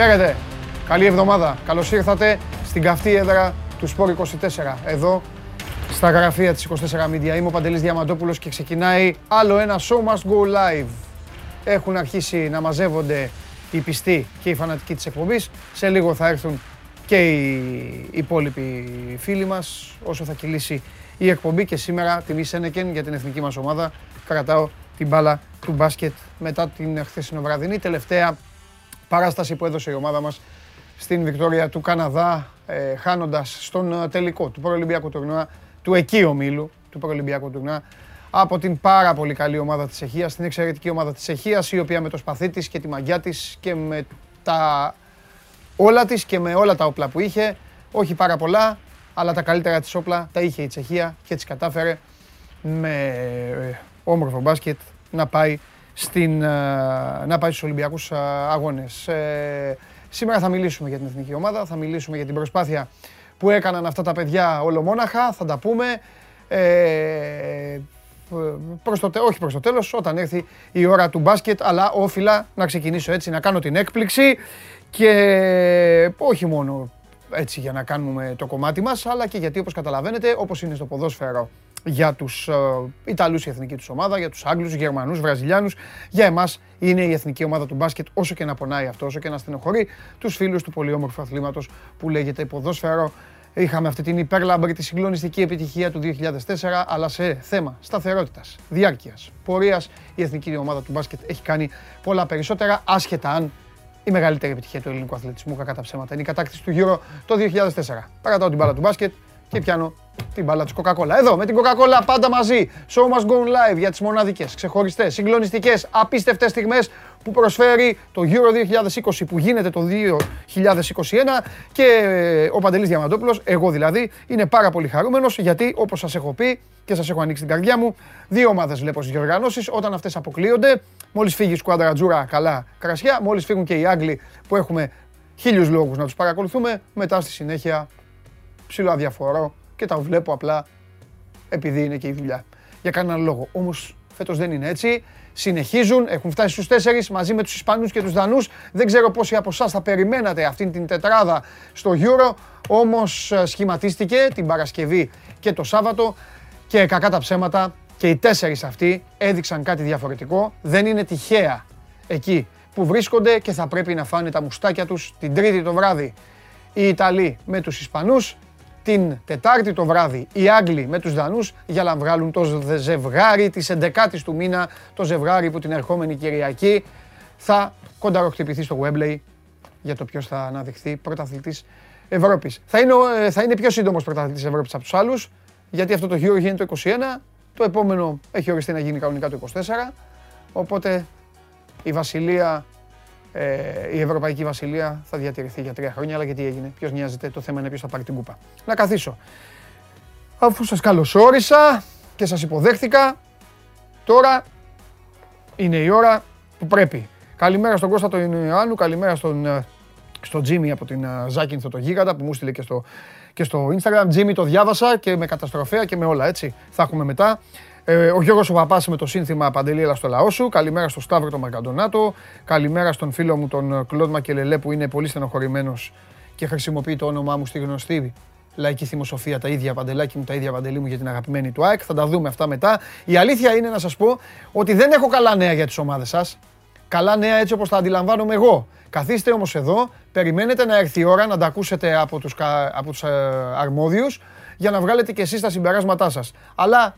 Χαίρετε. Καλή εβδομάδα. Καλώς ήρθατε στην καυτή έδρα του Sport 24. Εδώ στα γραφεία της 24 Media. Είμαι ο Παντελής Διαμαντόπουλος και ξεκινάει άλλο ένα Show Must Go Live. Έχουν αρχίσει να μαζεύονται οι πιστοί και οι φανατικοί της εκπομπής. Σε λίγο θα έρθουν και οι υπόλοιποι φίλοι μας όσο θα κυλήσει η εκπομπή και σήμερα τιμή Σένεκεν για την εθνική μας ομάδα. Κρατάω την μπάλα του μπάσκετ μετά την χθεσινοβραδινή τελευταία παράσταση που έδωσε η ομάδα μας στην Βικτόρια του Καναδά, ε, χάνοντας στον ε, τελικό του προολυμπιακού τουρνουά, του εκεί ομίλου, του προολυμπιακού τουρνουά, από την πάρα πολύ καλή ομάδα της Αιχίας, την εξαιρετική ομάδα της Αιχίας, η οποία με το σπαθί της και τη μαγιά της και με τα όλα της και με όλα τα όπλα που είχε, όχι πάρα πολλά, αλλά τα καλύτερα της όπλα τα είχε η Τσεχία και έτσι κατάφερε με ε, όμορφο μπάσκετ να πάει, στην, ε, να πάει στους Ολυμπιακούς ε, Αγώνες. Σήμερα θα μιλήσουμε για την εθνική ομάδα, θα μιλήσουμε για την προσπάθεια που έκαναν αυτά τα παιδιά ολομόναχα, θα τα πούμε. Ε, προς το, όχι προς το τέλος, όταν έρθει η ώρα του μπάσκετ, αλλά όφιλα να ξεκινήσω έτσι, να κάνω την έκπληξη και όχι μόνο έτσι για να κάνουμε το κομμάτι μας, αλλά και γιατί όπως καταλαβαίνετε, όπως είναι στο ποδόσφαιρο για τους uh, Ιταλούς η εθνική τους ομάδα, για τους Άγγλους, Γερμανούς, Βραζιλιάνους, για εμάς είναι η εθνική ομάδα του μπάσκετ όσο και να πονάει αυτό, όσο και να στενοχωρεί τους φίλους του πολύ όμορφου αθλήματος που λέγεται ποδόσφαιρο. Είχαμε αυτή την υπέρλαμπρη, τη συγκλονιστική επιτυχία του 2004, αλλά σε θέμα σταθερότητας, διάρκειας, πορείας, η εθνική ομάδα του μπάσκετ έχει κάνει πολλά περισσότερα, άσχετα αν η μεγαλύτερη επιτυχία του ελληνικού αθλητισμού, κακά τα ψέματα. Είναι η κατάκτηση του Euro το 2004. Παρατάω την μπάλα του μπάσκετ και πιάνω την μπάλα της Coca-Cola. Εδώ με την Coca-Cola πάντα μαζί. Show must go live για τις μοναδικές, ξεχωριστές, συγκλονιστικές, απίστευτες στιγμές που προσφέρει το Euro 2020 που γίνεται το 2021 και ε, ο Παντελής Διαμαντόπουλος, εγώ δηλαδή, είναι πάρα πολύ χαρούμενος γιατί όπως σας έχω πει και σας έχω ανοίξει την καρδιά μου, δύο ομάδες βλέπω στις διοργανώσεις, όταν αυτές αποκλείονται, μόλις φύγει η σκουάντρα Τζούρα καλά κρασιά, μόλις φύγουν και οι Άγγλοι που έχουμε χίλιους λόγους να τους παρακολουθούμε, μετά στη συνέχεια ψηλό αδιαφορώ και τα βλέπω απλά επειδή είναι και η δουλειά. Για κανέναν λόγο. Όμως φέτος δεν είναι έτσι συνεχίζουν, έχουν φτάσει στους τέσσερις μαζί με τους Ισπανούς και τους Δανούς. Δεν ξέρω πόσοι από εσάς θα περιμένατε αυτήν την τετράδα στο Euro, όμως ε, σχηματίστηκε την Παρασκευή και το Σάββατο και κακά τα ψέματα και οι τέσσερις αυτοί έδειξαν κάτι διαφορετικό. Δεν είναι τυχαία εκεί που βρίσκονται και θα πρέπει να φάνε τα μουστάκια τους την Τρίτη το βράδυ. Οι Ιταλοί με τους Ισπανούς την Τετάρτη το βράδυ οι Άγγλοι με τους Δανούς για να βγάλουν το ζευγάρι της 11ης του μήνα, το ζευγάρι που την ερχόμενη Κυριακή θα κονταροχτυπηθεί στο Wembley για το ποιος θα αναδειχθεί πρωταθλητής Ευρώπης. Θα είναι, ε, θα είναι πιο σύντομος πρωταθλητής Ευρώπης από τους άλλους, γιατί αυτό το γύρο γίνεται το 21, το επόμενο έχει οριστεί να γίνει κανονικά το 24, οπότε η Βασιλεία ε, η Ευρωπαϊκή Βασιλεία θα διατηρηθεί για τρία χρόνια, αλλά και τι έγινε; Ποιος νοιάζεται, το θέμα είναι ποιος θα πάρει την κούπα. Να καθίσω. Αφού σας καλωσόρισα και σας υποδέχτηκα, τώρα είναι η ώρα που πρέπει. Καλημέρα στον Κώστα τον Ιωάννου, καλημέρα στον, ε, στον Τζίμι από την ε, Ζάκυνθο το Γίγαντα που μου στείλε και στο, και στο Instagram. Τζίμι το διάβασα και με καταστροφέα και με όλα έτσι. Θα έχουμε μετά. Ε, ο Γιώργος ο Παπάς με το σύνθημα Παντελή έλα στο λαό σου. Καλημέρα στο Σταύρο τον Μαρκαντονάτο. Καλημέρα στον φίλο μου τον Κλοντ Μακελελέ που είναι πολύ στενοχωρημένος και χρησιμοποιεί το όνομά μου στη γνωστή λαϊκή θυμοσοφία, τα ίδια παντελάκι μου, τα ίδια παντελή μου για την αγαπημένη του ΑΕΚ. Θα τα δούμε αυτά μετά. Η αλήθεια είναι να σας πω ότι δεν έχω καλά νέα για τις ομάδες σας. Καλά νέα έτσι όπως τα αντιλαμβάνομαι εγώ. Καθίστε όμως εδώ, περιμένετε να έρθει η ώρα να τα ακούσετε από τους, από τους ε, αρμόδιους για να βγάλετε και εσείς τα συμπεράσματά σας. Αλλά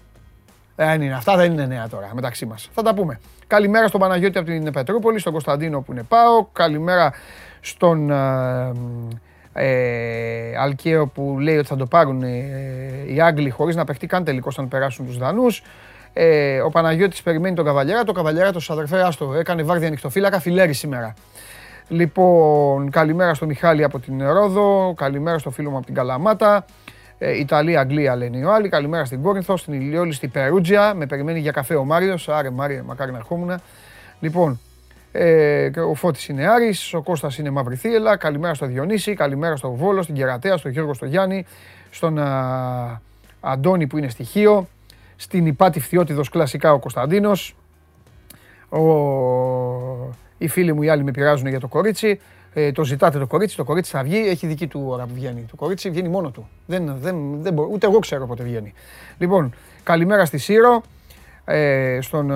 δεν είναι. Αυτά δεν είναι νέα τώρα μεταξύ μας. Θα τα πούμε. Καλημέρα στον Παναγιώτη από την Πετρούπολη, στον Κωνσταντίνο που είναι πάω. Καλημέρα στον ε, ε, Αλκαίο που λέει ότι θα το πάρουν ε, οι Άγγλοι χωρίς να παιχτεί καν τελικός αν περάσουν τους Δανούς. Ε, ο Παναγιώτης περιμένει τον Καβαλιέρα. Το Καβαλιέρα, το αδερφέ, άστο, έκανε βάρδια ανοιχτοφύλακα, φιλέρι σήμερα. Λοιπόν, καλημέρα στον Μιχάλη από την Ρόδο, καλημέρα στο φίλο μου από την Καλαμάτα. Ε, Ιταλία, Αγγλία λένε οι άλλοι. Καλημέρα στην Κόρινθο, στην Ηλιόλη, στην Περούτζια. Με περιμένει για καφέ ο Μάριος. Άρε, Μάριο, μακάρι να ερχόμουν. Λοιπόν, ε, ο Φώτης είναι Άρης, ο Κώστας είναι Μαύρη Θύελα. Καλημέρα στο Διονύση, καλημέρα στο Βόλο, στην Κερατέα, στον Γιώργο στο Γιάννη, στον α, Αντώνη που είναι στοιχείο, στην Υπάτη Φθιώτιδος κλασικά ο Κωνσταντίνος. Ο... Οι φίλοι μου οι άλλοι με πειράζουν για το κορίτσι. Ε, το ζητάτε το κορίτσι, το κορίτσι θα βγει, έχει δική του ώρα που βγαίνει. Το κορίτσι βγαίνει μόνο του. Δεν, δεν, δεν μπορεί, ούτε εγώ ξέρω πότε βγαίνει. Λοιπόν, καλημέρα στη Σύρο, ε, στον ε,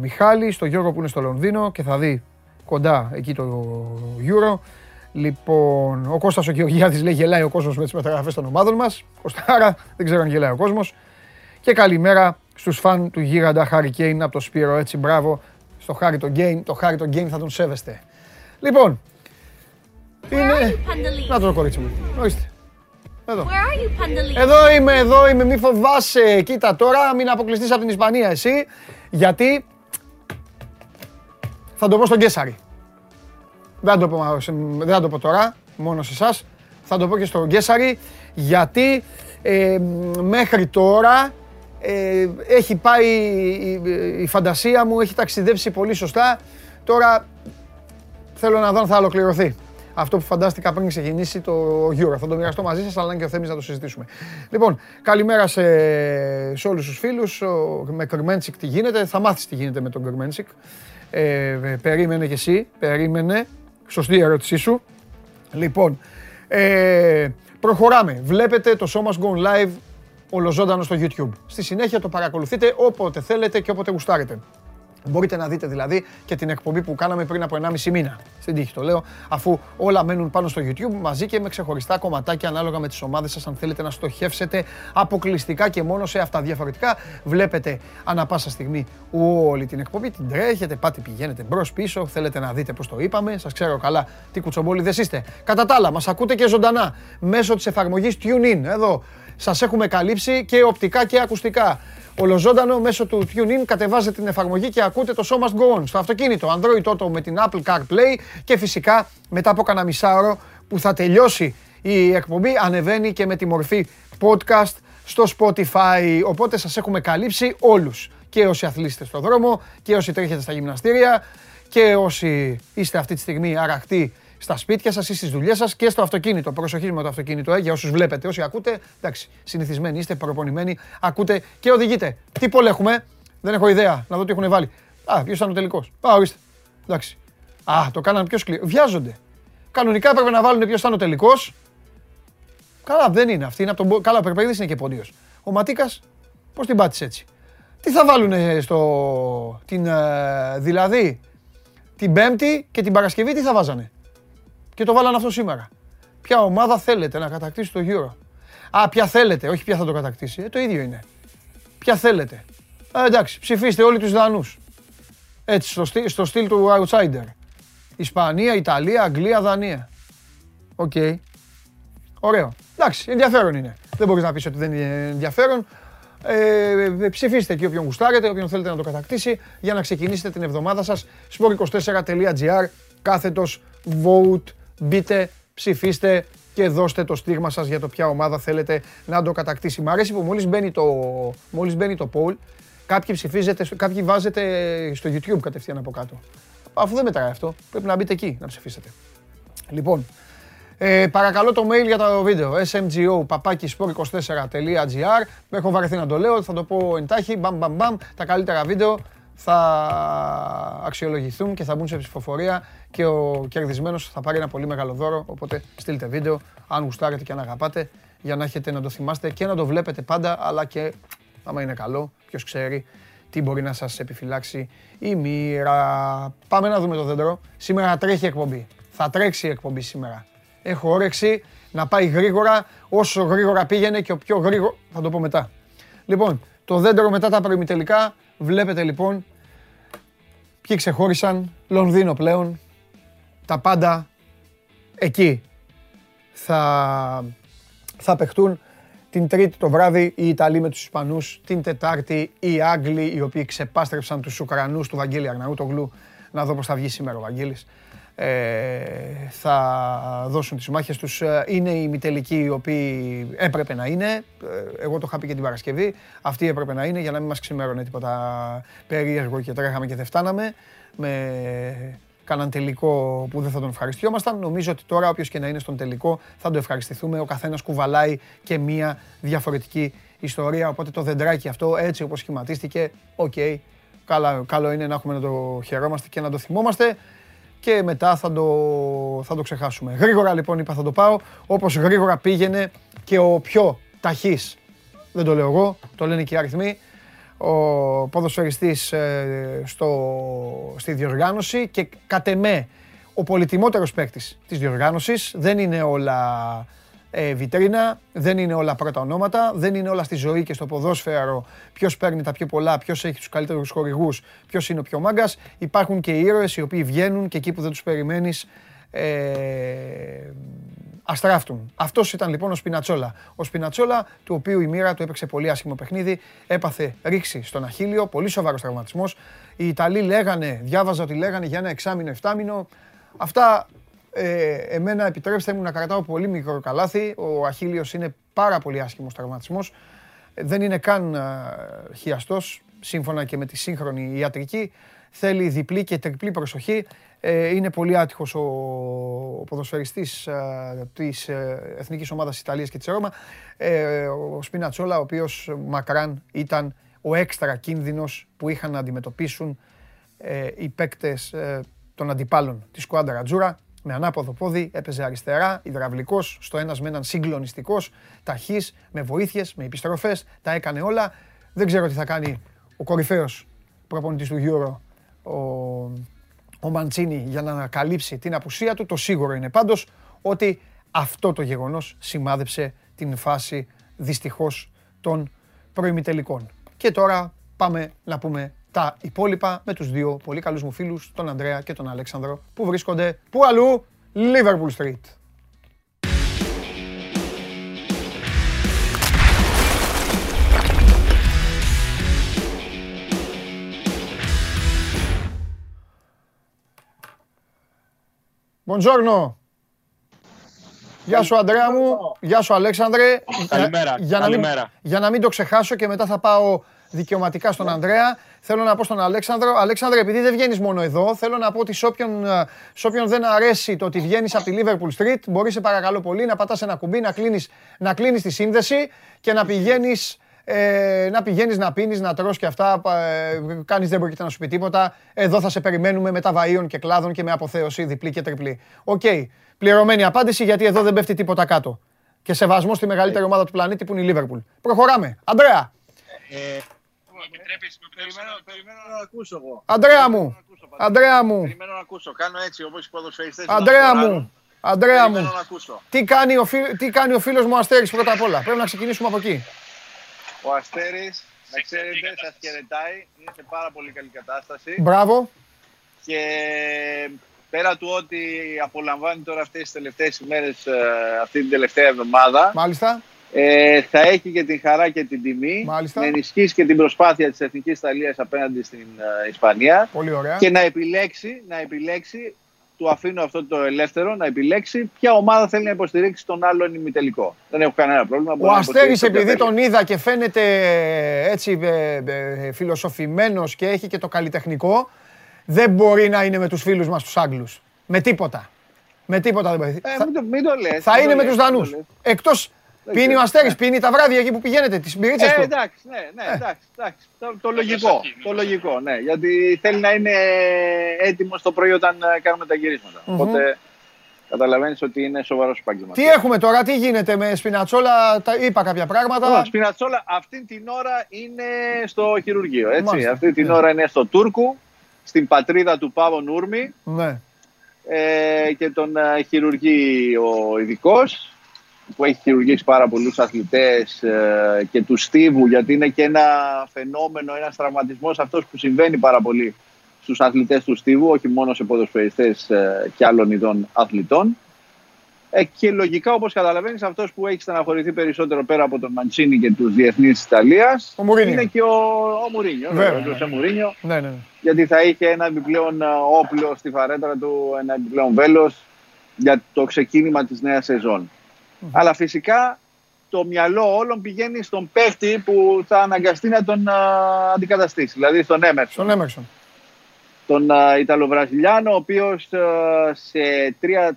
Μιχάλη, στον Γιώργο που είναι στο Λονδίνο και θα δει κοντά εκεί το Euro. Λοιπόν, ο Κώστας ο Γεωργιάδης λέει γελάει ο κόσμος με τις μεταγραφές των ομάδων μας. Κωστάρα, δεν ξέρω αν γελάει ο κόσμος. Και καλημέρα στους φαν του γίγαντα Χάρη Κέιν από το Σπύρο, έτσι μπράβο. Στο Χάρη το Γκέιν, το Χάρη το Γκέιν θα τον σέβεστε. Λοιπόν, είναι... Να το κορίτσι μου, ορίστε. Εδώ. Εδώ είμαι, εδώ είμαι, μη φοβάσαι. Κοίτα τώρα, μην αποκλειστείς από την Ισπανία εσύ, γιατί θα το πω στον Κέσαρη. Δεν θα το πω, δεν θα το πω τώρα, μόνο σε εσάς. Θα το πω και στον Κέσαρη, γιατί ε, μέχρι τώρα ε, έχει πάει η, η, φαντασία μου, έχει ταξιδέψει πολύ σωστά. Τώρα θέλω να δω αν θα ολοκληρωθεί. Αυτό που φαντάστηκα πριν ξεκινήσει το Euro. Θα το μοιραστώ μαζί σας, αλλά και ο Θέμης να το συζητήσουμε. Λοιπόν, καλημέρα σε, σε όλους τους φίλους. Με Κρμέντσικ τι γίνεται. Θα μάθεις τι γίνεται με τον Κρμέντσικ. Ε, περίμενε κι εσύ, περίμενε. Σωστή η ερώτησή σου. Λοιπόν, ε, προχωράμε. Βλέπετε το Show Must Go Live ολοζώντανο στο YouTube. Στη συνέχεια το παρακολουθείτε όποτε θέλετε και όποτε γουστάρετε. Μπορείτε να δείτε δηλαδή και την εκπομπή που κάναμε πριν από 1,5 μήνα. Στην τύχη το λέω, αφού όλα μένουν πάνω στο YouTube μαζί και με ξεχωριστά κομματάκια ανάλογα με τις ομάδες σας. Αν θέλετε να στοχεύσετε αποκλειστικά και μόνο σε αυτά διαφορετικά, βλέπετε ανά πάσα στιγμή όλη την εκπομπή. Την τρέχετε, πάτε, πηγαίνετε μπρος πίσω. Θέλετε να δείτε πώς το είπαμε. Σας ξέρω καλά τι κουτσομπόλοι είστε. Κατά τα άλλα, μας ακούτε και ζωντανά μέσω της εφαρμογής TuneIn. Εδώ σας έχουμε καλύψει και οπτικά και ακουστικά ολοζώντανο μέσω του TuneIn κατεβάζετε την εφαρμογή και ακούτε το Show Must Go On στο αυτοκίνητο, Android Auto με την Apple CarPlay και φυσικά μετά από κανένα μισάωρο που θα τελειώσει η εκπομπή ανεβαίνει και με τη μορφή podcast στο Spotify. Οπότε σας έχουμε καλύψει όλους. Και όσοι αθλήσετε στο δρόμο και όσοι τρέχετε στα γυμναστήρια και όσοι είστε αυτή τη στιγμή αραχτοί στα σπίτια σας ή στις δουλειές σας και στο αυτοκίνητο. Προσοχή με το αυτοκίνητο, ε, για όσους βλέπετε. Όσοι ακούτε, εντάξει, συνηθισμένοι είστε, προπονημένοι, ακούτε και οδηγείτε. Τι πόλ έχουμε, δεν έχω ιδέα, να δω τι έχουν βάλει. Α, ποιος ήταν ο τελικός; Α, ορίστε. Εντάξει. Α, το κάνανε πιο σκληρό. Βιάζονται. Κανονικά έπρεπε να βάλουν ποιος ήταν ο τελικός. Καλά, δεν είναι αυτή. Είναι από τον... Καλά, ο είναι και πόντιο. Ο Ματίκας, πώς την πάτησες έτσι; Τι θα βάλουν στο. Την, ε, δηλαδή, την Πέμπτη και την Παρασκευή τι θα βάζανε; Και το βάλανε αυτό σήμερα. Ποια ομάδα θέλετε να κατακτήσει το Euro; Α, ποια θέλετε, όχι ποια θα το κατακτήσει. Ε, το ίδιο είναι. Ποια θέλετε. Ε, εντάξει, ψηφίστε όλοι τους Δανούς. Έτσι, στο, στυλ, στο στυλ του outsider. Ισπανία, Ιταλία, Αγγλία, Δανία. OK. Okay. Ωραίο. Εντάξει, ενδιαφέρον είναι. Δεν μπορείς να πεις ότι δεν είναι ενδιαφέρον. Ε, ε ψηφίστε εκεί όποιον γουστάρετε, όποιον θέλετε να το κατακτήσει για να ξεκινήσετε την εβδομάδα σας. sport24.gr κάθετος vote Μπείτε, ψηφίστε και δώστε το στίγμα σας για το ποια ομάδα θέλετε να το κατακτήσει. Μ' αρέσει που μόλις μπαίνει το, μόλις μπαίνει το poll, κάποιοι ψηφίζετε, κάποιοι βάζετε στο YouTube κατευθείαν από κάτω. Αφού δεν μετράει αυτό, πρέπει να μπείτε εκεί να ψηφίσετε. Λοιπόν, ε, παρακαλώ το mail για το βίντεο smgo 24gr Έχω βαρεθεί να το λέω, θα το πω εντάχει. Μπαμ, μπαμ, μπαμ. Τα καλύτερα βίντεο θα αξιολογηθούν και θα μπουν σε ψηφοφορία και ο κερδισμένος θα πάρει ένα πολύ μεγάλο δώρο. Οπότε στείλτε βίντεο, αν γουστάρετε και αν αγαπάτε, για να έχετε να το θυμάστε και να το βλέπετε πάντα, αλλά και άμα είναι καλό, ποιος ξέρει τι μπορεί να σας επιφυλάξει η μοίρα. Πάμε να δούμε το δέντρο. Σήμερα τρέχει εκπομπή. Θα τρέξει η εκπομπή σήμερα. Έχω όρεξη να πάει γρήγορα, όσο γρήγορα πήγαινε και ο πιο γρήγορο... Θα το πω μετά. Λοιπόν, το δέντρο μετά τα προημιτελικά. Βλέπετε λοιπόν ποιοι ξεχώρισαν. Λονδίνο πλέον τα πάντα εκεί θα, θα παιχτούν. Την Τρίτη το βράδυ οι Ιταλοί με τους Ισπανούς, την Τετάρτη οι Άγγλοι οι οποίοι ξεπάστρεψαν τους Ουκρανούς του Βαγγέλη Αρναούτογλου. Να δω πώς θα βγει σήμερα ο Βαγγέλης. Ε, θα δώσουν τις μάχες τους. Ε, είναι οι μητελικοί οι οποίοι έπρεπε να είναι. Ε, εγώ το είχα πει και την Παρασκευή. Αυτοί έπρεπε να είναι για να μην μας ξημέρωνε τίποτα περίεργο και τρέχαμε και δεν φτάναμε. Με κάναν τελικό που δεν θα τον ευχαριστιόμασταν. Νομίζω ότι τώρα όποιος και να είναι στον τελικό θα το ευχαριστηθούμε. Ο καθένας κουβαλάει και μία διαφορετική ιστορία. Οπότε το δεντράκι αυτό έτσι όπως σχηματίστηκε, OK. Okay, καλό είναι να έχουμε να το χαιρόμαστε και να το θυμόμαστε. Και μετά θα το, θα το ξεχάσουμε. Γρήγορα λοιπόν είπα θα το πάω, όπως γρήγορα πήγαινε και ο πιο ταχύς, δεν το λέω εγώ, το λένε και οι αριθμοί, ο ποδοσφαιριστής ε, στο, στη διοργάνωση και κατ' εμέ ο πολυτιμότερος παίκτης της διοργάνωσης. Δεν είναι όλα ε, βιτρίνα, δεν είναι όλα πρώτα ονόματα, δεν είναι όλα στη ζωή και στο ποδόσφαιρο ποιος παίρνει τα πιο πολλά, ποιος έχει τους καλύτερους χορηγούς, ποιος είναι ο πιο μάγκας. Υπάρχουν και οι ήρωες οι οποίοι βγαίνουν και εκεί που δεν τους περιμένεις ε, αστράφτουν. Αυτός ήταν λοιπόν ο Σπινατσόλα. Ο Σπινατσόλα, του οποίου η μοίρα του έπαιξε πολύ άσχημο παιχνίδι, έπαθε ρήξη στον Αχίλιο, πολύ σοβαρός τραυματισμός. Οι Ιταλοί λέγανε, διάβαζα ότι λέγανε για ένα εξάμηνο, εφτάμηνο. Αυτά ε, εμένα επιτρέψτε μου να κρατάω πολύ μικρό καλάθι. Ο Αχίλιος είναι πάρα πολύ άσχημος τραυματισμός. Δεν είναι καν χιαστό, χιαστός, σύμφωνα και με τη σύγχρονη ιατρική. Θέλει διπλή και τριπλή προσοχή. Ε, είναι πολύ άτυχος ο, ο ποδοσφαιριστής ε, της ε, Εθνικής Ομάδας Ιταλίας και της Ρώμα. Ε, ο Σπινατσόλα, ο οποίος μακράν ήταν ο έξτρα κίνδυνος που είχαν να αντιμετωπίσουν ε, οι παίκτες των αντιπάλων της Σκουάντα Ρατζούρα με ανάποδο πόδι, έπαιζε αριστερά, υδραυλικός, στο ένας με έναν συγκλονιστικός, ταχύς, με βοήθειες, με επιστροφές, τα έκανε όλα. Δεν ξέρω τι θα κάνει ο κορυφαίος προπονητής του Euro, ο, ο Μαντσίνη, για να ανακαλύψει την απουσία του. Το σίγουρο είναι πάντως ότι αυτό το γεγονός σημάδεψε την φάση δυστυχώς των προημιτελικών. Και τώρα πάμε να πούμε τα υπόλοιπα με τους δύο πολύ καλούς μου φίλους, τον Ανδρέα και τον Αλέξανδρο, που βρίσκονται πού αλλού, Liverpool Street. Buongiorno. Γεια σου Ανδρέα μου, γεια σου Αλέξανδρε. Καλημέρα, για, καλημέρα. για να μην το ξεχάσω και μετά θα πάω δικαιωματικά στον Ανδρέα. Θέλω να πω στον Αλέξανδρο, Αλέξανδρο, επειδή δεν βγαίνεις μόνο εδώ, θέλω να πω ότι σε όποιον, ε, σε όποιον δεν αρέσει το ότι βγαίνεις από τη Liverpool Street, μπορεί σε παρακαλώ πολύ να πατάς ένα κουμπί, να κλείνεις να κλείνεις τη σύνδεση και να πηγαίνεις ε, να πηγαίνεις να πίνεις, να τρως και αυτά, ε, κάνεις δεν πρόκειται να σου πει τίποτα. Εδώ θα σε περιμένουμε με τα βαΐων και κλάδων και με αποθέωση διπλή και τριπλή. OK, okay. πληρωμένη απάντηση γιατί εδώ δεν πέφτει τίποτα κάτω. Και σεβασμό στη μεγαλύτερη ομάδα του πλανήτη που είναι η Liverpool. Προχωράμε. Αντρέα. Ε, επιτρέπεις, περιμένω, περιμένω να ακούσω εγώ. Αντρέα μου, Αντρέα μου. Περιμένω να ακούσω, κάνω έτσι όπως οι ποδοσφαιριστές. Αντρέα μου, Αντρέα μου. Τι κάνει, ο φίλ, τι κάνει ο φίλος μου Αστέρης πρώτα απ' όλα; Πρέπει να ξεκινήσουμε από εκεί. Ο Αστέρης, να ξέρετε, σας χαιρετάει. Είναι σε πάρα πολύ καλή κατάσταση. Μπράβο. Και πέρα του ότι απολαμβάνει τώρα αυτές τις τελευταίες ημέρες, ε, αυτή την τελευταία εβδομάδα. Μάλιστα. Ε, θα έχει και την χαρά και την τιμή Μάλιστα. να ενισχύσει και την προσπάθεια της Εθνικής Ιταλίας απέναντι στην uh, Ισπανία Πολύ ωραία. και να επιλέξει, να επιλέξει του αφήνω αυτό το ελεύθερο να επιλέξει ποια ομάδα θέλει να υποστηρίξει τον άλλον ημιτελικό. Δεν έχω κανένα πρόβλημα. Ο Αστέρης επειδή τον είδα και φαίνεται έτσι ε, ε, φιλοσοφημένος και έχει και το καλλιτεχνικό, δεν μπορεί να είναι με τους φίλους μας τους Άγγλους. Με τίποτα. Με τίποτα δεν μπορεί. Ε, θα, μην το, μην το λες, θα είναι με τους Δανούς. Εκτός Πίνει ο Αστέρης, πίνει τα βράδια εκεί που πηγαίνετε, τις μπυρίτσες ε, του. εντάξει, ναι, ναι, εντάξει, εντάξει. Το, το λογικό, το λογικό, ναι. Γιατί θέλει να είναι έτοιμο το πρωί όταν ε, κάνουμε τα γυρίσματα. Οπότε καταλαβαίνεις ότι είναι σοβαρός επαγγελματίας. Τι έχουμε τώρα, τι γίνεται με σπινατσόλα, τα είπα κάποια πράγματα. Ο σπινατσόλα αυτή την ώρα είναι στο χειρουργείο. Έτσι. Αυτή την ώρα είναι στο Τούρκου, στην πατρίδα του Πάβο Νούρμη. Ναι. Ε, και τον ε, χειρουργεί ο ειδικός που έχει χειρουργήσει πάρα πολλούς αθλητές ε, και του στίβου γιατί είναι και ένα φαινόμενο, ένας τραυματισμός αυτός που συμβαίνει πάρα πολύ στους αθλητές του στίβου, όχι μόνο σε ποδοσφαιριστές ε, και άλλων ειδών αθλητών. Ε, και λογικά, όπως καταλαβαίνεις, αυτός που έχει στεναχωρηθεί περισσότερο πέρα από τον Μαντσίνη και τους διεθνείς της Ιταλίας είναι και ο, ο Μουρίνιο, ο Μουρίνιο, ναι, ναι, ναι. γιατί θα είχε ένα επιπλέον ε, όπλο στη φαρέτρα του, ένα επιπλέον βέλος για το ξεκίνημα της νέας σεζόν. Αλλά φυσικά το μυαλό όλων πηγαίνει στον παίχτη που θα αναγκαστεί να τον α, αντικαταστήσει, δηλαδή στον Έμερσον. Στον Έμερσον. Τον Ιταλοβραζιλιάνο, ο οποίος σε τρία,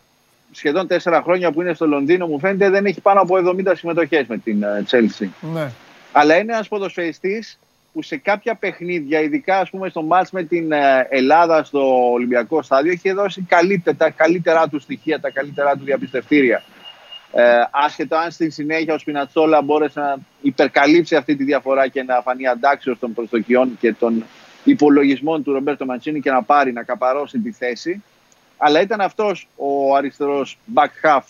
σχεδόν τέσσερα χρόνια που είναι στο Λονδίνο, μου φαίνεται δεν έχει πάνω από 70 συμμετοχές με την Τσέλσι. Ναι. Αλλά είναι ένας ποδοσφαιριστής που σε κάποια παιχνίδια, ειδικά ας πούμε στο μάτς με την ε, Ελλάδα στο Ολυμπιακό Στάδιο, έχει δώσει καλύτερα, τα καλύτερά του στοιχεία, τα καλύτερά του διαπιστευτήρια. Ε, άσχετο αν στη συνέχεια ο Σπινατσόλα μπόρεσε να υπερκαλύψει αυτή τη διαφορά και να φανεί αντάξιος των προσδοκιών και των υπολογισμών του Ρομπέρτο Μαντσίνη και να πάρει, να καπαρώσει τη θέση. Αλλά ήταν αυτός ο αριστερός back half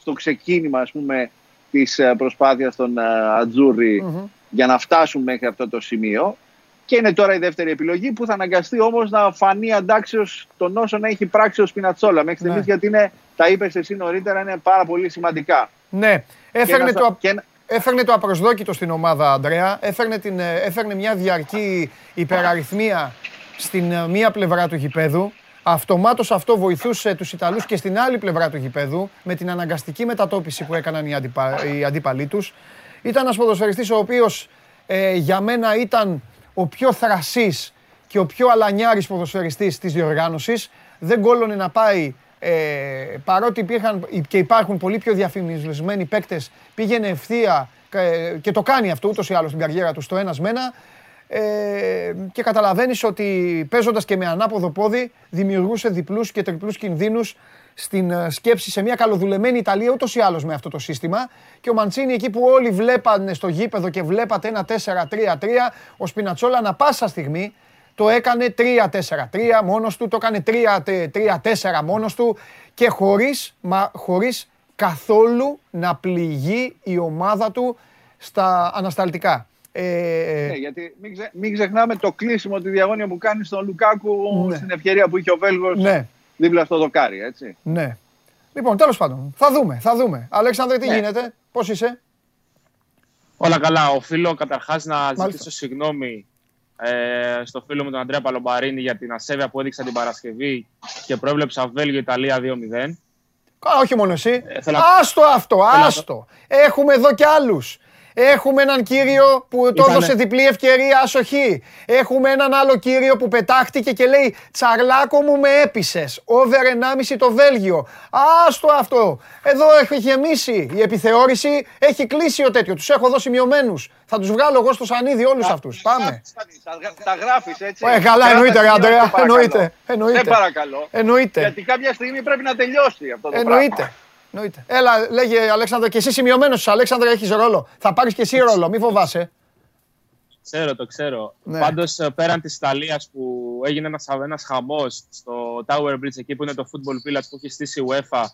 στο ξεκίνημα ας πούμε της ε, προσπάθειας των ε, ατζουρι για να φτάσουν μέχρι αυτό το σημείο. Και είναι τώρα η δεύτερη επιλογή που θα αναγκαστεί όμως να φανεί αντάξιος των όσων έχει πράξει ο Σπινατσόλα μέχρι στιγμής, ναι. γιατί είναι, τα είπες εσύ νωρίτερα, είναι πάρα πολύ σημαντικά. Ναι, έφερνε, το, και... έφερνε το απροσδόκητο στην ομάδα, Αντρέα. Έφερνε, την, ε, έφερνε μια διαρκή υπεραριθμία στην ε, μία πλευρά του γηπέδου. Αυτομάτως αυτό βοηθούσε τους Ιταλούς και στην άλλη πλευρά του γηπέδου με την αναγκαστική μετατόπιση που έκαναν οι, αντιπα... οι αντίπαλοι τους. Ήταν ένας ποδοσφαιριστής ο οποίος ε, για μένα ήταν ο πιο θρασής και ο πιο αλανιάρης ποδοσφαιριστής της διοργάνωσης. Δεν κόλλωνε να πάει, ε, παρότι υπήρχαν και υπάρχουν πολύ πιο διαφημισμένοι παίκτες, πήγαινε ευθεία ε, και το κάνει αυτό ούτως ή άλλως στην καριέρα του στο ένας με ένα. Ε, και καταλαβαίνεις ότι παίζοντας και με ανάποδο πόδι δημιουργούσε διπλούς και τριπλούς κινδύνους στην ε, σκέψη σε μια καλοδουλεμένη Ιταλία ούτως ή άλλως με αυτό το σύστημα. Και ο Μαντσίνη εκεί που όλοι βλέπανε στο γήπεδο και βλέπατε ένα 4-3-3, ο Σπινατσόλα ανα πάσα στιγμή το έκανε 3-4-3 μόνος του, το έκανε 3-4 μόνος του και χωρίς μα χωρίς καθόλου να πληγεί η ομάδα του στα ανασταλτικά. Ε, ναι, γιατί μην, ξε, μην ξεχνάμε το κλείσιμο τη διαγώνια που κάνει στον Λουκάκου ναι. στην ευκαιρία που είχε ο Βέλγος ναι δίπλα στο δοκάρι, έτσι. Ναι. Λοιπόν, τέλος πάντων, θα δούμε, θα δούμε. Αλέξανδρε, τι ναι. γίνεται, πώς είσαι; Όλα καλά. Οφείλω καταρχάς να Μάλιστα. ζητήσω συγγνώμη ε, στο φίλο μου τον Αντρέα Παλομπαρίνη για την ασέβεια που έδειξα την Παρασκευή και προέβλεψα Βέλγιο-Ιταλία 2-0. όχι μόνο εσύ. Ε, άστο αυτό, άστο. Έχουμε εδώ κι άλλους. Έχουμε έναν κύριο που το έδωσε διπλή ευκαιρία ασοχή. Έχουμε έναν άλλο κύριο που πετάχτηκε και λέει Τσαρλάκο μου με έπεισες. Over 1,5 το Βέλγιο. Άστο αυτό. Εδώ έχει γεμίσει η επιθεώρηση. Έχει κλείσει ο τέτοιο. Τους έχω δώσει μειωμένους. Θα τους βγάλω εγώ στο σανίδι όλους αυτούς. Πάμε. Τα γράφεις έτσι. Ε, καλά, εννοείται, Αντρέα. Εννοείται. Δεν παρακαλώ. Εννοείται. Γιατί κάποια στιγμή πρέπει να τελειώσει αυτό το Εννοείται. Εννοείται. Έλα, λέγε Αλέξανδρο, και εσύ σημειωμένος σου. Αλέξανδρο, έχεις ρόλο. Θα πάρεις και εσύ ρόλο, μη φοβάσαι. Ξέρω, το ξέρω. Ναι. Πάντως, ε, πέραν της Ιταλίας που έγινε ένας ένας χαμός στο Tower Bridge, εκεί που είναι το football village που έχει στήσει η UEFA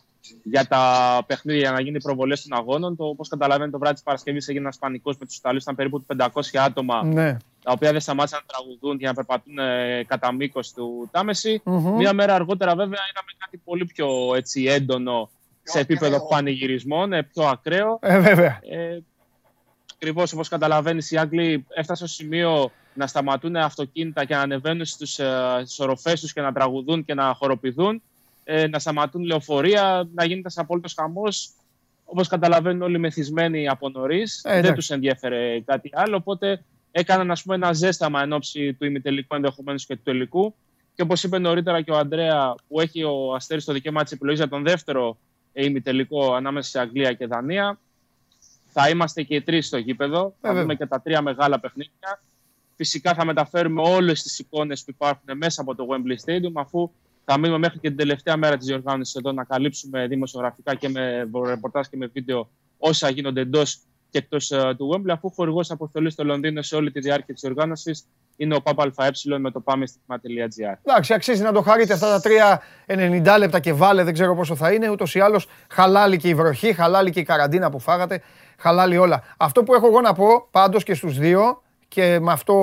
για τα παιχνίδια για να γίνει προβολές των αγώνων. Το, όπως καταλαβαίνετε, το βράδυ της Παρασκευής έγινε ένα πανικό με τους Ιταλούς. Ήταν περίπου 500 άτομα, ναι. τα οποία δεν σταμάτησαν να τραγουδούν και να περπατούν ε, κατά μήκος του ταμεση Μία μέρα αργότερα, βέβαια, είδαμε κάτι πολύ πιο έτσι, έντονο σε επίπεδο πανηγυρισμών, ε, πιο ακραίο. Ε, βέβαια. Ε, Ακριβώς όπως καταλαβαίνεις, οι Άγγλοι έφτασαν στο σημείο να σταματούν αυτοκίνητα και να ανεβαίνουν στι ε, οροφές τους και να τραγουδούν και να χοροπηδούν. Ε, να σταματούν λεωφορεία, να γίνεται ένας απόλυτος χαμός. Όπως καταλαβαίνουν όλοι μεθυσμένοι από νωρίς. Ε, δεν τους ενδιαφέρε κάτι άλλο. Οπότε έκαναν ας πούμε, ένα ζέσταμα εν ώψη του ημιτελικού ενδεχομένως και του τελικού. Και όπως είπε νωρίτερα και ο Αντρέα, που έχει ο Αστέρι το δικαίωμα της επιλογής για τον δεύτερο ημιτελικό ανάμεσα σε Αγγλία και Δανία. Θα είμαστε και οι τρεις στο γήπεδο. Ε, θα δούμε και τα τρία μεγάλα παιχνίδια. Φυσικά θα μεταφέρουμε όλες τις εικόνες που υπάρχουν μέσα από το Wembley Stadium, αφού θα μείνουμε μέχρι και την τελευταία μέρα της διοργάνωσης εδώ να καλύψουμε δημοσιογραφικά και με ρεπορτάζ και με βίντεο όσα γίνονται εντός και εκτός ε, του Wembley, αφού χορηγός αποστολής στο Λονδίνο σε όλη τη διάρκεια της οργάνωση είναι ο ΠΑΠΑΕ με το πάμε στοιχημα.gr. Εντάξει, αξίζει να το χαρείτε αυτά τα 3-90 λεπτά και βάλε, δεν ξέρω πόσο θα είναι. Ούτως ή άλλως χαλάλη και η βροχή, χαλάλη και η καραντίνα που φάγατε, χαλάλη όλα. Αυτό που έχω εγώ να πω πάντως και στους δύο και με αυτό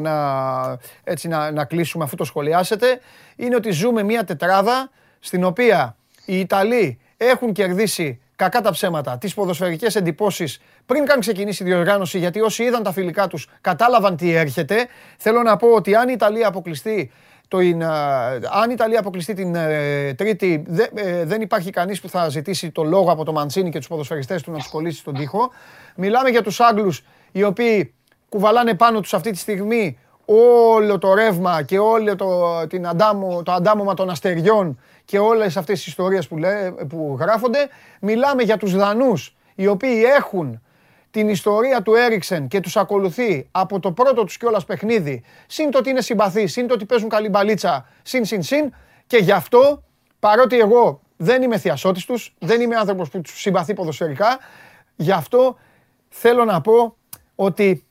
να, έτσι, να, να κλείσουμε αφού το σχολιάσετε, είναι ότι ζούμε μια τετράδα στην οποία οι Ιταλοί έχουν κερδίσει κακά τα ψέματα, τις ποδοσφαιρικές εντυπώσεις πριν καν ξεκινήσει η διοργάνωση, γιατί όσοι είδαν τα φιλικά τους κατάλαβαν τι έρχεται. Θέλω να πω ότι αν η Ιταλία αποκλειστεί το, αν η Ιταλία αποκλειστεί την ε, Τρίτη, ε, δεν υπάρχει κανείς που θα ζητήσει το λόγο από το Μαντσίνη και τους ποδοσφαιριστές του να τους κολλήσει στον τοίχο. Μιλάμε για τους Άγγλους οι οποίοι κουβαλάνε πάνω τους αυτή τη στιγμή όλο το ρεύμα και όλο το, την αντάμω, το αντάμωμα των αστεριών και όλες αυτές τις ιστορίες που, που γράφονται. Μιλάμε για τους Δανούς οι οποίοι έχουν την ιστορία του Έριξεν και τους ακολουθεί από το πρώτο τους κιόλας παιχνίδι, συν το ότι είναι συμπαθείς, συν το ότι παίζουν καλή μπαλίτσα, συν, συν, συν, και γι' αυτό, παρότι εγώ δεν είμαι θειασότης τους, δεν είμαι άνθρωπος που τους συμπαθεί ποδοσφαιρικά, γι' αυτό θέλω να πω ότι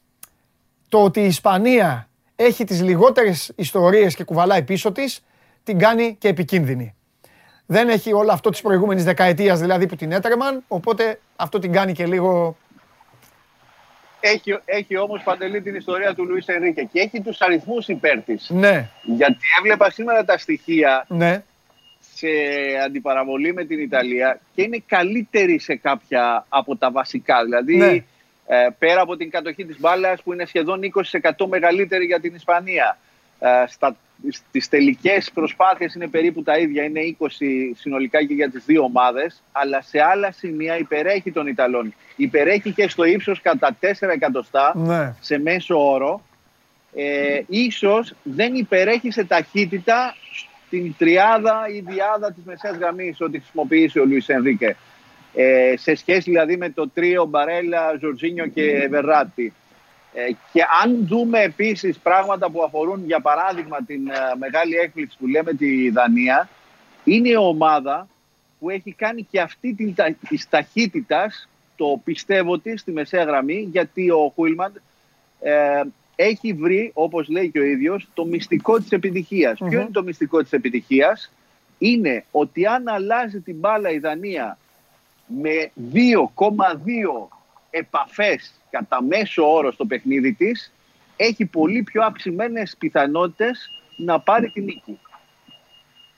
το ότι η Ισπανία έχει τις λιγότερες ιστορίες και κουβαλάει πίσω της, την κάνει και επικίνδυνη. Δεν έχει όλο αυτό της προηγούμενης δεκαετίας δηλαδή που την έτρεμαν, οπότε αυτό την κάνει και λίγο... Έχει, έχει όμως παντελή την ιστορία του Λουίς Ενρίκε και έχει τους αριθμούς υπέρ της. Ναι. Γιατί έβλεπα σήμερα τα στοιχεία ναι. σε αντιπαραβολή με την Ιταλία και είναι καλύτερη σε κάποια από τα βασικά. Δηλαδή Ναι. ε, πέρα από την κατοχή της μπάλας που είναι σχεδόν 20% μεγαλύτερη για την Ισπανία. Ε, στα, στις τελικές προσπάθειες είναι περίπου τα ίδια, είναι 20 συνολικά και για τις δύο ομάδες, αλλά σε άλλα σημεία υπερέχει των Ιταλών. Υπερέχει και στο ύψος κατά 4 εκατοστά Ναι. σε μέσο όρο. Ε, ίσως δεν υπερέχει σε ταχύτητα την τριάδα ή διάδα της μεσαίας γραμμής ότι χρησιμοποιήσει ο Λουίς Ενρίκε. Ε, σε σχέση δηλαδή με το τρίο Μπαρέλα, Ζορζίνιο και Βερράτη. Ε, και αν δούμε επίσης πράγματα που αφορούν για παράδειγμα την ε, μεγάλη έκπληξη που λέμε τη Δανία, είναι η ομάδα που έχει κάνει και αυτή την, τα- της ταχύτητας το πιστεύω τη στη μεσαία γραμμή γιατί ο Χουίλμαντ ε, έχει βρει, όπως λέει και ο ίδιος, το μυστικό της επιτυχίας. Ποιο είναι το μυστικό της επιτυχίας; Είναι ότι αν αλλάζει την μπάλα η Δανία με 2,2 επαφές κατά μέσο όρο στο παιχνίδι της, έχει πολύ πιο αυξημένες πιθανότητες να πάρει την νίκη.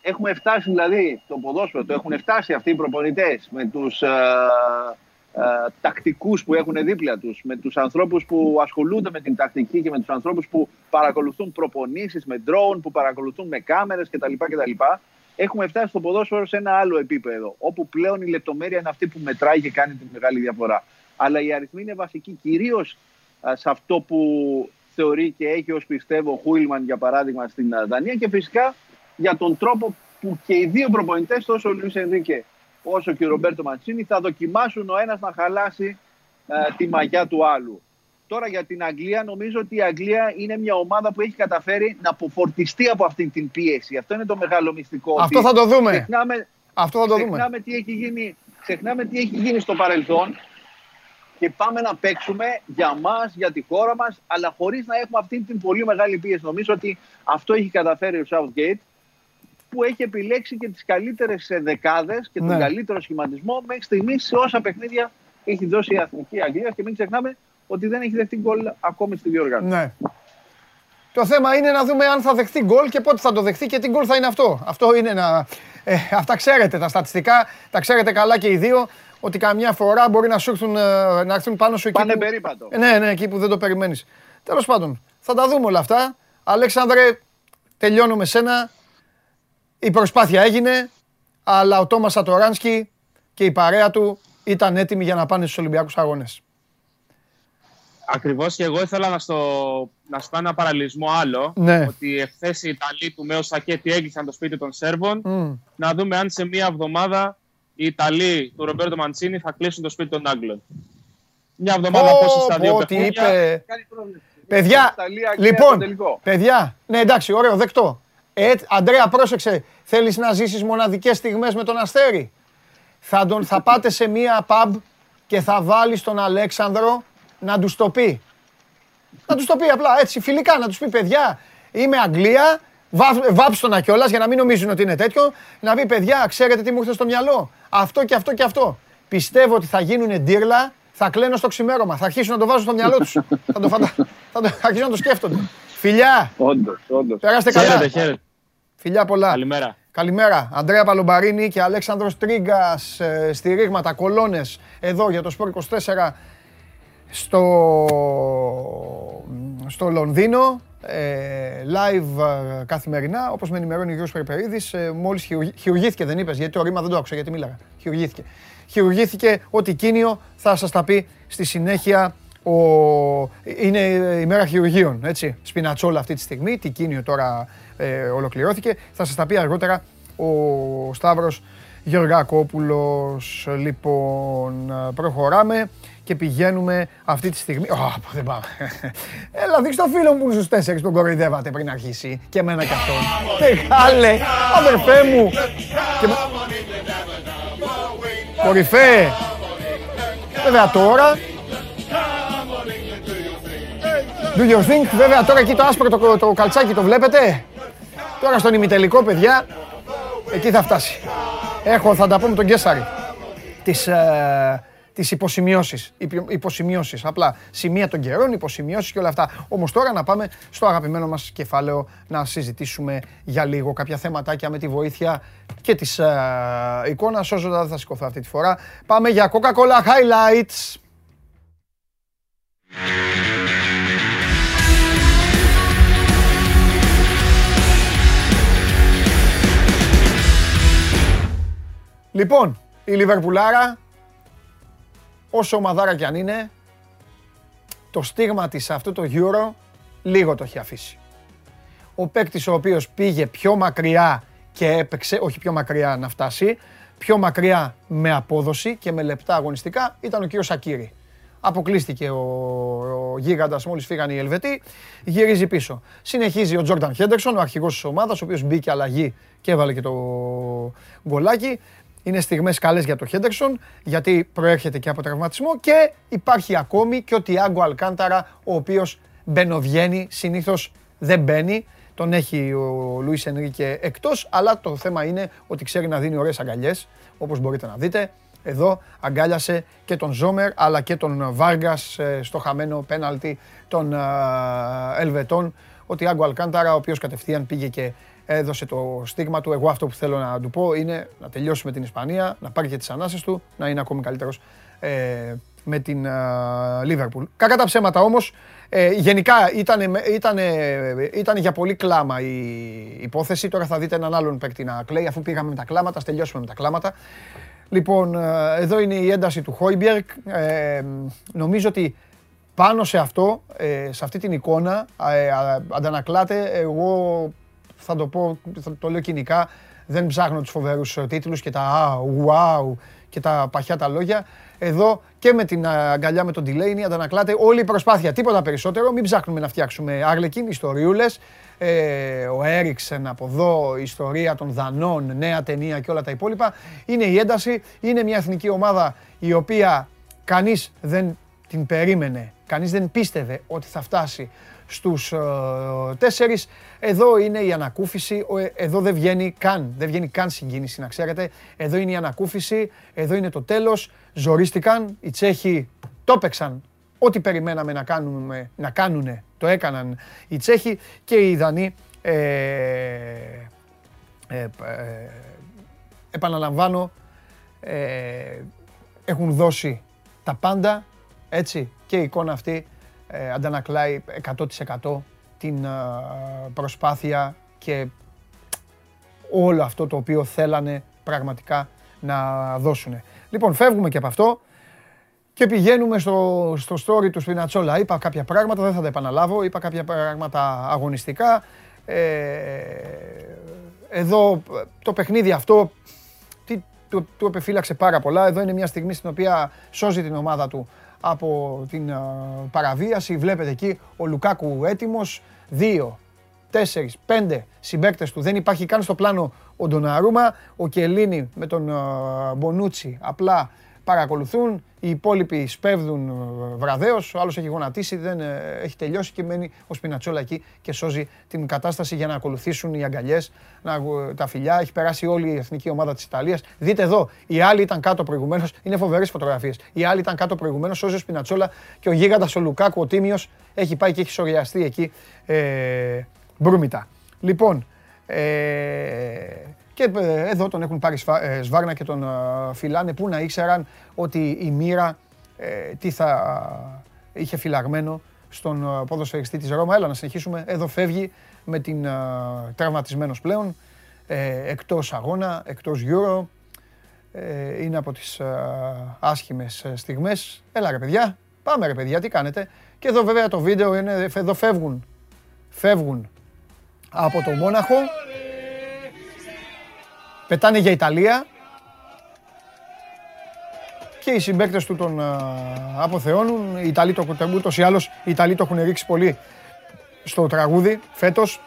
Έχουμε φτάσει δηλαδή το ποδόσφαιρο, το έχουν φτάσει αυτοί οι προπονητές με τους ε, ε, τακτικούς που έχουν δίπλα τους, με τους ανθρώπους που ασχολούνται με την τακτική και με τους ανθρώπους που παρακολουθούν προπονήσεις με drone, που παρακολουθούν με κάμερες κτλ. κτλ. Έχουμε φτάσει στο ποδόσφαιρο σε ένα άλλο επίπεδο, όπου πλέον η λεπτομέρεια είναι αυτή που μετράει και κάνει τη μεγάλη διαφορά. Αλλά οι αριθμοί είναι βασικοί, κυρίως α, σε αυτό που θεωρεί και έχει ως πιστεύω ο Χούιλμαν για παράδειγμα στην α, Δανία και φυσικά για τον τρόπο που και οι δύο προπονητές, τόσο ο Λουίς Ενρίκε όσο και ο Ρομπέρτο Μαντσίνη, θα δοκιμάσουν ο ένας να χαλάσει α, τη μαγιά του άλλου. Τώρα για την Αγγλία, νομίζω ότι η Αγγλία είναι μια ομάδα που έχει καταφέρει να αποφορτιστεί από αυτή την πίεση. Αυτό είναι το μεγάλο μυστικό. Αυτό ότι θα το δούμε. Ξεχνάμε, Αυτό θα το δούμε. ξεχνάμε, τι έχει γίνει, ξεχνάμε τι έχει γίνει στο παρελθόν και πάμε να παίξουμε για μας, για τη χώρα μας, αλλά χωρίς να έχουμε αυτή την πολύ μεγάλη πίεση. Νομίζω ότι αυτό έχει καταφέρει ο Southgate, που έχει επιλέξει και τις καλύτερες ε, δεκάδες και τον Ναι. καλύτερο σχηματισμό μέχρι στιγμής σε όσα παιχνίδια έχει δώσει η Εθνική Αγγλία και μην ξεχνάμε ότι δεν έχει δεχτεί γκολ ακόμη στη διοργάνωση. Ναι. Το θέμα είναι να δούμε αν θα δεχτεί γκολ και πότε θα το δεχτεί και τι γκολ θα είναι αυτό. Αυτό είναι να. Ε, αυτά ξέρετε τα στατιστικά, τα ξέρετε καλά και οι δύο. Ότι καμιά φορά μπορεί να σου έρθουν, ε, να έρθουν πάνω σου εκεί. Πάνε που- περίπατο. Ε, ναι, ναι, εκεί που δεν το περιμένεις. Τέλος πάντων, θα τα δούμε όλα αυτά. Αλέξανδρε, τελειώνω με σένα. Η προσπάθεια έγινε, αλλά ο Τόμας Σατοράνσκι και η παρέα του ήταν έτοιμοι για να πάνε στους Ολυμπιακούς Αγώνες. Ακριβώς και εγώ ήθελα να, στο, να σου κάνω ένα παραλληλισμό άλλο. Ναι. Ότι εχθές οι Ιταλοί του Μέο Σακέτη έκλεισαν το σπίτι των Σέρβων. Μμ. Να δούμε αν σε μία εβδομάδα οι Ιταλοί του Ρομπέρτο Μαντσίνη θα κλείσουν το σπίτι των Άγγλων. Μια εβδομάδα Πω, πόσο στα δύο πω, τι παιχνίδια. είπε. Κάνει πρόβλημα. Παιδιά, Ιταλία, Αγγλία, λοιπόν, στο τελικό. παιδιά, ναι εντάξει, ωραίο, δεκτό. Ε, Αντρέα, πρόσεξε, θέλεις να ζήσεις μοναδικές στιγμές με τον Αστέρι; Θα, τον, θα πάτε σε μία pub και θα βάλεις τον Αλέξανδρο να τους το πει. Να τους το πει απλά, έτσι, φιλικά, να τους πει, παιδιά, είμαι Αγγλία, βά- βάψτε τον κιόλας για να μην νομίζουν ότι είναι τέτοιο, να πει, παιδιά, ξέρετε τι μου ήρθε στο μυαλό, αυτό και αυτό και αυτό. Πιστεύω ότι θα γίνουν ντύρλα, θα κλαίνω στο ξημέρωμα, θα αρχίσουν να το βάζουν στο μυαλό τους. θα, το φαντα... θα, το... θα αρχίσουν να το σκέφτονται. Φιλιά, Όντως, όντως. περάστε καλά. Χαίρετε, χαίρετε. Φιλιά πολλά. Καλημέρα. Καλημέρα. Αντρέα Παλομπαρίνη και Αλέξανδρος Τρίγκας ε, στη ρήγματα, κολόνες, εδώ για το Σπορ 24 στο, στο Λονδίνο. Ε, live ε, καθημερινά, όπως με ενημερώνει ο Γιώργος Περιπερίδης, ε, μόλις χειρουργη- χειρουργήθηκε, δεν είπες, γιατί το ρήμα δεν το άκουσα, γιατί μίλαγα. Χειρουργήθηκε. Χειρουργήθηκε ότι κίνιο θα σας τα πει στη συνέχεια ο... Είναι η μέρα χειρουργείων, έτσι. Σπινατσόλα αυτή τη στιγμή, τι κίνιο τώρα ε, ολοκληρώθηκε. Θα σας τα πει αργότερα ο Σταύρος Γεωργακόπουλος. Λοιπόν, προχωράμε και πηγαίνουμε αυτή τη στιγμή. Ω, δεν πάμε. Έλα, δείξ το φίλο μου που είναι στους τέσσερις τον κοροϊδεύατε πριν αρχίσει. Και εμένα κι αυτόν. Μεγάλε, αδερφέ μου. Και... Κορυφέ. Βέβαια τώρα. Do you think, βέβαια τώρα εκεί το άσπρο το, το καλτσάκι το βλέπετε; Τώρα στον ημιτελικό, παιδιά, εκεί θα φτάσει. Έχω, θα τα πω με τον Κέσσαρη. Τις, ε, τις υποσημειώσεις, υποσημειώσεις, απλά σημεία των καιρών, υποσημειώσεις και όλα αυτά. Όμως τώρα να πάμε στο αγαπημένο μας κεφάλαιο να συζητήσουμε για λίγο κάποια θέματάκια με τη βοήθεια και της ε, εικόνας, όσο δεν θα σηκωθώ αυτή τη φορά. Πάμε για Coca-Cola Highlights. Λοιπόν, η Λιβερπουλάρα, όσο ομαδάρα κι αν είναι, το στίγμα της σε αυτό το Euro λίγο το έχει αφήσει. Ο παίκτης ο οποίος πήγε πιο μακριά και έπαιξε, όχι πιο μακριά να φτάσει, πιο μακριά με απόδοση και με λεπτά αγωνιστικά ήταν ο κύριος Σακύρη. Αποκλείστηκε ο, ο γίγαντας μόλις φύγανε οι Ελβετοί, γυρίζει πίσω. Συνεχίζει ο Τζόρνταν Χέντερσον, ο αρχηγός της ομάδας, ο οποίος μπήκε αλλαγή και έβαλε και το γκολάκι. Είναι στιγμές καλές για το Χέντερσον, γιατί προέρχεται και από τραυματισμό και υπάρχει ακόμη και ο Τιάγκο Αλκάνταρα, ο οποίος μπαινοβγαίνει, συνήθως δεν μπαίνει. Τον έχει ο Λουίς Ενρίκε εκτός, αλλά το θέμα είναι ότι ξέρει να δίνει ωραίες αγκαλιές, όπως μπορείτε να δείτε. Εδώ αγκάλιασε και τον Ζόμερ, αλλά και τον Βάργας ε, στο χαμένο πέναλτι των ε, Ελβετών. Ο Τιάγκο Αλκάνταρα, ο οποίος κατευθείαν πήγε και έδωσε το στίγμα του. Εγώ αυτό που θέλω να του πω είναι να τελειώσει με την Ισπανία, να πάρει και τις ανάσες του, να είναι ακόμη καλύτερος ε, με την Λίβερπουλ. Κακά τα ψέματα όμως, ε, γενικά ήταν, ήτανε, ήτανε για πολύ κλάμα η υπόθεση. Τώρα θα δείτε έναν άλλον παίκτη να κλαίει, αφού πήγαμε με τα κλάματα, τελειώσουμε με τα κλάματα. Λοιπόν, ε, εδώ είναι η ένταση του Χόιμπιερκ. Ε, νομίζω ότι πάνω σε αυτό, ε, σε αυτή την εικόνα, ε, αντανακλάται εγώ θα το πω, θα το λέω κοινικά, δεν ψάχνω τους φοβερούς ε, τίτλους και τα wow και τα παχιά τα λόγια. Εδώ και με την αγκαλιά με τον Τιλέινι αντανακλάται όλη η προσπάθεια. Τίποτα περισσότερο. Μην ψάχνουμε να φτιάξουμε άρλεκιν, ιστοριούλες. Ε, ο Έριξεν από εδώ, η ιστορία των Δανών, νέα ταινία και όλα τα υπόλοιπα. Είναι η ένταση. Είναι μια εθνική ομάδα η οποία κανείς δεν την περίμενε, κανείς δεν πίστευε ότι θα φτάσει στους ε, τέσσερις. Εδώ είναι η ανακούφιση, ε, εδώ δεν βγαίνει καν, δεν βγαίνει καν συγκίνηση να ξέρετε. Εδώ είναι η ανακούφιση, εδώ είναι το τέλος. Ζορίστηκαν, οι Τσέχοι το έπαιξαν. Ό,τι περιμέναμε να, κάνουμε, να κάνουνε, το έκαναν οι Τσέχοι και οι Δανείοι ε, ε, επαναλαμβάνω, έχουν δώσει τα πάντα, έτσι, και η εικόνα αυτή ε, αντανακλάει 100% την ε, προσπάθεια και όλο αυτό το οποίο θέλανε πραγματικά να δώσουν. Λοιπόν, φεύγουμε και από αυτό και πηγαίνουμε στο, στο story του Σπινατσόλα. Είπα κάποια πράγματα, δεν θα τα επαναλάβω, είπα κάποια πράγματα αγωνιστικά. Ε, εδώ το παιχνίδι αυτό τι, του, του επεφύλαξε πάρα πολλά. Εδώ είναι μια στιγμή στην οποία σώζει την ομάδα του από την παραβίαση. Βλέπετε εκεί ο Λουκάκου έτοιμος. Δύο, τέσσερις, πέντε συμπαίκτες του. Δεν υπάρχει καν στο πλάνο ο Ντοναρούμα. Ο Κελίνη με τον Μπονούτσι απλά παρακολουθούν. Οι υπόλοιποι σπέβδουν ε, βραδέως. Ο άλλος έχει γονατίσει, δεν ε, έχει τελειώσει και μένει ο Σπινατσόλα εκεί και σώζει την κατάσταση για να ακολουθήσουν οι αγκαλιές, τα φιλιά. Έχει περάσει όλη η εθνική ομάδα της Ιταλίας. Δείτε εδώ, οι άλλοι ήταν κάτω προηγουμένως. Είναι φοβερές φωτογραφίες. Οι άλλοι ήταν κάτω προηγουμένως, σώζει ο Σπινατσόλα και ο γίγαντας ο Λουκάκου, ο Τίμιος, έχει πάει και έχει σοριαστεί εκεί ε, μπρούμητα. Λοιπόν, ε, και ε, εδώ τον έχουν πάρει ε, σβάρνα και τον ε, φυλάνε που να ήξεραν ότι η μοίρα τι θα είχε φυλαγμένο στον ποδοσφαιριστή της Ρώμα. Έλα να συνεχίσουμε. Εδώ φεύγει με την τραυματισμένος πλέον, εκτός αγώνα, εκτός Euro. Είναι από τις άσχημες στιγμές. Έλα ρε παιδιά, πάμε ρε παιδιά, τι κάνετε. Και εδώ βέβαια το βίντεο είναι, εδώ φεύγουν, φεύγουν από το Μόναχο. Πετάνε για Ιταλία. και οι συμπαίκτες του τον α, αποθεώνουν. Οι Ιταλοί το ούτως ή άλλως οι Ιταλοί το έχουν ρίξει πολύ στο τραγούδι φέτος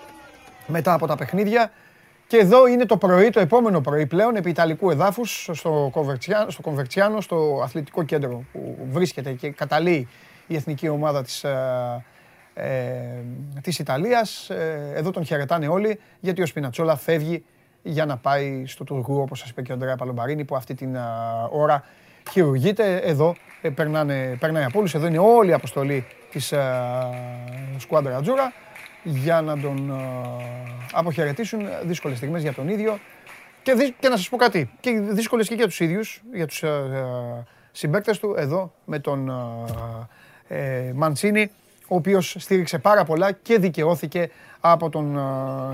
μετά από τα παιχνίδια. Και εδώ είναι το πρωί, το επόμενο πρωί πλέον, επί Ιταλικού εδάφους, στο Κομβερτσιάνο, στο, Κομβερτσιάνο, στο αθλητικό κέντρο που βρίσκεται και καταλύει η εθνική ομάδα της, ε, ε, της Ιταλίας. Ε, εδώ τον χαιρετάνε όλοι, γιατί ο Σπινατσόλα φεύγει για να πάει στο Τουρκού, όπως σας είπε και ο Αντρέα Παλομπαρίνη, που αυτή την ώρα χειρουργείται. Εδώ ε, περνάνε, περνάει από όλους. Εδώ είναι όλη η αποστολή της Σκουάντρα Ατζούρα για να τον ε, αποχαιρετήσουν δύσκολες στιγμές για τον ίδιο και, και να σας πω κάτι, και δύσκολες και για τους ίδιους, για τους uh, συμπαίκτες του, εδώ με τον ε, Μαντσίνη, ο οποίος στήριξε πάρα πολλά και δικαιώθηκε από τον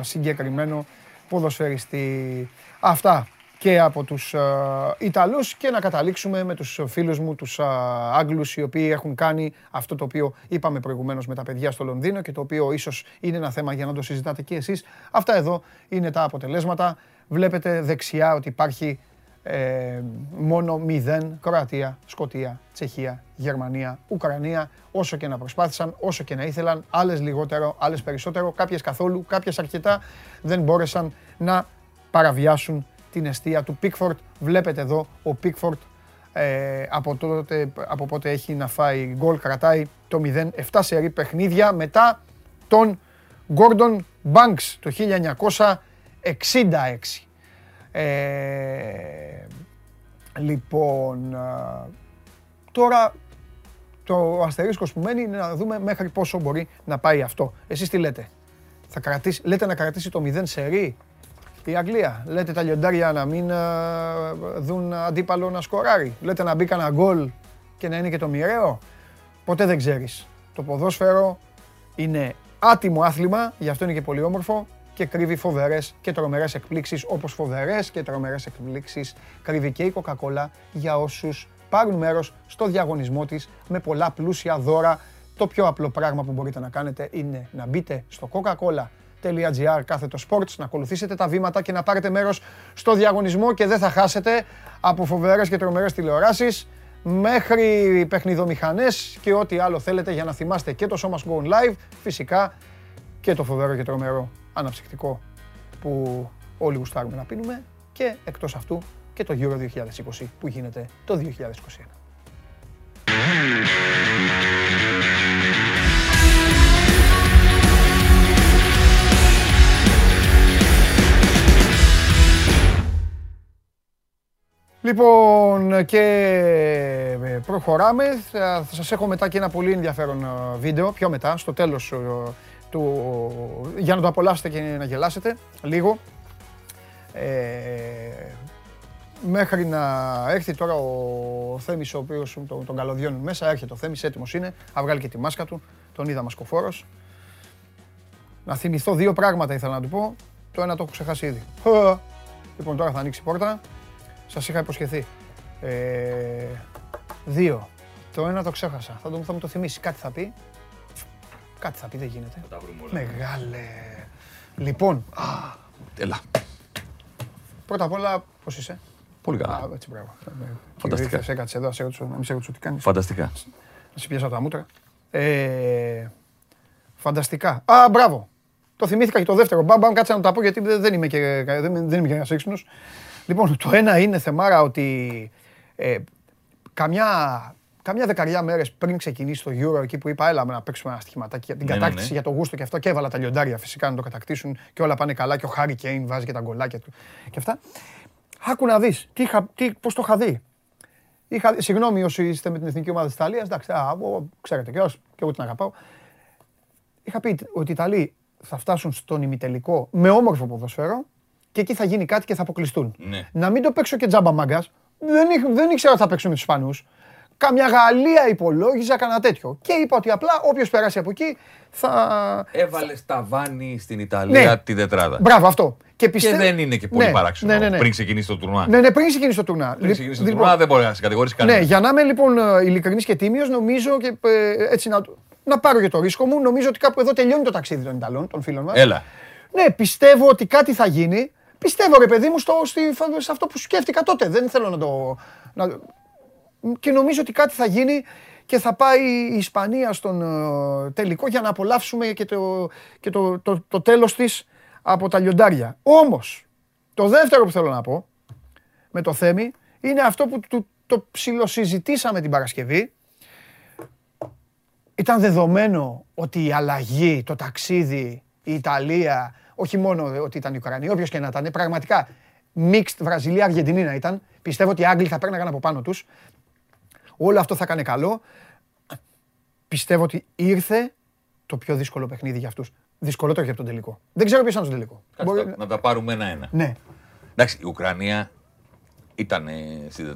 συγκεκριμένο ποδοσφαιριστή. Αυτά και από τους uh, Ιταλούς και να καταλήξουμε με τους φίλους μου, τους uh, Άγγλους, οι οποίοι έχουν κάνει αυτό το οποίο είπαμε προηγουμένως με τα παιδιά στο Λονδίνο και το οποίο ίσως είναι ένα θέμα για να το συζητάτε και εσείς. Αυτά εδώ είναι τα αποτελέσματα. Βλέπετε δεξιά ότι υπάρχει ε, μόνο 0 Κροατία, Σκοτία, Τσεχία, Γερμανία, Ουκρανία. Όσο και να προσπάθησαν, όσο και να ήθελαν, άλλες λιγότερο, άλλες περισσότερο, κάποιες καθόλου, κάποιες αρκετά δεν μπόρεσαν να παραβιάσουν την αιστεία του Πίκφορτ. Βλέπετε εδώ ο Πίκφορτ ε, από, τότε, από πότε έχει να φάει γκολ, κρατάει το 0, 7 σερή παιχνίδια μετά τον Gordon Banks το 1966. Ε, λοιπόν, τώρα το αστερίσκος που μένει είναι να δούμε μέχρι πόσο μπορεί να πάει αυτό. Εσείς τι λέτε, θα κρατήσει, λέτε να κρατήσει το 0 σερί η Αγγλία; Λέτε τα λιοντάρια να μην δουν αντίπαλο να σκοράρει; Λέτε να μπει κανένα γκολ και να είναι και το μοιραίο; Ποτέ δεν ξέρεις. Το ποδόσφαιρο είναι άτιμο άθλημα, γι' αυτό είναι και πολύ όμορφο και κρύβει φοβερές και τρομερές εκπλήξεις, όπως φοβερές και τρομερές εκπλήξεις κρύβει και η Coca-Cola για όσους πάρουν μέρος στο διαγωνισμό της με πολλά πλούσια δώρα. Το πιο απλό πράγμα που μπορείτε να κάνετε είναι να μπείτε στο coca-cola.gr κάθετο sports, να ακολουθήσετε τα βήματα και να πάρετε μέρος στο διαγωνισμό και δεν θα χάσετε από φοβερές και τρομερές τηλεοράσεις μέχρι παιχνιδομηχανές και ό,τι άλλο θέλετε για να θυμάστε και το σώμα Go Live, φυσικά και το φοβερό και τρομερό αναψυκτικό που όλοι γουστάρουμε να πίνουμε και εκτός αυτού και το Euro 2020 που γίνεται το 2021. Λοιπόν, και ε, προχωράμε. Θα σας έχω μετά και ένα πολύ ενδιαφέρον ε, βίντεο, πιο μετά, στο τέλος ε, του, για να το απολαύσετε και να γελάσετε λίγο. Ε, μέχρι να έρθει τώρα ο Θέμης ο οποίος τον, τον καλωδιώνει μέσα, έρχεται ο Θέμης, έτοιμος είναι, θα βγάλει και τη μάσκα του, τον είδα μασκοφόρος. Να θυμηθώ δύο πράγματα ήθελα να του πω, το ένα το έχω ξεχάσει ήδη. Λοιπόν τώρα θα ανοίξει η πόρτα, σας είχα υποσχεθεί. Ε, δύο. Το ένα το ξέχασα, θα, το, θα μου το θυμίσει, κάτι θα πει. Κάτι θα πει, δεν γίνεται. Θα τα βρούμε όλα. Μεγάλε. Λοιπόν. Έλα. Πρώτα απ' όλα, πώς είσαι. Πολύ καλά. Α, έτσι, μπράβο. Φανταστικά. Σε έκατσε εδώ, σε ρωτήσω, να μην σε ρωτήσω τι κάνεις. Φανταστικά. Να σε πιάσω τα μούτρα. Ε, φανταστικά. Α, μπράβο. Το θυμήθηκα και το δεύτερο. Μπαμ, μπαμ, κάτσε να τα πω γιατί δεν είμαι και, δεν, δεν είμαι και ένας έξυπνος. Λοιπόν, το ένα είναι θεμάρα ότι ε, καμιά Καμιά δεκαριά μέρες πριν ξεκινήσει το Euro, εκεί που είπα, έλα να παίξουμε ένα στοιχηματάκι για την ναι, ναι, κατάκτηση ναι. για το γούστο και αυτό. Και έβαλα τα λιοντάρια φυσικά να το κατακτήσουν και όλα πάνε καλά. Και ο Χάρη Κέιν βάζει και τα γκολάκια του και αυτά. Άκου να δεις πώς το είχα δει. Είχα, συγγνώμη όσοι είστε με την εθνική ομάδα της Ιταλίας, εντάξει, α, ξέρετε και, και εγώ την αγαπάω. Είχα πει ότι οι Ιταλοί θα φτάσουν στον ημιτελικό με όμορφο ποδοσφαίρο και εκεί θα γίνει κάτι και θα αποκλειστούν. Ναι. Να μην το παίξω και τζάμπα μάγκας. Δεν, δεν ήξερα ότι θα παίξω με τους Ισπανούς. Καμιά Γαλλία υπολόγιζα, κανένα τέτοιο. Και είπα ότι απλά όποιος περάσει από εκεί θα. Έβαλε ταβάνι στην Ιταλία ναι. τη τετράδα. Μπράβο, αυτό. Και, πιστε... και δεν είναι και πολύ ναι, παράξενο ναι, ναι, ναι. πριν ξεκινήσει το τουρνουά. Ναι, ναι, πριν ξεκινήσει το τουρνουά. Πριν ξεκινήσει το λοιπόν, τουρνουά δεν μπορεί να σε κατηγορήσει κανένα. Ναι, για να είμαι λοιπόν ε, ειλικρινής και τίμιος, νομίζω και ε, έτσι να, να πάρω και το ρίσκο μου. Νομίζω ότι κάπου εδώ τελειώνει το ταξίδι των Ιταλών, των φίλων μας. Έλα. Ναι, πιστεύω ότι κάτι θα γίνει. Πιστεύω ρε παιδί μου στο, στη, σε αυτό που σκέφτηκα τότε. Δεν θέλω να το. Να, και νομίζω ότι κάτι θα γίνει και θα πάει η Ισπανία στον ε, τελικό για να απολαύσουμε και το, και το, το, το τέλος της από τα λιοντάρια. Όμως, το δεύτερο που θέλω να πω με το Θέμη είναι αυτό που του, το ψιλοσυζητήσαμε την Παρασκευή. Ήταν δεδομένο ότι η αλλαγή, το ταξίδι, η Ιταλία, όχι μόνο ότι ήταν η Ουκρανία, όποιος και να ήταν, πραγματικά mixed Βραζιλία-Αργεντινή να ήταν. Πιστεύω ότι οι Άγγλοι θα παίρναγαν από πάνω τους. Όλο αυτό θα κάνει καλό. Πιστεύω ότι ήρθε το πιο δύσκολο παιχνίδι για αυτούς. Δυσκολότερο για τον τελικό. Δεν ξέρω ποιος ήταν στο τελικό. Μπορεί... Να τα πάρουμε ένα-ένα. Ναι. Εντάξει, η Ουκρανία ήταν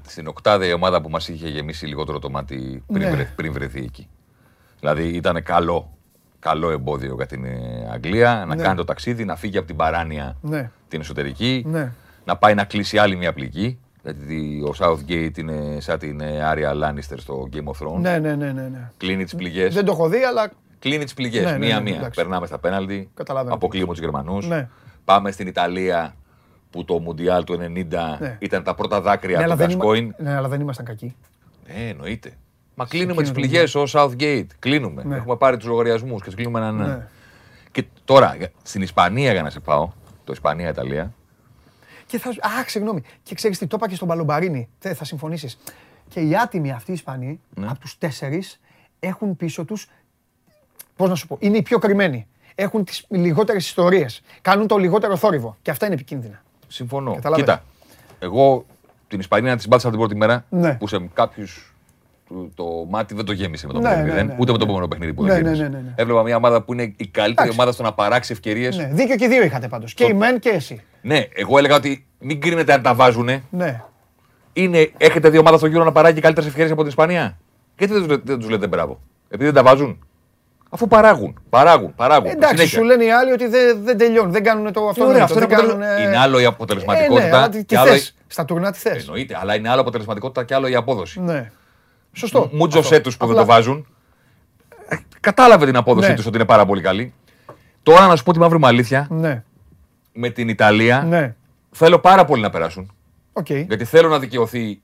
στην οκτάδα η ομάδα που μας είχε γεμίσει λιγότερο το μάτι πριν, Ναι. βρε, πριν βρεθεί εκεί. Δηλαδή ήταν καλό, καλό εμπόδιο για την ε, Αγγλία να Ναι. κάνει το ταξίδι, να φύγει από την παράνοια Ναι. την εσωτερική, Ναι. να πάει να κλείσει άλλη μια πληγή. Γιατί ο Southgate είναι σαν την ε, Άρια Λάνιστερ στο Game of Thrones. Ναι, ναι, ναι, ναι, ναι. Κλείνει τις πληγές. Δεν το έχω δει, αλλά Κλείνει τις πληγές. Ναι, ναι, ναι, Μία-μία. εντάξει. Περνάμε στα πέναλτι. Καταλαβαίνω. Αποκλείουμε τους Γερμανούς. Ναι. Πάμε στην Ιταλία που το Μουντιάλ του 90 Ναι. ήταν τα πρώτα δάκρυα ναι, αλλά του δεν, είμα- Γκασκόιν. ναι, αλλά δεν ήμασταν κακοί. Ε, εννοείται. Μα κλείνουμε τις εκείνο το πληγές ως Southgate. Κλείνουμε. Ναι. Έχουμε πάρει τους λογαριασμούς και του κλείνουμε έναν έναν. Ναι. Και τώρα, για- στην Ισπανία για να σε πάω, το Ισπανία-Ιταλία, Και θα, σου- α, συγγνώμη. Και ξέρεις τι, το είπα και στον Παλομπαρίνη. Θε, θα συμφωνήσεις. Και οι άτιμοι αυτοί οι Ισπανοί, Ναι. από τους τέσσερις, έχουν πίσω τους. Πώς να σου πω, είναι οι πιο κρυμμένοι. Έχουν τις λιγότερες ιστορίες. Κάνουν το λιγότερο θόρυβο. Και αυτά είναι επικίνδυνα. συμφωνώ. Καταλάβες. Κοίτα, εγώ την Ισπανία της μπάτσα την πρώτη μέρα Ναι. που σε κάποιους το μάτι δεν το γέμισε με το Ναι, 0-0, ναι, ναι, ούτε ναι, με το ναι. επόμενο παιχνίδι που Ναι, δεν ναι, γέμισε. ναι, ναι, ναι. Έβλεπα μια ομάδα που είναι η καλύτερη Εντάξει. ομάδα στο να παράξει ευκαιρίες. Ναι, δίκιο και οι δύο είχατε πάντως. Και η Μεν και εσύ. Ναι, εγώ έλεγα ότι μην κρίνετε αν τα βάζουνε. Ναι. Είναι, έχετε δύο ομάδα στο γύρο να παράγει καλύτερες ευκαιρίες από την Ισπανία; Γιατί δεν, τους- δεν τους λέτε μπράβο; Επειδή δεν τα βάζουν; Αφού παράγουν, παράγουν, παράγουν. Εντάξει, συνέχεια. σου λένε οι άλλοι ότι δεν, δεν τελειώνουν. Δεν κάνουν το αυτό. Ωραία, ναι, αυτό το είναι, δεν αποτελεσμα- κάνουν, ε, είναι άλλο η Ε, αποτελεσματικότητα. ναι, αλλά τι, τι και άλλο... θες. Στα τουρνά τι θες. Εννοείται, αλλά είναι άλλο αποτελεσματικότητα και άλλο η απόδοση. Ναι. Σωστό. Μούτζωσέ τους που δεν Απλά- το βάζουν. Ε, Κατάλαβε την απόδοσή Ναι. του ότι είναι πάρα πολύ καλή. Τώρα να σου πω τη μαύρη μου αλήθεια, Ναι. με την Ιταλία Ναι. θέλω πάρα πολύ να περάσουν. Οκ. Γιατί θέλω να δικαιωθεί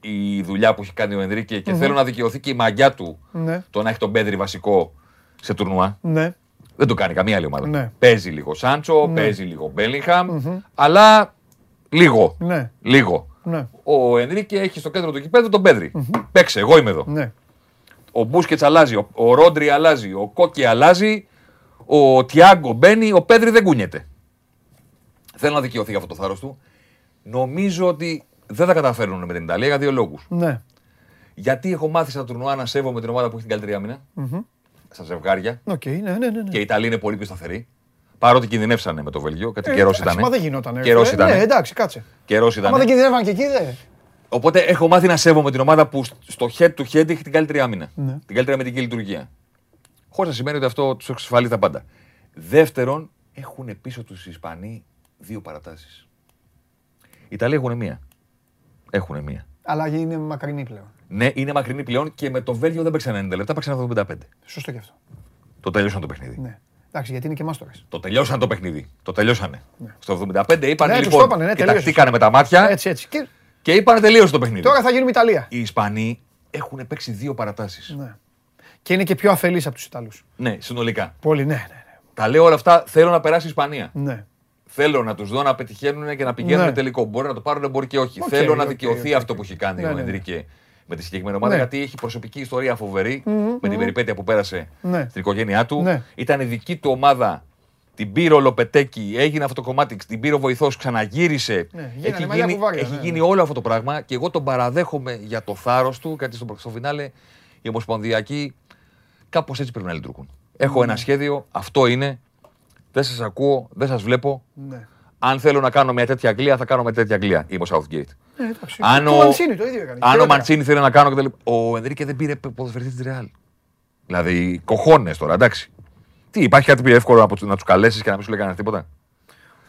η δουλειά που έχει κάνει ο Ενρίκε και θέλω να δικαιωθεί και η μαγιά του Ναι. το να έχει τον Πέδρι βασικό σε τουρνουά. Ναι. Δεν το κάνει καμία άλλη ομάδα. Ναι. Παίζει λίγο Σάντσο, παίζει λίγο Μπέλιγχαμ, αλλά λίγο. Ναι. Λίγο. Ναι. Ο Ενρίκε έχει στο κέντρο του γηπέδου τον Πέδρι. Παίξε, εγώ είμαι εδώ. Ναι. Ο Μπούσκετς αλλάζει, ο, ο Ρόντρι αλλάζει, ο Κόκε αλλάζει, ο Τιάγκο μπαίνει, ο Πέδρι δεν κουνιέται. Θέλω να δικαιωθεί για αυτό το θάρρος του. Νομίζω ότι δεν θα καταφέρουν με την Ιταλία για δύο λόγους. Ναι. Γιατί έχω μάθει στα τουρνουά να σέβομαι την ομάδα που έχει την καλύτερη άμυνα, στα ζευγάρια, Οκ. Ναι, ναι, ναι. ναι. και η Ιταλία είναι πολύ πιο σταθερή. Παρότι κινδυνεύσανε με το Βέλγιο, γιατί Ε, καιρός εντάξει, ήταν. Μα δεν γινόταν. ρε, Καιρός φίλε. ήτανε. Ναι, εντάξει, κάτσε. Καιρός Άμα δεν ήταν. κινδυνεύαν και εκεί, δε. Οπότε έχω μάθει να σέβομαι την ομάδα που στο head to head έχει την καλύτερη άμυνα. Ναι. Την καλύτερη αμυντική λειτουργία. Χωρίς να σημαίνει ότι αυτό τους εξασφαλίζει τα πάντα. Δεύτερον, έχουν πίσω τους οι Ισπανοί δύο παρατάσεις. Οι Ιταλοί έχουν μία. Έχουν μία. Αλλά είναι μακρινή πλέον. Ναι, είναι μακρινή πλέον και με το Βέλγιο δεν παίξαν 90 λεπτά, παίξαν 75. Σωστό και αυτό. Το τελειώσαν το παιχνίδι. Ναι. Εντάξει, γιατί είναι και μάστορε. Το τελειώσαν το παιχνίδι. Το τελειώσανε. Στο 75 είπαν Ναι, τους λοιπόν. το είπανε, ναι, τελείωσε. κοιταχτήκανε με τα μάτια Έτσι, έτσι. Και και είπαν τελείωσε το παιχνίδι. τώρα θα γίνουμε Ιταλία. Οι Ισπανοί έχουν παίξει δύο παρατάσεις. Ναι. Και είναι και πιο αφελείς από τους Ιταλούς. Ναι, συνολικά. Πολύ, ναι, ναι. Τα λέω όλα αυτά. Θέλω να περάσει η Ισπανία. ναι. ναι. Θέλω να τους δω να πετυχαίνουν και να πηγαίνουν Ναι. τελικό. Μπορεί να το πάρουν, μπορεί και όχι. Οκ, Θέλω να οκ, δικαιωθεί οκ, αυτό οκ. που έχει κάνει Ναι, ο ναι, ναι. Ενρίκε με τη συγκεκριμένη ομάδα. Ναι. Γιατί έχει προσωπική ιστορία φοβερή με την περιπέτεια που πέρασε Ναι. στην οικογένειά του. Ναι. Ήταν η δική του ομάδα. Την πήρε ο Λοπετέγκι, έγινε αυτό το κομμάτι, την πήρε ο βοηθός, ξαναγύρισε. Ναι, γίνανε έχει μαλλιά γίνει, κουβάρια, έχει ναι, γίνει ναι. όλο αυτό το πράγμα και εγώ τον παραδέχομαι για το θάρρος του, γιατί στο, στο φινάλε οι ομοσπονδιακοί κάπως έτσι πρέπει να λειτουργούν. Έχω ένα σχέδιο, αυτό είναι. Δεν σας ακούω, δεν σας βλέπω. ναι. Αν θέλω να κάνω μια τέτοια Αγγλία, θα κάνω μια τέτοια Αγγλία. Είμαι ο Southgate. Ναι, εντάξει. Αν το ο- Μαντσίνη το ίδιο έκανε. Αν ο Χειρότερα. Μαντσίνη θέλει να κάνω κτλ. Ο Ενρίκε δεν πήρε ποδοσφαιριστής της Ρεάλ. Δηλαδή, κοχώνες τώρα, εντάξει. Τι, υπάρχει κάτι πιο εύκολο από- να τους καλέσεις και να μην σου λέει κανένα τίποτα;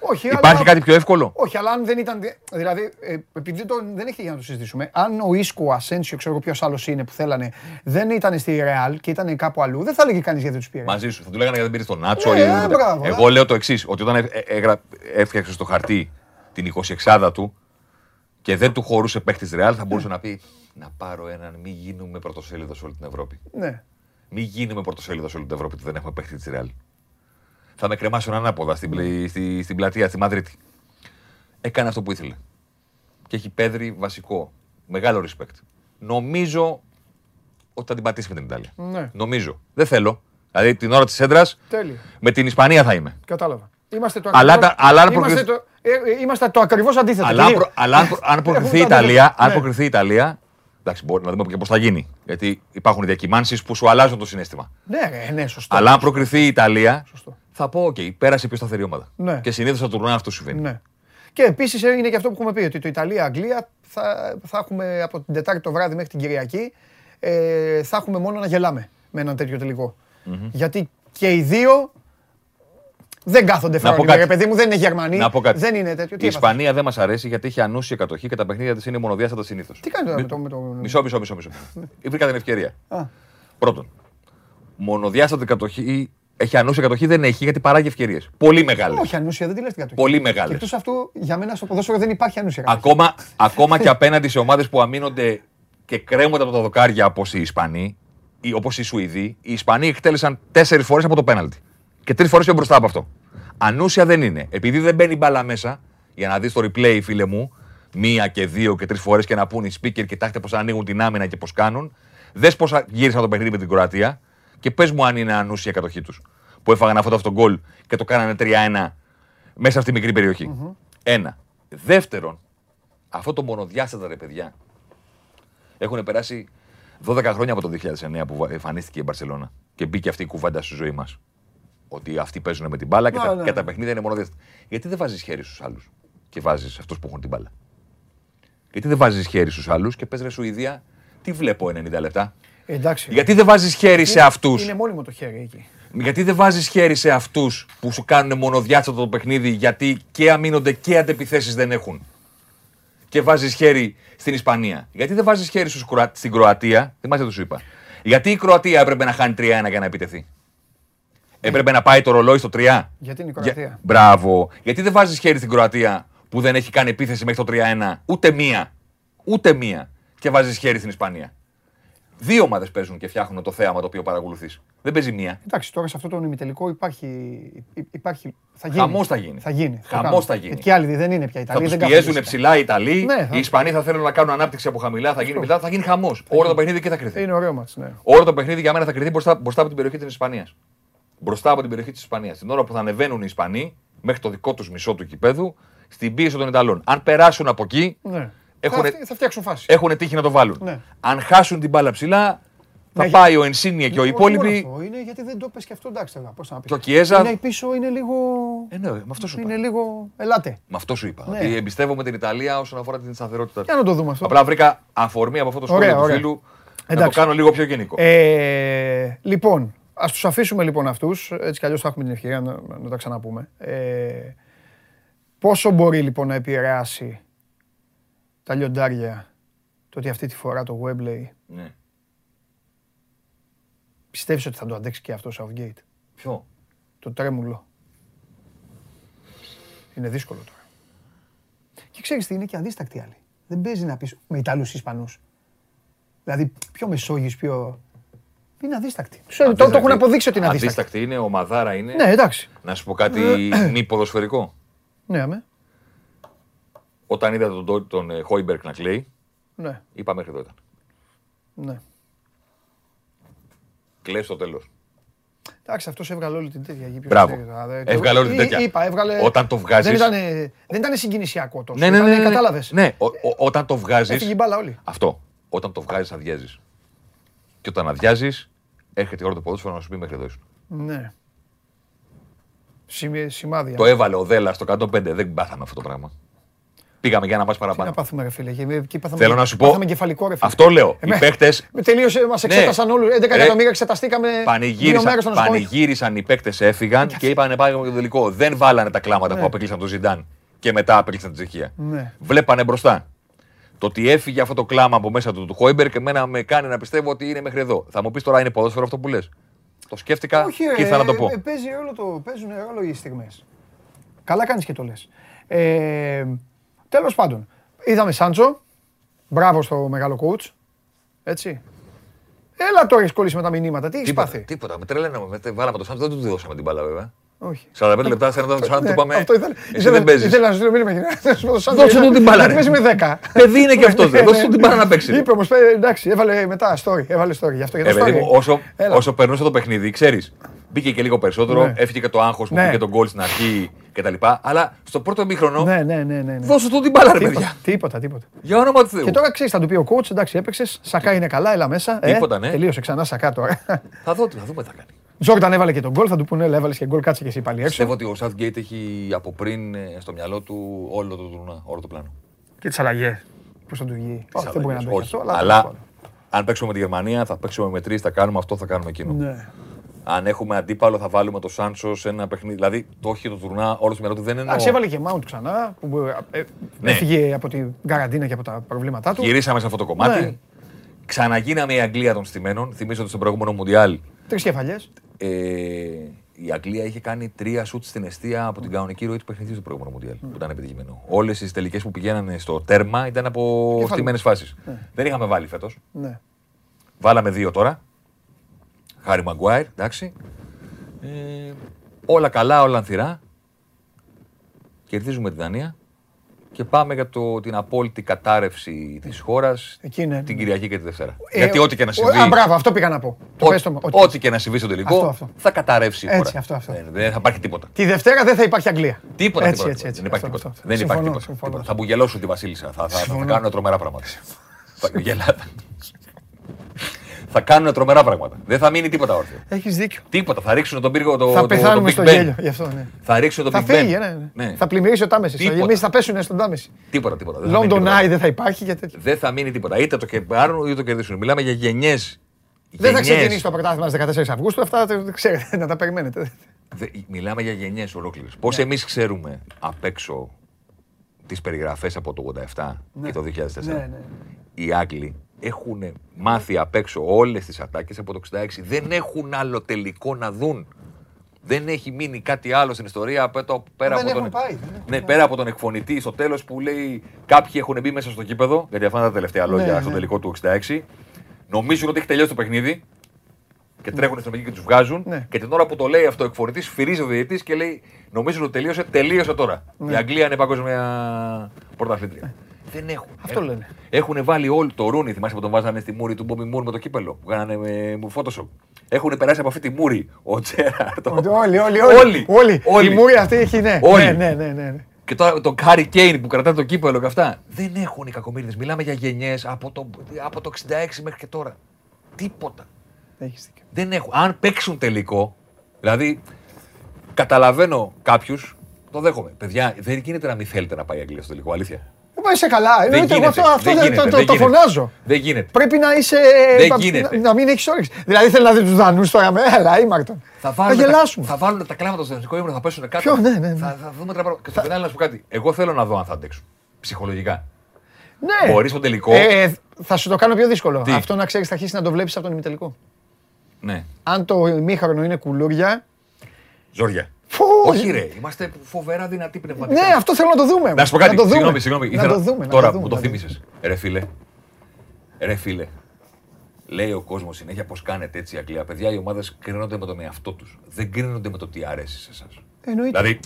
Όχι, Υπάρχει αλλά... κάτι πιο εύκολο; Όχι, αλλά αν δεν ήταν. Δηλαδή, ε, επειδή το, δεν έχει για να το συζητήσουμε, αν ο Ίσκο, ο Ασένσιο, ξέρω εγώ ποιος άλλος είναι που θέλανε, δεν ήταν στη Ρεάλ και ήταν κάπου αλλού, δεν θα έλεγε κανείς γιατί τους πήρε. Μαζί σου. Θα του λέγανε γιατί δεν πήρε τον Νάτσο. Ναι, ή ε, οτιδήποτε. μπράβο, Εγώ λέω το εξής, ότι όταν έ- έ- έγρα- έφτιαξε στο χαρτί την 26 του και δεν του χωρούσε παίχτη Ρεάλ, θα μπορούσε να πει να πάρω έναν, μην γίνουμε πρωτοσέλιδος σε όλη την Ευρώπη. Ναι. Μην γίνουμε πρωτοσέλιδος σε όλη την Ευρώπη ότι δεν έχουμε παίχτη της Ρεάλ. Θα με κρεμάσουν ανάποδα στην, πλη- στη, στην πλατεία, στη Μαδρίτη. Έκανε αυτό που ήθελε. Και έχει Πέδρι βασικό. Μεγάλο respect. Νομίζω ότι θα την πατήσει με την Ιταλία. Ναι. Νομίζω. Δεν θέλω. Δηλαδή την ώρα της σέντρας Τέλειο. με την Ισπανία θα είμαι. Κατάλαβα. Είμαστε το Αλλά ακριβώς, τα- αλλά αν είμαστε προκριθ- το, ε, ε, είμαστε το ακριβώς αντίθετο. Αλλά, αν Και- προ- αλλά αν, προ- αν προκριθεί η Έχουμε τα Ιταλία, αντίθετα. αν Ναι. προκριθεί η Ιταλία, εντάξει, μπορεί να δούμε και πώς θα γίνει. Γιατί υπάρχουν διακυμάνσεις που σου αλλάζουν το συναίσθημα. Ναι, ρε, ναι, σωστό. Αλλά αν προκριθεί η Ιταλία, Σωστό. Θα πω: Οκ, πέρασε η πιο σταθερή ομάδα. Ναι. Και συνήθως στο τουρνουά αυτό συμβαίνει. Ναι. Και επίσης είναι και αυτό που έχουμε πει, ότι το Ιταλία-Αγγλία θα, θα έχουμε από την Τετάρτη το βράδυ μέχρι την Κυριακή. Ε, θα έχουμε μόνο να γελάμε με έναν τέτοιο τελικό. Γιατί και οι δύο δεν κάθονται Να πω φρόνιμοι, κάτι. ρε παιδί μου, δεν είναι Γερμανοί. Να πω κάτι. Δεν είναι τέτοιο. Τι η έπαθες; Ισπανία δεν μας αρέσει γιατί έχει ανούσια κατοχή και τα παιχνίδια της είναι μονοδιάστατα συνήθως. Τι κάνει τώρα με το... Με το... Μισό, μισό, μισό. μισό. Βρήκα την ευκαιρία. Α, Πρώτον, μονοδιάστατη κατοχή έχει ανούσια κατοχή, δεν έχει γιατί παράγει ευκαιρίες. Πολύ μεγάλες. όχι ανούσια, δεν τη λες την κατοχή. Πολύ Και μεγάλε. εκτός αυτού, για μένα στο ποδόσφαιρο δεν υπάρχει ανούσια. κατοχή. Ακόμα, ακόμα και απέναντι σε ομάδες που αμήνονται και κρέμονται από τα δοκάρια όπως οι Ισπανοί ή όπως οι Σουηδοί, οι Ισπανοί εκτέλεσαν τέσσερις φορές από το πέναλτι. Και τρεις φορές πιο μπροστά από αυτό. Ανούσια δεν είναι. Επειδή δεν μπαίνει μπάλα μέσα, για να δεις το replay, φίλε μου, μία και δύο και τρεις φορές και να πούνε οι speaker, κοιτάξτε πώς ανοίγουν την άμυνα και πώς κάνουν. Δες πώς γύρισαν το παιχνίδι με την Κροατία και πες μου αν είναι ανούσια η κατοχή τους. Που έφαγαν αυτό το γκολ και το κάνανε 3-1 μέσα στη μικρή περιοχή. Ένα. Δεύτερον, αυτό το μονοδιάστατα ρε παιδιά έχουν περάσει 12 χρόνια από το 2009 που εμφανίστηκε η Μπαρσελόνα και μπήκε αυτή η κουβέντα στη ζωή μας. Ότι αυτοί παίζουν με την μπάλα και, Ναι, τα, ναι. και τα παιχνίδια είναι μονοδιάστατα. Γιατί δεν βάζεις χέρι στους άλλους και βάζεις αυτούς που έχουν την μπάλα; Γιατί δεν βάζεις χέρι στους άλλους και πες ρε Σουηδία, τι βλέπω 90 λεπτά; Ε, Εντάξει. Γιατί δεν βάζεις χέρι σε αυτούς; Είναι μόνιμο το χέρι εκεί. Γιατί δεν βάζεις χέρι σε αυτούς που σου κάνουν μονοδιάστατο το παιχνίδι, γιατί και αμήνονται και αντεπιθέσεις δεν έχουν. Και βάζεις χέρι στην Ισπανία. Γιατί δεν βάζεις χέρι στους Κροα- στην Κροατία, θυμάσαι τι σου είπα. Γιατί η Κροατία έπρεπε να χάνει 3-1 για να επιτεθεί; Έπρεπε να πάει το ρολόι στο 3. Γιατί είναι η Κροατία; Για- Μπράβο. Γιατί δεν βάζεις χέρι στην Κροατία που δεν έχει κάνει επίθεση μέχρι το 3-1. Ούτε μία. Ούτε μία. Και βάζεις χέρι στην Ισπανία. Δύο ομάδες παίζουν και φτιάχνουν το θέαμα το οποίο παρακολουθείς. Δεν παίζει μία. Εντάξει, τώρα σε αυτό το ημιτελικό υπάρχει. υ- υπάρχει θα γίνει. Χαμός θα γίνει. Θα γίνει. το Χαμός κάνουν. θα γίνει. Γιατί και άλλοι δεν είναι πια Θα Ιταλοί. τους δεν πιέζουν κάθονται. ψηλά οι Ιταλοί. Ναι, θα- Οι Ισπανοί θα θέλουν να κάνουν ανάπτυξη από χαμηλά. Θα γίνει μετά, θα γίνει χαμός. Όλο το παιχνίδι και θα κρυθεί. Είναι ωραίο μάτς, ναι. Όλο το παιχνίδι για μένα θα κρυθεί μπροστά, μπροστά από την περιοχή της Ισπανίας. Μπροστά από την περιοχή της Ισπανίας. Την ώρα που θα ανεβαίνουν οι Ισπανοί μέχρι το δικό τους μισό του κηπέδου στην πίεση των Ιταλών. Αν περάσουν από εκεί, ναι. Έχουνε- Θα, θα φτιάξουν φάση. έχουν τύχει να το βάλουν. Ναι. Αν χάσουν την μπάλα ψηλά, θα Ναι, πάει ο Ενσίνια και ο Όχι υπόλοιποι. μόνο αυτό, Είναι γιατί δεν το πες και αυτό, εντάξει τώρα, πώς να πεις. Και ο Κιέζα- Είναι πίσω, είναι λίγο... Ε, ναι, με αυτό σου είπα. Είναι λίγο... Ελάτε. Με αυτό σου είπα. Ναι. Ότι εμπιστεύομαι την Ιταλία όσον αφορά την σταθερότητα. Για να το δούμε αυτό. Απλά βρήκα αφορμή από αυτό το σχόλιο Ωραία, του ωραία. φίλου να το Εντάξει. κάνω λίγο πιο γενικό. Ε, λοιπόν, ας τους αφήσουμε λοιπόν αυτούς. Έτσι κι αλλιώς θα έχουμε την ευκαιρία να, να τα ξαναπούμε. Ε, πόσο μπορεί λοιπόν να επηρεάσει τα λιοντάρια το ότι αυτή τη φορά το Webley Ναι. πιστεύεις ότι θα το αντέξει και αυτό ο Southgate; Ποιο; Το τρέμουλο. Είναι δύσκολο τώρα. Και ξέρεις τι είναι και αδίστακτοι άλλοι. Δεν παίζει να πεις με Ιταλούς Ισπανούς. Δηλαδή πιο Μεσόγειους, πιο... Είναι αδίστακτοι. Τους- Το, το έχουν αποδείξει ότι είναι αδίστακτοι. Αντίστακτη είναι, ο Μαδάρα είναι. Ναι, εντάξει. Να σου πω κάτι μη ποδοσφαιρικό. Ναι, αμέ. Όταν είδα τον, τον, τον ε, Χόιμπερκ να κλαίει, Ναι, είπα μέχρι εδώ ήταν. ναι. Κλαίει στο τέλος. Εντάξει, αυτός έβγαλε όλη την τέτοια. εκεί, ποιος Μπράβο. ξέρει τώρα, δε- το- Έβγαλε όλη την Εί- τέτοια. Είπα, έβγαλε... Όταν το βγάζεις- Δεν ήταν, δεν ήταν συγκινησιακό τόσο. Ναι, ναι, ναι. Ήτανε- ναι, ναι. Κατάλαβες. Ναι, ο- ο- όταν το βγάζει. Έφυγε η μπάλα όλη. Αυτό. Όταν το βγάζεις, αδειάζεις. Και όταν αδειάζεις, έρχεται η ώρα του ποδόσφαιρο να σου πει μέχρι εδώ ήσουν. Ναι. Σημει- Σημάδια. Το έβαλε ο Δέλλα στο 105. Δεν πάθαμε αυτό το πράγμα. Πήγαμε για να πα Τι να παραπάνω. πάθουμε, ρε φίλε. και Εκεί πάθαμε, Θέλω να σου πω. Πάθαμε κεφαλικό, ρε φίλε. Αυτό λέω. Εμέ- Οι παίκτε Με τελείωσε, μας εξέτασαν όλους. 11 Ρε, εκατομμύρια εξεταστήκαμε. δύο μέρες πανηγύρισαν, στο νοσοκομείο. πανηγύρισαν οι παίκτες, έφυγαν και είπαν πάμε για το τελικό. Δεν βάλανε τα κλάματα που απέκλεισαν τον Ζιντάν και μετά απέκλεισαν την Τσεχία. Ναι. Βλέπανε μπροστά. Το ότι έφυγε αυτό το κλάμα από μέσα του του Χόιμπερ και εμένα με κάνει να πιστεύω ότι είναι μέχρι εδώ. Θα μου πεις τώρα είναι ποδόσφαιρο αυτό που λες; Το σκέφτηκα Όχι, και ήρθα να το ε, πω. ε, παίζει ρόλο το, παίζουν ρόλο οι στιγμές. Καλά κάνεις και το λες. Ε, τέλος πάντων, Είδαμε Σάντσο. Μπράβο στο μεγάλο coach. Έτσι. Έλα τώρα έχεις κολλήσει με τα μηνύματα. Τι έχεις Τίποτα, πάθει; τίποτα. Με τρελαίναμε. Με- Βάλαμε το Σάντο, δεν του δώσαμε την μπάλα βέβαια. Όχι. 45 λεπτά σε ένα Σάντο Ναι, του είπαμε. αυτό ήθελα- Εσύ ήθελα- δεν παίζεις. Ήθελα να σου στείλω μήνυμα. να σου πω το Σάντσο, Δώσε του την μπάλα, γιατί ρε. παίζει με 10. Παιδί είναι και αυτός. Ναι, ναι, Δώσε του ναι. την μπάλα να παίξει. Είπε όμως, εντάξει, έβαλε μετά story. Έβαλε story. Γι' αυτό για Ε, το παιδί story. μου, όσο, Έλα. όσο περνούσε το παιχνίδι, ξέρεις. Μπήκε και λίγο περισσότερο, Ναι. έφυγε και το άγχος που Ναι. πήγε τον γκολ στην αρχή κτλ. Αλλά στο πρώτο μήχρονο, Ναι, ναι, ναι, ναι. ναι. δώσε του την μπάλα, ρε Τίποτα, παιδιά. τίποτα, τίποτα. Για όνομα του Θεού. Και τώρα ξέρεις, θα του πει ο coach, εντάξει, έπαιξες. Σακά είναι καλά, έλα μέσα. Ε, Τίποτα, ναι. Τελείωσε ξανά Σακά τώρα. Θα δω, θα δούμε τι θα κάνει. Τζόρνταν έβαλε και τον γκολ, θα του πούνε, έλα, έβαλες και γκολ, κάτσε και εσύ πάλι έξω. Πιστεύω ότι ο Southgate έχει από πριν ε, στο μυαλό του όλο το τουρνά, όλο το πλάνο. Και τις αλλαγές. Πώς θα του βγει; Όχι, δεν μπορεί να το έχει Όχι, αυτό, αλλά. αλλά αν παίξουμε με τη Γερμανία, θα παίξουμε με τρεις, θα κάνουμε αυτό, θα κάνουμε εκείνο. Ναι. Αν έχουμε αντίπαλο, θα βάλουμε το Σάντσος σε ένα παιχνίδι. Δηλαδή, το όχι το τουρνά, όλος στο μυαλό του δεν είναι. Εντάξει, έβαλε και Mount ξανά, που ε, ε, Ναι. έφυγε από την καραντίνα και από τα προβλήματά του. Γυρίσαμε σε αυτό το κομμάτι. Ναι. Ξαναγίναμε η Αγγλία των στημένων. Θυμίζω ότι στο προηγούμενο Μουντιάλ Τρεις κεφαλιές. ε, η Αγγλία είχε κάνει τρία σουτ στην αιστεία από την κανονική ροή του παιχνιδιού στο προηγούμενο Μουντιάλ. Που ήταν επιτυχημένο. Όλες οι τελικέ που πηγαίνανε στο τέρμα ήταν από Κεφάλι. στημένε φάσει. Δεν είχαμε βάλει φέτος. Ναι. Βάλαμε δύο τώρα. Χάρη Μαγκουάιρ, εντάξει. Ε, όλα καλά, όλα ανθυρά. Κερδίζουμε τη Δανία και πάμε για το, την απόλυτη κατάρρευση της χώρας Εκεί είναι. την Κυριακή και τη Δευτέρα. Ε, Γιατί ό,τι και να ο- συμβεί. Α, μπράβο, αυτό πήγα να πω. Το ό- πες το- ότι- ό,τι και να συμβεί στο τελικό Αυτό, αυτό. θα καταρρεύσει η χώρα. Έτσι, αυτό, αυτό. Ε, δεν θα υπάρχει τίποτα. Τη Δευτέρα δεν θα υπάρχει Αγγλία. Τίποτα, έτσι, τίποτα, έτσι, έτσι. δεν υπάρχει Αυτό, τίποτα. αυτό, αυτό. Δεν υπάρχει Συμφωνώ, τίποτα. συμφωνώ. τίποτα. Θα μπουγελώσουν τη Βασίλισσα. Θα, θα, θα, θα Συμφωνώ. κάνουν τρομερά πράγματα. θα, γελάτε. Θα κάνουν τρομερά πράγματα. Δεν θα μείνει τίποτα όρθιο. Έχεις δίκιο. Τίποτα. Θα ρίξουν τον πύργο το, Θα το, πεθάνουμε το στο Big Ben. γέλιο. Γι' αυτό, ναι. Θα ρίξουν τον Θα Big φύγει, Ben. ναι, ναι. Ναι. Θα πλημμυρίσει ο Τάμεσης. Τίποτα. Εμεί θα πέσουν στον Τάμεση. Τίποτα, τίποτα. Δεν θα μείνει London τίποτα. Eye δεν θα υπάρχει και τέτοια. Δεν θα μείνει τίποτα. Είτε το πάρουν είτε το κερδίσουν. Μιλάμε για γενιές. Δεν θα ξεκινήσει το πρωτάθλημα στις 14 Αυγούστου. Αυτά δεν ξέρετε να τα περιμένετε. Μιλάμε για γενιές ολόκληρες. Πώς εμείς ξέρουμε απ' έξω τις περιγραφές από το 87 και το 2004. Ναι, ναι. Οι Άγγλοι έχουν μάθει απ' έξω όλες τις ατάκες από το 66. Δεν έχουν άλλο τελικό να δουν. Δεν έχει μείνει κάτι άλλο στην ιστορία από το, πέρα, Δεν από έχουν τον, πάει, δεν έχουν ναι, πέρα από τον εκφωνητή στο τέλος που λέει κάποιοι έχουν μπει μέσα στο κήπεδο. Γιατί αυτά είναι τα τελευταία λόγια Ναι, στο ναι. τελικό του 66. Νομίζουν ότι έχει τελειώσει το παιχνίδι και τρέχουν στην μερική και τους βγάζουν. Ναι. Και την ώρα που το λέει αυτό ο εκφορητή, φυρίζει ο διαιτητής και λέει: Νομίζουν ότι τελείωσε, τελείωσε τώρα. Ναι. Η Αγγλία είναι παγκόσμια πρωταθλήτρια. Δεν έχουν. Αυτό Έχουν- λένε. Έχουν βάλει όλο το ρούνι, θυμάσαι που τον βάζανε στη μούρη του Μπόμπι Μούρ με το κύπελο. Που κάνανε με μου Photoshop. Έχουν περάσει από αυτή τη μούρη ο Τζέραρτ. ο- Όλοι, όλοι, Όλοι. όλοι. Όλοι. Η μούρη αυτή έχει ναι. Όλοι. Ναι, ναι, ναι, ναι, ναι. Και τώρα το Κάρι Κέιν που κρατάει το κύπελο και αυτά. Δεν έχουν οι κακομίριδε. Μιλάμε για γενιές από το, από το 66 μέχρι και τώρα. Τίποτα. Έχεις δίκιο. Δεν έχουν. Αν παίξουν τελικό, δηλαδή καταλαβαίνω κάποιους, το δέχομαι. Παιδιά, δεν γίνεται να μην θέλετε να πάει η Αγγλία στο τελικό, αλήθεια. Δεν πάει σε καλά. Δεν Εννοείται, εγώ γίνεται. αυτό, αυτό δεν δεν- γίνεται, το, δεν το, το γίνεται. φωνάζω. Δεν γίνεται. Πρέπει να είσαι. Δεν να- γίνεται. Να, μην έχεις όρεξη. Δηλαδή θέλει να δεις τους Δανούς τώρα με. Έλα, ήμαρτον. Θα, βάλουν γελάσουμε. Τα, θα βάλουν τα κλάματα στο εθνικό ύμνο, θα πέσουν κάτω. Ποιο, ναι, ναι, ναι. Θα, θα δούμε τα πράγματα. Και στο φινάλε να σου πω κάτι. Εγώ θέλω να δω αν θα αντέξουν. Ψυχολογικά. Ναι. Μπορείς στο τελικό; Ε, θα σου το κάνω πιο δύσκολο. Τι; Αυτό να ξέρεις, θα αρχίσεις να το βλέπεις από τον ημιτελικό. Ναι. Αν το ημίχρονο είναι κουλούρια. Ζόρια. Φου, Όχι, ρε. Είμαστε φοβερά δυνατοί πνευματικά. Ναι, αυτό θέλω να το δούμε. Να σου πω κάτι. το δούμε. Συγγνώμη, συγγνώμη. Να Ήθελα- το δούμε. να Τώρα δούμε, που το να δούμε. θύμισες. Ρε φίλε. Ρε φίλε. Λέει ο κόσμος συνέχεια πώ κάνετε έτσι η Αγγλία. Παιδιά, οι ομάδες κρίνονται με τον εαυτό τους. Δεν κρίνονται με το τι αρέσει σε εσάς. Εννοείται. Δηλαδή,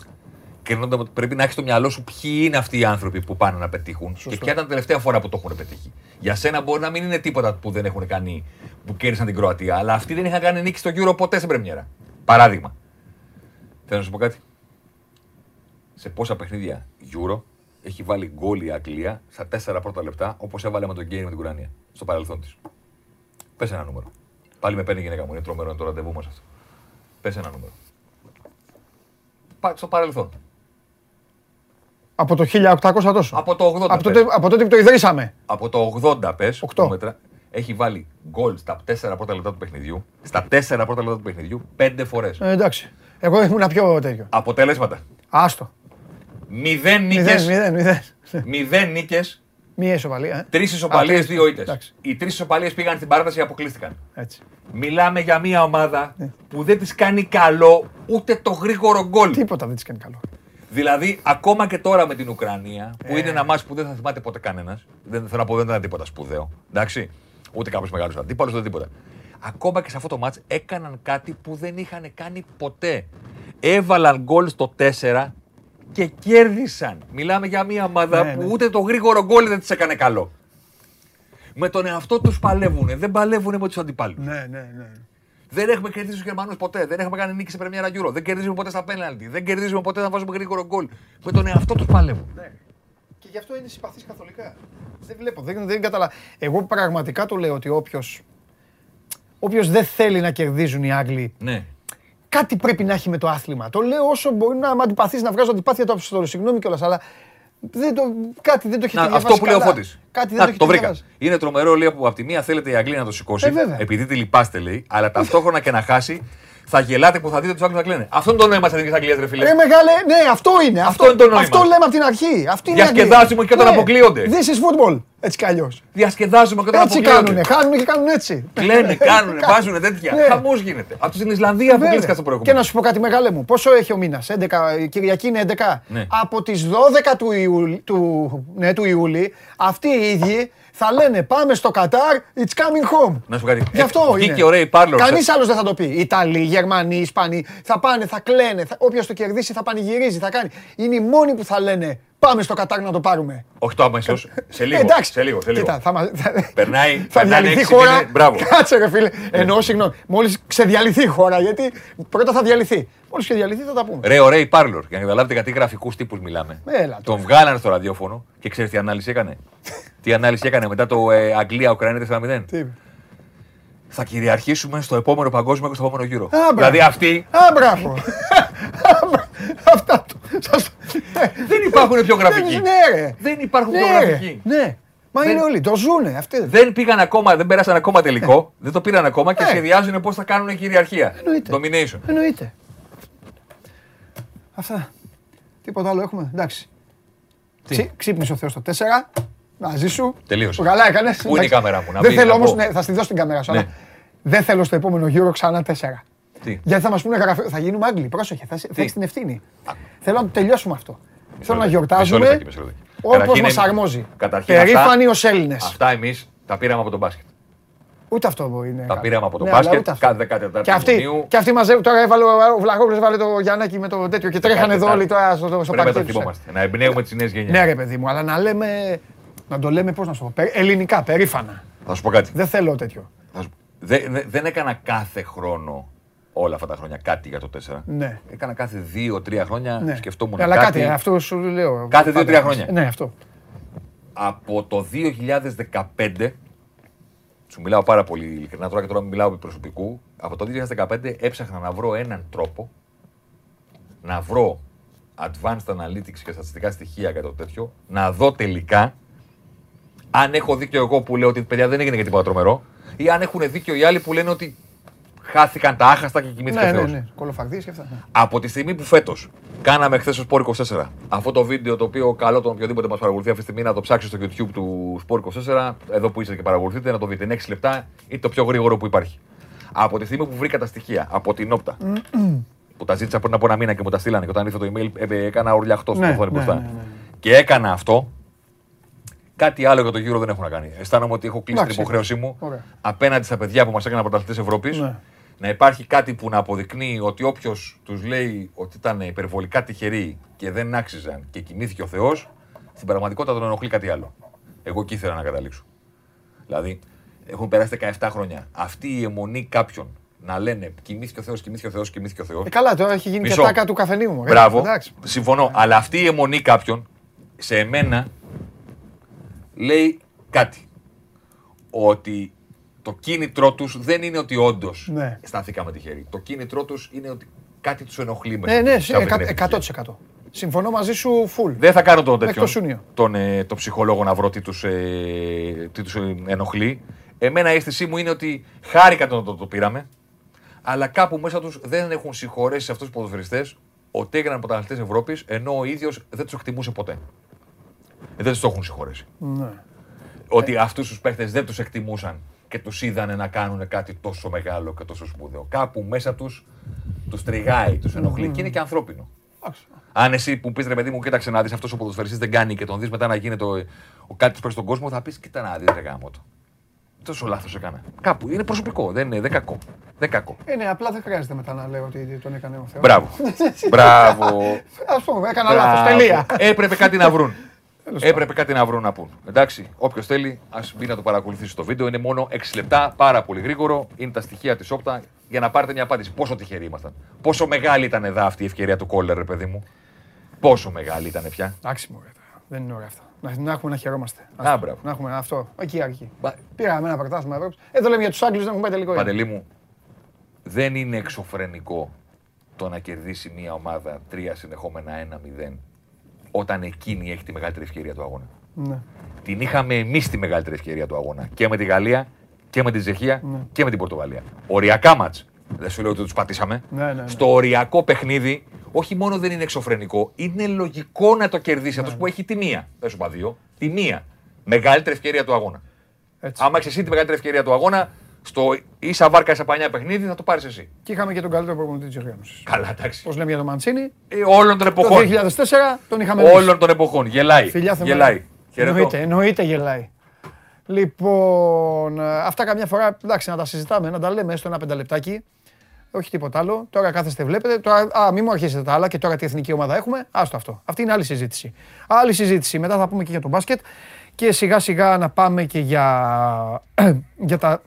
κρίνονται με... πρέπει να έχεις στο μυαλό σου ποιοι είναι αυτοί οι άνθρωποι που πάνε να πετύχουν και ποια ήταν η τελευταία φορά που το έχουν πετύχει. Για σένα μπορεί να μην είναι τίποτα που δεν έχουν κάνει, που κέρδισαν την Κροατία, αλλά αυτοί δεν είχαν κάνει νίκη στο Euro ποτέ στην Πρεμιέρα. Παράδειγμα. Θέλω να σου πω κάτι. Σε πόσα παιχνίδια Euro έχει βάλει γκολ η Αγγλία στα τέσσερα πρώτα λεπτά όπως έβαλε με τον Γκέιν με την Κουρανία στο παρελθόν της. Πες ένα νούμερο. Πάλι με παίρνει η γυναίκα μου, είναι τρομερό είναι το ραντεβού μας αυτό. Πες ένα νούμερο. Πα- Στο παρελθόν. Από το 1800 τόσο. Από το 80. Από πες. τότε, από τότε που το ιδρύσαμε. Από το 80 πες. Οκτώ. Έχει βάλει γκολ στα 4 πρώτα λεπτά του παιχνιδιού. Στα 4 πρώτα λεπτά του παιχνιδιού 5 φορές. Ε, εντάξει. Εγώ ήμουν πιο τέτοιο. Αποτέλεσματα. Άστο. 0 Μηδέν, νίκες. μηδέν, μηδέν. 0 νίκες. Μία ισοβαλία. Ε. Τρεις ισοπαλίες, Α, τρεις. δύο ήττες. Εντάξει. Οι τρεις ισοπαλίες πήγαν στην παράταση και αποκλείστηκαν. Έτσι. Μιλάμε για μια ομάδα Ναι. που δεν της κάνει καλό ούτε το γρήγορο γκολ. Τίποτα δεν της κάνει καλό. Δηλαδή, ακόμα και τώρα με την Ουκρανία, που Ε. είναι ένα μάτι που δεν θα θυμάται ποτέ κανένας. Δεν θέλω να πω δεν ήταν τίποτα σπουδαίο. Εντάξει. Ούτε κάποιος μεγάλος αντίπαλος, ούτε τίποτα. Ακόμα και σε αυτό το μάτς έκαναν κάτι που δεν είχαν κάνει ποτέ. Έβαλαν γκολ στο 4 και κέρδισαν. Μιλάμε για μια ομάδα Ναι, που ναι. ούτε το γρήγορο γκολ δεν της έκανε καλό. Με τον εαυτό τους παλεύουν. Δεν παλεύουν με τους αντιπάλους. Ναι, ναι, ναι. Δεν έχουμε κερδίσει τους Γερμανούς ποτέ. Δεν έχουμε κάνει νίκη σε πρεμιέρα Euro. Δεν κερδίζουμε ποτέ στα πέναλτι. Δεν κερδίζουμε ποτέ να βάζουμε γρήγορο γκολ. Με τον εαυτό τους παλεύουν. Ναι. Και γι' αυτό είναι συμπαθής καθολικά. Δεν βλέπω, δεν, δεν καταλαβαίνω. Εγώ πραγματικά το λέω ότι όποιος. Όποιος δεν θέλει να κερδίζουν οι Άγγλοι, Ναι. κάτι πρέπει να έχει με το άθλημα. Το λέω όσο μπορεί να με αντιπαθείς να βγάζω αντιπάθεια το στο συγγνώμη κιόλας, αλλά δεν το, κάτι δεν το έχετε Να, διαβάσει. αυτό που λέει ο καλά. Φώτης. Κάτι δεν Να, το έχετε το βρήκα. διαβάσει. Είναι τρομερό λέει που από τη μία θέλετε η Αγγλία να το σηκώσει, Ε, βέβαια. επειδή τη λυπάστε λέει, αλλά ταυτόχρονα και να χάσει, θα γελάτε που θα δείτε τους Άγγλους να κλαίνε. Αυτό είναι το νόημα της Εθνικής Αγγλίας, ρε φίλε. Ρε μεγάλε, ναι, αυτό είναι. Αυτό είναι το νόημα. Αυτό λέμε από την αρχή. Αυτή είναι η Διασκεδάζουμε Αγγλία. και όταν Ναι, αποκλείονται. This is football. Έτσι κι αλλιώς. Διασκεδάζουμε και όταν Έτσι αποκλείονται. κάνουνε. Χάνουνε και κάνουν έτσι. Κλαίνε, κάνουνε, Κα- βάζουν τέτοια. Ναι. Χαμός γίνεται. Από την Ισλανδία που Βέβαια. κλείστηκα στο Και προηγούμενο. να σου πω κάτι μεγάλε μου. Πόσο έχει ο μήνας, 11, η Κυριακή είναι 11. Ναι. Από τις 12 του, Ιούλη, του, ναι, του Ιούλη, αυτοί οι ίδιοι θα λένε πάμε στο Κατάρ, it's coming home. Να σου πω κάτι. Γι' αυτό Ε, είναι. βγήκε ο Ray Parlour. Κανείς άλλος δεν θα το πει. Ιταλοί, Γερμανοί, Ισπανοί θα πάνε, θα κλαίνε. Θα, Όποιος το κερδίσει θα πανηγυρίζει, θα κάνει. Είναι οι μόνοι που θα λένε πάμε στο Κατάρ να το πάρουμε. Όχι το αμέσω. Σε λίγο. Ε, Εντάξει. Σε λίγο. Σε λίγο. Κοίτα, θα, μα- θα, Περνάει- θα περνάνε διαλυθεί η έξι χώρα. μήνες. Μπράβο. Κάτσε ρε φίλε. Εννοώ συγγνώμη. Μόλις ξεδιαλυθεί η χώρα, γιατί πρώτα θα διαλυθεί. Μόλις ξεδιαλυθεί θα τα πούμε. Ρε, ο Ray Parlour, για να καταλάβετε γιατί γραφικούς τύπους μιλάμε. Έλα Τον βγάλανε στο ραδιόφωνο και ξέρεις τι ανάλυση έκανε. Τι ανάλυση έκανε μετά το ε, Αγγλία-Ουκρανία 4-0. Τι είπε. Θα κυριαρχήσουμε στο επόμενο παγκόσμιο και στο επόμενο γύρο. μπράβο. δηλαδή αυτοί Α, μπράβο. Αυτά του. Σας- δεν υπάρχουν πιο γραφικοί. Δεν- Ναι, ρε. Δεν υπάρχουν πιο Ναι, ρε. γραφικοί. Ναι. Μα Δεν- είναι όλοι. Το ζουνε αυτοί. Δεν πήγαν ακόμα, δεν πέρασαν ακόμα τελικό. δεν το πήραν ακόμα και Ε. σχεδιάζουν πώς θα κάνουν κυριαρχία. Εννοείται. Domination. Εννοείται. Αυτά. Τίποτα άλλο έχουμε. Εντάξει. Ξύ- Ξύπνησε ο Θεός το 4. Μαζί σου. Τελείωσε. Καλά έκανες. Πού είναι η κάμερα μου, να Δεν μπει, θέλω να όμως, πω. ναι, θα στη δώσω την κάμερα σου. Ναι. αλλά Δεν θέλω στο επόμενο γύρο ξανά 4. Τι; Γιατί θα μας πούνε γραφείο, θα γίνουμε Άγγλοι. Πρόσεχε, θα, θα έχεις την ευθύνη. Θέλω να το τελειώσουμε αυτό. Θέλω να Μισό γιορτάζουμε λεπτάκι, μισό λεπτάκι. όπως Καταρχήν, μα εμείς- αρμόζει. καταρχήν Περήφανοι αυτά- ως Έλληνες. Αυτά εμείς τα πήραμε από τον μπάσκετ. Ούτε αυτό μπορεί να είναι. Τα καλό. πήραμε από το Ναι, μπάσκετ, αλλά ούτε αυτό. κάθε 14η Και αυτοί, Ιουνίου. και αυτοί μαζεύουν. Τώρα έβαλε ο ο Βλαχόπουλος, έβαλε το Γιάννακι με το τέτοιο και τρέχανε εδώ όλοι τώρα στο, στο Πρέπει να τα παρκέ τους. θυμόμαστε. Να εμπνέουμε τις νέες γενιές. Ναι, ρε παιδί μου, αλλά να λέμε. Να το λέμε, πώς να σου πω, πε- ελληνικά, περήφανα. Θα σου πω κάτι. Δεν θέλω τέτοιο. Θα σου- Δε- δε- δεν έκανα κάθε χρόνο όλα αυτά τα χρόνια κάτι για το 4. Ναι. Έκανα κάθε 2-3 χρόνια Ναι. σκεφτόμουν Αλλά κάτι. κάτι, αυτό σου λέω. Κάθε πάντα. δύο-τρία χρόνια. Ναι, αυτό. Από το 2015, σου μιλάω πάρα πολύ ειλικρινά τώρα και τώρα μιλάω επί προσωπικού, από το 2015 έψαχνα να βρω έναν τρόπο να βρω advanced analytics και στατιστικά στοιχεία για το τέτοιο, να δω τελικά αν έχω δίκιο εγώ που λέω ότι παιδιά δεν έγινε και τίποτα τρομερό, ή αν έχουν δίκιο οι άλλοι που λένε ότι χάθηκαν τα άχαστα και κοιμήθηκε Ναι, ο ναι, Θεός. ναι. Κολοφαρδίες και αυτά. ναι. Από τη στιγμή που φέτος κάναμε χθες στο Sport 24 αυτό το βίντεο το οποίο καλό τον οποιοδήποτε μας παρακολουθεί αυτή τη στιγμή να το ψάξει στο YouTube του Sport 24, εδώ που είστε και παρακολουθείτε, να το δείτε. Είναι 6 λεπτά ή το πιο γρήγορο που υπάρχει. Από τη στιγμή που βρήκα τα στοιχεία από την όπτα, που τα ζήτησα πριν από ένα μήνα και μου τα στείλανε και όταν ήρθε το email ε, έκανα ορλιαχτό στην Ναι, οθόνη ναι, μπροστά. ναι, ναι, ναι. Και έκανα αυτό. Κάτι άλλο για το γύρο δεν έχω να κάνει. Αισθάνομαι ότι έχω κλείσει την Εντάξει. υποχρέωσή μου Ωραία. απέναντι στα παιδιά που μας έκαναν πρωταθλητές Ευρώπης Ναι. να υπάρχει κάτι που να αποδεικνύει ότι όποιος τους λέει ότι ήταν υπερβολικά τυχεροί και δεν άξιζαν και κοιμήθηκε ο Θεός, στην πραγματικότητα τον ενοχλεί κάτι άλλο. Εγώ εκεί ήθελα να καταλήξω. Δηλαδή, έχουν περάσει 17 χρόνια. Αυτή η αιμονή κάποιων να λένε κοιμήθηκε ο Θεός, κοιμήθηκε ο Θεός, κοιμήθηκε ο Θεός. Ε, καλά, τώρα έχει γίνει Μισό. και τάκα του καφενείου μου. ε. Μπράβο. Εντάξει. Συμφωνώ. Αλλά αυτή η αιμονή κάποιων σε εμένα λέει κάτι. Ότι το κίνητρό τους δεν είναι ότι όντως Ναι. σταθήκαμε τυχεροί. Το κίνητρό τους είναι ότι κάτι τους ενοχλεί Ναι, ναι, σε αυτή την εκα- ευτυχία. 100%. Συμφωνώ μαζί σου full. Δεν θα κάνω τον Μέχρι τέτοιον, το Σούνιο. τον, ε, τον ψυχολόγο να βρω τι τους, ε, τι τους ε, ενοχλεί. Εμένα η αίσθησή μου είναι ότι χάρηκα το, το, το πήραμε, αλλά κάπου μέσα τους δεν έχουν συγχωρέσει αυτούς τους ποδοσφαιριστές ότι έγιναν πρωταθλητές Ευρώπης, ενώ ο ίδιος δεν τους εκτιμούσε ποτέ. Ε, δεν τους το έχουν συγχωρέσει. Ναι. Ότι αυτούς τους παίχτες δεν τους εκτιμούσαν και τους είδανε να κάνουν κάτι τόσο μεγάλο και τόσο σπουδαίο. Κάπου μέσα τους τους τριγάει, τους ενοχλεί και είναι και ανθρώπινο. Εντάξει. Αν εσύ που πεις ρε παιδί μου, κοίταξε να δεις αυτός ο ποδοσφαιριστής δεν κάνει και τον δεις μετά να γίνεται ο, ο κάτι προς τον κόσμο, θα πεις κοίτα να δεις ρε γάμο του. Τόσο λάθος έκανα. Κάπου είναι προσωπικό, δεν είναι δεν κακό. Δεν κακό. Ε, ναι, απλά δεν χρειάζεται μετά να λέω ότι τον έκανε ο Θεός. Μπράβο. Μπράβο. Ας πούμε, έκανα λάθος, Μπράβο. τελεία. Έπρεπε κάτι να βρουν. Έπρεπε κάτι να βρουν να πούν. Εντάξει, όποιος θέλει, ας μπει να το παρακολουθήσει το βίντεο. Είναι μόνο 6 λεπτά, πάρα πολύ γρήγορο. Είναι τα στοιχεία της Όπτα για να πάρετε μια απάντηση. Πόσο τυχεροί ήμασταν. Πόσο μεγάλη ήταν εδώ αυτή η ευκαιρία του κόλλερ, ρε παιδί μου. Πόσο μεγάλη ήταν πια. Εντάξει, μωρέ, τώρα. δεν είναι ωραία αυτά. Να, να έχουμε να χαιρόμαστε. Α, Αυτό. μπράβο. Να έχουμε αυτό. Εκεί αρκεί. Μπα- Πήραμε ένα πρωτάθλημα Ευρώπη. Εδώ λέμε για τους Άγγλους να έχουμε πάει τελικό. είναι. Παντελή μου, δεν είναι εξωφρενικό το να κερδίσει μια ομάδα τρία συνεχόμενα 1-0 όταν εκείνη έχει τη μεγαλύτερη ευκαιρία του αγώνα. Ναι. Την είχαμε εμείς τη μεγαλύτερη ευκαιρία του αγώνα. Και με τη Γαλλία και με τη Τσεχία Ναι. και με την Πορτογαλία. Οριακά μάτς. Δεν σου λέω ότι τους πατήσαμε. Ναι, ναι, ναι. Στο οριακό παιχνίδι, όχι μόνο δεν είναι εξωφρενικό, είναι λογικό να το κερδίσει Ναι. αυτός που έχει τη μία. Δεν σου είπα δύο. Τη μία. Μεγαλύτερη ευκαιρία του αγώνα. Έτσι. Άμα έχεις εσύ τη μεγαλύτερη ευκαιρία του αγώνα, στο ίσα βάρκα ίσα πανιά παιχνίδι θα το πάρεις εσύ. Και είχαμε και τον καλύτερο προπονητή της οργάνωση. Καλά, εντάξει. Πώς λέμε για τον Μαντσίνη, Ε, όλων των το εποχών. 2004 τον είχαμε εμείς. Όλων των εποχών. Γελάει. Φιλιά θεμέλα. Γελάει. Χαιρετώ. Εννοείται, εννοείται γελάει. Λοιπόν, ε, αυτά καμιά φορά, εντάξει, να τα συζητάμε, να τα λέμε έστω ένα πενταλεπτάκι. Όχι τίποτα άλλο. Τώρα κάθεστε, βλέπετε. Τώρα, α, μην μου αρχίσετε τα άλλα και τώρα τι εθνική ομάδα έχουμε. Άστο αυτό. Αυτή είναι άλλη συζήτηση. Άλλη συζήτηση. Μετά θα πούμε και για το μπάσκετ και σιγά σιγά να πάμε και για, για τα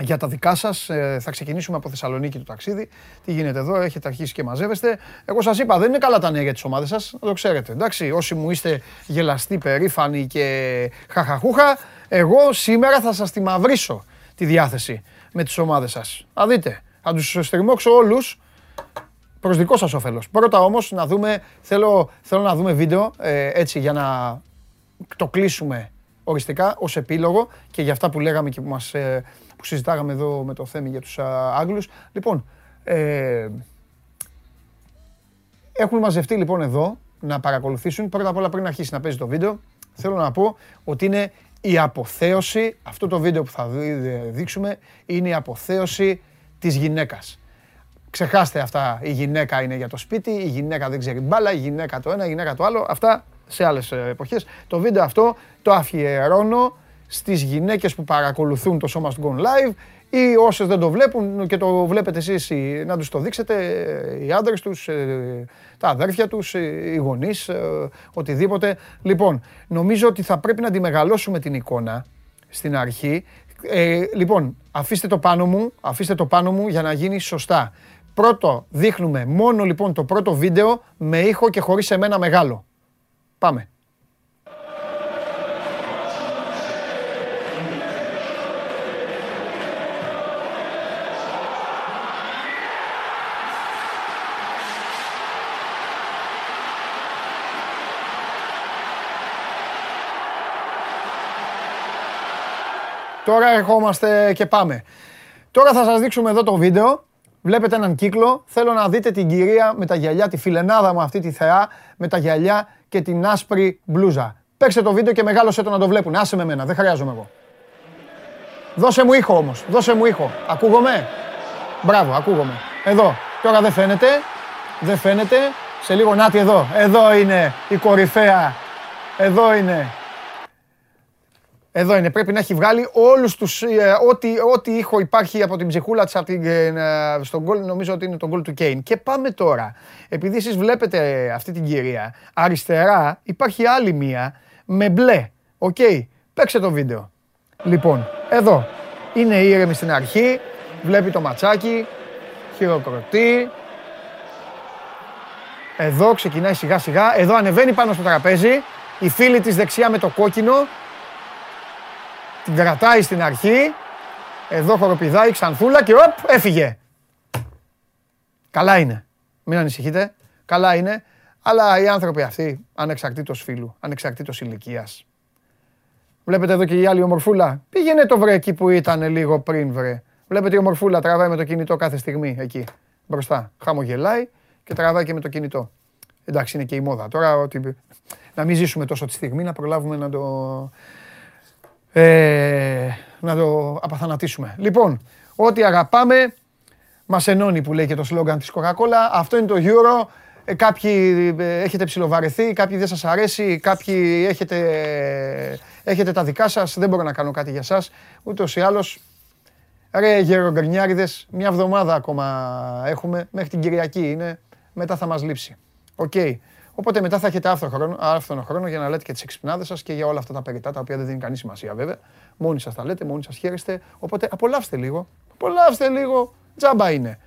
για τα δικά σας. θα ξεκινήσουμε από Θεσσαλονίκη το ταξίδι. Τι γίνεται εδώ, έχετε αρχίσει και μαζεύεστε. Εγώ σας είπα, δεν είναι καλά τα νέα για τις ομάδες σας, να το ξέρετε. Εντάξει, όσοι μου είστε γελαστοί, περήφανοι και χαχαχούχα, εγώ σήμερα θα σας τη μαυρίσω τη διάθεση με τις ομάδες σας. Θα δείτε. Θα τους στριμώξω όλους προς δικό σας όφελος. Πρώτα όμως να δούμε, θέλω, θέλω να δούμε βίντεο ε, έτσι για να το κλείσουμε οριστικά ως επίλογο και για αυτά που λέγαμε και που, μας, ε, που συζητάγαμε εδώ με το Θέμη για τους α, Άγγλους. Λοιπόν, ε, έχουν μαζευτεί λοιπόν εδώ να παρακολουθήσουν. Πρώτα απ' όλα πριν αρχίσει να παίζει το βίντεο, θέλω να πω ότι είναι η αποθέωση, αυτό το βίντεο που θα δει- δείξουμε, είναι η αποθέωση της γυναίκας. Ξεχάστε αυτά. Η γυναίκα είναι για το σπίτι, η γυναίκα δεν ξέρει μπάλα, η γυναίκα το ένα, η γυναίκα το άλλο. Αυτά σε άλλες ε, εποχές. Το βίντεο αυτό το αφιερώνω στις γυναίκες που παρακολουθούν το Show Must Go Live ή όσες δεν το βλέπουν και το βλέπετε εσείς οι- να τους το δείξετε, ε, οι άντρες τους, ε, τα αδέρφια τους, ε, οι γονείς, ε, οτιδήποτε. Λοιπόν, νομίζω ότι θα πρέπει να τη μεγαλώσουμε την εικόνα στην αρχή. Ε, λοιπόν, αφήστε το πάνω μου, αφήστε το πάνω μου για να γίνει σωστά. Πρώτο, δείχνουμε μόνο λοιπόν το πρώτο βίντεο με ήχο και χωρίς εμένα μεγάλο. Πάμε. Τώρα ερχόμαστε και πάμε. Τώρα θα σας δείξουμε εδώ το βίντεο. Βλέπετε έναν κύκλο. Θέλω να δείτε την κυρία με τα γυαλιά, τη φιλενάδα μου αυτή τη θεά, με τα γυαλιά και την άσπρη μπλούζα. Παίξτε το βίντεο και μεγάλωσε το να το βλέπουν. Άσε με μένα, δεν χρειάζομαι εγώ. Δώσε μου ήχο όμως, δώσε μου ήχο. Ακούγομαι; Μπράβο, ακούγομαι. Εδώ. Τώρα δεν φαίνεται. Δεν φαίνεται. Σε λίγο, νάτι εδώ. Εδώ είναι η κορυφαία. Εδώ είναι. Εδώ είναι. Πρέπει να έχει βγάλει όλους τους... ε, ό,τι, ό,τι ήχο υπάρχει από την ψυχούλα της από την, ε, στον γκολ, νομίζω ότι είναι το γκολ του Κέιν. Και πάμε τώρα. Επειδή εσείς βλέπετε αυτή την κυρία, αριστερά υπάρχει άλλη μία με μπλε. Οκ. Παίξε το βίντεο. Λοιπόν, εδώ. Είναι ήρεμη στην αρχή. Βλέπει το ματσάκι. Χειροκροτεί. Εδώ ξεκινάει σιγά σιγά. Εδώ ανεβαίνει πάνω στο τραπέζι. Η φίλη της δεξιά με το κόκκινο. Την κρατάει στην αρχή. Εδώ χοροπηδάει ξανθούλα και οπ, έφυγε. Καλά είναι. Μην ανησυχείτε. Καλά είναι. Αλλά οι άνθρωποι αυτοί, ανεξαρτήτως φίλου, ανεξαρτήτως ηλικίας. Βλέπετε εδώ και η άλλη ομορφούλα. Πήγαινε το βρε εκεί που ήταν λίγο πριν βρε. Βλέπετε η ομορφούλα τραβάει με το κινητό κάθε στιγμή εκεί. Μπροστά. Χαμογελάει και τραβάει και με το κινητό. Εντάξει, είναι και η μόδα. Τώρα ότι... να μην ζήσουμε τόσο τη στιγμή, να προλάβουμε να το, ε, να το απαθανατίσουμε. Λοιπόν, ό,τι αγαπάμε μας ενώνει που λέει και το σλόγκαν της Coca-Cola. Αυτό είναι το Euro. Ε, κάποιοι ε, έχετε ψιλοβαρεθεί, κάποιοι δεν σας αρέσει, κάποιοι έχετε, έχετε τα δικά σας, δεν μπορώ να κάνω κάτι για σας. Ούτως ή άλλως, ρε γερογκρινιάριδες, μια εβδομάδα ακόμα έχουμε, μέχρι την Κυριακή είναι, μετά θα μας λείψει. Οκ. Οπότε μετά θα έχετε άφθονο χρόνο, άφθονο χρόνο για να λέτε και τις εξυπνάδες σας και για όλα αυτά τα περιττά, τα οποία δεν δίνει κανείς σημασία βέβαια. Μόνοι σας τα λέτε, μόνοι σας χαίρεστε. Οπότε απολαύστε λίγο. Απολαύστε λίγο. Τζάμπα είναι.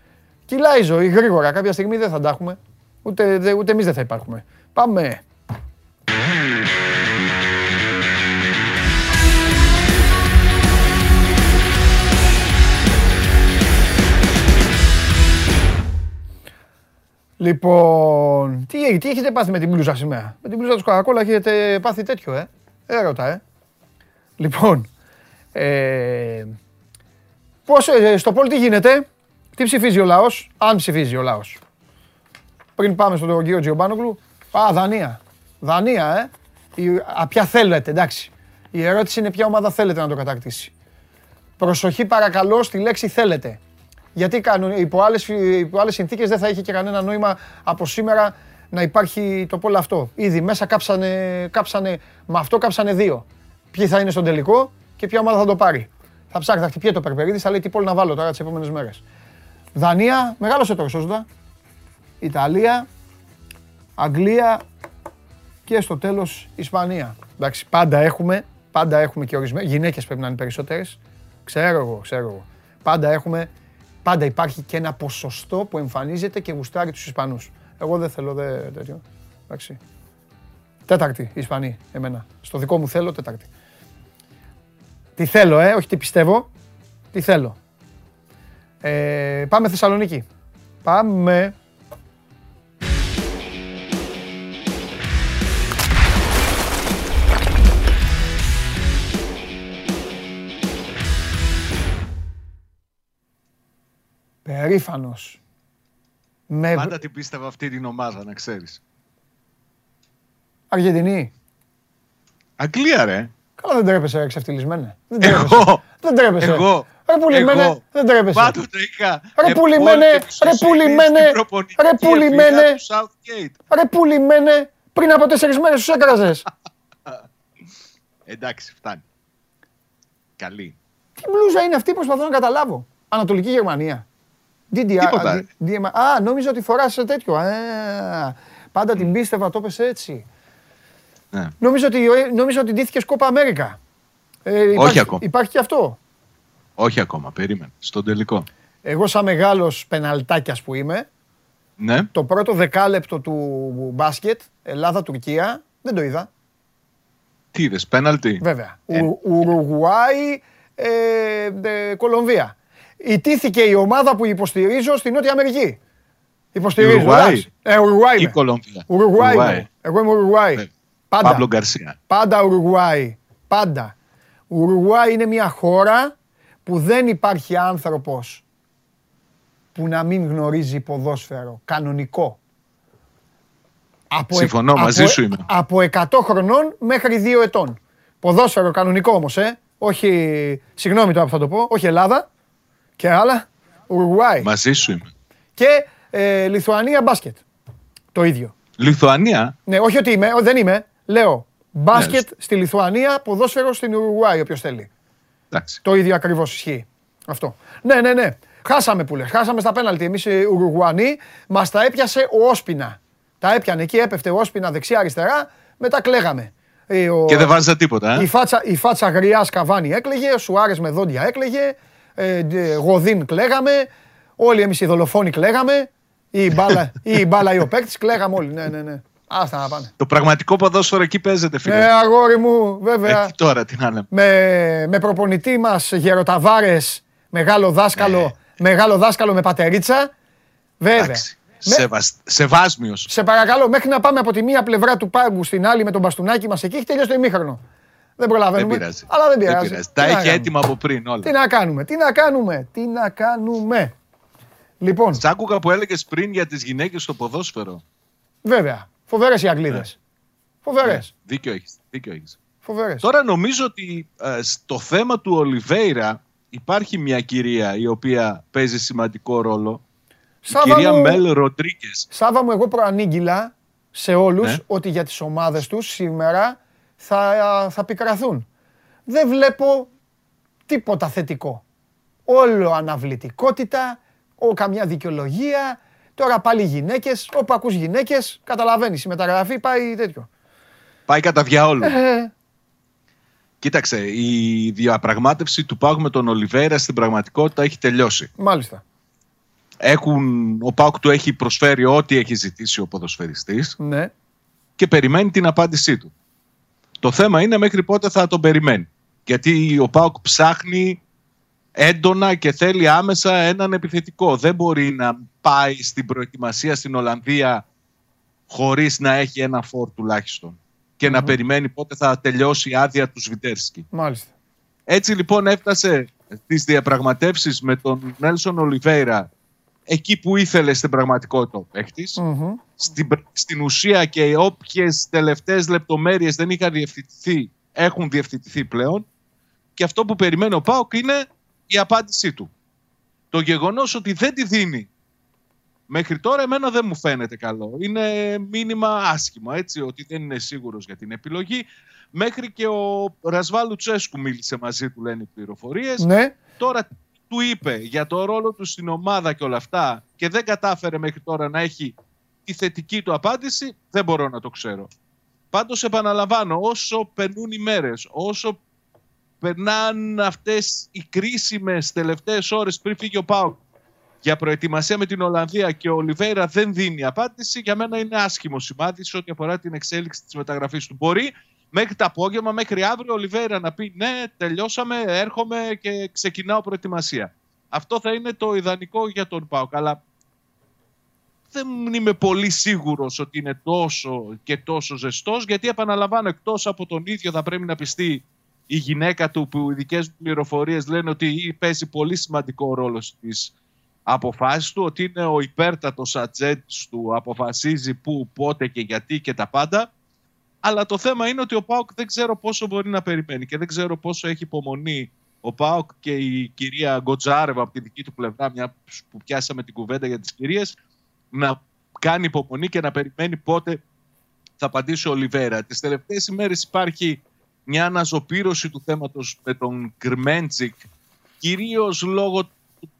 Κυλάει η ζωή γρήγορα. Κάποια στιγμή δεν θα τα έχουμε. Ούτε, δε- ούτε εμείς δεν θα υπάρχουμε. Πάμε. Λοιπόν, τι, τι έχετε πάθει με την μπλούζα σήμερα; Με την μπλούζα του Coca-Cola έχετε πάθει τέτοιο, ε; Έρωτα, ε. Λοιπόν, ε, πώς, ε, στο πόλ τι γίνεται, τι ψηφίζει ο λαός, αν ψηφίζει ο λαός. Πριν πάμε στον κύριο Τζιομπάνογλου, α, Δανία. Δανία, ε. Η, α, ποια θέλετε, εντάξει. Η ερώτηση είναι ποια ομάδα θέλετε να το κατακτήσει. Προσοχή παρακαλώ στη λέξη θέλετε. Γιατί κάνουν, υπό άλλες, φι- υπό άλλες συνθήκες δεν θα είχε και κανένα νόημα από σήμερα να υπάρχει το πόλο αυτό. Ήδη μέσα κάψανε, κάψανε, με αυτό κάψανε δύο. Ποιοι θα είναι στον τελικό και ποια ομάδα θα το πάρει. Θα ψάχνει, θα χτυπιέται το Περπερίδης, θα λέει τι πόλο να βάλω τώρα τις επόμενες μέρες. Δανία, μεγάλωσε το Σόζοντα. Ιταλία, Αγγλία και στο τέλος Ισπανία. Εντάξει, πάντα έχουμε, πάντα έχουμε και ορισμένες, γυναίκες πρέπει να είναι περισσότερες. Ξέρω εγώ, ξέρω εγώ. Πάντα έχουμε, πάντα υπάρχει και ένα ποσοστό που εμφανίζεται και γουστάρει τους Ισπανούς. Εγώ δεν θέλω δε, τέτοιο. Εντάξει. Τέταρτη Ισπανή, εμένα. Στο δικό μου θέλω τέταρτη. Τι θέλω, ε, όχι τι πιστεύω. Τι θέλω. Ε, πάμε Θεσσαλονίκη. Πάμε. Περήφανος. Με Πάντα την πίστευα αυτή την ομάδα, να ξέρεις. Αργεντινή. Αγγλία, ρε. Καλά δεν τρέπεσαι ρε ξεφτυλισμένε. Δεν τρέπεσαι. Εγώ. Δεν τρέπεσαι. Εγώ; Ρε πουλημένε, Εγώ; δεν τρέπεσαι. Πάντοτε είχα. Ρε πουλημένε, επόλυτη ρε εμπιστοσύνη πουλημένε, στην προπονητική ρε πουλημένε. ευφυΐα του Southgate. Ρε πουλημένε, πριν από τέσσερις μέρες τους έκραζες. Εντάξει, φτάνει. Καλή. Τι μπλούζα είναι αυτή, προσπαθώ να καταλάβω. Ανατολική Γερμανία. DDR. Τίποτα, ρε. DMR. Α, νόμιζα ότι φοράς τέτοιο. Α, πάντα την πίστευα, το έπεσε έτσι. Ναι. Νόμιζα ότι, νόμιζα ότι ντύθηκες Κόπα Αμέρικα. Ε, υπάρχει, ακόμα. Υπάρχει και αυτό; Όχι ακόμα, περίμενε. Στον τελικό. Εγώ σαν μεγάλος πεναλτάκιας που είμαι, Ναι. το πρώτο δεκάλεπτο του μπάσκετ, Ελλάδα-Τουρκία, δεν το είδα. Τι είδες, πέναλτι. Βέβαια. Ε. Ου- Ουρουγουάη, ε, ε, Κολομβία. Ιτήθηκε η ομάδα που υποστηρίζω στη Νότια Αμερική. Υποστηρίζω. Ουρουγουάη. εντάξει. Ε, Ουρουγουάη Ή είμαι. Κολομβία. Ουρουγουάη Ουρουγουάη. είμαι. Εγώ είμαι Ουρουγουάη. Ναι. Πάντα. Παύλο Γκαρσία. Πάντα Ουρουγουάη. Πάντα. Ουρουγουάη είναι μια χώρα που δεν υπάρχει άνθρωπος που να μην γνωρίζει ποδόσφαιρο. Κανονικό. Από, Συμφωνώ, από- μαζί σου είμαι. Από 100 χρονών μέχρι 2 ετών. Ποδόσφαιρο κανονικό όμως, ε. Όχι, συγγνώμη τώρα που θα το πω, όχι Ελλάδα και άλλα. Ουρουγουάη. Μαζί σου είμαι. Και ε, Λιθουανία μπάσκετ. Το ίδιο. Λιθουανία; Ναι, όχι ότι είμαι, ό, δεν είμαι. Λέω μπάσκετ Ναι. στη Λιθουανία, ποδόσφαιρο στην Ουρουγουάη, όποιος θέλει. Εντάξει. Το ίδιο ακριβώς ισχύει. Αυτό. Ναι, ναι, ναι. Χάσαμε που λες. Χάσαμε στα πέναλτι. Εμείς οι Ουρουγουανοί μας τα έπιασε ο Όσπινα. Τα έπιανε εκεί, έπεφτε ο Όσπινα δεξιά-αριστερά, μετά κλαίγαμε. Ε, ο- Και δεν βάζα τίποτα. η Ε. φάτσα, η φάτσα γριά Καβάνη έκλαιγε, ο Σουάρες με δόντια έκλαιγε, ε, ντε- Γοδίν κλαίγαμε, όλοι εμείς οι δολοφόνοι κλαίγαμε, ή η μπάλα ή, η μπάλα ή ο παίκτης κλαίγαμε όλοι. Ναι, ναι, ναι. Άστα να πάνε. Το πραγματικό ποδόσφαιρο εκεί παίζεται, φίλε. Ναι, αγόρι μου, βέβαια. Εκεί τώρα τι να λέμε. με, με προπονητή μας Γεροταβάρες, μεγάλο δάσκαλο, μεγάλο δάσκαλο με πατερίτσα. Βέβαια. Ναι. Εντάξει. Με- Σεβασ... Σεβάσμιος. σε παρακαλώ, μέχρι να πάμε από τη μία πλευρά του πάγκου στην άλλη με τον μπαστούνάκι μας εκεί, έχει τελειώσει το ημίχρονο. Δεν Δεν προλαβαίνουμε. πειράζει. Αλλά δεν πειράζει. Τι Τα να έχει κάνουμε; έτοιμα από πριν όλα. Τι να κάνουμε, τι να κάνουμε, τι να κάνουμε. Λοιπόν, Σ' άκουγα που έλεγες πριν για τις γυναίκες στο ποδόσφαιρο. βέβαια, φοβερές οι Αγγλίδες. Φοβερές. Ναι, δίκιο έχεις. Δίκιο έχεις. Φοβερές. Τώρα νομίζω ότι ε, στο θέμα του Ολιβέηρα υπάρχει μια κυρία η οποία παίζει σημαντικό ρόλο. Σάβα κυρία μου- Μέλ Ροντρίκες. Σάβα μου, εγώ προανήγγυλα σε όλους Ναι. ότι για τις ομάδες τους σήμερα θα, θα πικραθούν. Δεν βλέπω τίποτα θετικό. Όλο αναβλητικότητα, ο, καμιά δικαιολογία. Τώρα πάλι γυναίκες, όπου ακούς γυναίκες, καταλαβαίνεις, η μεταγραφή πάει τέτοιο. Πάει κατά διαόλου. Ε, Κοίταξε, η διαπραγμάτευση του Πάουκ με τον Ολιβέρα στην πραγματικότητα έχει τελειώσει. μάλιστα. Έχουν, ο Πάουκ του έχει προσφέρει ό,τι έχει ζητήσει ο ποδοσφαιριστής Ναι. και περιμένει την απάντησή του. Το θέμα είναι μέχρι πότε θα τον περιμένει. Γιατί ο Πάουκ ψάχνει έντονα και θέλει άμεσα έναν επιθετικό. Δεν μπορεί να πάει στην προετοιμασία στην Ολλανδία χωρίς να έχει ένα φόρ τουλάχιστον και να περιμένει πότε θα τελειώσει η άδεια του Σβιτέρσκι. Μάλιστα. Έτσι λοιπόν έφτασε στις διαπραγματεύσεις με τον Νέλσον Ολιβέηρα εκεί που ήθελε στην πραγματικότητα ο παίχτης. Μμμ. Στην, πρ- στην ουσία και όποιες τελευταίες λεπτομέρειες δεν είχαν διευθυνθεί έχουν διευθυνθεί πλέον και αυτό που περιμένει ο Πάοκ είναι η απάντησή του. Το γεγονός ότι δεν τη δίνει μέχρι τώρα εμένα δεν μου φαίνεται καλό. Είναι μήνυμα άσχημα έτσι ότι δεν είναι σίγουρος για την επιλογή. Μέχρι και ο Ρασβάλου Τσέσκου μίλησε μαζί του λένε οι πληροφορίες. Ναι. Τώρα του είπε για το ρόλο του στην ομάδα και όλα αυτά και δεν κατάφερε μέχρι τώρα να έχει τη θετική του απάντηση, δεν μπορώ να το ξέρω. Πάντως επαναλαμβάνω, όσο περνούν οι μέρες, όσο περνάνε αυτές οι κρίσιμες τελευταίες ώρες πριν φύγει ο Πάουκ για προετοιμασία με την Ολλανδία και ο Ολιβέηρα δεν δίνει απάντηση, για μένα είναι άσχημο σημάδι σε ό,τι αφορά την εξέλιξη της μεταγραφής του. Μπορεί μέχρι το απόγευμα, μέχρι αύριο ο Ολιβέηρα να πει ναι, τελειώσαμε, έρχομαι και ξεκινάω προετοιμασία. Αυτό θα είναι το ιδανικό για τον ΠΑΟΚ, αλλά δεν είμαι πολύ σίγουρος ότι είναι τόσο και τόσο ζεστός, γιατί επαναλαμβάνω, εκτός από τον ίδιο θα πρέπει να πιστεί η γυναίκα του που οι δικές πληροφορίες λένε ότι παίζει πολύ σημαντικό ρόλο στις αποφάσεις του, ότι είναι ο υπέρτατος ατζέντς του, αποφασίζει πού, πότε και γιατί και τα πάντα. Αλλά το θέμα είναι ότι ο Πάοκ δεν ξέρω πόσο μπορεί να περιμένει και δεν ξέρω πόσο έχει υπομονή ο Πάοκ και η κυρία Γκοτζάρεβα από τη δική του πλευρά, μια που πιάσαμε την κουβέντα για τις κυρίες, να κάνει υπομονή και να περιμένει πότε θα απαντήσει ο Ολιβέρα. Τις τελευταίες ημέρες υπάρχει μια αναζωπήρωση του θέματος με τον Γκρμέντσικ, κυρίως λόγω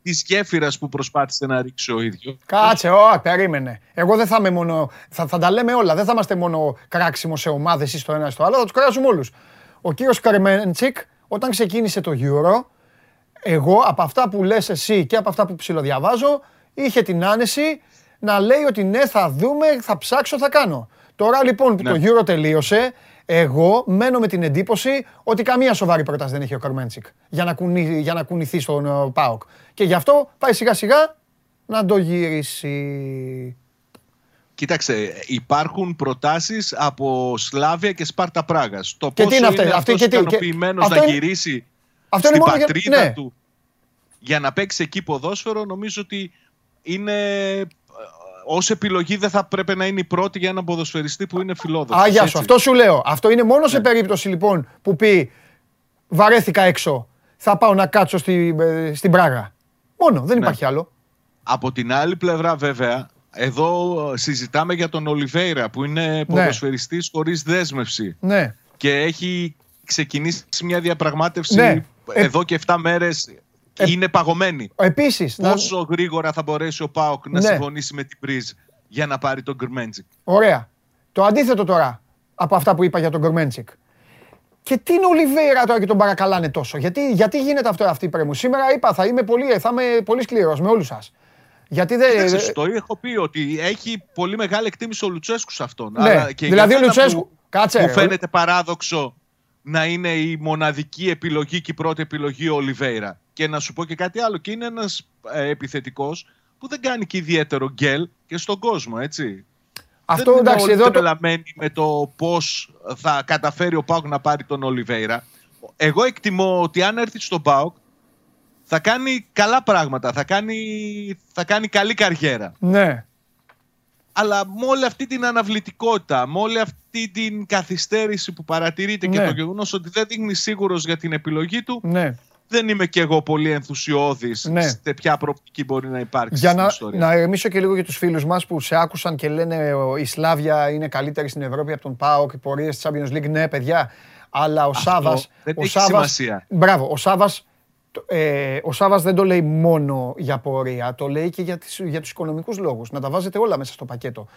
της γέφυρας που προσπάθησε να ρίξει ο ίδιος. Κάτσε, ω, περίμενε. Εγώ δεν θα είμαι μόνο. Θα, θα τα λέμε όλα. Δεν θα είμαστε μόνο κράξιμο σε ομάδες ή στο ένα ή στο άλλο. Θα τους κράξουμε όλους. Ο κύριος Καρμέντσικ, όταν ξεκίνησε το Euro, εγώ από αυτά που λες εσύ και από αυτά που ψιλοδιαβάζω, είχε την άνεση να λέει ότι ναι, θα δούμε, θα ψάξω, θα κάνω. Τώρα λοιπόν που Ναι. το Euro τελείωσε, εγώ μένω με την εντύπωση ότι καμία σοβαρή πρόταση δεν έχει ο Καρμέντσικ για να, κουνη, για να κουνηθεί στον ε, ΠΑΟΚ. Και γι' αυτό πάει σιγά σιγά να το γυρίσει. Κοίταξε, υπάρχουν προτάσεις από Σλάβια και Σπάρτα Πράγας. Το Και τι πόσο είναι αυτές, είναι αυτή αυτός και τι, και- ικανοποιημένος αυτό να είναι- γυρίσει Αυτό είναι στην μόνο για- πατρίδα ναι. του για να παίξει εκεί ποδόσφαιρο, νομίζω ότι είναι... ε, Ως επιλογή δεν θα πρέπει να είναι η πρώτη για έναν ποδοσφαιριστή που είναι φιλόδοξος. Α, γεια σου. έτσι. Αυτό σου λέω. Αυτό είναι μόνο Ναι. σε περίπτωση λοιπόν που πει βαρέθηκα έξω. Θα πάω να κάτσω στη, ε, στην Πράγα. Μόνο, δεν Ναι. υπάρχει άλλο. Από την άλλη πλευρά βέβαια, εδώ ε, συζητάμε για τον Ολιβέηρα που είναι ποδοσφαιριστής χωρίς δέσμευση Ναι. και έχει ξεκινήσει μια διαπραγμάτευση Ναι. Ε- εδώ και 7 μέρες είναι παγωμένη. Επίσης, να- Πόσο γρήγορα θα μπορέσει ο Πάοκ να Ναι. συμφωνήσει με την Πρίζ για να πάρει τον Γκρμέντζικ; Ωραία. Το αντίθετο τώρα από αυτά που είπα για τον Κορμέντσικ. Και τι είναι ο Λιβέρα τώρα και τον παρακαλάνε τόσο. Γιατί, γιατί γίνεται αυτό αυτή η πρέμου; Σήμερα είπα θα είμαι πολύ, θα είμαι πολύ σκληρός με όλους σας. Γιατί δεν... Κοίταξε, σου το έχω πει ότι έχει πολύ μεγάλη εκτίμηση ο Λουτσέσκου σε αυτόν. Ναι, Αλλά και δηλαδή για ο μένα Λουτσέσκου- Που, κάτσε, Μου ρε, ο- φαίνεται παράδοξο να είναι η μοναδική επιλογή και η πρώτη επιλογή ο Ολιβέηρα. Και να σου πω και κάτι άλλο. Και είναι ένας ε, επιθετικός που δεν κάνει και ιδιαίτερο γκέλ και στον κόσμο, έτσι. Αυτό δεν εντάξει είναι εδώ όλοι το... τρελαμένοι με το πώς θα καταφέρει ο Πάουκ να πάρει τον Ολιβέηρα. Εγώ εκτιμώ ότι αν έρθει στον Πάουκ θα κάνει καλά πράγματα, θα κάνει, θα κάνει καλή καριέρα. Ναι. Αλλά με όλη αυτή την αναβλητικότητα, με όλη αυτή την καθυστέρηση που παρατηρείται και Ναι. το γεγονός ότι δεν δείχνει σίγουρος για την επιλογή του, Ναι. Δεν είμαι και εγώ πολύ ενθουσιώδης Ναι. σε ποια προοπτική μπορεί να υπάρξει Για στην να, ιστορία. να ηρεμήσω και λίγο για τους φίλους μας που σε άκουσαν και λένε ο, η Σλάβια είναι καλύτερη στην Ευρώπη από τον ΠΑΟΚ, οι πορείες της Champions League. Ναι, παιδιά. Αλλά ο Σάβα. δεν Ο έχει Σάβας, σημασία. Μπράβο. Ο Σάβα ε, ο Σάβας δεν το λέει μόνο για πορεία, το λέει και για, τις, για τους οικονομικούς λόγους. Να τα βάζετε όλα μέσα στο πακέτο.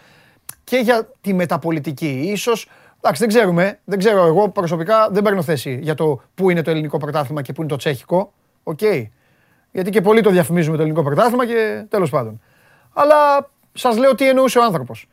Και για τη μεταπολιτική. Ίσως, εντάξει δεν ξέρουμε, δεν ξέρω εγώ προσωπικά δεν παίρνω θέση για το πού είναι το ελληνικό πρωτάθλημα και πού είναι το τσέχικο. Οκ. Γιατί και πολλοί το διαφημίζουμε το ελληνικό πρωτάθλημα και τέλος πάντων. Αλλά σας λέω τι εννοούσε ο άνθρωπος.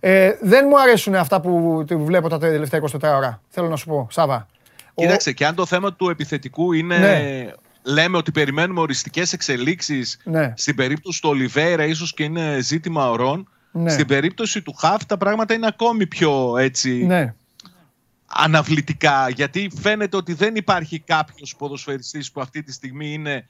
Ε, δεν μου αρέσουν αυτά που που βλέπω τα τελευταία 24 ώρα. Θέλω να σου πω, Σάβα. Ο- Κοίταξε, και αν το θέμα του επιθετικού είναι. Ναι. Λέμε ότι περιμένουμε οριστικές εξελίξεις. Ναι. Στην περίπτωση του Ολιβέρα, ίσως και είναι ζήτημα ωρών. Ναι. Στην περίπτωση του χαφ, τα πράγματα είναι ακόμη πιο έτσι Ναι. αναβλητικά. Γιατί φαίνεται ότι δεν υπάρχει κάποιος ποδοσφαιριστής που αυτή τη στιγμή είναι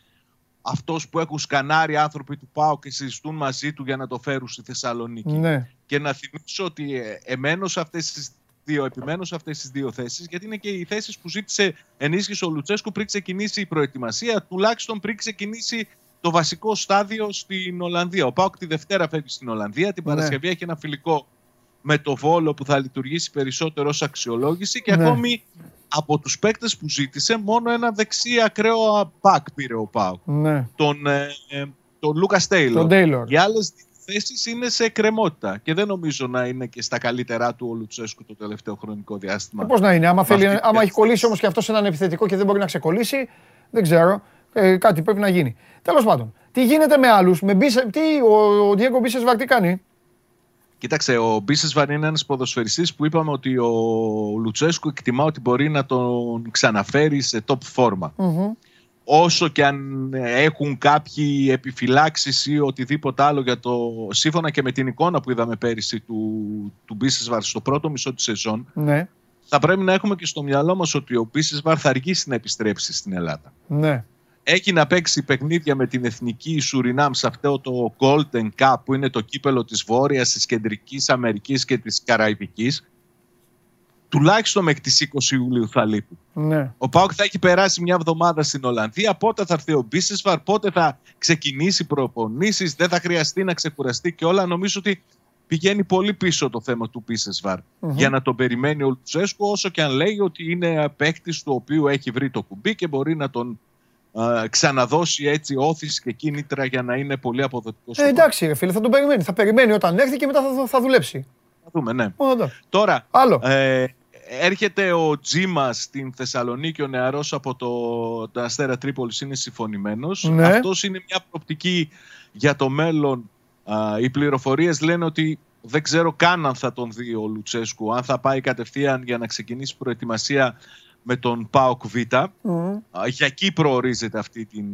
αυτός που έχουν σκανάρει άνθρωποι του ΠΑΟ και συζητούν μαζί του για να το φέρουν στη Θεσσαλονίκη. Ναι. Και να θυμίσω ότι ε, εμένως σε αυτές τις δύο, επιμένως σε αυτές τις δύο θέσεις, γιατί είναι και οι θέσεις που ζήτησε ενίσχυση ο Λουτσέσκου πριν ξεκινήσει η προετοιμασία, τουλάχιστον πριν ξεκινήσει το βασικό στάδιο στην Ολλανδία. Ο Πάοκ τη Δευτέρα φεύγει στην Ολλανδία, την Ναι. Παρασκευή έχει ένα φιλικό με το Βόλο που θα λειτουργήσει περισσότερο ως αξιολόγηση και Ναι. ακόμη από τους παίκτες που ζήτησε μόνο ένα δεξί ακραίο πακ πήρε ο Πάοκ, Ναι. τον, ε, ε, τον Λούκας Τέιλορ. Τον Τέιλορ. Οι άλλες θέσεις είναι σε κρεμότητα και δεν νομίζω να είναι και στα καλύτερά του ο Λουτσέσκου το τελευταίο χρονικό διάστημα. Πώς να είναι, άμα, θέλει, αυτή τη άμα έχει θέση. κολλήσει όμως και αυτός έναν επιθετικό και δεν μπορεί να ξεκολλήσει, δεν ξέρω. Ε, κάτι πρέπει να γίνει. Τέλος πάντων, τι γίνεται με άλλους, με Μπίσες, τι, ο, ο Διέγκο Μπίσες τι κάνει; Κοίταξε, ο Μπίσεσβαρ είναι ένας ποδοσφαιριστής που είπαμε ότι ο Λουτσέσκου εκτιμά ότι μπορεί να τον ξαναφέρει σε top φόρμα. Μμμ. Όσο και αν έχουν κάποιοι επιφυλάξεις ή οτιδήποτε άλλο για το σύμφωνα και με την εικόνα που είδαμε πέρυσι του, του Μπίσεσβαρ στο πρώτο μισό της σεζόν, Ναι, θα πρέπει να έχουμε και στο μυαλό μας ότι ο Μπίσεσβαρ θα αργήσει να επιστρέψει στην Ελλάδα. ναι. Έχει να παίξει παιχνίδια με την εθνική Σουρινάμ σε αυτό το Golden Cup που είναι το κύπελο της Βόρειας, της Κεντρικής Αμερικής και της Καραϊβικής τουλάχιστον μέχρι τις 20 Ιουλίου θα λείπει. ναι. Ο Πάοκ θα έχει περάσει μια εβδομάδα στην Ολλανδία. Πότε θα έρθει ο Μπίσεσβαρ, πότε θα ξεκινήσει προπονήσεις, δεν θα χρειαστεί να ξεκουραστεί και όλα. Νομίζω ότι πηγαίνει πολύ πίσω το θέμα του μπισεσβαρ για να τον περιμένει ο Λουτσέσκου, όσο και αν λέει ότι είναι παίκτης του οποίου έχει βρει το κουμπί και μπορεί να τον α, ξαναδώσει έτσι όθηση και κίνητρα για να είναι πολύ αποδοτικός. Ε, εντάξει, ρε φίλε, θα τον περιμένει. Θα περιμένει όταν έρθει και μετά θα, θα δουλέψει. Θα δούμε, ναι. Ω, εντάξει. Τώρα, Άλλο. Ε, έρχεται ο Τζίμα στην Θεσσαλονίκη, ο νεαρός από το, το Αστέρα Τρίπολης είναι συμφωνημένος. Ναι. Αυτός είναι μια προοπτική για το μέλλον. Α, οι πληροφορίες λένε ότι δεν ξέρω καν αν θα τον δει ο Λουτσέσκου, αν θα πάει κατευθείαν για να ξεκινήσει προετοιμασία με τον ΠΑΟΚ Β. Μμμ. Α, Για εκεί προορίζεται αυτή την,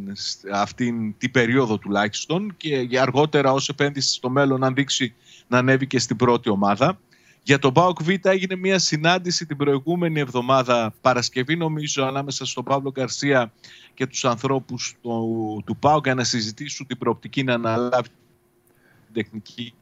αυτή την περίοδο τουλάχιστον και για αργότερα ως επένδυση στο μέλλον αν δείξει να ανέβει και στην πρώτη ομάδα. Για τον ΠΑΟΚ Β έγινε μια συνάντηση την προηγούμενη εβδομάδα Παρασκευή νομίζω ανάμεσα στον Παύλο Γκαρσία και τους ανθρώπους του, του ΠΑΟΚ για να συζητήσουν την προοπτική να αναλάβει την τεχνική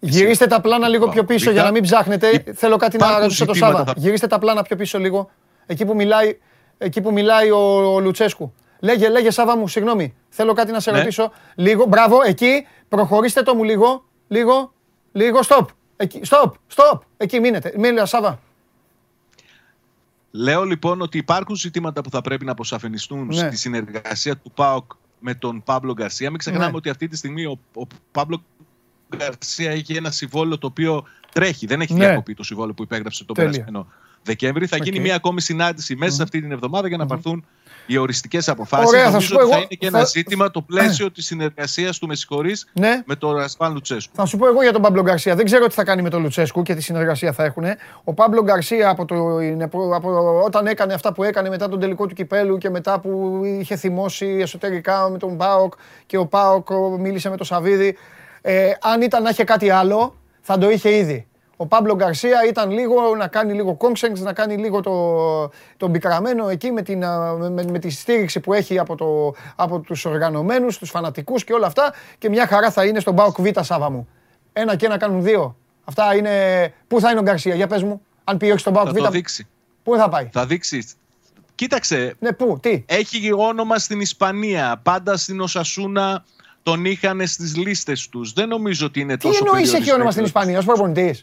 Γυρίστε τα πλάνα λίγο πιο πίσω για να μην ψάχνετε. Υπ- Θέλω κάτι να υπάρχουν ρωτήσω το ζητήματα Σάβα. θα- Γυρίστε τα πλάνα πιο πίσω λίγο. Εκεί που μιλάει, εκεί που μιλάει ο, ο Λουτσέσκου. Λέγε, λέγε Σάβα μου, συγγνώμη. Θέλω κάτι να σε Ναι. ρωτήσω. Λίγο, μπράβο, εκεί. Προχωρήστε το μου λίγο. Λίγο, λίγο, stop. Εκεί, stop, stop. Εκεί μείνετε. Μίλα, Σάβα. Λέω λοιπόν ότι υπάρχουν ζητήματα που θα πρέπει να αποσαφινιστούν Ναι. στη συνεργασία του ΠΑΟΚ με τον Παύλο Γκαρσία. Μην ξεχνάμε Ναι. ότι αυτή τη στιγμή ο, ο Παύλο Γκαρσία έχει ένα συμβόλαιο το οποίο τρέχει. Δεν έχει Ναι. διακοπεί το συμβόλαιο που υπέγραψε τον Τέλεια. περασμένο Δεκέμβρη. Θα Οκ. γίνει μια ακόμη συνάντηση μέσα σε αυτή την εβδομάδα για να πάρθουν οι οριστικές αποφάσεις. Ωραία, θα Νομίζω σου πω ότι θα εγώ- είναι και ένα θα- ζήτημα το πλαίσιο της συνεργασίας του, με συγχωρείς, Ναι. με τον Ραζβάν Λουτσέσκου. Θα σου πω εγώ για τον Παμπλο Γκαρσία. Δεν ξέρω τι θα κάνει με τον Λουτσέσκου και τι συνεργασία θα έχουν. Ο Παμπλο Γκαρσία από, το, είναι προ- από όταν έκανε αυτά που έκανε μετά τον τελικό του κυπέλου και μετά που είχε θυμώσει εσωτερικά με τον Πάοκ και ο ΠΑΟΚ μίλησε με τον Σαββίδη. Ε, αν ήταν να είχε κάτι άλλο, θα το είχε ήδη. Ο Παμπλο Γκαρσία ήταν λίγο να κάνει λίγο κόμψενγκ, να κάνει λίγο το, τον πικραμένο εκεί με, την, α, με, με- με τη στήριξη που έχει από, το, από τους οργανωμένους, τους φανατικούς και όλα αυτά και μια χαρά θα είναι στον Πάοκ Β Σάβα μου. Ένα και ένα κάνουν δύο. Αυτά είναι... Πού θα είναι ο Γκαρσία, για πες μου. Αν πει όχι στον Πάοκ Θα Β, το δείξει. πού θα πάει; Θα δείξει. Κοίταξε, Ναι, πού, τι; έχει όνομα στην Ισπανία. Πάντα στην Οσασούνα τον είχαν στις λίστες τους. Δεν νομίζω ότι είναι Τι τόσο εννοείς έχει περιορισμένο. όνομα στην Ισπανία, ω προπονητή.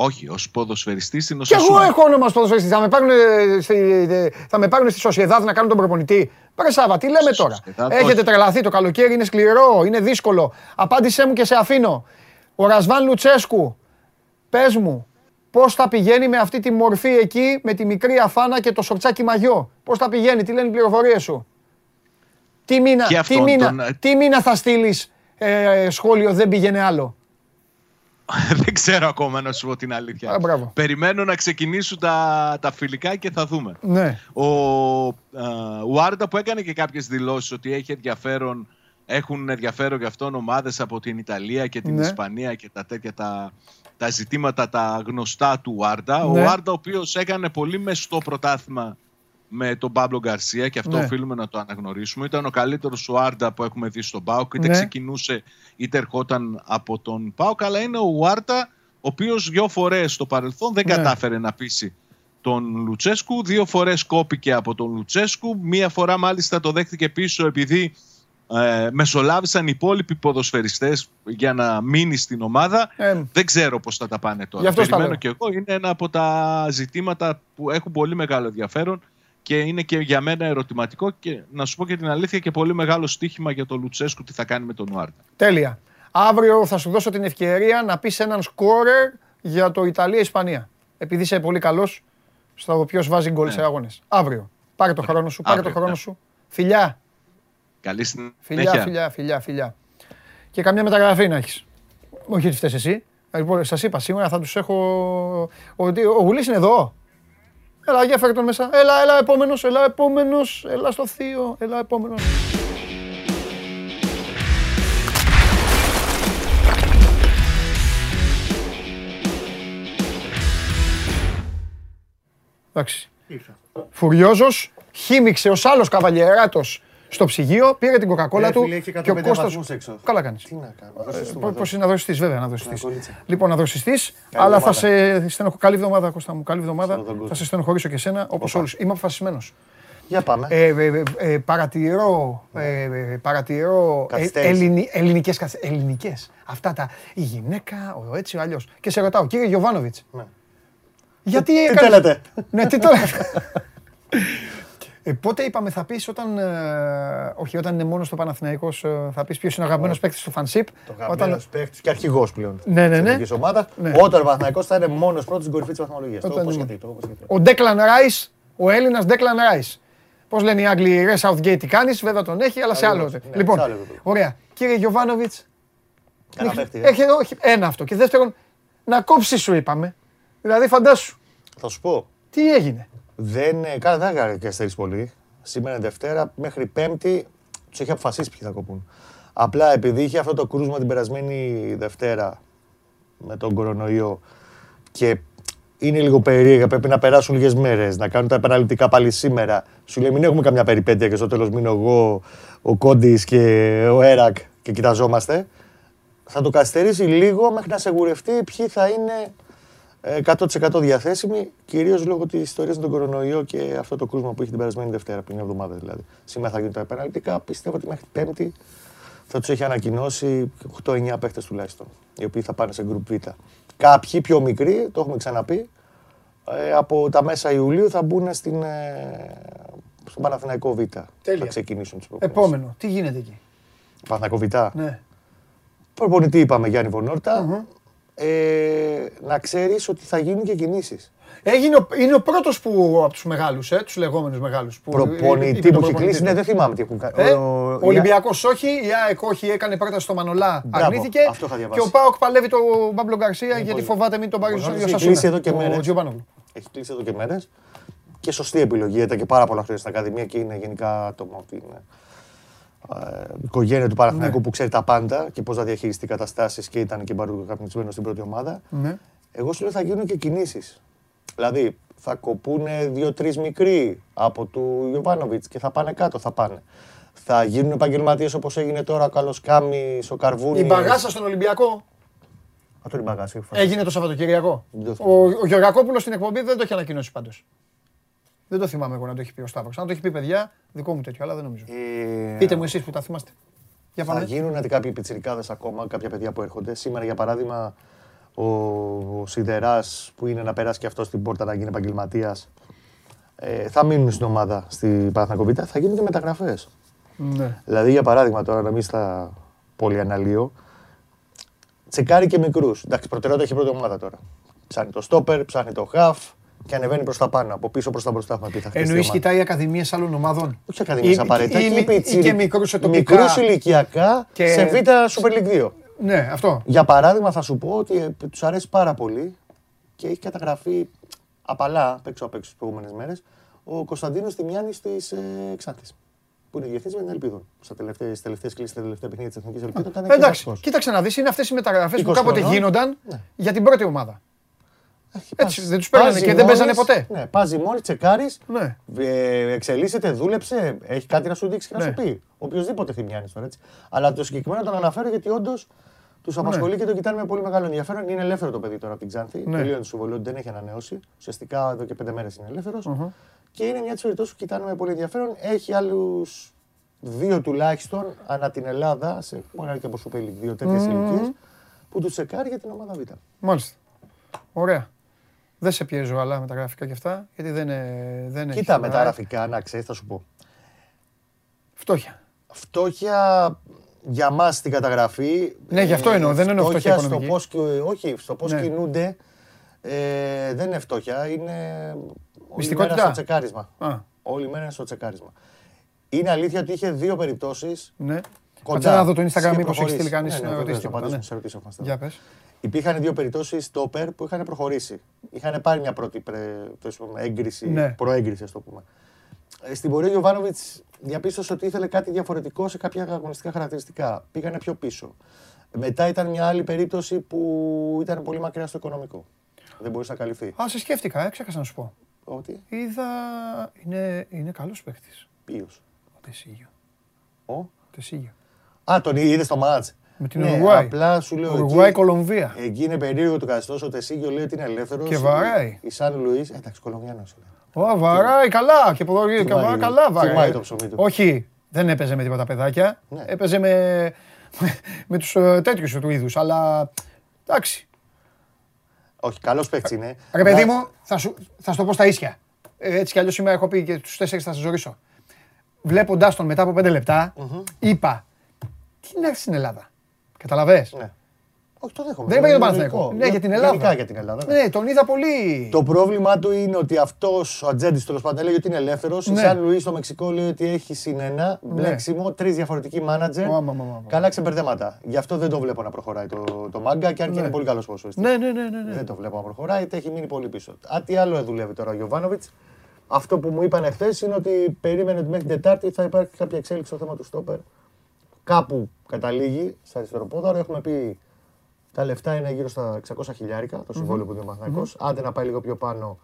Όχι, ως ποδοσφαιριστής στην Κι Οσασούνα. εγώ έχω όνομα στο ποδοσφαιριστής. Θα με πάρουν, ε, στη, ε, θα με πάρουν στη Σοσιεδάδ να κάνουν τον προπονητή. Πάρε Σάβα, τι λέμε τώρα; Σοσιεδάδ, Έχετε όχι. τρελαθεί το καλοκαίρι, είναι σκληρό, είναι δύσκολο. Απάντησέ μου και σε αφήνω. Ο Ρασβάν Λουτσέσκου, πες μου, πώς θα πηγαίνει με αυτή τη μορφή εκεί, με τη μικρή αφάνα και το σορτσάκι μαγιό; Πώς θα πηγαίνει, τι λένε οι πληροφορίες σου; Τι μήνα, Και τι αυτόν μήνα, τον, ε, τι μήνα θα στείλεις σχόλιο, δεν πήγαινε άλλο; Δεν ξέρω ακόμα να σου πω την αλήθεια. Α, μπράβο. Περιμένω να ξεκινήσουν τα, τα φιλικά και θα δούμε. Ναι. Ο α, Ουάρντα που έκανε και κάποιες δηλώσεις ότι έχει ενδιαφέρον, έχουν ενδιαφέρον για αυτόν ομάδες από την Ιταλία και την Ναι. Ισπανία και τα τέτοια τα, τα ζητήματα τα γνωστά του Ουάρντα. Ο Ναι. Ουάρντα ο οποίος έκανε πολύ μεστό πρωτάθλημα με τον Παύλο Γκαρσία και αυτό Ναι. οφείλουμε να το αναγνωρίσουμε. Ήταν ο καλύτερος Ουάρντα που έχουμε δει στον ΠΑΟΚ. Είτε Ναι. ξεκινούσε είτε ερχόταν από τον ΠΑΟΚ. Αλλά είναι ο Ουάρντα ο οποίος δυο φορές στο παρελθόν δεν Ναι. κατάφερε να πείσει τον Λουτσέσκου. Δύο φορές κόπηκε από τον Λουτσέσκου. Μία φορά μάλιστα το δέχτηκε πίσω επειδή ε, μεσολάβησαν οι υπόλοιποι ποδοσφαιριστές για να μείνει στην ομάδα. Ε, Δεν ξέρω πώς θα τα πάνε τώρα. Γι' αυτό στα Περιμένω λέω. και εγώ. Είναι ένα από τα ζητήματα που έχουν πολύ μεγάλο ενδιαφέρον και είναι και για μένα ερωτηματικό και να σου πω και την αλήθεια και πολύ μεγάλο στοίχημα για τον Λουτσέσκου τι θα κάνει με τον Ουάρτα. Τέλεια. Αύριο θα σου δώσω την ευκαιρία να πεις έναν σκόρερ για το Ιταλία-Ισπανία. Επειδή είσαι πολύ καλός στο ποιο βάζει γκολ σε αγώνες. Αύριο. Πάρε το χρόνο σου, πάρε το Αύριο, χρόνο ναι. σου. Φιλιά, Καλή συνέχεια. φιλιά, φιλιά, φιλιά, φιλιά. Και καμιά μεταγραφή να έχεις. Όχι ότι φταίς εσύ. Λοιπόν, σας είπα σήμερα θα τους έχω... Ότι ο Γουλής είναι εδώ. Έλα, για φέρε τον μέσα. Έλα, έλα, επόμενος, έλα, επόμενος. Έλα στο θείο, έλα, επόμενος. Εντάξει. Φουριόζος, χύμιξε ως άλλος καβαλιεράτος στο ψυγείο, πήρε την κοκακόλα Ρε του φίλε, έχει και ο 150 Κώστας... βαθμούς έξω. Καλά κάνεις. Τι να κάνω, δώσεις του Πώς να είναι να δροσιστείς, βέβαια, να δροσιστείς. κολλήτσα. Λοιπόν, να δροσιστείς, αλλά θα εβδομάδα. σε στενοχωρήσω. Καλή εβδομάδα, Κώστα μου. Καλή εβδομάδα. Στον κόσμο. Θα σε στενοχωρήσω και εσένα, όπως όλους. Είμαι αποφασισμένος. Για πάμε. Ε, ε, ε, ε, παρατηρώ, ε, ε, παρατηρώ ε, Καθυστέρηση. ελληνι, ελληνικές, καθ- ελληνικές. Αυτά τα, η γυναίκα, ο έτσι, ο αλλιώς. Και σε ρωτάω, κύριε Γιωβάνοβιτς, Ναι. γιατί Τι έκανες- θέλετε; Ναι, τι θέλετε; Ε, πότε είπαμε θα πεις όταν, ε, όχι όταν είναι μόνος στο Παναθηναϊκός, ε, θα πεις ποιος είναι ο αγαπημένος παίκτης του Φανσίπ. Το αγαπημένος παίκτης και αρχηγός πλέον. Ναι, ναι, της ναι. εθνικής ομάδας. Ναι. Όταν ο Παναθηναϊκός θα είναι μόνος πρώτος στην κορυφή της βαθμολογίας. Το Όταν έχω είναι- υποσχεθεί, το έχω υποσχεθεί. Ο Ντέκλαν Ράις, ο Έλληνας Ντέκλαν Ράις. Πώς λένε οι Άγγλοι, ρε Southgate τι κάνεις, βέβαια τον έχει, αλλά σε άλλο. Αλλιώς, ναι, Λοιπόν, σε άλλο επίπεδο. ωραία. Κύριε Γιωβάνοβιτς, Ένα παίκτη, ε. έχει, όχι, ένα αυτό. Και δεύτερον, να κόψεις σου είπαμε. Δηλαδή φαντάσου, Θα σου πω. τι έγινε; Δεν, ε, καλά, δεν έκανε καθυστερήσει πολύ. Σήμερα είναι Δευτέρα, μέχρι Πέμπτη τους έχει αποφασίσει ποιοι θα κοπούν. Απλά επειδή είχε αυτό το κρούσμα την περασμένη Δευτέρα με τον κορονοϊό και είναι λίγο περίεργα, πρέπει να περάσουν λίγες μέρες, να κάνουν τα επαναληπτικά πάλι σήμερα. Σου λέει: Μην έχουμε καμιά περιπέτεια και στο τέλος μείνω εγώ, ο Κόντι και ο Έρακ και κοιταζόμαστε. Θα το καθυστερήσει λίγο μέχρι να σεγουρευτεί ποιοι θα είναι ε, 100% διαθέσιμοι, κυρίως λόγω της ιστορίας με τον κορονοϊό και αυτό το κρούσμα που είχε την περασμένη Δευτέρα, πριν μια εβδομάδα δηλαδή. Σήμερα θα γίνουν τα επαναληπτικά. Πιστεύω ότι μέχρι Πέμπτη θα τους έχει ανακοινώσει 8-9 παίχτες τουλάχιστον, οι οποίοι θα πάνε σε γκρουπ Β. Κάποιοι πιο μικροί, το έχουμε ξαναπεί, ε, από τα μέσα Ιουλίου θα μπουν στην, ε, στον Παναθηναϊκό Β. Τέλεια. Θα ξεκινήσουν τις προπονήσεις. Επόμενο, τι γίνεται εκεί; Παναθηναϊκό Β. Ναι. Προπονητή είπαμε Γιάννη Βονόρτα. Ε, να ξέρεις ότι θα γίνουν και κινήσεις. Έγινε, ο- είναι ο πρώτος που από τους μεγάλους, ε, τους λεγόμενους μεγάλους. Που είπε Προπονητή τον που έχει προπονητή κλείσει, του. ναι, δεν θυμάμαι τι έχουν κάνει. Ε, Ο- ο Ολυμπιακός όχι, η ΑΕΚ όχι, έκανε πρόταση στο Μανολά, Μπράβο, αρνήθηκε. αυτό είχα Και διαβάσει. ο Πάοκ παλεύει τον Μπάμπλο Γκαρσία γιατί πολύ. φοβάται μην τον πάρει Ο στον Βονόρτας ίδιο έχει κλείσει εδώ και Ο μέρες. Τζιομπάνογλου. Έχει κλείσει εδώ και μέρες. Και σωστή επιλογή. Ήταν και πάρα πολλά χρόνια στην Ακαδημία και είναι γενικά άτομο. Την ε, οικογένεια του Παναθηναϊκού Ναι. που ξέρει τα πάντα και πώς να διαχειριστεί καταστάσεις και ήταν και παρουσιασμένο στην πρώτη ομάδα. Ναι. Εγώ σου λέω θα γίνουν και κινήσεις. Δηλαδή θα κοπούν δύο-τρεις μικροί από του Ιωβάνοβιτς και θα πάνε κάτω. Θα πάνε. Θα γίνουν επαγγελματίες όπως έγινε τώρα ο Καλοσκάμι, ο Καρβούνης. Η μπαγάσα στον Ολυμπιακό Αυτό είναι η μπαγάσα. έγινε το Σαββατοκυριακό. Δεν το Ο, ο Γεωργακόπουλος στην εκπομπή δεν το έχει ανακοινώσει πάντως. Δεν το θυμάμαι εγώ να το έχει πει ο Σταύρος. Αν το έχει πει παιδιά, δικό μου τέτοιο, αλλά δεν νομίζω. Ε, Πείτε μου εσείς που τα θυμάστε. Για Θα πάμε. γίνουν κάποιοι πιτσιρικάδες ακόμα, κάποια παιδιά που έρχονται. Σήμερα, για παράδειγμα, ο, ο Σιδεράς που είναι να περάσει και αυτός στην πόρτα να γίνει επαγγελματίας. Ε, θα μείνουν στην ομάδα στη Παναθηναϊκό Β. Θα γίνουν και μεταγραφές. Ναι. Δηλαδή, για παράδειγμα, τώρα να μην στα πολύ αναλύω, τσεκάρει και μικρούς. Εντάξει, προτεραιότητα έχει η πρώτη ομάδα τώρα. Ψάχνει το στόπερ, ψάχνει το χαφ και ανεβαίνει προς τα πάνω. Από πίσω προς τα μπροστά έχουμε πει. Θα χτίσει η Εννοείς ομάδα. κοιτάει ακαδημίες άλλων ομάδων; Όχι ακαδημίες Ή- απαραίτητα. ή- και ή- πιτσιρι- ή και μικρούς σε τοπικά. μικρούς ηλικιακά Και- σε Β Super League 2. Ναι, αυτό. Για παράδειγμα, θα σου πω ότι ε, τους αρέσει πάρα πολύ και έχει καταγραφεί απαλά απ' έξω απ' έξω τις προηγούμενες μέρες ο Κωνσταντίνος Τιμιάννης της ε, Ξάνθη. Που είναι διευθυντή με την Ελπίδων. Στα τελευταίες τελευταίες κλήσεις, στα τελευταία παιχνίδια της Εθνικής Ελπίδων. ήταν Εντάξει, εξαιρετικός. κοίταξε να δεις, είναι αυτές οι μεταγραφές που 20 κάποτε χρονών. γίνονταν Ναι. για την πρώτη ομάδα. Έχει Έτσι, πας- δεν τους παίρνανε πας και δεν παίζανε ζυμώνεις, ποτέ. Ναι, πα μόνη, τσεκάρεις, Ναι. ε, εξελίσσεται, δούλεψε, έχει κάτι να σου δείξει και να Ναι. σου πει. Οποιοδήποτε θυμιάνεις τώρα έτσι. Αλλά το συγκεκριμένο τον αναφέρω γιατί όντως τους απασχολεί και το κοιτάνε με πολύ μεγάλο ενδιαφέρον. Είναι ελεύθερο το παιδί τώρα από την Ξάνθη. Ναι. Τελείωνε το συμβολίο, του, δεν έχει ανανεώσει. Ουσιαστικά εδώ και πέντε μέρες είναι ελεύθερος. Και είναι μια τη περιπτώσει που κοιτάνε με πολύ ενδιαφέρον. Έχει άλλους δύο τουλάχιστον ανά την Ελλάδα, σε μεγάλη και από Super League, δύο τέτοιες ηλικίες, που τους τσεκάρει για την ομάδα Β. Μάλιστα. Ωραία. Δεν σε πιέζω αλλά με τα γραφικά και αυτά, γιατί δεν, ε, δεν έχει Κοίτα ώρα. με τα γραφικά, να ξέρεις, θα σου πω. Φτώχεια. Φτώχεια για μας στην καταγραφή. Ναι, γι' αυτό εννοώ, δεν εννοώ φτώχεια στο οικονομική. πώς, και- όχι, στο πώς Ναι. κινούνται. Ε, δεν είναι φτώχεια, είναι. Όλη Μυστικότητα. μέρα στο τσεκάρισμα. Α, Όλη μέρα είναι στο τσεκάρισμα. Είναι αλήθεια ότι είχε δύο περιπτώσεις. Ναι. Κοντά. Κάτσε να δω το Instagram και μήπως έχει προχωρήσει. στείλει κανείς Ναι, ναι, να βεβαίως, ρωτήσει να τίποτα, απαντήσουμε ναι. σε ερωτήσεις αφού είμαστε Για εδώ. πες. Υπήρχαν δύο περιπτώσεις στόπερ που είχαν προχωρήσει. Είχαν πάρει μια πρώτη πρε- το πούμε, έγκριση, Ναι. προέγκριση, ας το πούμε. Ε, Στην πορεία ο Γιωβάνοβιτς διαπίστωσε ότι ήθελε κάτι διαφορετικό σε κάποια αγωνιστικά χαρακτηριστικά. Πήγανε πιο πίσω. Μετά ήταν μια άλλη περίπτωση που ήταν πολύ μακριά στο οικονομικό. Δεν μπορούσε να καλυφθεί. Α, σε σκέφτηκα, ε, ξέχασα να σου πω. Ότι, Είδα. Είναι, είναι καλός παίκτης. ποιος; Ο Τεσίγιο. Ο; Τεσίγιο. Α, τον είδες στο μάτς. Με την Ναι, Ουρουγουάη. Απλά σου λέω. εκεί- Ουρουγουάη-Κολομβία. Εκεί είναι περίεργο το καθεστώς. Ο Τεσίγιο λέει ότι είναι ελεύθερος. Και βαράει. Η Σαν Λουίς. Εντάξει, Κολομβιάνο είναι. Ω, βαράει καλά. Και ποδο- και Τιμάει- βαράει καλά βαράει. τιμάει το ψωμί του. Όχι, δεν έπαιζε με τίποτα παιδάκια. Ναι. Έπαιζε με, με τους ε, τέτοιους του είδους. Αλλά εντάξει. Όχι, καλός παίκτης είναι. Ρε παιδί Να- μου, θα σου, θα σου το πω στα ίσια. Ε, Έτσι κι αλλιώς σήμερα έχω πει και τους τέσσερις θα σας ζωρίσω. Βλέποντάς τον μετά από πέντε λεπτά, είπα, τι να έρθει στην Ελλάδα; Καταλαβες; Ναι. Όχι, το δέχομαι. Δεν είπα για τον Είναι Παναθηναϊκό. λογικό. Ναι, για την Ελλάδα. Γενικά για την Ελλάδα. ναι. Ναι, τον είδα πολύ. Το πρόβλημά του είναι ότι αυτός ο Ατζέντης τέλος πάντων λέει ότι είναι ελεύθερος. Η Ναι. Σαν Λουίς στο Μεξικό λέει ότι έχει συν ένα μπλέξιμο, τρεις διαφορετικοί μάνατζερ. Ω, μα, μα, μα, μα. Καλά ξεμπερδέματα. Γι' αυτό δεν το βλέπω να προχωράει το, το μάγκα και αν και είναι πολύ καλός πόσο. Ναι, ναι, ναι, ναι, ναι. Δεν το βλέπω να προχωράει, είτε έχει μείνει πολύ πίσω. Α, τι άλλο δουλεύει τώρα ο Γιωβάνοβιτς. Αυτό που μου είπαν εχθέ είναι ότι περίμενε ότι μέχρι την Τετάρτη θα υπάρχει κάποια εξέλιξη στο θέμα του Στόπερ. Κάπου καταλήγει στα αριστεροπόδαρο. Έχουμε πει τα λεφτά είναι γύρω στα 600 χιλιάρικα το συμβόλαιο που δίνει ο Παναθηναϊκός. Άντε να πάει λίγο πιο πάνω,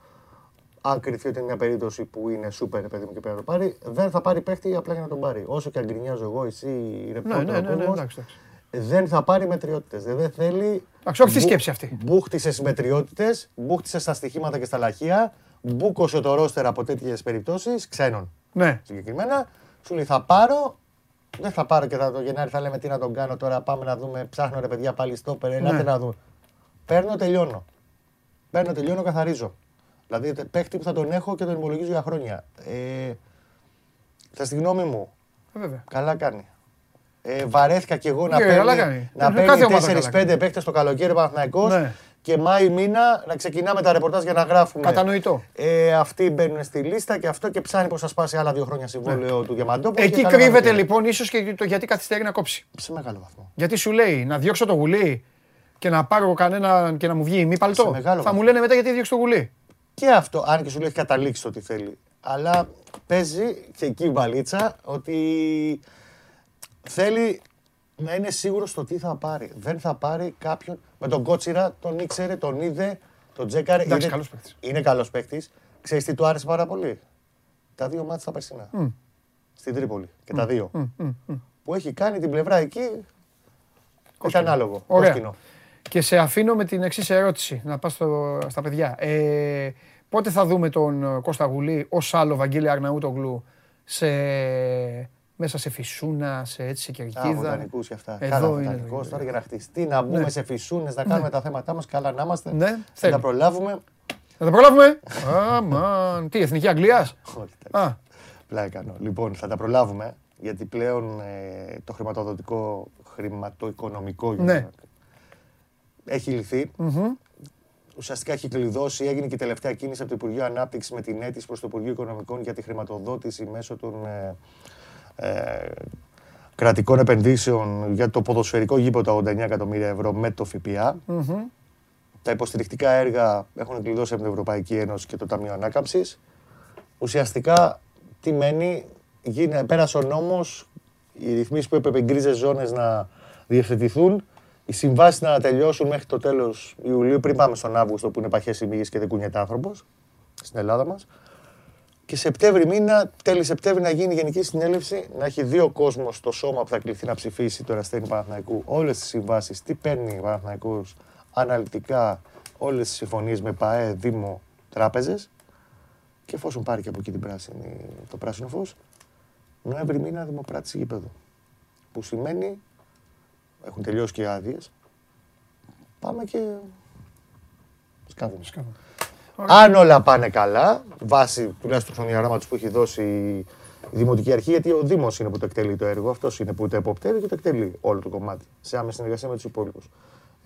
αν κρυφτεί ότι είναι μια περίπτωση που είναι σούπερ, παιδί μου, και πρέπει να το πάρει, δεν θα πάρει παίχτη απλά για να τον πάρει. Όσο και αν γκρινιάζω εγώ, εσύ, η Ναι, ρεπόρτερ, ναι, ο ναι, ναι, κόσμος, εντάξει, εντάξει. δεν θα πάρει μετριότητες. Δεν θέλει. Εντάξει, όχι τη Μπου- σκέψη αυτή. Μπούχτισε στι μετριότητες, μπούχτισε στα στοιχήματα και στα λαχεία, μπούκωσε το ρόστερ από τέτοιες περιπτώσεις, ξένων Ναι. συγκεκριμένα. Σου λέει θα πάρω, δεν θα πάρω και θα το Γενάρη θα λέμε τι να τον κάνω τώρα. Πάμε να δούμε. Ψάχνω ρε παιδιά πάλι στο ελάτε Ναι. να δούμε. Παίρνω, τελειώνω. Παίρνω, τελειώνω, καθαρίζω. Δηλαδή τε- παίχτη που θα τον έχω και τον υπολογίζω για χρόνια. Ε, θα στη γνώμη μου, Ε, Βέβαια. Καλά κάνει. Ε, βαρέθηκα κι εγώ να Ναι, καλά παίρνει, κάνει. να Ναι, κάθε ομάδα παίρνει καλά 4-5 παίχτες το καλοκαίρι ο Παναθηναϊκός Ναι. Και Μάη μήνα να ξεκινάμε τα ρεπορτάζ για να γράφουμε. Κατανοητό. Ε, αυτοί μπαίνουν στη λίστα και αυτό και ψάχνει πώ θα σπάσει άλλα δύο χρόνια συμβόλαιο του Διαμαντόπουλου. Ναι. Εκεί και καλά κρύβεται καλοκαίρι. λοιπόν ίσως και το γιατί καθυστερεί να κόψει. Σε μεγάλο βαθμό. Γιατί σου λέει να διώξω το γουλί και να πάρω κανένα και να μου βγει μη Σε παλτό. μεγάλο Θα βαθμό. μου λένε μετά γιατί διώξω το γουλί. Και αυτό, αν και σου λέει έχει καταλήξει το τι θέλει. Αλλά παίζει και εκεί η μπαλίτσα ότι θέλει να είναι σίγουρος στο τι θα πάρει. Δεν θα πάρει κάποιον. Με τον Κότσιρα τον ήξερε, τον είδε, τον τζέκαρε. Εντάξει, είναι, καλός παίκτης. Είναι καλός παίκτης. Ξέρεις τι του άρεσε πάρα πολύ; Τα δύο μάτια στα περσινά. Στην Τρίπολη. Και τα δύο. Που έχει κάνει την πλευρά εκεί. Έχει ανάλογο. Ωραία. Κόσκινο. Και σε αφήνω με την εξής ερώτηση, να πας στο- στα παιδιά. Ε, Πότε θα δούμε τον ε, Κώστα Γουλή ως άλλο Βαγγέλη Αρναούτογλου σε, μέσα σε φυσούνα, σε έτσι, σε Α, κερκίδα. βοτανικούς και αυτά. Εδώ Κάνα είναι βοτανικός το- τώρα για να χτιστεί, να μπούμε Ναι. σε φυσούνες, να κάνουμε τα θέματά μας, καλά να είμαστε. Ναι, Θα θέλει. τα προλάβουμε. Θα τα προλάβουμε. Αμάν. Τι, Εθνική Αγγλίας; Όχι, εντάξει. Α, Πλάκα κάνω. Λοιπόν, θα τα προλάβουμε, γιατί πλέον ε, το χρηματοδοτικό, χρηματοοικονομικό Ναι. έχει λυθεί. Ουσιαστικά έχει κλειδώσει, έγινε και η τελευταία κίνηση από το Υπουργείο Ανάπτυξης με την αίτηση προς το Υπουργείο Οικονομικών για τη χρηματοδότηση μέσω των ε, ε, κρατικών επενδύσεων για το ποδοσφαιρικό γήπεδο τα 89 εκατομμύρια ευρώ με το ΦΠΑ. Τα υποστηρικτικά έργα έχουν κλειδώσει από την Ευρωπαϊκή Ένωση και το Ταμείο Ανάκαμψης. Ουσιαστικά, τι μένει, γίνε, πέρασε ο νόμος, οι ρυθμίσεις που έπρεπε οι γκρίζες ζώνες να διευθετηθούν, οι συμβάσεις να τελειώσουν μέχρι το τέλος Ιουλίου, πριν πάμε στον Αύγουστο που είναι παχές οι μύγες και δεν κουνιέται άνθρωπος, στην Ελλάδα μας. Και Σεπτέμβρη μήνα, τέλη Σεπτέμβρη να γίνει η Γενική Συνέλευση, να έχει δύο κόσμος στο σώμα που θα κληθεί να ψηφίσει το Εραστέχνη Παναθηναϊκού όλες τις συμβάσεις, τι παίρνει ο Παναθηναϊκός αναλυτικά, όλες τις συμφωνίες με ΠΑΕ, Δήμο, τράπεζες και εφόσον πάρει και από εκεί την πράσινη, το πράσινο φως, Νοέμβρη μήνα δημοπράτηση γήπεδο. Που σημαίνει, έχουν τελειώσει και οι άδειες. πάμε και σκάβουμε. Αν όλα πάνε καλά, βάσει τουλάχιστον του χρονοδιαγράμματος που έχει δώσει η Δημοτική Αρχή, γιατί ο Δήμος είναι που το εκτελεί το έργο, αυτός είναι που το εποπτεύει και το εκτελεί όλο το κομμάτι, σε άμεση συνεργασία με τους υπόλοιπους.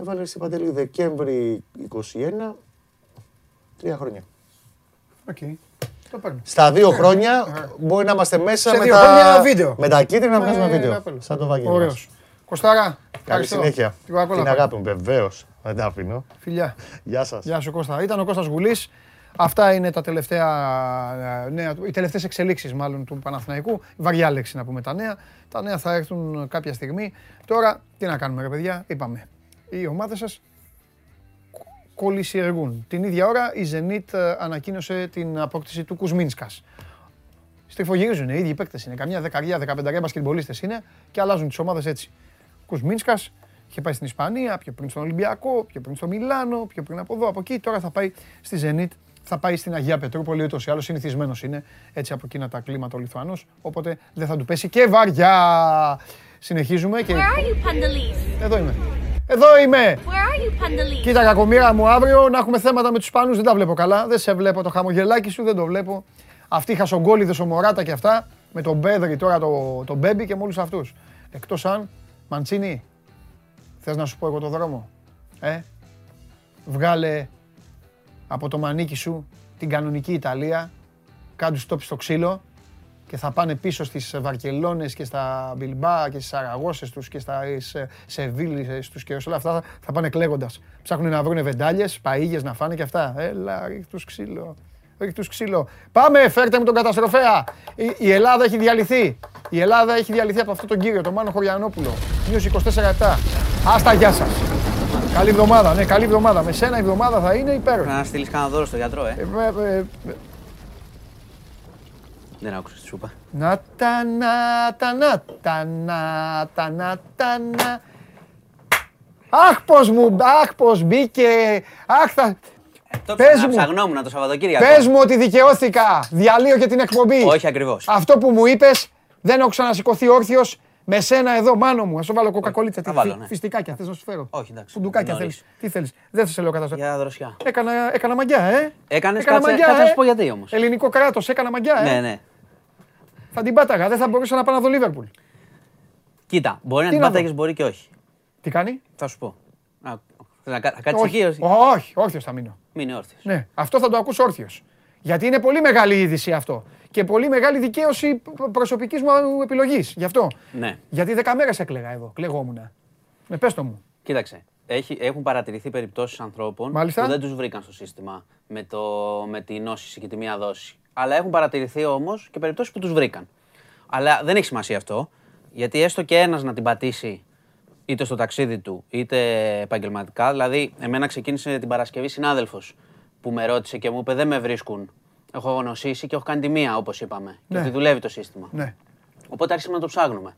Έβαλε στην Παντελή Δεκέμβρη 21, τρία χρόνια. οκ. Το παίρνω. Στα δύο χρόνια μπορεί να είμαστε μέσα Σε με δύο τα, χρόνια βίντεο. με τα κίτρινα να Ε, βγάζουμε βίντεο. καπέλο. Σαν το Βάγγελμα. Ωραίος. Κωστάρα, Καλή ευχαριστώ. συνέχεια. Την Coca-Cola Την πάρε. αγάπη μου, βεβαίως. Δεν τα αφήνω. Φιλιά. Γεια σας. Γεια σου Κώστα. Ήταν ο Κώστας Γουλής. Αυτά είναι τα τελευταία ε, νέα, του- οι τελευταίες εξελίξεις μάλλον του Παναθηναϊκού. Βαριά λέξη να πούμε τα νέα. Τα νέα θα έρθουν κάποια στιγμή. Τώρα, τι να κάνουμε ρε παιδιά, είπαμε. Οι ομάδες σας κολλησιεργούν. Την ίδια ώρα η Zenit ε, ανακοίνωσε την απόκτηση του Κουσμίνσκας. Στριφογυρίζουν, οι ίδιοι παίκτες είναι. Καμιά δεκαριά, δεκαπενταριά μπασκετμπολίστες είναι και αλλάζουν τις ομάδες έτσι. Κουσμίνσκας είχε πάει στην Ισπανία, πιο πριν στον Ολυμπιακό, πιο πριν στο Μιλάνο, πιο πριν από εδώ, από εκεί. Τώρα θα πάει στη Zenit, θα πάει στην Αγία Πετρούπολη, ούτως ή άλλως συνηθισμένος είναι έτσι από εκείνα τα κλίματα ο Λιθουανός, οπότε δεν θα του πέσει και βαριά. Συνεχίζουμε και... Where are you, Pandalis? Εδώ είμαι. Εδώ είμαι! Where are you, Pandalis? Κοίτα κακομοίρα μου αύριο να έχουμε θέματα με τους Ισπανούς, δεν τα βλέπω καλά. Δεν σε βλέπω το χαμογελάκι σου, δεν το βλέπω. Αυτοί οι χασογκόλιδες, ο Μωράτα και αυτά, με τον Μπέδρη τώρα, τον το Μπέμπι και με όλους αυτούς. Εκτός αν, Μαντσίνη, θες να σου πω εγώ το δρόμο; Ε, βγάλε από το μανίκι σου την κανονική Ιταλία, κάντου στόπ στο ξύλο και θα πάνε πίσω στις Βαρκελόνες και στα Μπιλμπά και στις Αραγώσες τους και στα Σε- Σεβίλες τους και σε όλα αυτά θα- θα πάνε κλαίγοντας. Ψάχνουν να βρουν βεντάλιες, παΐγες να φάνε και αυτά. Έλα, ρίχ τους ξύλο. Ρίχ τους ξύλο. Πάμε, φέρτε μου τον καταστροφέα. Η, η Ελλάδα έχει διαλυθεί. Η Ελλάδα έχει διαλυθεί από αυτόν τον κύριο, τον Μάνο Χωριανόπουλο. Μείωση 24 Άστα, γεια σας. Καλή εβδομάδα, ναι, καλή εβδομάδα. Με σένα η εβδομάδα θα είναι υπέροχη. Πρέπει να στείλεις κανένα δώρο στο γιατρό, ε. Ε, ε, ε, Δεν άκουσα τι σου είπα. Να τα να τα να τα να τα να τα να. Αχ πως μου, αχ πως μπήκε, αχ θα... Το Πες ψαγνα- μου. ψαγνόμουν το Σαββατοκύριακο. Πες μου ότι δικαιώθηκα, διαλύω και την εκπομπή. Όχι ακριβώς. Αυτό που μου είπες, δεν έχω ξανασηκωθεί όρθιος με σένα εδώ, μάνο μου. Ας σου βάλω κοκακολίτσα, Θα τι βάλω, φι- ναι. φιστικάκια, θες να σου φέρω; Όχι, εντάξει. Φουντουκάκια νωρίς. θέλεις. Τι θέλεις; Δεν θα σε λέω κατάσταση. Για δροσιά. Έκανα, έκανα μαγιά, ε; Έκανες, Έκανα κάτσε- μαγιά, κάτσε να ε; σου πω γιατί όμως. Ελληνικό κράτος, έκανα μαγιά, ε; Ναι, ναι. Θα την πάταγα, δεν θα μπορούσα να πάω να δω Λίβερπουλ. Κοίτα, μπορεί να Τι την να δω; πάταγες, μπορεί και όχι. Τι κάνει; Θα σου πω. Α, θες να κα- να κάτσεις εκεί, όχι, όχι. όχι, όρθιος θα μείνω. Μείνε όρθιος. Ναι, αυτό θα το ακούσω όρθιος. Γιατί είναι πολύ μεγάλη είδηση αυτό. Και πολύ μεγάλη δικαίωση π- προσωπικής μου επιλογής. Γι' αυτό. Ναι. Γιατί δέκα μέρες έκλαιγα εδώ. Κλεγόμουν. Με πες το μου. Κοίταξε. Έχει, έχουν παρατηρηθεί περιπτώσεις ανθρώπων Μάλιστα. που δεν τους βρήκαν στο σύστημα με, το, με τη νόσηση και τη μία δόση. Αλλά έχουν παρατηρηθεί όμως και περιπτώσεις που τους βρήκαν. Αλλά δεν έχει σημασία αυτό, γιατί έστω και ένας να την πατήσει είτε στο ταξίδι του, είτε επαγγελματικά. Δηλαδή, εμένα ξεκίνησε την Παρασκευή συνάδελφος που με ρώτησε και μου είπε: Δεν με βρίσκουν. Έχω νοσήσει και έχω κάνει τη μία, όπως είπαμε. Και Ναι. ότι δουλεύει το σύστημα. Ναι. Οπότε άρχισαμε να το ψάχνουμε.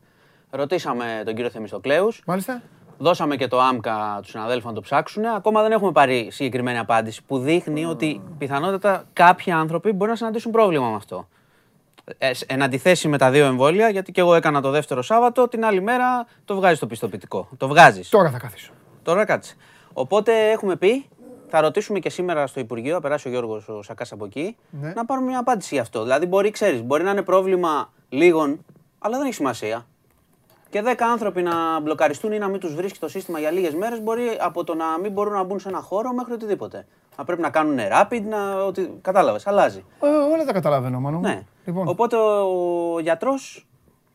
Ρωτήσαμε τον κύριο Θεμιστοκλέους, Μάλιστα. Δώσαμε και το άμκα τους συναδέλφου να το ψάξουν. Ακόμα δεν έχουμε πάρει συγκεκριμένη απάντηση που δείχνει ότι πιθανότατα κάποιοι άνθρωποι μπορεί να συναντήσουν πρόβλημα με αυτό. Ε, σ- εν αντιθέσει με τα δύο εμβόλια, γιατί και εγώ έκανα το δεύτερο Σάββατο, την άλλη μέρα το βγάζεις το πιστοποιητικό. Το βγάζεις. Τώρα θα καθίσω. Τώρα κάτσε. Οπότε έχουμε πει, θα ρωτήσουμε και σήμερα στο Υπουργείο, θα περάσει ο Γιώργος ο Σακάς από εκεί, Ναι. να πάρουμε μια απάντηση γι' αυτό. Δηλαδή, μπορεί, ξέρεις, μπορεί να είναι πρόβλημα λίγων, αλλά δεν έχει σημασία. Και 10 άνθρωποι να μπλοκαριστούν ή να μην τους βρίσκει το σύστημα για λίγες μέρες, μπορεί από το να μην μπορούν να μπουν σε ένα χώρο μέχρι οτιδήποτε. Να πρέπει να κάνουν rapid, να. Ότι... Κατάλαβες, αλλάζει. Ε, όλα τα καταλαβαίνω, μάνο μου. Ναι. Λοιπόν, Οπότε ο γιατρός.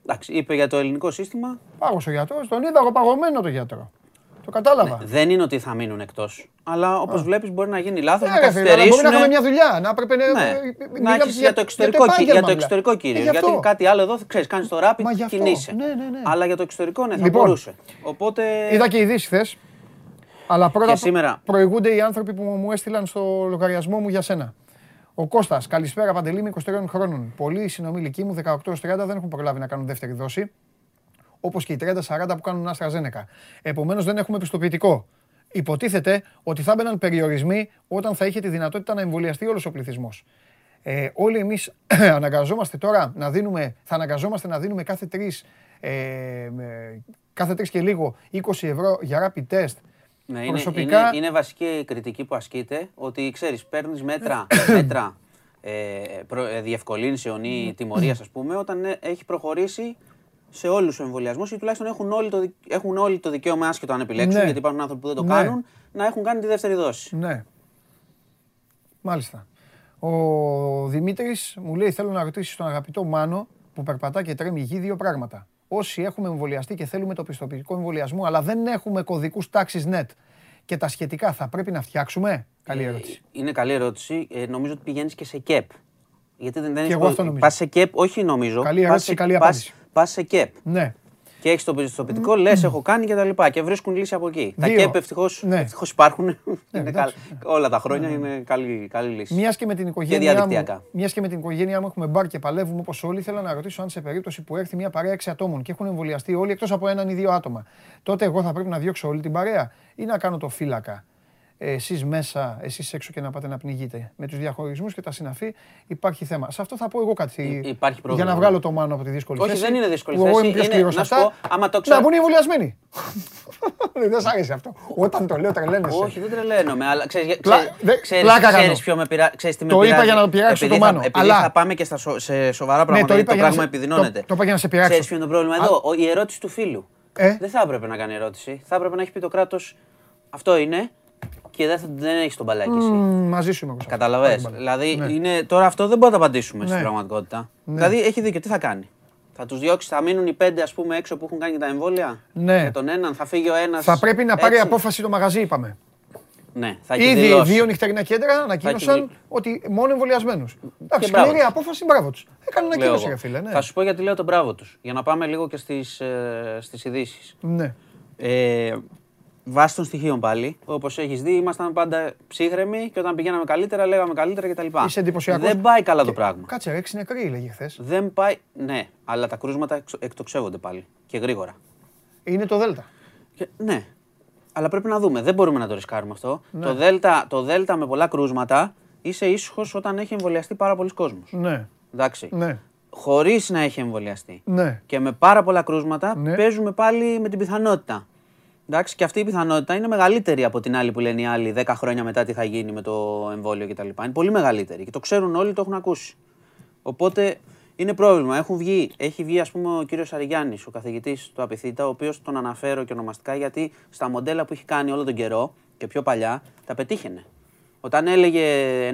Εντάξει, είπε για το ελληνικό σύστημα. πάγος ο γιατρός, τον είδα εγώ παγωμένο το γιατρό. Το κατάλαβα. Δεν είναι ότι θα μείνουν εκτός. Αλλά όπως βλέπεις, μπορεί να γίνει λάθος, να Ε, ρε φίλε, αλλά μπορεί να καθυστερήσουν. είχαμε μια δουλειά. Να έπρεπε να. Ναι. ε, Να μιλάμε έχεις για το εξωτερικό, επάγγελμα, για το μιλάμε. εξωτερικό Ε, κύριο. γι' αυτό. Γιατί κάτι άλλο εδώ, ξέρεις, κάνεις το rapid, Μα γι' αυτό. κινείσαι. Ναι, ναι, ναι. Αλλά για το εξωτερικό, ναι, θα Λοιπόν, μπορούσε. Οπότε. Είδα και ειδήσεις χθες. Αλλά πρώτα Και σήμερα. προηγούνται οι άνθρωποι που μου έστειλαν στο λογαριασμό μου για σένα. Ο Κώστας, καλησπέρα Παντελή, είμαι 23 χρόνων. Πολλοί συνομιλικοί μου 18-30 δεν έχουν προλάβει να κάνουν δεύτερη δόση. Όπως και οι 30-40 που κάνουν AstraZeneca. Επομένως δεν έχουμε πιστοποιητικό. Υποτίθεται ότι θα έμπαιναν περιορισμοί όταν θα είχε τη δυνατότητα να εμβολιαστεί όλος ο πληθυσμός. Ε, όλοι εμείς αναγκαζόμαστε τώρα να δίνουμε, θα αναγκαζόμαστε να δίνουμε κάθε τρεις ε, ε, κάθε τρεις και λίγο 20 ευρώ για rapid test. Ναι, είναι, Προσωπικά- είναι, είναι βασική η κριτική που ασκείται ότι ξέρεις, παίρνεις μέτρα, μέτρα ε, προ, ε, διευκολύνσεων ή τιμωρίας, ας πούμε, όταν ε, έχει προχωρήσει σε όλους τους εμβολιασμούς ή τουλάχιστον έχουν όλοι το, δικ- έχουν όλοι το δικαίωμα, άσχετο αν επιλέξουν, Ναι. γιατί υπάρχουν άνθρωποι που δεν το Ναι. κάνουν, να έχουν κάνει τη δεύτερη δόση. Ναι. Μάλιστα. Ο Δημήτρης μου λέει θέλω να ρωτήσει τον αγαπητό Μάνο που περπατά και τρέμει γη δύο πράγματα. Όσοι έχουμε εμβολιαστεί και θέλουμε το πιστοποιητικό εμβολιασμού αλλά δεν έχουμε κωδικούς τάξης net και τα σχετικά θα πρέπει να φτιάξουμε; Καλή Ε, ερώτηση. Είναι καλή ερώτηση. Ε, νομίζω ότι πηγαίνεις και σε ΚΕΠ. Γιατί δεν, δεν Και έχεις εγώ προ- αυτό νομίζω. Πας σε ΚΕΠ, όχι νομίζω. Καλή πας ερώτηση, σε- καλή πας- απάντηση. Πας σε ΚΕΠ. Ναι. Και έχεις το πιστοποιητικό, λες, έχω κάνει και τα λοιπά. Και βρίσκουν λύση από εκεί. Τα Δύο. ΚΕΠ ευτυχώ Ναι. υπάρχουν. είναι εντάξει, καλ- Όλα τα χρόνια είναι καλή, καλή λύση. Μιας και με την οικογένειά μου, διαδικτυακά. μιας και με την οικογένειά μου έχουμε μπαρ και παλεύουμε όπως όλοι, ήθελα να ρωτήσω αν σε περίπτωση που έρθει μια παρέα 6 ατόμων και έχουν εμβολιαστεί όλοι εκτός από έναν ή δύο άτομα, τότε εγώ θα πρέπει να διώξω όλη την παρέα ή να κάνω το φύλακα; Ε, εσείς μέσα, εσείς έξω και να πάτε να πνιγείτε. Με τους διαχωρισμούς και τα συναφή υπάρχει θέμα. Σε αυτό θα πω εγώ κάτι. Υ- υπάρχει Για πρόβλημα. να βγάλω το μάνο από τη δύσκολη Όχι, θέση. δεν είναι δύσκολη που Εγώ θέση. είμαι πιο Είναι- σκληρός να σε σου αυτά. πω, άμα το Να ξέρω- μπουν οι εμβολιασμένοι. δεν σ' άρεσε αυτό. Όταν το λέω τρελαίνεσαι. Όχι, δεν τρελαίνομαι, αλλά ξέρεις, Πλα- ξέρεις, δε- ξέρεις, πλάκα ξέρεις κάνω. ποιο με πειρά, ξέρεις τι με Το είπα πειράζει. για να το πειράξω Επειδή το θα- Μάνο, Επειδή αλλά- θα πάμε και στα σο- σε σοβαρά Ναι, πράγματα, το γιατί είπα το για να πράγμα σε- επιδεινώνεται. το- το είπα για να σε πειράξω. Ξέρεις ποιο είναι το πρόβλημα; Α- εδώ, ο- η ερώτηση του φίλου. Ε; Δεν θα έπρεπε να κάνει ερώτηση. Θα έπρεπε να έχει πει το κράτος αυτό είναι και δεν, θα- δεν έχεις τον μπαλάκι εσύ. Μ, Μαζί σου είμαι εγώ. σε αυτός. Καταλαβες. Πάρε μπάλα. Δηλαδή, Ναι. είναι, τώρα αυτό δεν μπορούμε να το απαντήσουμε Ναι. στην πραγματικότητα. Δηλαδή, έχει δίκιο. Τι θα κάνει; Θα τους διώξει, θα μείνουν οι πέντε ας πούμε, έξω που έχουν κάνει και τα εμβόλια; Ναι. Με τον έναν, θα φύγει ο ένας. Θα πρέπει να πάρει απόφαση το μαγαζί, είπαμε. Ναι, θα έχει Ήδη δηλώσει. δύο νυχτερινά κέντρα έχει ανακοίνωσαν δηλ- ότι μόνο εμβολιασμένους. Εντάξει, μπράβο σκληρή απόφαση, μπράβο τους. Έκανε Λέω ανακοίνωση, εγώ. ρε φίλε. Ναι. Θα σου πω γιατί λέω τον μπράβο τους. Για να πάμε λίγο και στις στις ειδήσεις. ναι. Ε, βάσει των στοιχείων πάλι, όπως έχεις δει, ήμασταν πάντα ψύχρεμοι και όταν πηγαίναμε καλύτερα, λέγαμε καλύτερα κτλ. Είσαι εντυπωσιακός. Δεν πάει καλά το πράγμα. Κάτσε, ρε, έξι νεκροί λέγει χθες. Δεν πάει. Ναι, αλλά τα κρούσματα εξο- εκτοξεύονται πάλι και γρήγορα. Είναι το Δέλτα. Και- ναι. Αλλά πρέπει να δούμε. Δεν μπορούμε να το ρισκάρουμε αυτό. Ναι. Το, δέλτα, το δέλτα με πολλά κρούσματα είσαι ήσυχος όταν έχει εμβολιαστεί πάρα πολλοί κόσμος. Ναι, Εντάξει. ναι, Χωρίς να έχει εμβολιαστεί. ναι. Και με πάρα πολλά κρούσματα Ναι. παίζουμε πάλι με την πιθανότητα. Εντάξει, και αυτή η πιθανότητα είναι μεγαλύτερη από την άλλη που λένε οι άλλοι 10 χρόνια μετά τι θα γίνει με το εμβόλιο κτλ. Είναι πολύ μεγαλύτερη και το ξέρουν όλοι, το έχουν ακούσει. Οπότε είναι πρόβλημα. Έχουν βγει, έχει βγει ας πούμε ο κύριος Αριγιάννης, ο καθηγητής του Απιθύτα, ο οποίος τον αναφέρω και ονομαστικά γιατί στα μοντέλα που έχει κάνει όλο τον καιρό και πιο παλιά τα πετύχαινε. Όταν έλεγε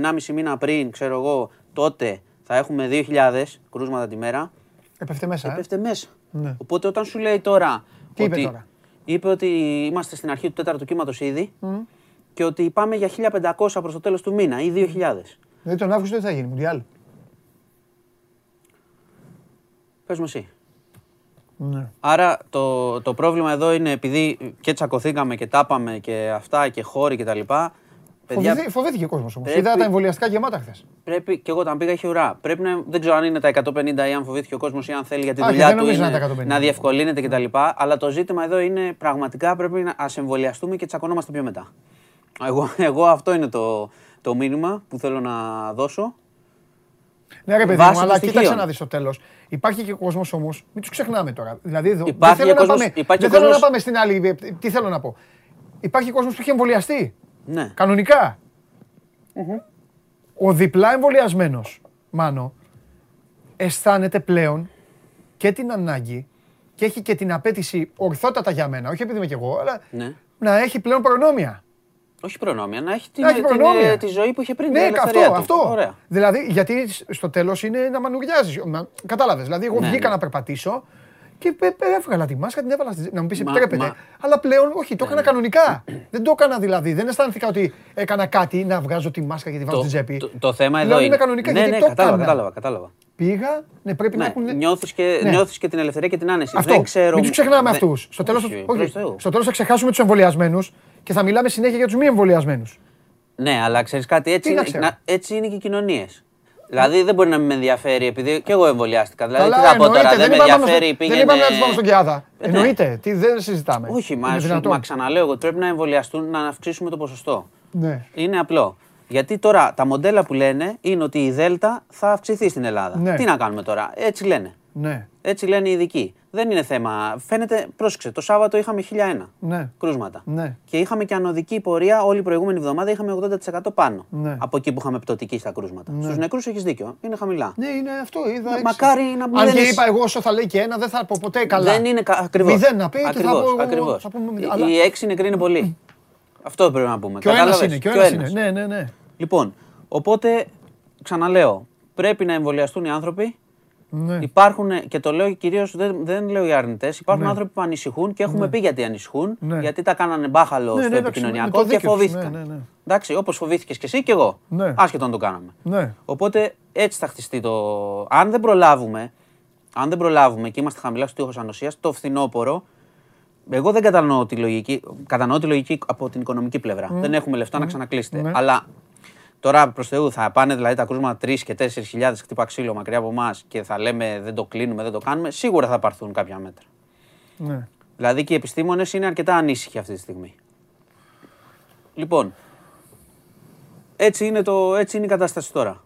1,5 μήνα πριν, ξέρω εγώ, τότε θα έχουμε 2.000 κρούσματα τη μέρα, Έπεφτε μέσα. ε; έπεφτε μέσα. Ναι. Οπότε όταν σου λέει τώρα. Τι είπε ότι, τώρα; Είπε ότι είμαστε στην αρχή του τέταρτου κύματος ήδη και ότι πάμε για 1500 προς το τέλος του μήνα ή 2000. Δηλαδή τον Αύγουστο τι θα γίνει, Μουντιάλ. Πες μου εσύ. Ναι. Άρα το, το πρόβλημα εδώ είναι επειδή και τσακωθήκαμε και τάπαμε και αυτά και χώροι και τα λοιπά, Παιδιά, Φοβηθεί- Φοβήθηκε ο κόσμος όμως. πρέπει- Είδα τα εμβολιαστικά γεμάτα χθες. πρέπει και εγώ όταν πήγα είχε ουρά. Πρέπει να, δεν ξέρω αν είναι τα 150 ή αν φοβήθηκε ο κόσμος ή αν θέλει για τη Όχι, δουλειά δεν του νομίζω είναι να είναι τα 150. να διευκολύνεται κτλ. Αλλά το ζήτημα εδώ είναι πραγματικά πρέπει να ας εμβολιαστούμε και τσακωνόμαστε πιο μετά. Εγώ, εγώ αυτό είναι το, το μήνυμα που θέλω να δώσω. Ναι, ρε παιδί Βάσει μου, των αλλά στοιχείων. κοίταξε να δεις στο τέλος. Υπάρχει και κόσμος όμως, μην τους ξεχνάμε τώρα. Δηλαδή, εδώ, Υπάρχει δεν θέλω, και να, κόσμος- πάμε, υπάρχει δεν και θέλω να κόσμος- πάμε στην άλλη. Τι θέλω να πω. Υπάρχει κόσμος που έχει εμβολιαστεί. Ναι. Κανονικά. Ο διπλά εμβολιασμένος, μάνο, αισθάνεται πλέον και την ανάγκη και έχει και την απέτηση ορθότατα για μένα, όχι επειδή είμαι κι εγώ, αλλά ναι. να έχει πλέον προνόμια. Όχι προνόμια, να έχει την, Να έχει την- προνόμια. τη ζωή που είχε πριν. Ναι, την ελευθερία αυτό, του. αυτό. Ωραία. Δηλαδή, γιατί στο τέλος είναι να μανουριάζεις. Κατάλαβες. Δηλαδή, εγώ Ναι, βγήκα ναι. να περπατήσω και ε, ε, έβγαλα τη μάσκα, την έβαλα στη Να μου πεις Μα- επιτρέπεται. μα- Ναι, Αλλά πλέον όχι, το έκανα κανονικά. Δεν το έκανα δηλαδή. Δεν αισθάνθηκα ότι έκανα κάτι να βγάζω τη μάσκα και τη βάζω Το, στην τσέπη. το, το θέμα Λέω, εδώ είναι είναι. κανονικά, ναι, γιατί ναι, το κατάλαβα, έκανα. κατάλαβα, κατάλαβα. Πήγα, ναι, πρέπει να Ναι, έχουν. νιώθεις, και, Ναι. νιώθεις και την ελευθερία και την άνεση. Αυτό. Δεν ξέρω... Μην τους ξεχνάμε δεν- αυτούς. Στο τέλος Όχι, προς Θεού. στο τέλος θα ξεχάσουμε τους εμβολιασμένους και θα μιλάμε συνέχεια για τους μη εμβολιασμένους. Ναι, αλλά ξέρεις κάτι, έτσι Τι να είναι, ξέρω. να- έτσι είναι και οι κοινωνίες. Δηλαδή δεν μπορεί να μην με ενδιαφέρει, επειδή και εγώ εμβολιάστηκα. Δηλαδή Καλά, τι θα πω τώρα, εννοείται, δεν με είπαμε να ενδιαφέρει, στο- πήγαινε. Δεν είπαμε να του πάμε στον Κιάδα. Ε, ναι. Εννοείται. Τι δεν συζητάμε. Όχι, μα, Είναι σου, δυνατόν. μα ξαναλέω εγώ, πρέπει να εμβολιαστούν να αυξήσουμε το ποσοστό. Ναι. Είναι απλό. Γιατί τώρα τα μοντέλα που λένε είναι ότι η Δέλτα θα αυξηθεί στην Ελλάδα. Ναι. Τι να κάνουμε τώρα, έτσι λένε. Ναι. Έτσι λένε οι ειδικοί. Δεν είναι θέμα. Φαίνεται, πρόσεξε, το Σάββατο είχαμε 1001 Ναι. κρούσματα. Ναι. Και είχαμε και ανωδική πορεία όλη η προηγούμενη εβδομάδα είχαμε 80% πάνω. Ναι. Από εκεί που είχαμε πτωτική στα κρούσματα. Ναι. Στους νεκρούς έχεις δίκιο. Είναι χαμηλά. Ναι, είναι αυτό. Είδα Μα- έξι. μακάρι να μην Αν και είναι- είπα εγώ όσο θα λέει και ένα, δεν θα πω ποτέ καλά. Δεν είναι ακριβώς. Μηδέν να πει και θα Ακριβώς, πω εγώ- ακριβώς. θα πούμε μηδέν. Οι- Αλλά- Οι έξι νεκροί είναι πολλοί. Αυτό πρέπει να πούμε. Και ο ένας Κατάλαβες; είναι. Και ο Και ένας ένας. είναι. Ναι, ναι, ναι. Λοιπόν, οπότε ξαναλέω, πρέπει να εμβολιαστούν οι άνθρωποι. Ναι. Υπάρχουν, και το λέω κυρίως, δεν, δεν λέω οι αρνητές, υπάρχουν Ναι. άνθρωποι που ανησυχούν και έχουμε πει γιατί ανησυχούν. Ναι. Γιατί τα κάνανε μπάχαλο Ναι, στο ναι, εντάξει, είναι επικοινωνιακό το και δίκιο τους. φοβήθηκαν. Ναι, ναι, ναι. Εντάξει, όπως φοβήθηκες και εσύ και εγώ. Ναι. Άσχετο αν το κάναμε. Ναι. Οπότε έτσι θα χτιστεί το. Αν δεν προλάβουμε, αν δεν προλάβουμε και είμαστε χαμηλά στο τείχο ανοσίας, το φθινόπωρο. Εγώ δεν κατανοώ τη λογική, κατανοώ τη λογική από την οικονομική πλευρά. Δεν έχουμε λεφτά να ξανακλείσετε. Ναι. Αλλά τώρα προς Θεού θα πάνε δηλαδή τα κρούσματα 3 και 4 χιλιάδες χτύπα ξύλο μακριά από εμάς και θα λέμε δεν το κλείνουμε, δεν το κάνουμε. Σίγουρα θα πάρθουν κάποια μέτρα. ναι. Δηλαδή και οι επιστήμονες είναι αρκετά ανήσυχοι αυτή τη στιγμή. Λοιπόν, έτσι είναι, το, έτσι είναι η κατάσταση τώρα.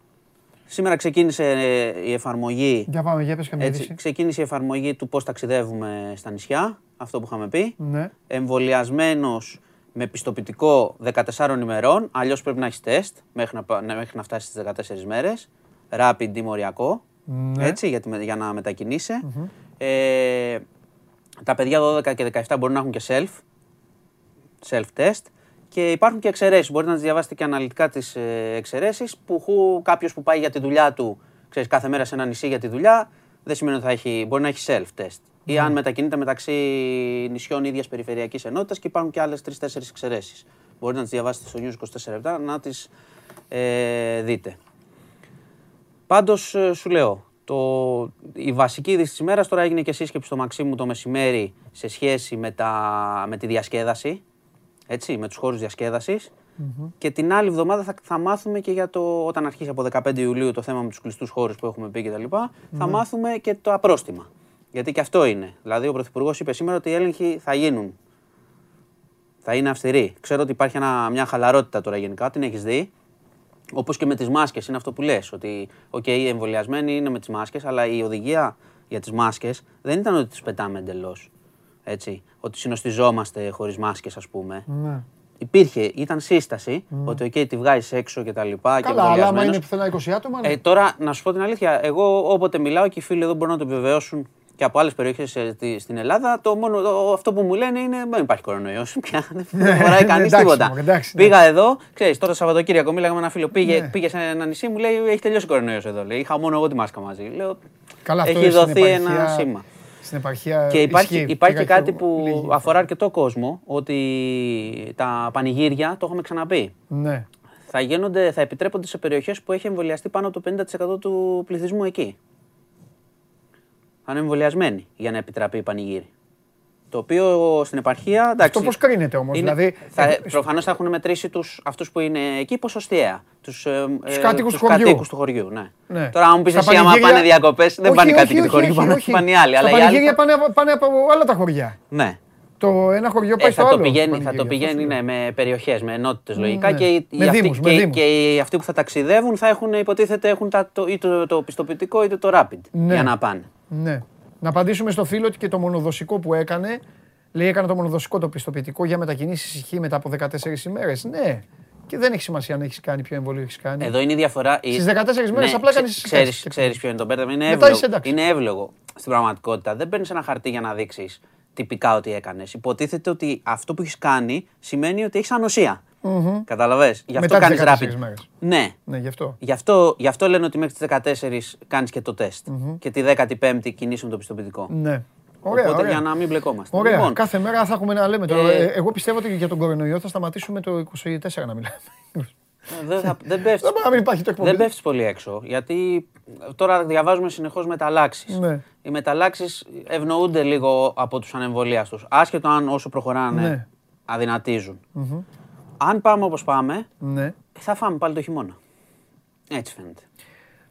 Σήμερα ξεκίνησε ε, η εφαρμογή. Για πάμε, για πες καμία Έτσι, είδηση. ξεκίνησε η εφαρμογή του πώς ταξιδεύουμε στα νησιά, αυτό που είχαμε πει. Ναι. Εμβολιασμένος με πιστοποιητικό 14 ημερών, αλλιώς πρέπει να έχεις τεστ μέχρι να, πα- να- μέχρι να φτάσεις στις 14 μέρες. Rapid ή μοριακό, Ναι. έτσι, για, τη με- για να μετακινεισαι Ε, τα παιδιά 12 και 17 μπορούν να έχουν και self, self-test. Και υπάρχουν και εξαιρέσεις. Μπορείτε να τις διαβάσετε και αναλυτικά τις εξαιρέσεις. Που κάποιος που πάει για τη δουλειά του, ξέρεις, κάθε μέρα σε ένα νησί για τη δουλειά, δεν σημαίνει ότι θα έχει, μπορεί να έχει self-test. Ή αν μετακινείται μεταξύ νησιών ίδιας περιφερειακής ενότητας και υπάρχουν και άλλες 3-4 εξαιρέσεις. Μπορείτε να τις διαβάσετε στο News 24 να τις ε, δείτε. Πάντως σου λέω, το, η βασική είδηση της ημέρας τώρα έγινε και σύσκεψη στο Μαξίμου το μεσημέρι σε σχέση με, τα, με τη διασκέδαση. Έτσι, με τους χώρους διασκέδασης. Και την άλλη εβδομάδα θα, θα μάθουμε και για το, όταν αρχίσει από 15 Ιουλίου το θέμα με τους κλειστούς χώρους που έχουμε πει κτλ. Θα μάθουμε και το απρόστιμα. Γιατί και αυτό είναι. Δηλαδή ο Πρωθυπουργός είπε σήμερα ότι οι έλεγχοι θα γίνουν. Θα είναι αυστηροί. Ξέρω ότι υπάρχει ένα, μια χαλαρότητα τώρα γενικά, την έχεις δει. Όπως και με τις μάσκες, είναι αυτό που λες. Ότι, οκ, οι εμβολιασμένοι είναι με τις μάσκες, αλλά η οδηγία για τις μάσκες δεν ήταν ότι τις πετάμε εντελώς. Έτσι. Ότι συνοστιζόμαστε χωρίς μάσκες, ας πούμε. Ναι. Υπήρχε, ήταν σύσταση ότι, οκ, τη βγάζεις έξω και τα λοιπά. και Καλά, αλλά άμα εμβολιασμένος. είναι πουθενά 20 άτομα. ναι. Ε, τώρα, να σου πω την αλήθεια, εγώ όποτε μιλάω και οι φίλοι εδώ μπορούν να το επιβεβαιώσουν και από άλλες περιοχές στην Ελλάδα, το μόνο, το- αυτό που μου λένε είναι δεν υπάρχει κορονοϊός. Πια δεν φοράει κανείς εντάξει, τίποτα. μωρέ, εντάξει, ναι. Πήγα εδώ, ξέρεις, τώρα Σαββατοκύριακο μίλαγα με ένα φίλο. Πήγε, Ναι. πήγε σε ένα νησί, μου λέει: Έχει τελειώσει ο κορονοϊός εδώ. Λέει, είχα μόνο εγώ τη μάσκα μαζί. Λέω, Καλά, αυτό έχει στην δοθεί ένα επαρχία- σήμα. Στην επαρχία. Και υπάρχει, ισχύει. υπάρχει Πήγα και κάτι εγώ, που λίγη αφορά αρκετό κόσμο, ότι τα πανηγύρια, το έχουμε ξαναπεί, Ναι. θα, γίνονται, θα επιτρέπονται σε περιοχές που έχει εμβολιαστεί πάνω από το 50% του πληθυσμού εκεί. Θα είναι εμβολιασμένοι για να επιτραπεί η πανηγύρι. Το οποίο στην επαρχία. Εντάξει, Αυτό πώς κρίνεται όμως. είναι- Δηλαδή, θα, ε, προφανώς θα έχουν μετρήσει τους, αυτούς που είναι εκεί ποσοστιαία. Τους, ε, ε, κάτοικους τους του χωριού. κατοίκους του χωριού. Ναι. ναι. Τώρα, αν μου πεις Στα εσύ, άμα πανηγύρια- πάνε διακοπές, δεν Όχι, πάνε οι όχι, κάτοικοι του όχι, χωριού, όχι, πάνε, όχι. πάνε οι άλλοι. Αλλά Στα οι άλλοι πανηγύρια θα- πάνε, πάνε από άλλα τα χωριά. Ναι. Το ένα χωριό πάει Ε, στο θα, άλλο. το πηγαίνει, θα πανηγύρια, το πηγαίνει πώς ναι, με περιοχές, με ενότητες λογικά. ναι. Και, οι- Με οι αυτοί, δήμους, με και, δήμους. και οι αυτοί που θα ταξιδεύουν θα έχουν, υποτίθεται, έχουν τα, το, είτε το, το πιστοποιητικό είτε το rapid Ναι. για να πάνε. Ναι. Να απαντήσουμε στο φίλο ότι και το μονοδοσικό που έκανε. Λέει έκανε το μονοδοσικό το πιστοποιητικό για μετακινήσεις ισχύει μετά από 14 ημέρες. Ναι. Και δεν έχει σημασία αν έχεις κάνει ποιο εμβόλιο έχεις κάνει. Εδώ είναι η διαφορά. Στις 14 μέρες απλά κάνεις τις Ξέρει τεστ. ξέρεις ποιο είναι το μπέρδεμα. Είναι, Μετά εύλογο, είσαι εντάξει. είναι εύλογο στην πραγματικότητα. Δεν παίρνεις ένα χαρτί για να δείξεις τυπικά ότι έκανες. Υποτίθεται ότι αυτό που έχεις κάνει σημαίνει ότι έχεις ανοσία. Καταλαβες; Γι' αυτό Μετά τις κάνεις 14 rapid. μέρες. Ναι. Ναι, γι' αυτό. Γι' αυτό, γι' αυτό λένε ότι μέχρι τις 14 κάνεις και το τεστ. Και τη 15η κινήσει με το πιστοποιητικό. Ναι. Ωραία, Οπότε ωραία. για να μην μπλεκόμαστε. Ωραία. Λοιπόν, Κάθε μέρα θα έχουμε να λέμε. Το, Ε, ε, εγώ πιστεύω ότι για τον κορονοϊό θα σταματήσουμε το 24 να μιλάμε. Δεν, θα, δεν πέφτεις, Δεν μπορεί να μην υπάρχει το εκπομπή. δεν πέφτεις πολύ έξω. Γιατί τώρα διαβάζουμε συνεχώς μεταλλάξεις. Ναι. Οι μεταλλάξεις ευνοούνται λίγο από τους ανεμβολίαστου. Άσχετο αν όσο προχωράνε Ναι. αδυνατίζουν. Αν πάμε όπως πάμε, Ναι. θα φάμε πάλι το χειμώνα. Έτσι φαίνεται.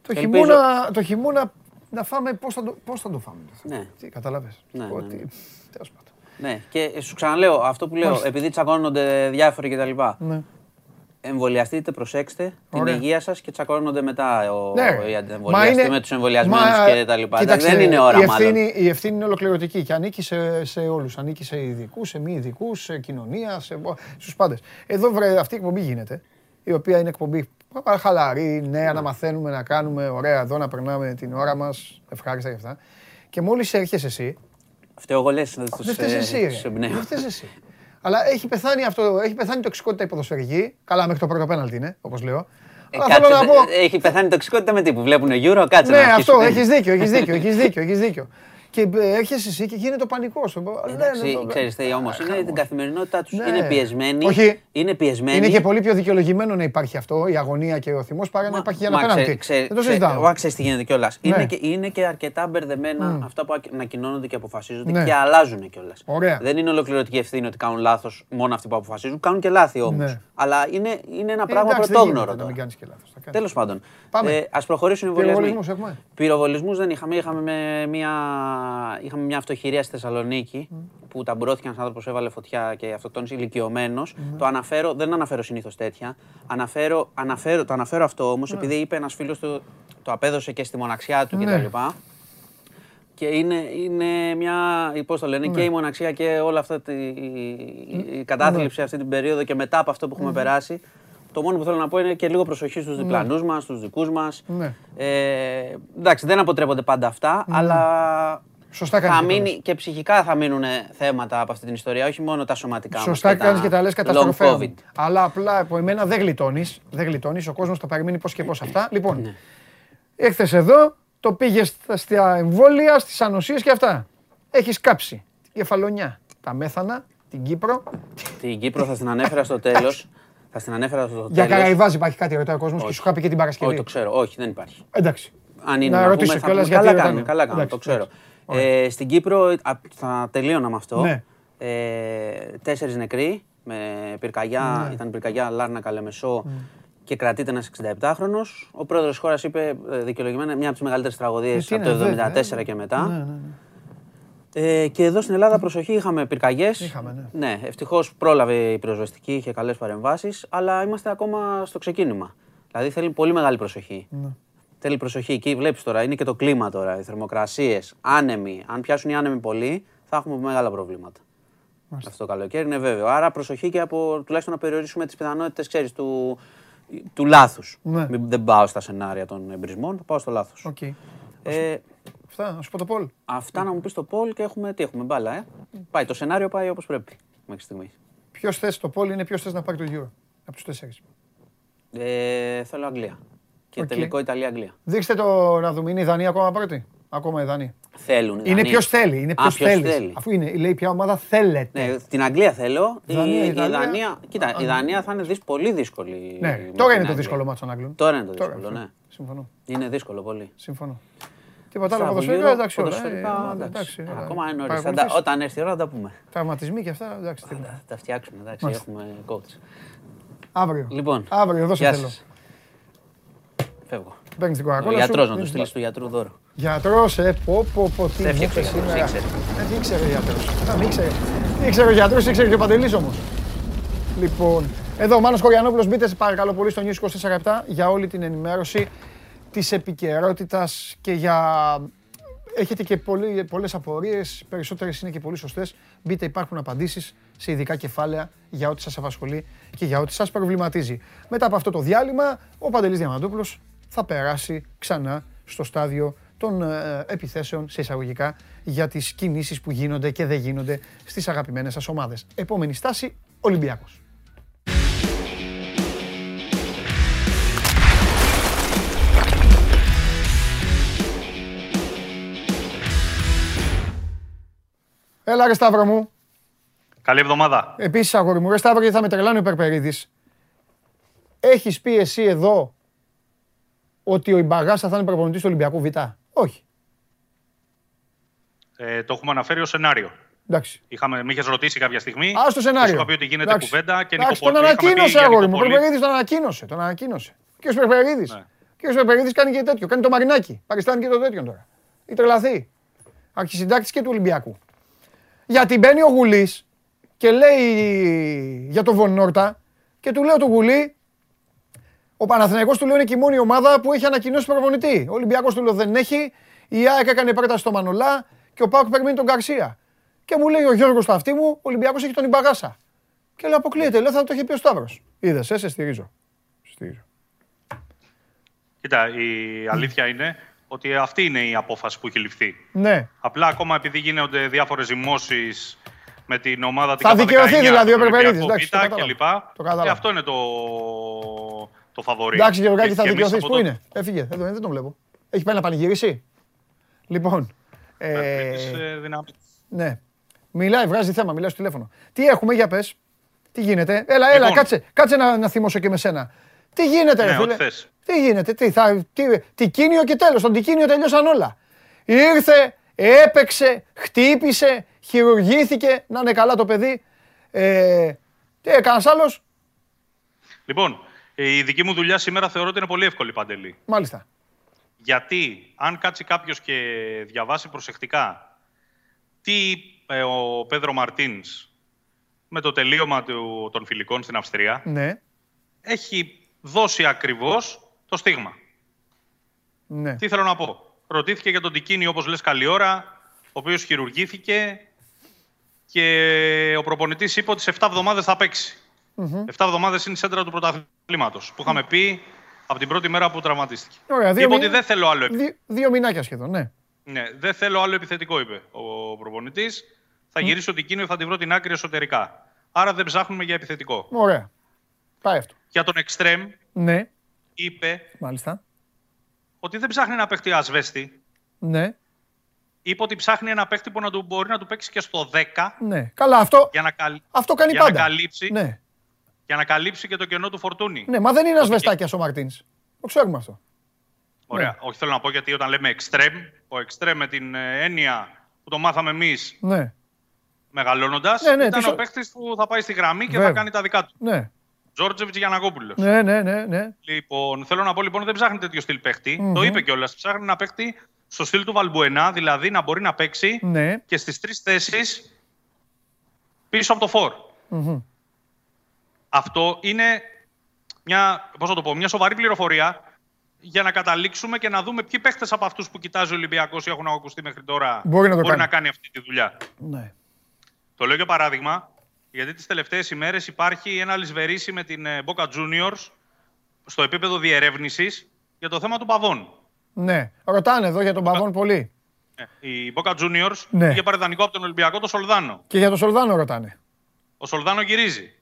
Το Ελπίζω- χειμώνα, το χειμώνα να φάμε πώς θα το, πώς θα το φάμε. το θέμα. Ναι. Τι, καταλάβες. Ναι, ναι, Ότι, ναι. τέλος πάντων. Ναι, και σου ξαναλέω αυτό που λέω, Μάλιστα. επειδή τσακώνονται διάφοροι κτλ. Ναι. Εμβολιαστείτε, προσέξτε την Ωραία. υγεία σας και τσακώνονται μετά ο, Ναι. οι Μα αντιεμβολιαστοί είναι- με τους εμβολιασμένους Μα, και τα λοιπά. κοίταξε, δεν είναι ώρα η μάλλον. ευθύνη, η ευθύνη είναι ολοκληρωτική και ανήκει σε, σε όλους. Ανήκει σε ειδικούς, σε μη ειδικούς, σε κοινωνία, σε, στους πάντες. Εδώ βρε, αυτή η εκπομπή γίνεται, η οποία είναι εκπομπή πάρα χαλαρή, νέα, να μαθαίνουμε, να κάνουμε ωραία εδώ, να περνάμε την ώρα μας. Ευχάριστα και αυτά. Και μόλις έρχεσαι εσύ, Φταίω εγώ λες δεν στους, φταίεις ε, εσύ. Στους ρε. εμπνέω. Δεν φταίει εσύ. Αλλά έχει πεθάνει αυτό, έχει πεθάνει η τοξικότητα η ποδοσφαιρική. Καλά, μέχρι το πρώτο πέναλτι είναι, όπως λέω. Ε, Αλλά κάτσε, θέλω να πω. ε, Έχει πεθάνει η τοξικότητα με τι που βλέπουν γύρω, κάτσε Ναι, να αυτό, αρχίσουμε. έχεις δίκιο, έχεις δίκιο, έχεις δίκιο, έχεις δίκιο. Και ε, έρχεσαι εσύ και γίνεται ο πανικός. Εντάξει, ξέρεις τι όμως, είναι την καθημερινότητά τους, Ναι. είναι πιεσμένοι, Όχι. είναι πιεσμένοι. Είναι και πολύ πιο δικαιολογημένο να υπάρχει αυτό, η αγωνία και ο θυμός, παρά να υπάρχει για ένα Μα, πέναντι. ξέρει- ξέρει- Δεν το ξέρει- συζητάω. Μα ξέρεις τι γίνεται κιόλας. Ναι. Είναι, και, είναι και αρκετά μπερδεμένα αυτά που ακ- ανακοινώνονται και αποφασίζονται Ναι. και αλλάζουν κιόλας. Ωραία. Δεν είναι ολοκληρωτική ευθύνη ότι κάνουν λάθος μόνο αυτοί που αποφασίζουν. Κάνουν και λάθη όμως. Ναι. Αλλά είναι, είναι ένα Ε, πράγμα εντάξει, δεν πρωτόγνωρο γίνεται Να μην τώρα. κάνεις και λάθος. Τέλος πάντων. Πάμε. Ε, Α προχωρήσουν οι εμβολιασμοί. Πυροβολισμούς έχουμε; Πυροβολισμούς δεν είχαμε. Είχαμε, με μια, είχαμε μια αυτοχειρία στη Θεσσαλονίκη που ταμπουρώθηκε ένας άνθρωπος, έβαλε φωτιά και αυτοκτόνησε ηλικιωμένος. Το αναφέρω, δεν αναφέρω συνήθως τέτοια. Αναφέρω, αναφέρω, το αναφέρω αυτό όμως επειδή είπε ένας φίλος του, το απέδωσε και στη μοναξιά του Ναι. κτλ. Και είναι, είναι μια, πώς το λένε, και η μοναξία και όλα αυτά τη, η, η κατάθλιψη αυτή την περίοδο και μετά από αυτό που έχουμε περάσει. Το μόνο που θέλω να πω είναι και λίγο προσοχή στους διπλανούς μας, στους δικούς μας. Ναι. Ε, εντάξει, δεν αποτρέπονται πάντα αυτά, αλλά Σωστά κάνεις θα και το μείνει λες. και ψυχικά θα μείνουν θέματα από αυτή την ιστορία, όχι μόνο τα σωματικά μας Σωστά κάνεις και τα λες long καταστροφέα. COVID. Αλλά απλά από εμένα δεν γλιτώνεις. Δεν γλιτώνεις. Ο κόσμος θα περιμένει πώς και πώς αυτά. Λοιπόν, Ναι. ήρθε εδώ, το πήγες στα, στα εμβόλια, στις ανοσίες και αυτά. Έχεις κάψει την κεφαλονιά, τα μέθανα, την Κύπρο. Την Κύπρο θα την ανέφερα στο τέλος. Θα την ανέφερα στο Για τέλος. Καραϊβάζη υπάρχει κάτι ρωτάει ο κόσμος και Όχι. σου είχα πει και την Παρασκευή. Όχι, το ξέρω. Όχι, δεν υπάρχει. Εντάξει. Αν είναι Να να, ρωτήσω πούμε, θα κιόλας πούμε, γιατί καλά ρωτάνε. κάνουμε, καλά κάνουμε, το Εντάξει, ξέρω. Εντάξει. Ε, στην Κύπρο, α, θα τελείωνα με αυτό. Ναι. Ε, τέσσερις νεκροί, με πυρκαγιά, Ναι. ήταν πυρκαγιά Λάρνα Καλεμεσό και κρατείται ένας 67χρονος. Ο πρόεδρος της χώρας είπε ε, δικαιολογημένα μια από τις μεγαλύτερες τραγωδίες Γιατί από το είναι, 1974 βέβαια. και μετά. Ναι, ναι, ναι. Ε, και εδώ στην Ελλάδα, προσοχή, είχαμε πυρκαγιές. Είχαμε, ναι. Ναι, ευτυχώς πρόλαβε η πυροσβεστική, είχε καλές παρεμβάσεις, αλλά είμαστε ακόμα στο ξεκίνημα. Δηλαδή θέλει πολύ μεγάλη προσοχή. Ναι. Θέλει προσοχή. Εκεί βλέπεις τώρα, είναι και το κλίμα τώρα, οι θερμοκρασίες, άνεμοι. Αν πιάσουν οι άνεμοι πολύ, θα έχουμε μεγάλα προβλήματα. Αυτό το καλοκαίρι είναι βέβαιο. Άρα προσοχή και από, τουλάχιστον να περιορίσουμε τις πιθανότητες, ξέρεις, του, του λάθους. Ναι. Δεν πάω στα σενάρια των εμπρησμών, θα πάω στο λάθος. Οκ. Ε, Αυτά, να σου πω το poll. Αυτά να μου πεις το poll και έχουμε, τι έχουμε, μπάλα, ε. Πάει, το σενάριο πάει όπως πρέπει μέχρι στιγμή. Ποιος θες το poll είναι ποιος θες να πάρει το γύρο. Από τους τέσσερις. Ε, θέλω Αγγλία. Και Οκ. τελικό Ιταλία-Αγγλία. Δείξτε το να δούμε. Είναι η Δανία ακόμα πρώτη. Ακόμα η Δανία. Θέλουν. οι Είναι Δανοί. ποιος θέλει. Είναι Α, ποιος ποιος θέλεις. θέλει. Αφού είναι, λέει ποια ομάδα θέλετε. Ναι, την Αγγλία θέλω. Η, Δανία, η Ιταλία. Δανία, κοίτα, η Δανία θα είναι δύσ- πολύ δύσκολη. Ναι, με τώρα την είναι το Αγγλία. δύσκολο ματς των Αγγλών. Τώρα είναι το Τώρα, δύσκολο, ναι. Συμφωνώ. Είναι δύσκολο πολύ. Συμφωνώ. Τίποτα άλλο Στα ποδοσφαιρικά, Euro, εντάξει, όλα. ποδοσφαιρικά, Ε, εντάξει. εντάξει, έλα. Ακόμα είναι νωρίς. Θα Παρακολουθείς. τα- Όταν έρθει η ώρα θα τα πούμε. Τραυματισμοί και αυτά, εντάξει. τίποτα. Θα τα φτιάξουμε, εντάξει, Μάλιστα. έχουμε coach. Αύριο. Λοιπόν, Αύριο, εδώ σε γεια θέλω. Σας. Φεύγω. Παίρνεις την Ο κοκακόλα σου; γιατρός να του δίνεις στείλει τα- του γιατρού δώρο. Γιατρός, ε, πω, πω, πω, τι Σε μου έφτιαξε ο είπες γιατρός, σήμερα. ήξερε. Ε, τι ήξερε ο γιατρός. Α, μη ήξερε. Ήξερε ο γιατρός, ήξερε και ο Παντελής όμως. Λοιπόν, εδώ ο Μάνος Κοριανόπουλος, μπείτε σε παρακαλώ πολύ στο News 24 για όλη την ενημέρωση της επικαιρότητας και για... Έχετε και πολλοί, πολλές απορίες, περισσότερες είναι και πολύ σωστές. Μπείτε, υπάρχουν απαντήσεις σε ειδικά κεφάλαια για ό,τι σας απασχολεί και για ό,τι σας προβληματίζει. Μετά από αυτό το διάλειμμα, ο Παντελής Διαμαντούπουλος θα περάσει ξανά στο στάδιο των ε, επιθέσεων σε εισαγωγικά για τις κινήσεις που γίνονται και δεν γίνονται στις αγαπημένες σας ομάδες. Επόμενη στάση, Ολυμπιακός. Έλα ρε Σταύρο μου. Καλή εβδομάδα. Επίσης αγόρι μου, ρε Σταύρο γιατί θα με τρελάνει ο Περπερίδης. Έχεις πει εσύ εδώ ότι ο Ιμπαγάσα θα είναι προπονητής του Ολυμπιακού Β. Όχι. Ε, το έχουμε αναφέρει ως σενάριο. Εντάξει. Είχαμε, με είχες ρωτήσει κάποια στιγμή. Α το σενάριο. Σου είχα πει ότι γίνεται Εντάξει. κουβέντα και Εντάξει, Νίκο τον Πόλη. είχαμε πει ανακοίνωσε για αγόρι Νίκο μου. Ο Πόλη. Περπερίδης τον ανακοίνωσε. Τον ανακοίνωσε. Και ο Περπερίδης. Ναι. Και ο Περπερίδης κάνει και τέτοιο. Κάνει το μαρινάκι. Παριστάνει και το τέτοιο τώρα. Ή τρελαθεί. Αρχισυντάκτης και του Ολυμπιακού. Γιατί μπαίνει ο Γουλής και λέει για τον Βονόρτα και του λέω του Γουλή ο Παναθηναϊκός του λέω είναι και η μόνη ομάδα που έχει ανακοινώσει προπονητή. Ο Ολυμπιακός του λέω δεν έχει. Η ΑΕΚ έκανε πρόταση στο Μανολά και ο Πάουκ περιμένει τον Γκαρσία. Και μου λέει ο Γιώργος στο αυτί μου, ο Ολυμπιακός έχει τον Ιμπαγάσα. Και λέω αποκλείεται, λέω θα το είχε πει ο Σταύρος. Είδες, ε, σε στηρίζω. Στηρίζω. Κοίτα, η αλήθεια είναι ότι αυτή είναι η απόφαση που έχει ληφθεί. Ναι. Απλά ακόμα επειδή γίνονται διάφορες ζυμώσεις με την ομάδα Θα την δικαιωθεί K19, δηλαδή ο τον Περπερίδης, Ολυμπιακό εντάξει, το Β κατάλαβα. και λοιπά. Το κατάλαβα. Ε, αυτό είναι το, το φαβορή. Εντάξει Γεωργάκη Και- θα και εμείς δικαιωθείς. από Πού το- είναι, έφυγε, δεν τον, δεν τον βλέπω. Έχει πάει να πανηγυρίσει. Λοιπόν, ε, Τις, ε, δυνάμεις. ναι. Μιλάει, βγάζει θέμα, μιλάει στο τηλέφωνο. Τι έχουμε, για πες. Τι γίνεται. Έλα, έλα, Λοιπόν. κάτσε, κάτσε να, να θυμώσω και με σένα. Τι γίνεται, ρε Ναι, φίλε; ό,τι θες. Τι γίνεται, τι, θα, τι, τικίνιο και τέλος. Τον τικίνιο τελειώσαν όλα. Ήρθε, έπαιξε, χτύπησε, χειρουργήθηκε, να είναι καλά το παιδί. Ε, τι, κανένας άλλος; Λοιπόν, η δική μου δουλειά σήμερα θεωρώ ότι είναι πολύ εύκολη, Παντελή. Μάλιστα. Γιατί αν κάτσει κάποιος και διαβάσει προσεκτικά τι είπε ο Πέδρο Μαρτίνς με το τελείωμα του, των φιλικών στην Αυστρία, Ναι, έχει δώσει ακριβώς το στίγμα. ναι. Τι θέλω να πω; Ρωτήθηκε για τον Τικίνη, όπως λες καλή ώρα, ο οποίος χειρουργήθηκε και ο προπονητής είπε ότι σε 7 εβδομάδες θα παίξει. 7 εβδομάδες είναι η σέντρα του πρωταθλήματος, που είχαμε πει από την πρώτη μέρα που τραυματίστηκε. Ωραία, δύο, Είπε ότι μη- δεν θέλω άλλο επι- δι- δύο μηνάκια σχεδόν, ναι. ναι, δεν θέλω άλλο επιθετικό, είπε ο προπονητής. Θα γυρίσω την κίνηση, θα τη βρω την άκρη εσωτερικά. Άρα δεν ψάχνουμε για επιθετικό. Ωραία. Πάει αυτό. Για τον Εκστρέμ Ναι, είπε μάλιστα. ότι δεν ψάχνει ένα παίχτη ασβέστη. Ναι, Είπε ότι ψάχνει ένα παίχτη που να του μπορεί να του παίξει και στο 10 ναι. Καλά, αυτό, για να, καλ... αυτό κάνει για πάντα. να, καλύψει... Ναι, για να καλύψει και το κενό του φορτούνη. ναι, μα δεν είναι ασβεστάκια ο Μαρτίνς. Το ξέρουμε αυτό. Ωραία. Ναι. Όχι, θέλω να πω γιατί όταν λέμε εξτρέμ, ο εξτρέμ με την ε, έννοια που το μάθαμε εμείς Ναι, μεγαλώνοντας, Ναι, ναι, ήταν τις ο σο- παίχτη που θα πάει στη γραμμή και Βέβαια. θα κάνει τα δικά του. ναι, Τζόρτζεβιτς Γιανακόπουλο. ναι, ναι, ναι, ναι. Λοιπόν, θέλω να πω λοιπόν δεν ψάχνει τέτοιο στυλ παίχτη. Μμμ. Το είπε κιόλας. Ψάχνει ένα παίχτη στο στυλ του Βαλμπουενά, δηλαδή να μπορεί να παίξει Ναι, και στις τρεις θέσεις πίσω από το φορ. Μμμ. Αυτό είναι μια, πώς να το πω, μια σοβαρή πληροφορία για να καταλήξουμε και να δούμε ποιοι παίχτες από αυτούς που κοιτάζει ο Ολυμπιακός ή έχουν ακουστεί μέχρι τώρα Μπορεί να το κάνει. αυτή τη δουλειά. ναι. Το λέω για παράδειγμα, γιατί τις τελευταίες ημέρες υπάρχει ένα λησβερίσι με την ε, Boca Juniors στο επίπεδο διερεύνησης για το θέμα του Παβών. Ναι, ρωτάνε εδώ για τον Παβόν πολύ. Ε, Η Boca Juniors Ναι. είχε παρεδανικό από τον Ολυμπιακό το Σολδάνο. Και για τον Σολδάνο ρωτάνε. Ο Σολδάνο γυρίζει.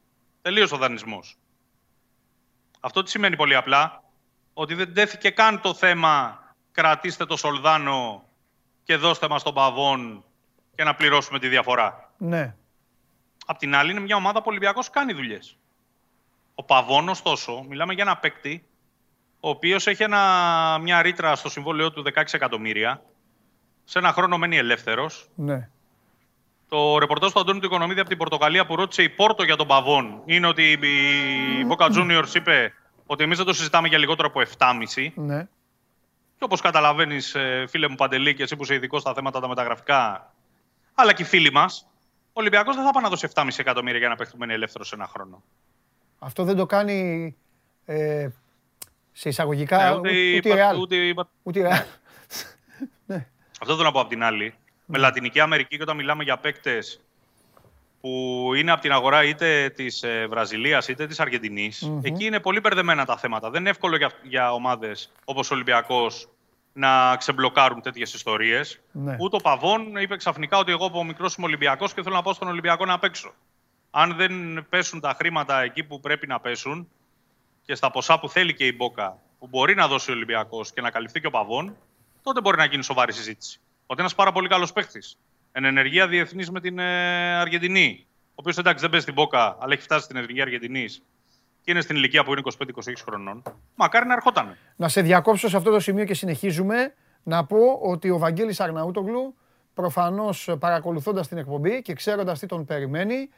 Τελείωσε ο δανεισμός. Αυτό τι σημαίνει πολύ απλά, ότι δεν τέθηκε καν το θέμα κρατήστε το Σολδάνο και δώστε μας τον Παβών και να πληρώσουμε τη διαφορά. Ναι, Απ' την άλλη, είναι μια ομάδα που ο Ολυμπιακός κάνει δουλειές. Ο Παβόν, ωστόσο, μιλάμε για ένα παίκτη, ο οποίος έχει ένα, μια ρήτρα στο συμβόλαιό του 16 εκατομμύρια σε ένα χρόνο μένει ελεύθερος. Ναι. Το ρεπορτάζ του Αντώνη του Οικονομίδη από την Πορτογαλία που ρώτησε η Πόρτο για τον Παβόν είναι ότι η Boca Juniors είπε ότι εμείς δεν το συζητάμε για λιγότερο από 7,5. Ναι. Και όπως καταλαβαίνεις, φίλε μου Παντελή, και εσύ που είσαι ειδικός στα θέματα τα μεταγραφικά, αλλά και οι φίλοι μας, ο Ολυμπιακός δεν θα πάει να δώσει 7,5 εκατομμύρια για να παίχτουμε ελεύθερος σε ένα χρόνο. Αυτό δεν το κάνει ε, σε εισαγωγικά Ναι, ούτε, η- ούτε η Real. ούτε η- Ούτε η Real. Αυτό θέλω να πω απ' την άλλη. Με Λατινική Αμερική και όταν μιλάμε για παίκτες που είναι από την αγορά είτε της ε, Βραζιλίας είτε της αργεντινη εκεί είναι πολύ μπερδεμένα τα θέματα. Δεν είναι εύκολο για, για ομάδες όπως ο Ολυμπιακός να ξεμπλοκάρουν τέτοιες ιστορίες. Ναι. Ούτε ο Παβόν είπε ξαφνικά ότι εγώ από μικρός είμαι Ολυμπιακός και θέλω να πάω στον Ολυμπιακό να παίξω. Αν δεν πέσουν τα χρήματα εκεί που πρέπει να πέσουν και στα ποσά που θέλει και η Μπόκα, που μπορεί να δώσει ο Ολυμπιακός και να καλυφθεί και ο Παβόν, τότε μπορεί να γίνει σοβαρή συζήτηση. Ότι ένας πάρα πολύ καλός παίχτη. Εν ενεργεία διεθνής με την ε, Αργεντινή. Ο οποίος εντάξει δεν παίζει στην Μπόκα, αλλά έχει φτάσει στην ενεργεία Αργεντινής και είναι στην ηλικία που είναι 25-26 χρονών. Μακάρι να ερχόταν. Να σε διακόψω σε αυτό το σημείο και συνεχίζουμε. Να πω ότι ο Βαγγέλης Αρναούτογλου, προφανώς παρακολουθώντας την εκπομπή και ξέροντας τι τον περιμένει,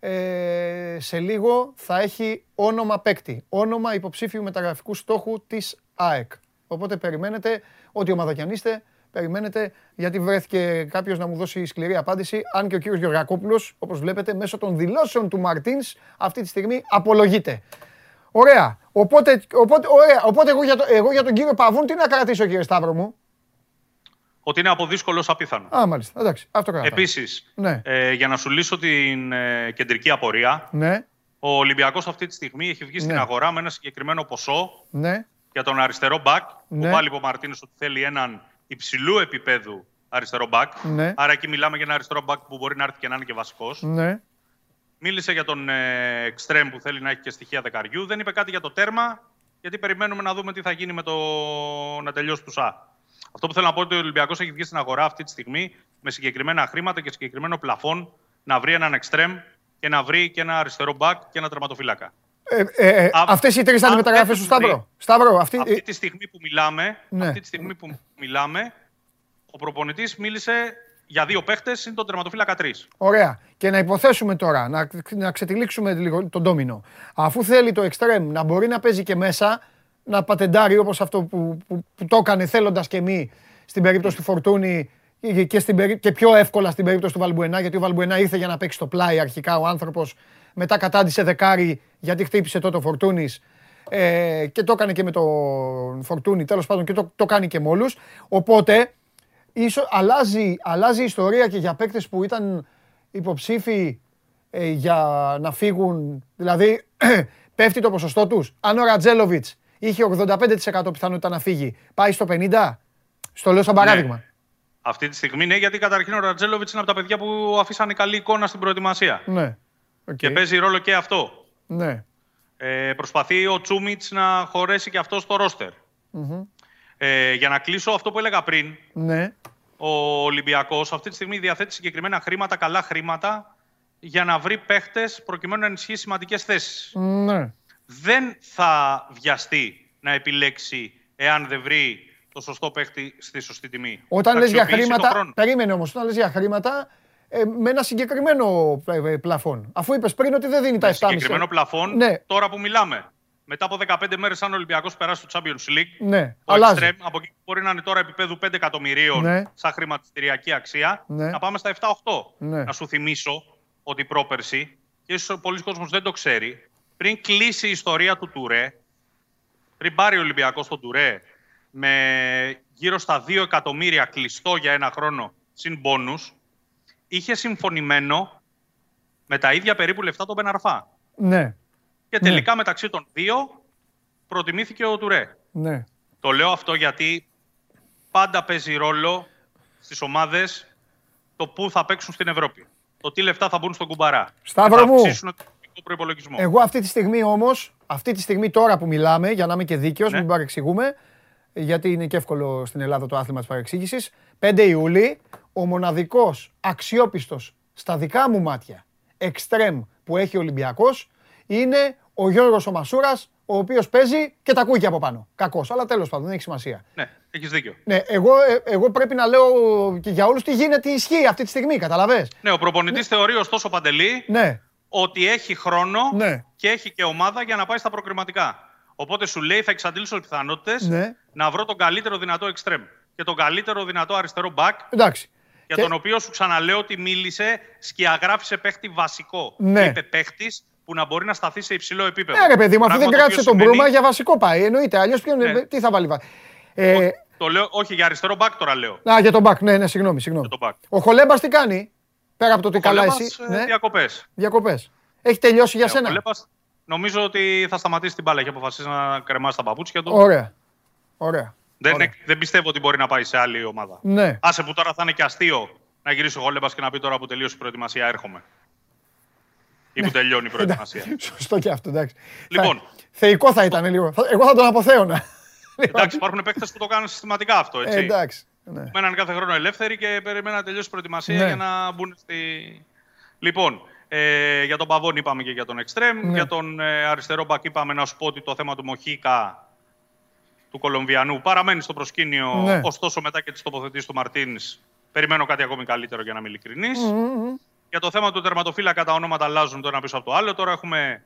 ε, σε λίγο θα έχει όνομα παίκτη. Όνομα υποψήφιου μεταγραφικού στόχου της ΑΕΚ. Οπότε περιμένετε, ό,τι ομάδα κι αν είστε, περιμένετε, γιατί βρέθηκε κάποιος να μου δώσει σκληρή απάντηση, αν και ο κύριος Γεωργακόπουλος, όπως βλέπετε, μέσω των δηλώσεων του Μαρτίνς, αυτή τη στιγμή απολογείται. Ωραία. Οπότε, οπότε, ωραία. οπότε εγώ, για το, εγώ για τον κύριο Παβούν τι να κρατήσω κύριε Σταύρο μου; Ότι είναι από δύσκολος απίθανο. Α, μάλιστα. Εντάξει, αυτό κρατάω. Επίσης, Ναι. ε, για να σου λύσω την ε, κεντρική απορία, Ναι, ο Ολυμπιακός αυτή τη στιγμή έχει βγει στην Ναι. αγορά με ένα συγκεκριμένο ποσό ναι, για τον αριστερό μπακ. Ναι. Που πάλι είπε ο Μαρτίνο ότι θέλει έναν υψηλού επίπεδου αριστερό μπακ. Ναι. Άρα εκεί μιλάμε για ένα αριστερό μπακ που μπορεί να έρθει και να είναι και βασικός. ναι. Μίλησε για τον ε, εξτρέμ που θέλει να έχει και στοιχεία δεκαριού. Δεν είπε κάτι για το τέρμα, γιατί περιμένουμε να δούμε τι θα γίνει με το να τελειώσει τους ΣΑ. Αυτό που θέλω να πω είναι ότι ο Ολυμπιακός έχει βγει στην αγορά αυτή τη στιγμή με συγκεκριμένα χρήματα και συγκεκριμένο πλαφόν να βρει έναν εξτρέμ και να βρει και ένα αριστερό μπακ και ένα τερματοφύλακα. Ε, ε, ε, Α- αυτές οι τρεις θα είναι αν μεταγραφές δεν του τους Σταύρο. βρει. Σταύρο, αυτή, Αυτή ε, τη στιγμή που μιλάμε, Ναι. αυτή τη στιγμή που μιλάμε, ο προπονητής μίλησε για δύο παίχτες, είναι τον τερματοφύλακα τρεις. Ωραία. Και να υποθέσουμε τώρα, να, να ξετυλίξουμε λίγο τον ντόμινο. Αφού θέλει το εξτρέμ να μπορεί να παίζει και μέσα, να πατεντάρει όπως αυτό που, που, που το έκανε θέλοντας και μη στην περίπτωση του Φορτούνη και, και, στην, περί- και πιο εύκολα στην περίπτωση του Βαλμπουενά, γιατί ο Βαλμπουενά ήρθε για να παίξει το πλάι αρχικά ο άνθρωπος, μετά κατάντησε δεκάρι γιατί χτύπησε τότε ο Φορτούνης ε, και το έκανε και με τον Φορτούνη, τέλος πάντων και το, το κάνει και με όλους. Οπότε ίσο, αλλάζει, αλλάζει η ιστορία και για παίκτες που ήταν υποψήφοι ε, για να φύγουν. Δηλαδή, πέφτει το ποσοστό τους. Αν ο Ρατζέλοβιτς είχε 85% πιθανότητα να φύγει, πάει στο 50%. Στο λέω σαν παράδειγμα. Αυτή τη στιγμή ναι, γιατί καταρχήν ο Ρατζέλοβιτς είναι από τα παιδιά που αφήσανε καλή εικόνα στην προετοιμασία. Ναι. Οκ. Και παίζει ρόλο και αυτό. Ναι. Ε, προσπαθεί ο Τσούμπερ να χωρέσει και αυτό στο ρόστερ Ε, για να κλείσω αυτό που έλεγα πριν, Ναι. ο Ολυμπιακός αυτή τη στιγμή διαθέτει συγκεκριμένα χρήματα, καλά χρήματα, για να βρει παίχτες προκειμένου να ενισχύσει σημαντικές θέσεις. Ναι. Δεν θα βιαστεί να επιλέξει εάν δεν βρει το σωστό παίχτη στη σωστή τιμή. Όταν Θα λες για αξιοποιήσει το χρήματα, χρόνο. περίμενε όμως, όταν λες για χρήματα, ε, με ένα συγκεκριμένο ε, ε, πλαφόν. Αφού είπες πριν ότι δεν δίνει τα 7,5. Συγκεκριμένο πλαφόν, Ναι. τώρα που μιλάμε. Μετά από 15 μέρες, αν ο Ολυμπιακός περάσει στο Champions League, Ναι, το αλλάζει. extreme, από εκεί που μπορεί να είναι τώρα επίπεδου 5 εκατομμυρίων Ναι. σαν χρηματιστηριακή αξία, Ναι. να πάμε στα 7-8. Ναι. Να σου θυμίσω ότι πρόπερση, και ίσως πολλοί κόσμος δεν το ξέρει, πριν κλείσει η ιστορία του Τουρέ, πριν πάρει ο Ολυμπιακός τον Τουρέ με γύρω στα 2 εκατομμύρια κλειστό για ένα χρόνο συν μπόνους, είχε συμφωνημένο με τα ίδια περίπου λεφτά τον Μπεναρφά. Ναι. Και τελικά μεταξύ των δύο προτιμήθηκε ο Τουρέ. Ναι. Το λέω αυτό γιατί πάντα παίζει ρόλο στις ομάδες το πού θα παίξουν στην Ευρώπη. Το τι λεφτά θα μπουν στον κουμπαρά. Σταύρο Και θα μου. αυξήσουν τον εθνικό προϋπολογισμό. Εγώ αυτή τη στιγμή όμως, αυτή τη στιγμή τώρα που μιλάμε, για να είμαι και δίκαιος, Ναι. μην παρεξηγούμε, γιατί είναι και εύκολο στην Ελλάδα το άθλημα της παρεξήγησης, 5 Ιούλη, ο μοναδικός αξιόπιστος στα δικά μου μάτια εξτρέμ που έχει ο Ολυμπιακός είναι ο Γιώργος ο Μασούρας, ο οποίος παίζει και τα ακούει και από πάνω. Κακός, αλλά τέλος πάντων δεν έχει σημασία. Ναι. Έχεις δίκιο. Ναι, εγώ, ε, εγώ πρέπει να λέω και για όλους τι γίνεται, τι ισχύει αυτή τη στιγμή, καταλαβες; Ναι, ο προπονητής θεωρεί ωστόσο Παντελή Ναι, ότι έχει χρόνο Ναι. και έχει και ομάδα για να πάει στα προκριματικά. Οπότε σου λέει θα εξαντλήσω πιθανότητες Ναι. να βρω τον καλύτερο δυνατό εξτρέμ και τον καλύτερο δυνατό αριστερό back, εντάξει. Για Και- τον οποίο σου ξαναλέω ότι μίλησε, σκιαγράφησε παίχτη βασικό. Ναι. Και είπε παίχτης που να μπορεί να σταθεί σε υψηλό επίπεδο. Ναι, ρε παιδί μου, αφού Πράγμα δεν το κράτησε οποίο τον σημαίνει- Μπρούμα, για βασικό πάει. Εννοείται. Αλλιώς ποιον. Ναι. Τι θα βάλει. βα- Ε, Το λέω, όχι για αριστερό back τώρα λέω. α, για τον Μπακ, ναι, ναι, συγγνώμη. συγγνώμη. Για τον back. Ο Χολέμπας τι κάνει, πέρα από το ότι καλά Κολέμπας, εσύ. ε, Ναι, Διακοπές. διακοπές. Έχει τελειώσει για Ε, ο σένα. Κολέμπας νομίζω ότι θα σταματήσει την μπάλα. Έχει αποφασίσει να κρεμάσει τα παπούτσια του. Ωραία. Ωραία. Δεν, Ωραία. δεν πιστεύω ότι μπορεί να πάει σε άλλη ομάδα. Ναι. Άσε που τώρα θα είναι και αστείο να γυρίσει ο Γόλεμπας και να πει τώρα που τελείωσε η προετοιμασία, έρχομαι. Ή Ναι. που τελειώνει η προετοιμασία. Σωστό και αυτό, εντάξει. Λοιπόν. Θα- Θεϊκό θα ήταν λίγο. Θα- Εγώ θα τον αποθέωνα. Εντάξει, υπάρχουν παίκτες που το κάνουν συστηματικά αυτό. Έτσι. Ε, εντάξει. Ναι. Μέναν κάθε χρόνο ελεύθεροι και περιμέναν να τελειώσει η προετοιμασία Ναι. για να μπουν στη. Λοιπόν, ε, για τον Παβόν είπαμε και για τον Εκστρέμ. Ναι. Για τον ε, αριστερό μπακ είπαμε να σου πω ότι το θέμα του Μοχίκα του Κολομβιανού παραμένει στο προσκήνιο. Ναι. Ωστόσο, μετά και τι τοποθετήσει του Μαρτίν, περιμένω κάτι ακόμη καλύτερο για να είμαι ειλικρινής. Για το θέμα του τερματοφύλακα τα ονόματα αλλάζουν το ένα πίσω από το άλλο. Τώρα έχουμε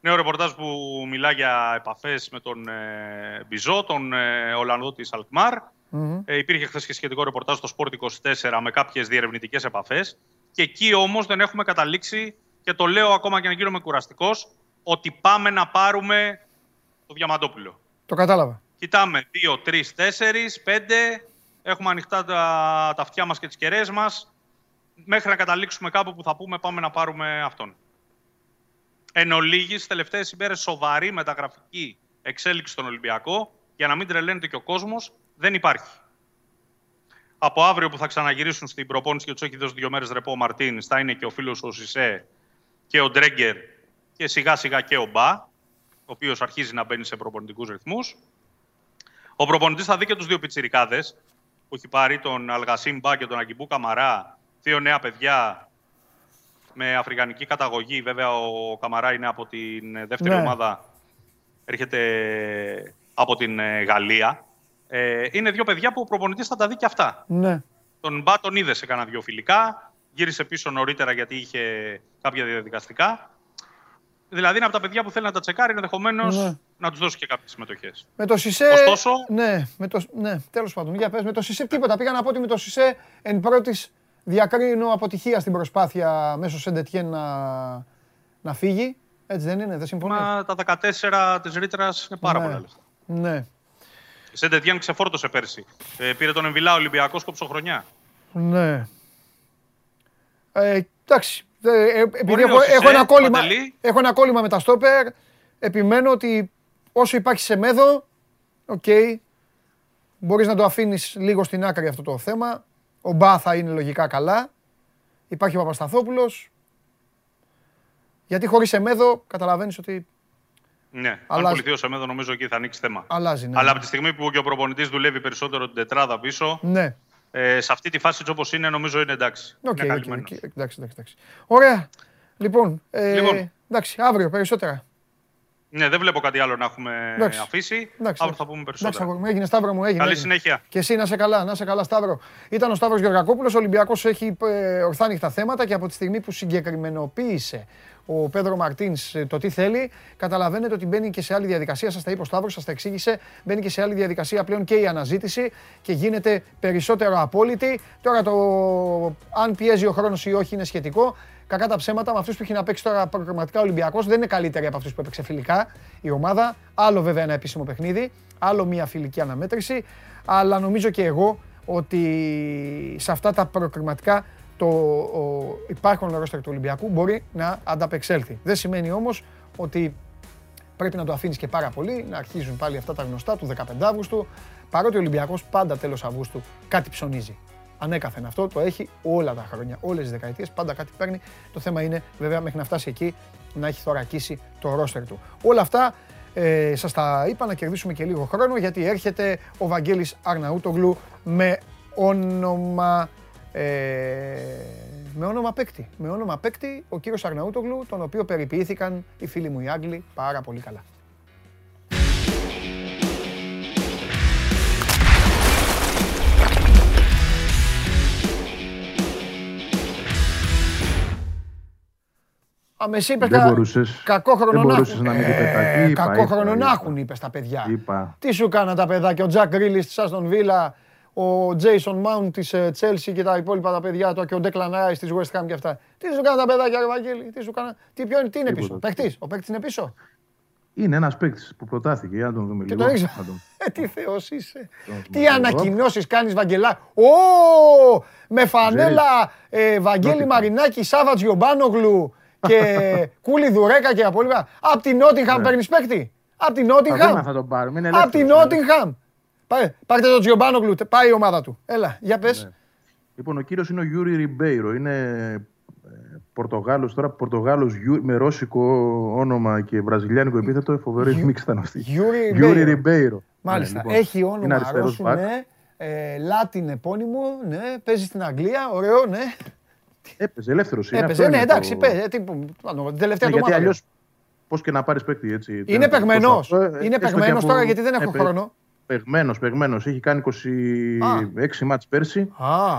νέο ρεπορτάζ που μιλά για επαφές με τον ε, Μπιζό, τον ε, Ολλανδό της Αλκμάρ. Ε, υπήρχε χθες και σχετικό ρεπορτάζ στο Sport 24 με κάποιες διερευνητικές επαφές. Και εκεί όμως δεν έχουμε καταλήξει, και το λέω ακόμα και να γίνομαι κουραστικός, ότι πάμε να πάρουμε το Διαμαντόπουλο. Το κατάλαβα. Κοιτάμε 2, 3, 4, 5. Έχουμε ανοιχτά τα, τα αυτιά μας και τις κεραίες μας. Μέχρι να καταλήξουμε κάπου που θα πούμε πάμε να πάρουμε αυτόν. Εν ολίγης, τελευταίες ημέρες σοβαρή μεταγραφική εξέλιξη στον Ολυμπιακό, για να μην τρελαίνεται και ο κόσμος, δεν υπάρχει. Από αύριο που θα ξαναγυρίσουν στην προπόνηση και τους έχει δώσει δύο μέρες ρεπό ο Μαρτίν, θα είναι και ο φίλος ο Σισε και ο Ντρέγκερ και σιγά σιγά και ο Μπα, ο οποίος αρχίζει να μπαίνει σε προπονητικούς ρυθμούς. Ο προπονητής θα δει και τους δύο πιτσιρικάδες που έχει πάρει τον Αλγασίμ Μπα και τον Αγκιμπού Καμαρά, δύο νέα παιδιά με αφρικανική καταγωγή. Βέβαια, ο Καμαρά είναι από την δεύτερη Ναι. ομάδα, έρχεται από την ε, Γαλλία. Ε, είναι δύο παιδιά που ο προπονητής θα τα δει και αυτά. Ναι. Τον Μπα τον είδε σε κάνα δύο φιλικά. Γύρισε πίσω νωρίτερα γιατί είχε κάποια διαδικαστικά. Δηλαδή είναι από τα παιδιά που θέλει να τα τσεκάρει ενδεχομένως Ναι. να τους δώσει και κάποιες συμμετοχές. Με το Σισε. Ωστόσο- Ναι, με το, ναι τέλος πάντων. Για πες, με το Σισε τίποτα. Πήγα να πω ότι με το Σισε εν πρώτης διακρίνω αποτυχία στην προσπάθεια μέσω Σεντετιέν να, να φύγει. Έτσι δεν είναι, δεν συμφωνείς. Μα τα 14 της ρήτρας είναι πάρα Ναι. πολλά λεφτά. Ναι, Η Σεντετιάν ξεφόρτωσε πέρσι. Ε, πήρε τον Εμβιλά Ολυμπιακός κόψο χρονιά. ναι. Ε, εντάξει. Ε, ε, επειδή Μπορεί έχω, ο Σισε, έχω, ένα κόλλημα, Παντελή. έχω ένα κόλλημα με τα στόπερ, επιμένω ότι όσο υπάρχει σε μέδο, οκ, μπορείς να το αφήνεις λίγο στην άκρη αυτό το θέμα. Ο Μπά θα είναι λογικά καλά. Υπάρχει ο Παπασταθόπουλος. Γιατί χωρίς Σεμέδο καταλαβαίνεις ότι Ναι, αν Αλλάζει. πουληθεί ο Σεμέδο, νομίζω εκεί θα ανοίξει θέμα. αλλάζει. Ναι. Αλλά από τη στιγμή που και ο προπονητής δουλεύει περισσότερο την τετράδα πίσω, Ναι. Ε, σε αυτή τη φάση όπως είναι, νομίζω είναι εντάξει. Οκ, είναι οκ, καλυμμένος. οκ, εντάξει, εντάξει, εντάξει. Ωραία. Λοιπόν, ε, Λοιπόν. εντάξει, αύριο περισσότερα. Ναι, δεν βλέπω κάτι άλλο να έχουμε Εντάξει. αφήσει. Εντάξει, Αύριο εντάξει. θα πούμε Εντάξει, περισσότερα. αγόρι μου, έγινε Σταύρο μου, έγινε. Καλή έγινε. συνέχεια. Και εσύ να σε καλά, να σε καλά, Σταύρο. Ήταν ο Σταύρος Γεωργακόπουλος, ο Ολυμπιακός έχει ε, ορθάνυχτα θέματα και από τη στιγμή που συγκεκριμενοποίησε ο Πέδρο Μαρτίνς ε, το τι θέλει, καταλαβαίνετε ότι μπαίνει και σε άλλη διαδικασία. Σας τα είπε ο Σταύρος, σας τα εξήγησε. Μπαίνει και σε άλλη διαδικασία πλέον και η αναζήτηση και γίνεται περισσότερο απόλυτη. Τώρα το αν πιέζει ο χρόνος ή όχι είναι σχετικό. Κακά τα ψέματα με αυτούς που έχει να παίξει τώρα προγραμματικά ο Ολυμπιακός δεν είναι καλύτεροι από αυτούς που έπαιξε φιλικά η ομάδα. Άλλο βέβαια ένα επίσημο παιχνίδι, άλλο μια φιλική αναμέτρηση. Αλλά νομίζω και εγώ ότι σε αυτά τα προκριματικά το ο, υπάρχον ρόστερ του Ολυμπιακού μπορεί να ανταπεξέλθει. Δεν σημαίνει όμως ότι πρέπει να το αφήνεις και πάρα πολύ, να αρχίζουν πάλι αυτά τα γνωστά του 15 Αύγουστου, παρότι ο Ολυμπιακός πάντα τέλος Αυγούστου κάτι ψωνίζει. Ανέκαθεν αυτό το έχει όλα τα χρόνια, όλες τις δεκαετίες, πάντα κάτι παίρνει. Το θέμα είναι βέβαια μέχρι να φτάσει εκεί να έχει θωρακίσει το ρόστερ του. Όλα αυτά ε, σας τα είπα να κερδίσουμε και λίγο χρόνο γιατί έρχεται ο Βαγγέλης Αρναούτογλου με όνομα ε, με όνομα παίκτη. Με όνομα παίκτη ο κύριος Αρναούτογλου, τον οποίο περιποιήθηκαν οι φίλοι μου οι Άγγλοι πάρα πολύ καλά. Α, με εσύ είπες Δεν κα- μπορούσες- κακό χρόνο δεν να μπορούσες έχουν. να μην το πετάς. Ε, Είπα, Κακό είπα, χρόνο να είπα. έχουν, είπες τα παιδιά. Είπα. Τι σου κάναν τα παιδάκια, ο Τζακ Γκρίλι της Άστον Βίλα, ο Τζέισον Μάουντ της Τσέλσι και τα υπόλοιπα τα παιδιά του και ο Ντέκλαν Ράι της West Ham και αυτά. Τι σου κάναν τα παιδάκια, ρε Βαγγέλη, τι σου κάναν. Τι, ποιο είναι, τι είναι πίσω. Τίποτα. Παίχτης, ο παίχτη είναι πίσω; Είναι ένας παίκτης που προτάθηκε. Για να τον δούμε Και λίγο. τον έχεις- Να τον- Ε, τι θεός είσαι. τον- Τι τον- ανακοινώσεις κάνεις, Βαγγελά. Ω! Με φανέλα ε, Βαγγέλη Νότιγχαμ. Μαρινάκη, Σάβα Τζιομπάνογλου και Κούλι Δουρέκα και απόλυτα. Απ' την Νότιγχαμ παίρνεις παίκτη. Απ' την Ναι. Θα δούμε αν Νότιγχαμ. θα τον πάρουμε. Είναι Απ' την ελεύθερος, Νότιγχαμ. Πάρε- Πάρτε τον Τζιομπάνογλου, τε- πάει η ομάδα του. Έλα, για πες. Ναι. Λοιπόν, ο κύριος είναι ο Γιούρι Ριμπέιρο. Είναι Πορτογάλος τώρα, Πορτογάλος με ρώσικο όνομα και βραζιλιάνικο επίθετο. Φοβερή μίξη ήταν αυτή. Γιούρι Γιούρι Ριμπέιρο. Ριμπέιρο. Μάλιστα. Ναι, λοιπόν. Έχει Είναι όνομα αριστερός Ρώσου, μπακ. ναι. Ε, Λάτιν επώνυμο, ναι. Παίζει στην Αγγλία, ωραίο, ναι. Έπαιζε ελεύθερο. Έπαιζε, ναι, εντάξει, παίζει. ε, τι που- πάνω, Την τελευταία του Ναι, γιατί ομάδα. αλλιώς πώς και να πάρεις παίκτη έτσι. Είναι δεν- παιγμένο. τόσο αυτό, ε, Είναι έστω και παιγμένο από- τώρα γιατί δεν έχω ε, χρόνο. Παιγμένο, παιγμένο. Έχει κάνει 26 μάτς πέρσι, Α,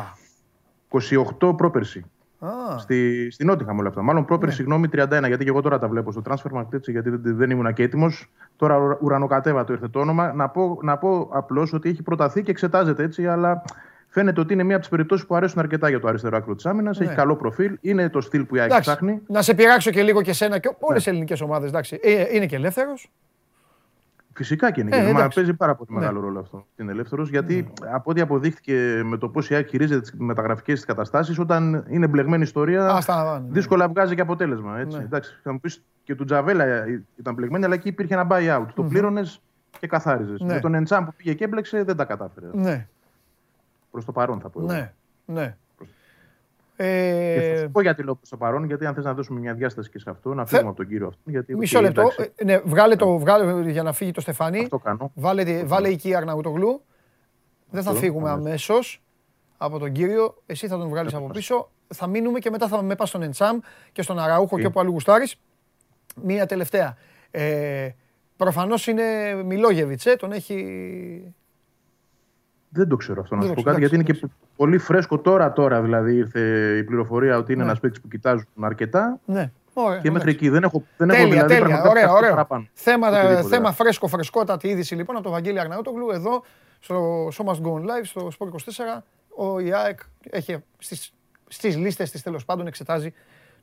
28 πρόπερσι. α. Στη, στη Νότιχαμ όλα αυτά. Μάλλον πρόπερσι, Ναι. συγγνώμη, 31, γιατί και εγώ τώρα τα βλέπω στο transfer market έτσι, γιατί δεν, δεν ήμουν και έτοιμος. Τώρα ουρα- ουρανοκατέβατο ήρθε το όνομα. Να πω, να πω απλώς ότι έχει προταθεί και εξετάζεται έτσι, αλλά φαίνεται ότι είναι μία από τις περιπτώσεις που αρέσουν αρκετά για το αριστερό άκρο της άμυνας. Ναι. Έχει καλό προφίλ, είναι το στυλ που η ΑΕΚ Εντάξει, ψάχνει. να σε πειράξω και λίγο και σένα και όλε Ναι. οι ελληνικές ομάδες. Εντάξει, Ε, είναι και ελεύθερος. Φυσικά και είναι. Ε, Ε, μα εντάξει. παίζει πάρα πολύ Ναι. μεγάλο ρόλο αυτό. Είναι ελεύθερος, γιατί από ό,τι αποδείχθηκε με το πώς η ΑΕΚ χειρίζεται τις μεταγραφικές της καταστάσεις, όταν είναι μπλεγμένη ιστορία, Α, στα- ναι. δύσκολα βγάζει και αποτέλεσμα. Έτσι. Ναι. Εντάξει, θα μου πεις και του Τζαβέλα ήταν μπλεγμένη, αλλά εκεί υπήρχε ένα buyout. Το πλήρωνες και καθάριζες. Ναι. Με τον Εντσάμ που πήγε και έμπλεξε δεν τα κατάφερε. Ναι, Προς το παρόν θα πω. εγώ. ναι, ναι. Και θα Ε, σου πω γιατί λέω προς το παρόν, γιατί αν θες να δώσουμε μια διάσταση και σε αυτό, να φύγουμε από τον κύριο αυτό. Γιατί, μισό οκ, λεπτό. εντάξει, Ε, Ναι, βγάλε το, βγάλε, για να φύγει το Στεφάνι. Αυτό κάνω. Βάλε, τη- βάλε εκεί Αρναούτογλου. Δεν θα Αυτό, φύγουμε αμέσως. αμέσως από τον κύριο. Εσύ θα τον βγάλεις από πίσω. Θα μείνουμε και μετά θα με πας στον Εντσάμ και στον Αραούχο και όπου αλλού γουστάρεις. Μία τελευταία. Ε, Προφανώς είναι Μιλόγεβιτς, ε, τον έχει. Δεν το ξέρω αυτό να Δεν σου το πω κάτι, ξέρω, γιατί είναι και πολύ φρέσκο τώρα. Τώρα δηλαδή ήρθε η πληροφορία ότι είναι Ναι. ένας παίκτης που κοιτάζουν αρκετά. Ναι, ωραία. Και μέχρι εντάξει. εκεί δεν έχω, δεν έχω Τέλεια, δηλαδή τέλεια. πραγματικά Ωραία, κάτι ωραία. παραπάνω. Θέμα, Οτιδήποτε. θέμα φρέσκο, φρεσκότατη είδηση λοιπόν από τον Βαγγέλη Αρναούτογλου εδώ στο Show Must Go On Live στο Sport 24. Ο ιάκ έχει στις, στις λίστες της τέλος πάντων εξετάζει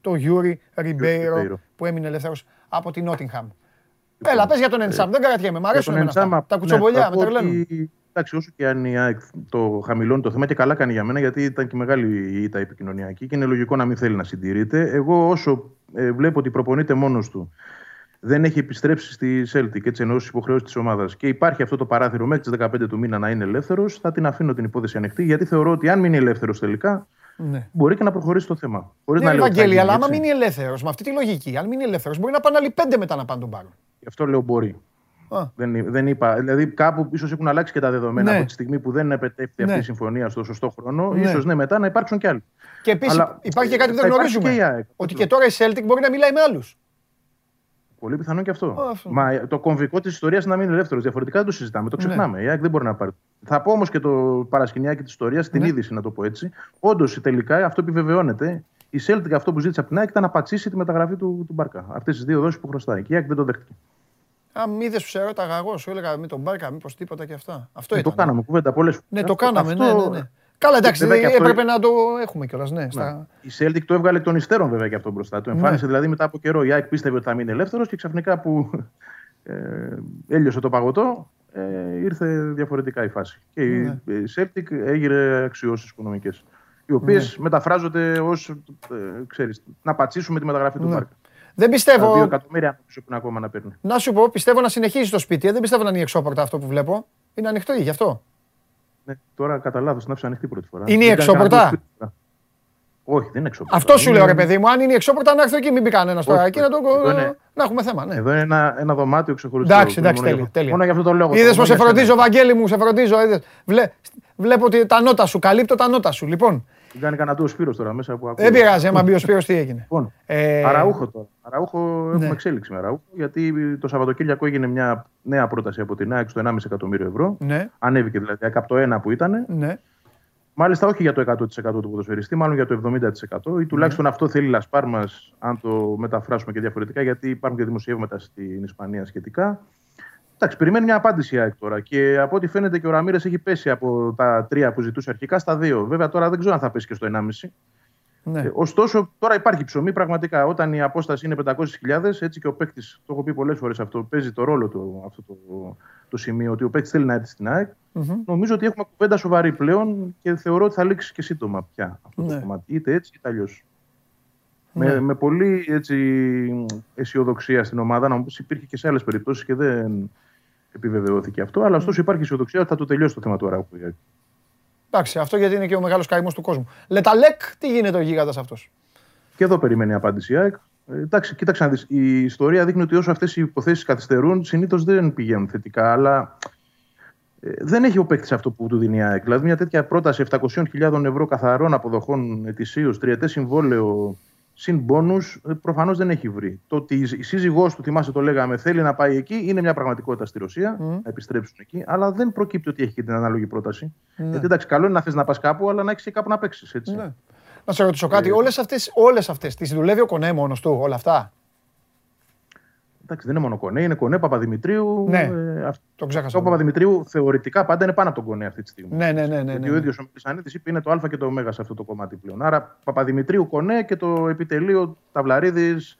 το Γιούρι Ριμπέιρο Ριμπέιρο. που έμεινε ελεύθερος από την Νότιγχαμ. Έλα, πες για τον Εντσάμ, δεν κρατιέμαι, μ' Για αρέσουν τον εμένα αυτά. Εντσάμα, Τα ναι, κουτσομπολιά θα με πω τρελαίνουν. ότι, Εντάξει, όσο και αν η ΑΕΚ το χαμηλώνει το θέμα και καλά κάνει για μένα, γιατί ήταν και μεγάλη η ήττα επικοινωνιακή και είναι λογικό να μην θέλει να συντηρείται. Εγώ, όσο ε, βλέπω ότι προπονείται μόνος του, δεν έχει επιστρέψει στη Celtic, έτσι εννοώ στις υποχρεώσεις της ομάδας και υπάρχει αυτό το παράθυρο μέχρι τις 15 του μήνα να είναι ελεύθερος, θα την αφήνω την υπόθεση ανοιχτή, γιατί θεωρώ ότι αν μείνει ελεύθερος τελικά, Ναι. μπορεί και να προχωρήσει το θέμα. Χωρίς Ναι, να ρε λέω ότι θα Βαγγέλη, γίνει, αλλά άμα έτσι. μείνει ελεύθερος, με αυτή τη λογική, αν μείνει ελεύθερος, μπορεί να πάνε άλλοι πέντε μετά να πάνε τον πάρουν. Γι' αυτό λέω μπορεί. Α. Δεν, δεν είπα. Δηλαδή, κάπου ίσως έχουν αλλάξει και τα δεδομένα Ναι. από τη στιγμή που δεν επετέφθη Ναι. αυτή η συμφωνία στο σωστό χρόνο. Ναι. Ίσως ναι, μετά να υπάρξουν κι άλλοι. Και επίσης Αλλά υπάρχει και κάτι που θα δεν υπάρξει γνωρίζουμε. και η ΑΕΚ. Ότι και τώρα η Celtic μπορεί να μιλάει με άλλους. Πολύ πιθανό και αυτό. Α, αυτό. Μα το κομβικό της ιστορίας είναι να μείνει ελεύθερος. Διαφορετικά δεν το συζητάμε. Το Ναι. ξεχνάμε. Η ΑΕΚ δεν μπορεί να πάρει. Θα πω όμως και το παρασκηνιάκι της ιστορίας, την Ναι. είδηση να το πω έτσι. Όντως τελικά αυτό επιβεβαιώνεται. Η Celtic αυτό που ζήτησε από την ΑΕΚ ήταν να πατσίσει τη μεταγραφή του, του Μπαρκά. Αυτές τις δύο δόσεις που χρωστάει. Και η ΑΕΚ δεν το δέχτηκε. Αν είδε που σε ρώταγα εγώ, σου έλεγα με τον Μπάρκα, μήπως τίποτα και αυτά. Αυτό Ε, ήταν. το κάναμε κουβέντα πολλές φορές. Ναι, το κάναμε, ναι, ναι, ναι. Καλά, εντάξει, Βέβαια και αυτό- έπρεπε να το έχουμε κιόλας. Ναι, στα... Η Celtic το έβγαλε εκ των υστέρων βέβαια και αυτό μπροστά. Το εμφάνισε Ναι. δηλαδή μετά από καιρό. Η ΑΕΚ πίστευε ότι θα μείνει ελεύθερος και ξαφνικά που ε, έλειωσε το παγωτό, ε, ήρθε διαφορετικά η φάση. Και η- Ναι. η Celtic έγινε αξιώσεις οικονομικές. Οι οποίες μεταφράζονται ως να πατσίσουμε τη μεταγραφή του Ναι. Μπάρκα. Δεν Τα δύο πιστεύω. εκατομμύρια άνθρωποι έχουν ακόμα να παίρνει. Να σου πω, πιστεύω να συνεχίζει το σπίτι. ε, Δεν πιστεύω να είναι η εξώπορτα αυτό που βλέπω. Είναι ανοιχτό γι' αυτό. Ναι, τώρα κατά λάθος την άφησα ανοιχτή πρώτη φορά. Είναι η Δεν ήταν εξώπορτα; κανένα σπίτι. Όχι, δεν είναι εξώπορτα. Αυτό σου Είναι- λέω, ρε παιδί μου. Αν είναι η εξώπορτα, να έρθει εκεί, μην μπει κανένας τώρα. Όχι, Εκεί να, το... εδώ είναι- να έχουμε θέμα. Ναι. Εδώ είναι ένα, ένα δωμάτιο ξεχωριστό. Εντάξει, εντάξει, Μόνο για τέλεια, αυτό- τέλεια. Μόνο για αυτό το λόγο. Είδες Μόνο πω σε για σένα. φροντίζω, Βαγγέλη μου, σε φροντίζω. είδες. Βλέ... Βλέπω ότι τα νότα σου, καλύπτω τα νότα σου. Λοιπόν, Την κάνει κανένα του ο Σπύρος τώρα μέσα που ακούω. δεν πειράζει, άμα μπει ο Σπύρος τι έγινε. Λοιπόν, Ε, Αραούχο τώρα. Αραούχο έχουμε Ναι. εξέλιξη με Αραούχο. Γιατί το Σαββατοκύριακο έγινε μια νέα πρόταση από την ΑΕΚ στο 1,5 εκατομμύριο ευρώ. Ναι, Ανέβηκε δηλαδή από το 1 που ήταν. ναι. Μάλιστα όχι για το 100% του ποδοσφαιριστή, μάλλον για το 70% ή τουλάχιστον αυτό θέλει η Λασπάρ μας, αν το μεταφράσουμε και διαφορετικά, γιατί υπάρχουν και δημοσιεύματα στην Ισπανία σχετικά. Εντάξει, περιμένει μια απάντηση η ΑΕΚ τώρα. Και από ό,τι φαίνεται και ο Ραμίρε έχει πέσει από τα τρία που ζητούσε αρχικά στα δύο. Βέβαια τώρα δεν ξέρω αν θα πέσει και στο 1,5. Ναι. Ε, ωστόσο, τώρα υπάρχει ψωμί πραγματικά. Όταν η απόσταση είναι 500.000, έτσι και ο παίκτης, το έχω πει πολλές φορές αυτό, παίζει το ρόλο του αυτό το, το σημείο, ότι ο παίκτης θέλει να έρθει στην ΑΕΚ. Μμμ. Νομίζω ότι έχουμε κουβέντα σοβαρή πλέον και θεωρώ ότι θα λήξει και σύντομα πια αυτό Ναι. το κομμάτι. Είτε έτσι είτε αλλιώς. Ναι. Με, με πολύ έτσι, αισιοδοξία στην ομάδα, να μου πεις υπήρχε και σε άλλες περιπτώσεις και δεν επιβεβαιώθηκε αυτό. Αλλά ωστόσο υπάρχει αισιοδοξία ότι θα το τελειώσει το θέμα του Αράουχου. Εντάξει, αυτό γιατί είναι και ο μεγάλος καημός του κόσμου. Λεταλέκ, τι γίνεται ο γίγαντας αυτός; Και εδώ περιμένει η απάντηση η ΑΕΚ. Ε, εντάξει, κοίταξε να δεις. Η ιστορία δείχνει ότι όσο αυτές οι υποθέσεις καθυστερούν, συνήθως δεν πηγαίνουν θετικά. Αλλά ε, δεν έχει ο παίκτης αυτό που του δίνει η ΑΕΚ. Δηλαδή, μια τέτοια πρόταση 700.000 ευρώ καθαρών αποδοχών ετησίως, τριετές συμβόλαιο συν μπόνου, προφανώς δεν έχει βρει. Το ότι η σύζυγός του, θυμάσαι το λέγαμε, θέλει να πάει εκεί, είναι μια πραγματικότητα στη Ρωσία, Μμ. να επιστρέψουν εκεί. Αλλά δεν προκύπτει ότι έχει και την ανάλογη πρόταση. Ναι. Γιατί εντάξει, καλό είναι να θες να πας κάπου, αλλά να έχεις και κάπου να παίξεις. Έτσι. Ναι. Να σε ρωτήσω κάτι, όλες αυτές, όλες αυτές τις δουλεύει ο Κονέ μόνος του, όλα αυτά; Εντάξει, δεν είναι μόνο Κονέ, είναι Κονέ Παπαδημητρίου. Ναι, ε, αυτό Το ξέχασα. ο Παπαδημητρίου θεωρητικά πάντα είναι πάνω από τον Κονέ αυτή τη στιγμή. Ναι, ναι, ναι, ναι, Γιατί ναι. ο ίδιος ο Μιλισανίδη είπε είναι το Α και το Ω σε αυτό το κομμάτι πλέον. Άρα Παπαδημητρίου Κονέ και το επιτελείο Ταυλαρίδης,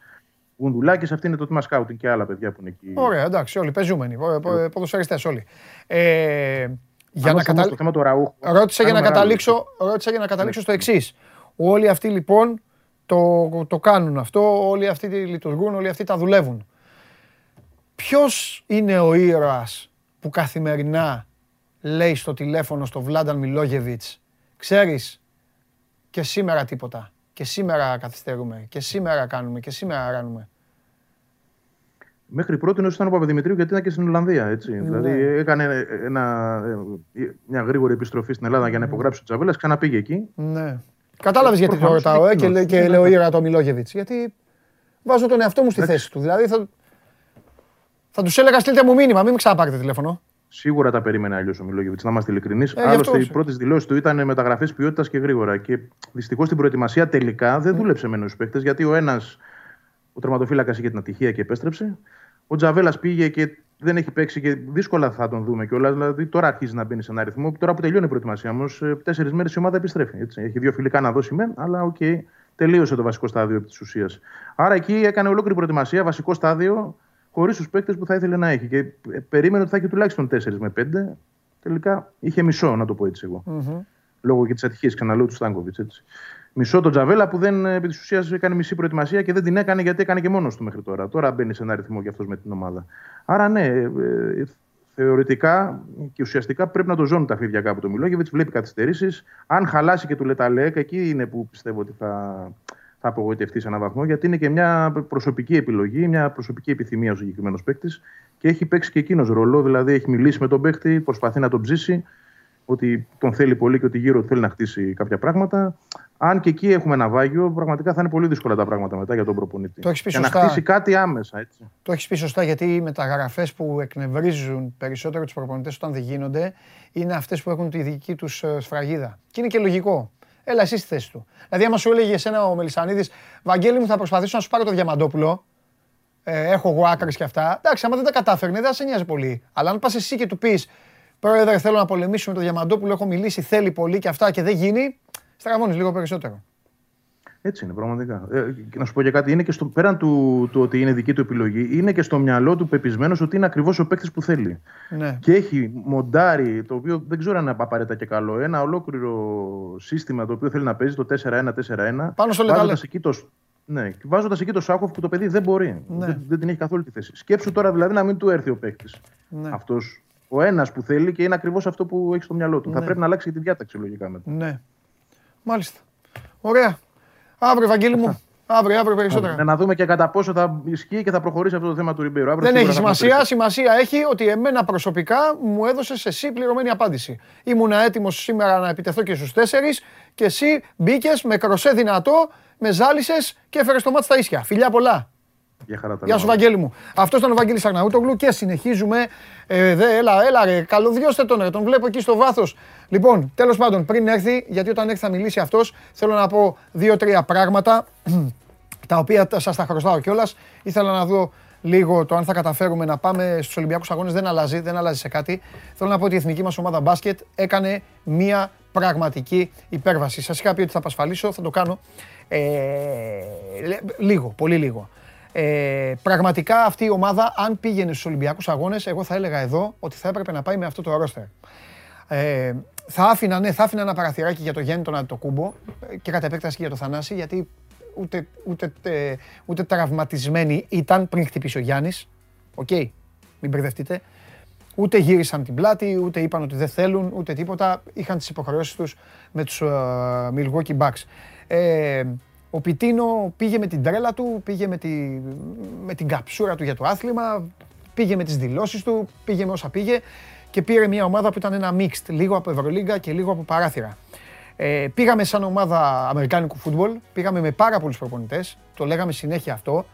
Γουνδουλάκη, αυτή είναι το τμήμα σκάουτινγκ και άλλα παιδιά που είναι εκεί. Ωραία, εντάξει, όλοι παίζουμενοι, πο- πο- ποδοσφαιριστές όλοι. Ε, για Αν να ως όμως καταλήξω. Το θέμα του Ραούχου. Ρώτησα για, να κάνουμε καταλήξω, ρώτησα για να καταλήξω στο εξής. Όλοι αυτοί λοιπόν το, το κάνουν αυτό, όλοι αυτοί λειτουργούν, όλοι αυτοί τα δουλεύουν. Ποιος είναι ο ήρωας που καθημερινά λέει στο τηλέφωνο στο Βλάνταν Μιλόγεβιτς ξέρεις και σήμερα τίποτα και σήμερα καθυστερούμε και σήμερα κάνουμε και σήμερα ράνουμε. Μέχρι πρώτη ήταν ο Παπαδημητρίου γιατί ήταν και στην Ολλανδία. Έτσι. Ναι. Δηλαδή έκανε ένα, ε, μια γρήγορη επιστροφή στην Ελλάδα για να υπογράψει ο Τζαβέλα, ξαναπήγε εκεί. Ναι. Κατάλαβες γιατί το Προφανώς ρωτάω είναι ε, και, εκείνος. λέ- και Ναι, λέω ναι. ήρωα το Μιλόγεβιτς. Γιατί βάζω τον εαυτό μου στη θέση του. Δηλαδή θα, θα τους έλεγα στείλτε μου μήνυμα, μην με ξαναπάρετε τηλέφωνο. Σίγουρα τα περίμενε αλλιώς ο Μιλόγεβιτς, να είμαστε ειλικρινείς. γι' αυτό Άλλωστε, οι σε- πρώτες δηλώσεις του ήταν μεταγραφές ποιότητας και γρήγορα. Και δυστυχώς στην προετοιμασία τελικά δεν δούλεψε με νέους παίκτες, γιατί ο ένας, ο τερματοφύλακας, είχε την ατυχία και επέστρεψε. Ο Τζαβέλας πήγε και δεν έχει παίξει και δύσκολα θα τον δούμε κιόλας. Δηλαδή τώρα αρχίζει να μπαίνει σε ένα αριθμό. Τώρα που τελειώνει η προετοιμασία όμως, τέσσερις μέρες η ομάδα επιστρέφει. Έτσι. Έχει δύο φιλικά να δώσει μεν, αλλά οκ, τελείωσε το βασικό στάδιο επί της ουσίας. Άρα εκεί έκανε ολόκληρη προετοιμασία, βασικό στάδιο, χωρίς τους παίκτες που θα ήθελε να έχει. Και ε, περίμενε ότι θα έχει τουλάχιστον 4 με 5. Τελικά είχε μισό, να το πω έτσι εγώ. Λόγω και της ατυχίας, ξαναλέω του Στάνκοβιτς. Μισό τον Τζαβέλα που δεν ε, επί της ουσίας έκανε μισή προετοιμασία και δεν την έκανε γιατί έκανε και μόνος του μέχρι τώρα. Τώρα μπαίνει σε ένα ρυθμό κι αυτός με την ομάδα. Άρα ναι, ε, ε, θεωρητικά και ουσιαστικά πρέπει να το ζώνουν τα φίδια κάπου το Μιλόγεβιτς. Βλέπει καθυστερήσεις. Αν χαλάσει και του Λεταλέκ, εκεί είναι που πιστεύω ότι θα, θα απογοητευτεί σε έναν βαθμό, γιατί είναι και μια προσωπική επιλογή, μια προσωπική επιθυμία ο συγκεκριμένος παίκτης και έχει παίξει και εκείνος ρόλο. Δηλαδή έχει μιλήσει με τον παίκτη, προσπαθεί να τον ψήσει, ότι τον θέλει πολύ και ότι γύρω του θέλει να χτίσει κάποια πράγματα. Αν και εκεί έχουμε ένα βάγιο, πραγματικά θα είναι πολύ δύσκολα τα πράγματα μετά για τον προπονητή. Το έχεις πει και να σωστά. χτίσει κάτι άμεσα. Έτσι. Το έχεις πει σωστά γιατί οι μεταγραφέ που εκνευρίζουν περισσότερο τους προπονητές όταν δεν γίνονται είναι αυτές που έχουν τη δική τους σφραγίδα. Και είναι και λογικό. Έλα εσύ στη θέση του. Δηλαδή, άμα σου έλεγε εσένα ο Μελισανίδης, Βαγγέλη μου, θα προσπαθήσω να σου πάρω το διαμαντόπουλο. Ε, έχω εγώ άκρες και αυτά. Εντάξει, άμα δεν τα κατάφερνε, δεν θα σε νοιάζει πολύ. Αλλά αν πας εσύ και του πεις, Πρόεδρε, θέλω να πολεμήσουμε το διαμαντόπουλο, έχω μιλήσει, θέλει πολύ και αυτά και δεν γίνει, στραβώνει λίγο περισσότερο. Έτσι είναι, πραγματικά. Ε, και να σου πω και κάτι, είναι και στο, πέραν του, του ότι είναι δική του επιλογή, είναι και στο μυαλό του πεπισμένος ότι είναι ακριβώς ο παίκτης που θέλει. Ναι. Και έχει μοντάρει, το οποίο δεν ξέρω αν είναι απαραίτητα και καλό, ένα ολόκληρο σύστημα το οποίο θέλει να παίζει το 4-1-4-1. Πάνω στο βάζοντας λεταλέ. εκεί το, ναι, βάζοντας εκεί το Σάκοφ που το παιδί δεν μπορεί. Ναι. Δεν, δεν την έχει καθόλου τη θέση. Σκέψου τώρα δηλαδή να μην του έρθει ο παίκτης. Ναι. Αυτός. Ο ένας που θέλει και είναι ακριβώς αυτό που έχει στο μυαλό του. Θα Ναι. πρέπει να αλλάξει και τη διάταξη λογικά μετά. Ναι. Μάλιστα. Ωραία. Αύριο, Βαγγέλη μου. Αύριο, αύριο περισσότερα. Ναι, να δούμε και κατά πόσο θα ισχύει και θα προχωρήσει αυτό το θέμα του Ριμπέιρου. Αύριο Δεν σίγουρα έχει θα σημασία. έχουμε Σημασία έχει ότι εμένα προσωπικά μου έδωσε εσύ πληρωμένη απάντηση. Ήμουν έτοιμος σήμερα να επιτεθώ και στους τέσσερις και εσύ μπήκες με κροσέ δυνατό, με ζάλισες και έφερες το μάτι στα ίσια. Φιλιά πολλά. Για χαρά τα Γεια σου, λέμε. Βαγγέλη μου. Αυτός ήταν ο Βαγγέλης Αρναούτογλου και συνεχίζουμε. Ε, δε, έλα, έλα, ρε, καλωδιώστε τον, ρε, τον βλέπω εκεί στο βάθος. Λοιπόν, τέλος πάντων, πριν έρθει, γιατί όταν έρθει θα μιλήσει αυτός, θέλω να πω δύο-τρία πράγματα τα οποία σας τα χρωστάω κιόλας. Ήθελα να δω λίγο το αν θα καταφέρουμε να πάμε στους Ολυμπιακούς Αγώνες. Δεν αλλάζει, δεν αλλάζει σε κάτι. Θέλω να πω ότι η εθνική μας ομάδα μπάσκετ έκανε μία πραγματική υπέρβαση. Σας είχα πει ότι θα απασφαλίσω, θα το κάνω. Ε, λε- λίγο, πολύ λίγο. Ε, πραγματικά αυτή η ομάδα, αν πήγαινε στους Ολυμπιακούς Αγώνες, εγώ θα έλεγα εδώ ότι θα έπρεπε να πάει με αυτό το ρόστερ. Ε, θα άφηνα, ναι, θα άφηνα ένα παραθυράκι για το Γέννη τον Αντιτοκούμπο ε, και κατά επέκταση και για το Θανάση, γιατί ούτε, ούτε, τε- ούτε τραυματισμένοι ήταν πριν χτυπήσει ο Γιάννης. Οκ, μην μπερδευτείτε. Ούτε γύρισαν την πλάτη, ούτε είπαν ότι δεν θέλουν, ούτε τίποτα. Είχαν τις υποχρεώσεις τους με τους ε, Milwaukee Bucks. Ε, ο Πιτίνο πήγε με την τρέλα του, πήγε με, τη, με την καψούρα του για το άθλημα, πήγε με τις δηλώσεις του, πήγε με όσα πήγε και πήρε μια ομάδα που ήταν ένα mixed, λίγο από Ευρωλίγκα και λίγο από παράθυρα. Ε, πήγαμε σαν ομάδα Αμερικάνικου φούτμπολ, πήγαμε με πάρα πολλούς προπονητές, το λέγαμε συνέχεια αυτό.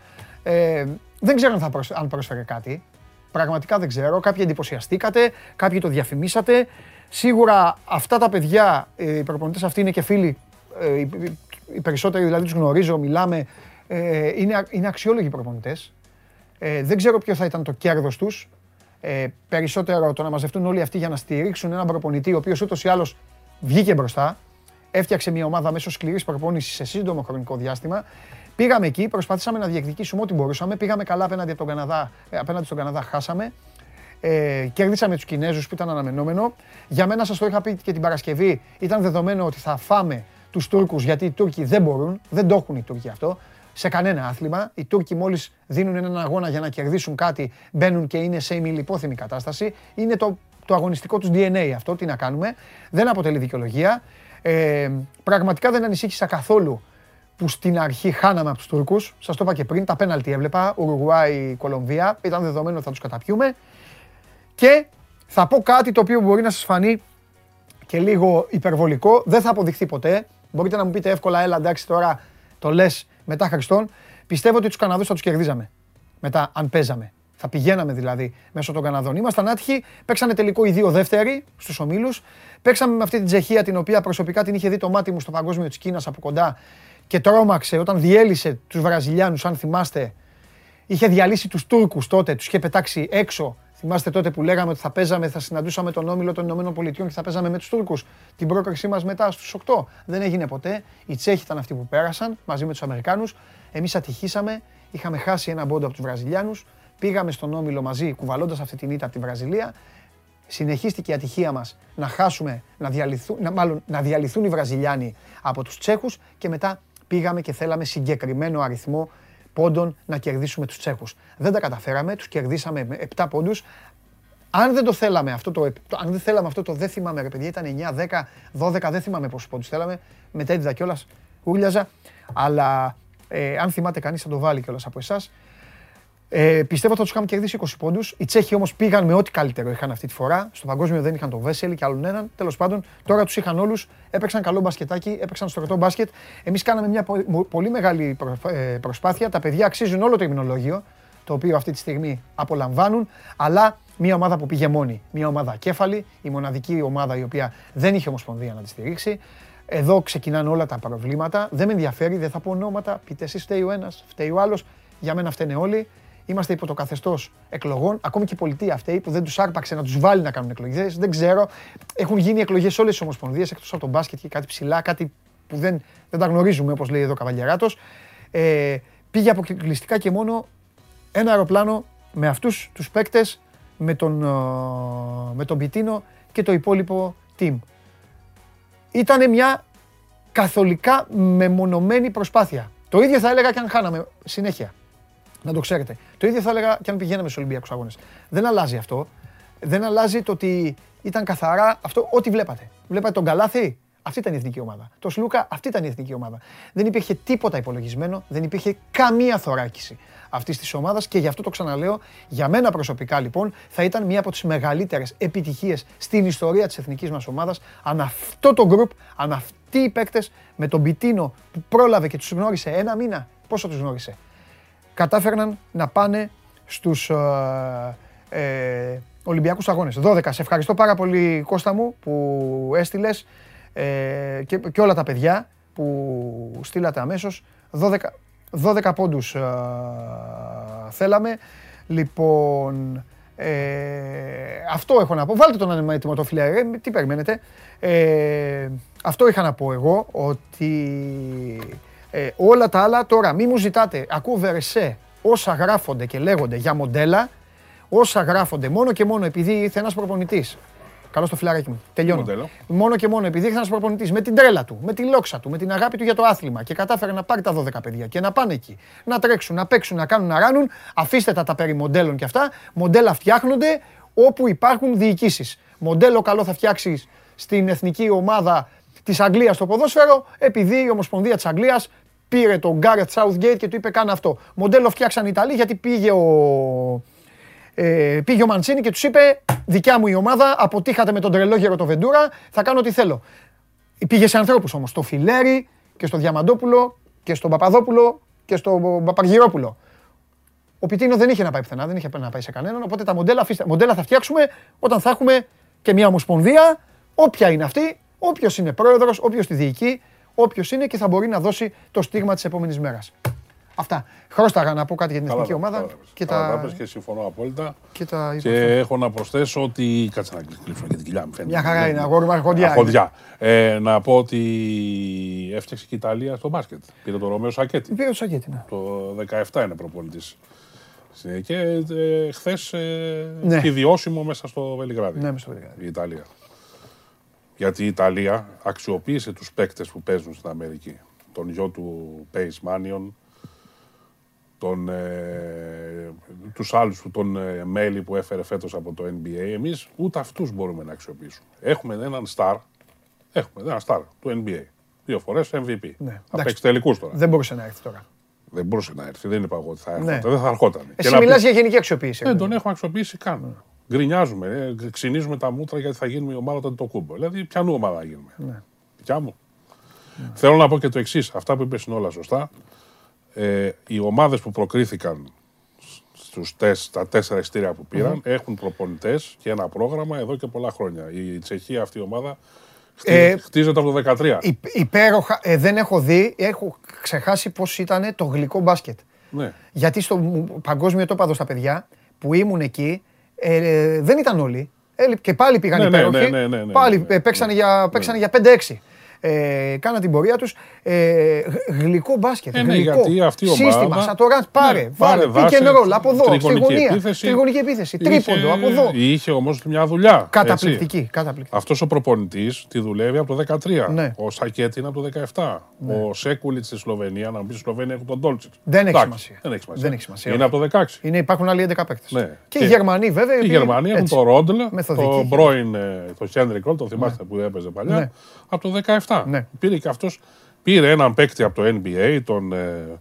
Ε, δεν ξέρω αν, θα προσ- αν πρόσφερε κάτι. Πραγματικά δεν ξέρω. Κάποιοι εντυπωσιαστήκατε, κάποιοι το διαφημίσατε. Σίγουρα αυτά τα παιδιά, ε, οι προπονητές αυτοί είναι και φίλοι, ε, οι, οι- οι περισσότεροι δηλαδή τους γνωρίζω, μιλάμε, ε, είναι, α- είναι αξιόλογοι προπονητές. Ε, δεν ξέρω ποιο θα ήταν το κέρδος τους. Ε, περισσότερο το να μαζευτούν όλοι αυτοί για να στηρίξουν έναν προπονητή, ο οποίος ούτως ή άλλως βγήκε μπροστά, έφτιαξε μια ομάδα μέσω σκληρής προπόνησης σε σύντομο χρονικό διάστημα. Πήγαμε εκεί, προσπαθήσαμε να διεκδικήσουμε ό,τι μπορούσαμε. Πήγαμε καλά απέναντι, από τον Καναδά, ε, απέναντι στον Καναδά, χάσαμε. Ε, κερδίσαμε τους Κινέζους που ήταν αναμενόμενο. Για μένα, σας το είχα πει και την Παρασκευή, ήταν δεδομένο ότι θα φάμε τους Τούρκους γιατί οι Τούρκοι δεν μπορούν, δεν το έχουν οι Τούρκοι αυτό. Σε κανένα άθλημα. Οι Τούρκοι μόλις δίνουν έναν αγώνα για να κερδίσουν κάτι, μπαίνουν και είναι σε ημιλιπόθυμη κατάσταση. Είναι το, το αγωνιστικό τους DNA αυτό. Τι να κάνουμε. Δεν αποτελεί δικαιολογία. Ε, πραγματικά δεν ανησύχησα καθόλου που στην αρχή χάναμε από τους Τούρκους. Σας το είπα και πριν, τα πέναλτι έβλεπα. Ουρουγουάη, Κολομβία. Ήταν δεδομένο ότι θα τους καταπιούμε. Και θα πω κάτι το οποίο μπορεί να σας φανεί και λίγο υπερβολικό. Δεν θα αποδειχθεί ποτέ. Μπορείτε να μου πείτε εύκολα, έλα εντάξει τώρα το λες μετά Χριστόν. Πιστεύω ότι τους Καναδούς θα τους κερδίζαμε. Μετά, αν παίζαμε. Θα πηγαίναμε δηλαδή μέσω των Καναδών. Ήμασταν άτυχοι, παίξανε τελικό οι δύο δεύτεροι στους ομίλους. Παίξαμε με αυτή την Τσεχία την οποία προσωπικά την είχε δει το μάτι μου στο παγκόσμιο της Κίνας από κοντά και τρόμαξε όταν διέλυσε τους Βραζιλιάνους, αν θυμάστε, είχε διαλύσει τους Τούρκους τότε, τους είχε πετάξει έξω. Θυμάστε τότε που λέγαμε ότι θα παίζαμε, θα συναντούσαμε τον όμιλο των Ηνωμένων Πολιτειών και θα παίζαμε με τους Τούρκους την πρόκρισή μας μετά στους 8. Δεν έγινε ποτέ. Οι Τσέχοι ήταν αυτοί που πέρασαν μαζί με τους Αμερικάνους. Εμείς ατυχήσαμε, είχαμε χάσει ένα μπόντο από τους Βραζιλιάνους. Πήγαμε στον όμιλο μαζί, κουβαλώντας αυτή την ήττα από τη Βραζιλία. Συνεχίστηκε η ατυχία μας να χάσουμε, να διαλυθούν, να, μάλλον, να διαλυθούν οι Βραζιλιάνοι από τους Τσέχους και μετά πήγαμε και θέλαμε συγκεκριμένο αριθμό πόντων να κερδίσουμε τους Τσέχους. Δεν τα καταφέραμε, τους κερδίσαμε με 7 πόντους. Αν δεν το θέλαμε αυτό το, το- αν δεν θέλαμε αυτό το δεν θυμάμαι ρε παιδιά, ήταν 9, 10, 12, δεν θυμάμαι πόσους πόντους θέλαμε. Μετέδιδα κιόλας, ούρλιαζα. Αλλά ε, αν θυμάται κανείς θα το βάλει κιόλας από εσάς. Ε, πιστεύω θα του είχαμε κερδίσει 20 πόντους. Οι Τσέχοι όμως πήγαν με ό,τι καλύτερο είχαν αυτή τη φορά. Στο παγκόσμιο δεν είχαν τον Βέσελη και άλλον έναν. Τέλος πάντων, τώρα τους είχαν όλους. Έπαιξαν καλό μπασκετάκι, έπαιξαν στρωτό μπάσκετ. Εμείς κάναμε μια πο- μο- πολύ μεγάλη προ- ε, προσπάθεια. Τα παιδιά αξίζουν όλο το υμνολόγιο, το οποίο αυτή τη στιγμή απολαμβάνουν. Αλλά μια ομάδα που πήγε μόνη. Μια ομάδα ακέφαλη, η μοναδική ομάδα η οποία δεν είχε ομοσπονδία να τη στηρίξει. Εδώ ξεκινάνε όλα τα προβλήματα. Δεν με ενδιαφέρει, δεν θα πω ονόματα. Πείτε εσείς φταίει ο ένας, φταίει ο άλλος. Για μένα φταίνε όλοι. Είμαστε υπό το καθεστώς εκλογών. Ακόμη και η πολιτεία αυτή που δεν τους άρπαξε να τους βάλει να κάνουν εκλογές. Δεν ξέρω. Έχουν γίνει εκλογές σε όλες τις ομοσπονδίες εκτός από τον μπάσκετ και κάτι ψηλά, κάτι που δεν, δεν τα γνωρίζουμε όπως λέει εδώ ο Καβαλιαράτος. Ε, πήγε αποκλειστικά και μόνο ένα αεροπλάνο με αυτούς τους παίκτες, με τον, ε, με τον Πιτίνο και το υπόλοιπο team. Ήταν μια καθολικά μεμονωμένη προσπάθεια. Το ίδιο θα έλεγα και αν χάναμε συνέχεια. Να το ξέρετε. Το ίδιο θα έλεγα και αν πηγαίναμε στους Ολυμπιακούς Αγώνες. Δεν αλλάζει αυτό. Δεν αλλάζει το ότι ήταν καθαρά αυτό, ό,τι βλέπατε. Βλέπατε τον Καλάθι, αυτή ήταν η εθνική ομάδα. Το Σλούκα, αυτή ήταν η εθνική ομάδα. Δεν υπήρχε τίποτα υπολογισμένο, δεν υπήρχε καμία θωράκιση αυτής της ομάδας και γι' αυτό το ξαναλέω. Για μένα προσωπικά λοιπόν θα ήταν μία από τις μεγαλύτερες επιτυχίες στην ιστορία της εθνικής μας ομάδας αν αυτό το γκρουπ, αν αυτοί οι παίκτες με τον Πιτίνο που πρόλαβε και τους γνώρισε ένα μήνα. Πόσο τους γνώρισε, κατάφεραν να πάνε στους ε, ε, Ολυμπιακούς Αγώνες. 12. Σε ευχαριστώ πάρα πολύ Κώστα μου που έστειλες ε, και, και όλα τα παιδιά που στείλατε αμέσως. 12, 12 πόντους ε, θέλαμε. Λοιπόν, ε, αυτό έχω να πω. Βάλτε τον αν έτοιμο το φιλιάρι. Ε, τι περιμένετε. Ε, αυτό είχα να πω εγώ ότι ε, όλα τα άλλα τώρα μην μου ζητάτε. Ακούω βερσέ όσα γράφονται και λέγονται για μοντέλα. Όσα γράφονται μόνο και μόνο επειδή ήρθε ένας προπονητής Καλό το φιλαράκι μου. Τελειώνω. Μοντέλο. Μόνο και μόνο επειδή ήρθε ένας προπονητής με την τρέλα του, με τη λόξα του, με την αγάπη του για το άθλημα και κατάφερε να πάρει τα 12 παιδιά και να πάνε εκεί, να τρέξουν, να παίξουν, να κάνουν, να ράνουν. Αφήστε τα τα περί μοντέλων και αυτά. Μοντέλα φτιάχνονται όπου υπάρχουν διοικήσεις. Μοντέλο καλό θα φτιάξεις στην εθνική ομάδα της Αγγλίας στο ποδόσφαιρο, επειδή η Ομοσπονδία της Αγγλίας πήρε τον Γκάρετ Southgate και του είπε: Κάνε αυτό. Μοντέλο φτιάξαν οι Ιταλοί γιατί πήγε ο, ε, πήγε ο Μαντσίνη και τους είπε: Δικιά μου η ομάδα, αποτύχατε με τον τρελόγερο το Βεντούρα, θα κάνω ό,τι θέλω. Πήγε σε ανθρώπους όμως. Στο Φιλέρι και στο Διαμαντόπουλο και στον Παπαδόπουλο και στον Παπαργυρόπουλο. Ο Πιτίνος δεν είχε να πάει πουθενά, δεν είχε να πάει σε κανέναν. Οπότε τα μοντέλα, αφήστε- μοντέλα θα φτιάξουμε όταν θα έχουμε και μια ομοσπονδία, όποια είναι αυτή, όποιος είναι πρόεδρος, όποιος τη διοικεί, όποιος είναι και θα μπορεί να δώσει το στίγμα της επόμενης μέρας. Αυτά. Χρώσταγα να πω κάτι για την εθνική Καλά, ομάδα καλά, και καλά τα, πες και συμφωνώ απόλυτα. και τα Και είπα. έχω να προσθέσω ότι. Κάτσε να κλείσω και την κοιλιά μου. φαίνεται. Μια χαρά είναι, αγόρι μου, αρχοντιά. είναι. Αρχοντιά. Ε, να πω ότι έφτιαξε και η Ιταλία στο μπάσκετ. Πήρε τον Ρωμαίο Σακέτη. Πήρε το Σακέτη, ναι. Το 17 είναι προπονητής. Και ε, χθες Ναι. έχει βιώσιμο μέσα στο Βελιγράδι. Ναι, μες στο Βελιγράδι. Η Ιταλία. Γιατί η Ιταλία αξιοποίησε τους παίκτες που παίζουν στην Αμερική. Τον γιο του Pace Manion, τον, ε, τους άλλους τον ε, μέλη που έφερε φέτος από το NBA. Εμείς ούτε αυτούς μπορούμε να αξιοποιήσουμε. Έχουμε έναν star, έχουμε έναν star του NBA. Δύο φορές MVP. Ναι, Θα εντάξει. παίξει τελικούς τώρα. Δεν μπορούσε να έρθει τώρα. Δεν μπορούσε να έρθει, δεν είπα εγώ ότι θα έρθει. Ναι. Δεν θα ερχόταν. Και Εσύ να μιλάς πεις- για γενική αξιοποίηση. δεν τον έχουμε αξιοποιήσει καν. Γκρινιάζουμε, ε, ξυνίζουμε τα μούτρα γιατί θα γίνουμε η ομάδα των το κούμπο. Δηλαδή, ποιανού ομάδα θα γίνουμε. Ναι. Δικιά μου. Θέλω να πω και το εξής. Αυτά που είπες είναι όλα σωστά. Ε, οι ομάδες που προκρίθηκαν στους τες, τα τέσσερα ειστήρια που πηραν έχουν προπονητές και ένα πρόγραμμα εδώ και πολλά χρόνια. Η Τσεχία αυτή η ομάδα χτί- Ε, χτίζεται από το 13. Υ- Υπέροχα. Ε, δεν έχω δει, έχω ξεχάσει πώς ήταν το γλυκό μπάσκετ. Ναι. Γιατί στο μου- παγκόσμιο τόπαδο στα παιδιά που ήμουν εκεί ε, δεν ήταν όλοι. Ε, και πάλι πήγαν Ναι, ναι, υπέροχοι. ναι, ναι, ναι, ναι, πάλι ναι, ε, παίξανε για, παίξανε για 5-6. Ε, κάνα την πορεία τους. Ε, γ- γλυκό μπάσκετ. Ε, ναι, γλυκό. γιατί αυτή η ομάδα- Σύστημα, σαν το ραντ, πάρε, Ναι, βάλε, πάρε, pick and δάσε, roll, από εδώ, στη τριγωνική γωνία. επίθεση. Τριγωνική επίθεση, Είχε- τρίποντο, από εδώ. Είχε όμως μια δουλειά. έτσι. Καταπληκτική, καταπληκτική. Αυτός ο προπονητής τη δουλεύει από το 13. Ναι. Ο Σακέτη είναι από το 17. Ο Σέκουλιτς στη Σλοβενία, να μου πει Σλοβενία έχουν τον Ντόλτσιτ. Δεν έχει Εντάξει, σημασία. Δεν έχει σημασία. Δεν έχει σημασία, Είναι όχι. από το 16. Είναι, υπάρχουν άλλοι 11 παίκτες. Ναι. Και, οι Γερμανοί βέβαια. Οι οποίοι- Γερμανοί έχουν έτσι. τον Ρόντλ, Μεθοδικοί. τον Μπρόιν, ε, τον Χένρικ Ρόλ, τον θυμάστε που έπαιζε παλιά, Ναι. Από το 17. Ναι. Πήρε και αυτός, πήρε έναν παίκτη από το NBA, τον, ε,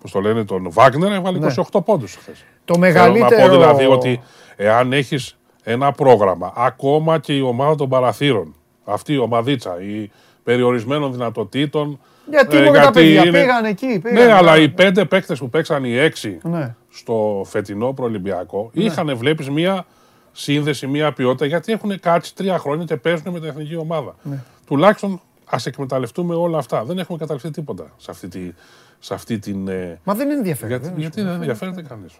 πώς το λένε, τον Βάγνερ, έβαλε Ναι. 28 πόντους χθες. Το Θέλω μεγαλύτερο. να πω δηλαδή ότι εάν έχεις ένα πρόγραμμα, ακόμα και η ομάδα των παραθύρων, αυτή η ομαδίτσα, η περιορισμένων δυνατοτήτων. Γιατί ε, μόνο τα παιδιά είναι- πήγαν εκεί. Πήγαν, Ναι, αλλά οι πέντε παίκτες που παίξαν οι έξι Ναι. στο φετινό προολυμπιακό είχαν βλέπεις μία σύνδεση, μία ποιότητα γιατί έχουν κάτσει τρία χρόνια και παίζουν με την εθνική ομάδα. Ναι. Τουλάχιστον ας εκμεταλλευτούμε όλα αυτά. Δεν έχουμε καταληφθεί τίποτα σε αυτή, τη, σε αυτή την. ε, Μα δεν ενδιαφέρει. γιατί, δεν γιατί δεν ενδιαφέρεται κανείς.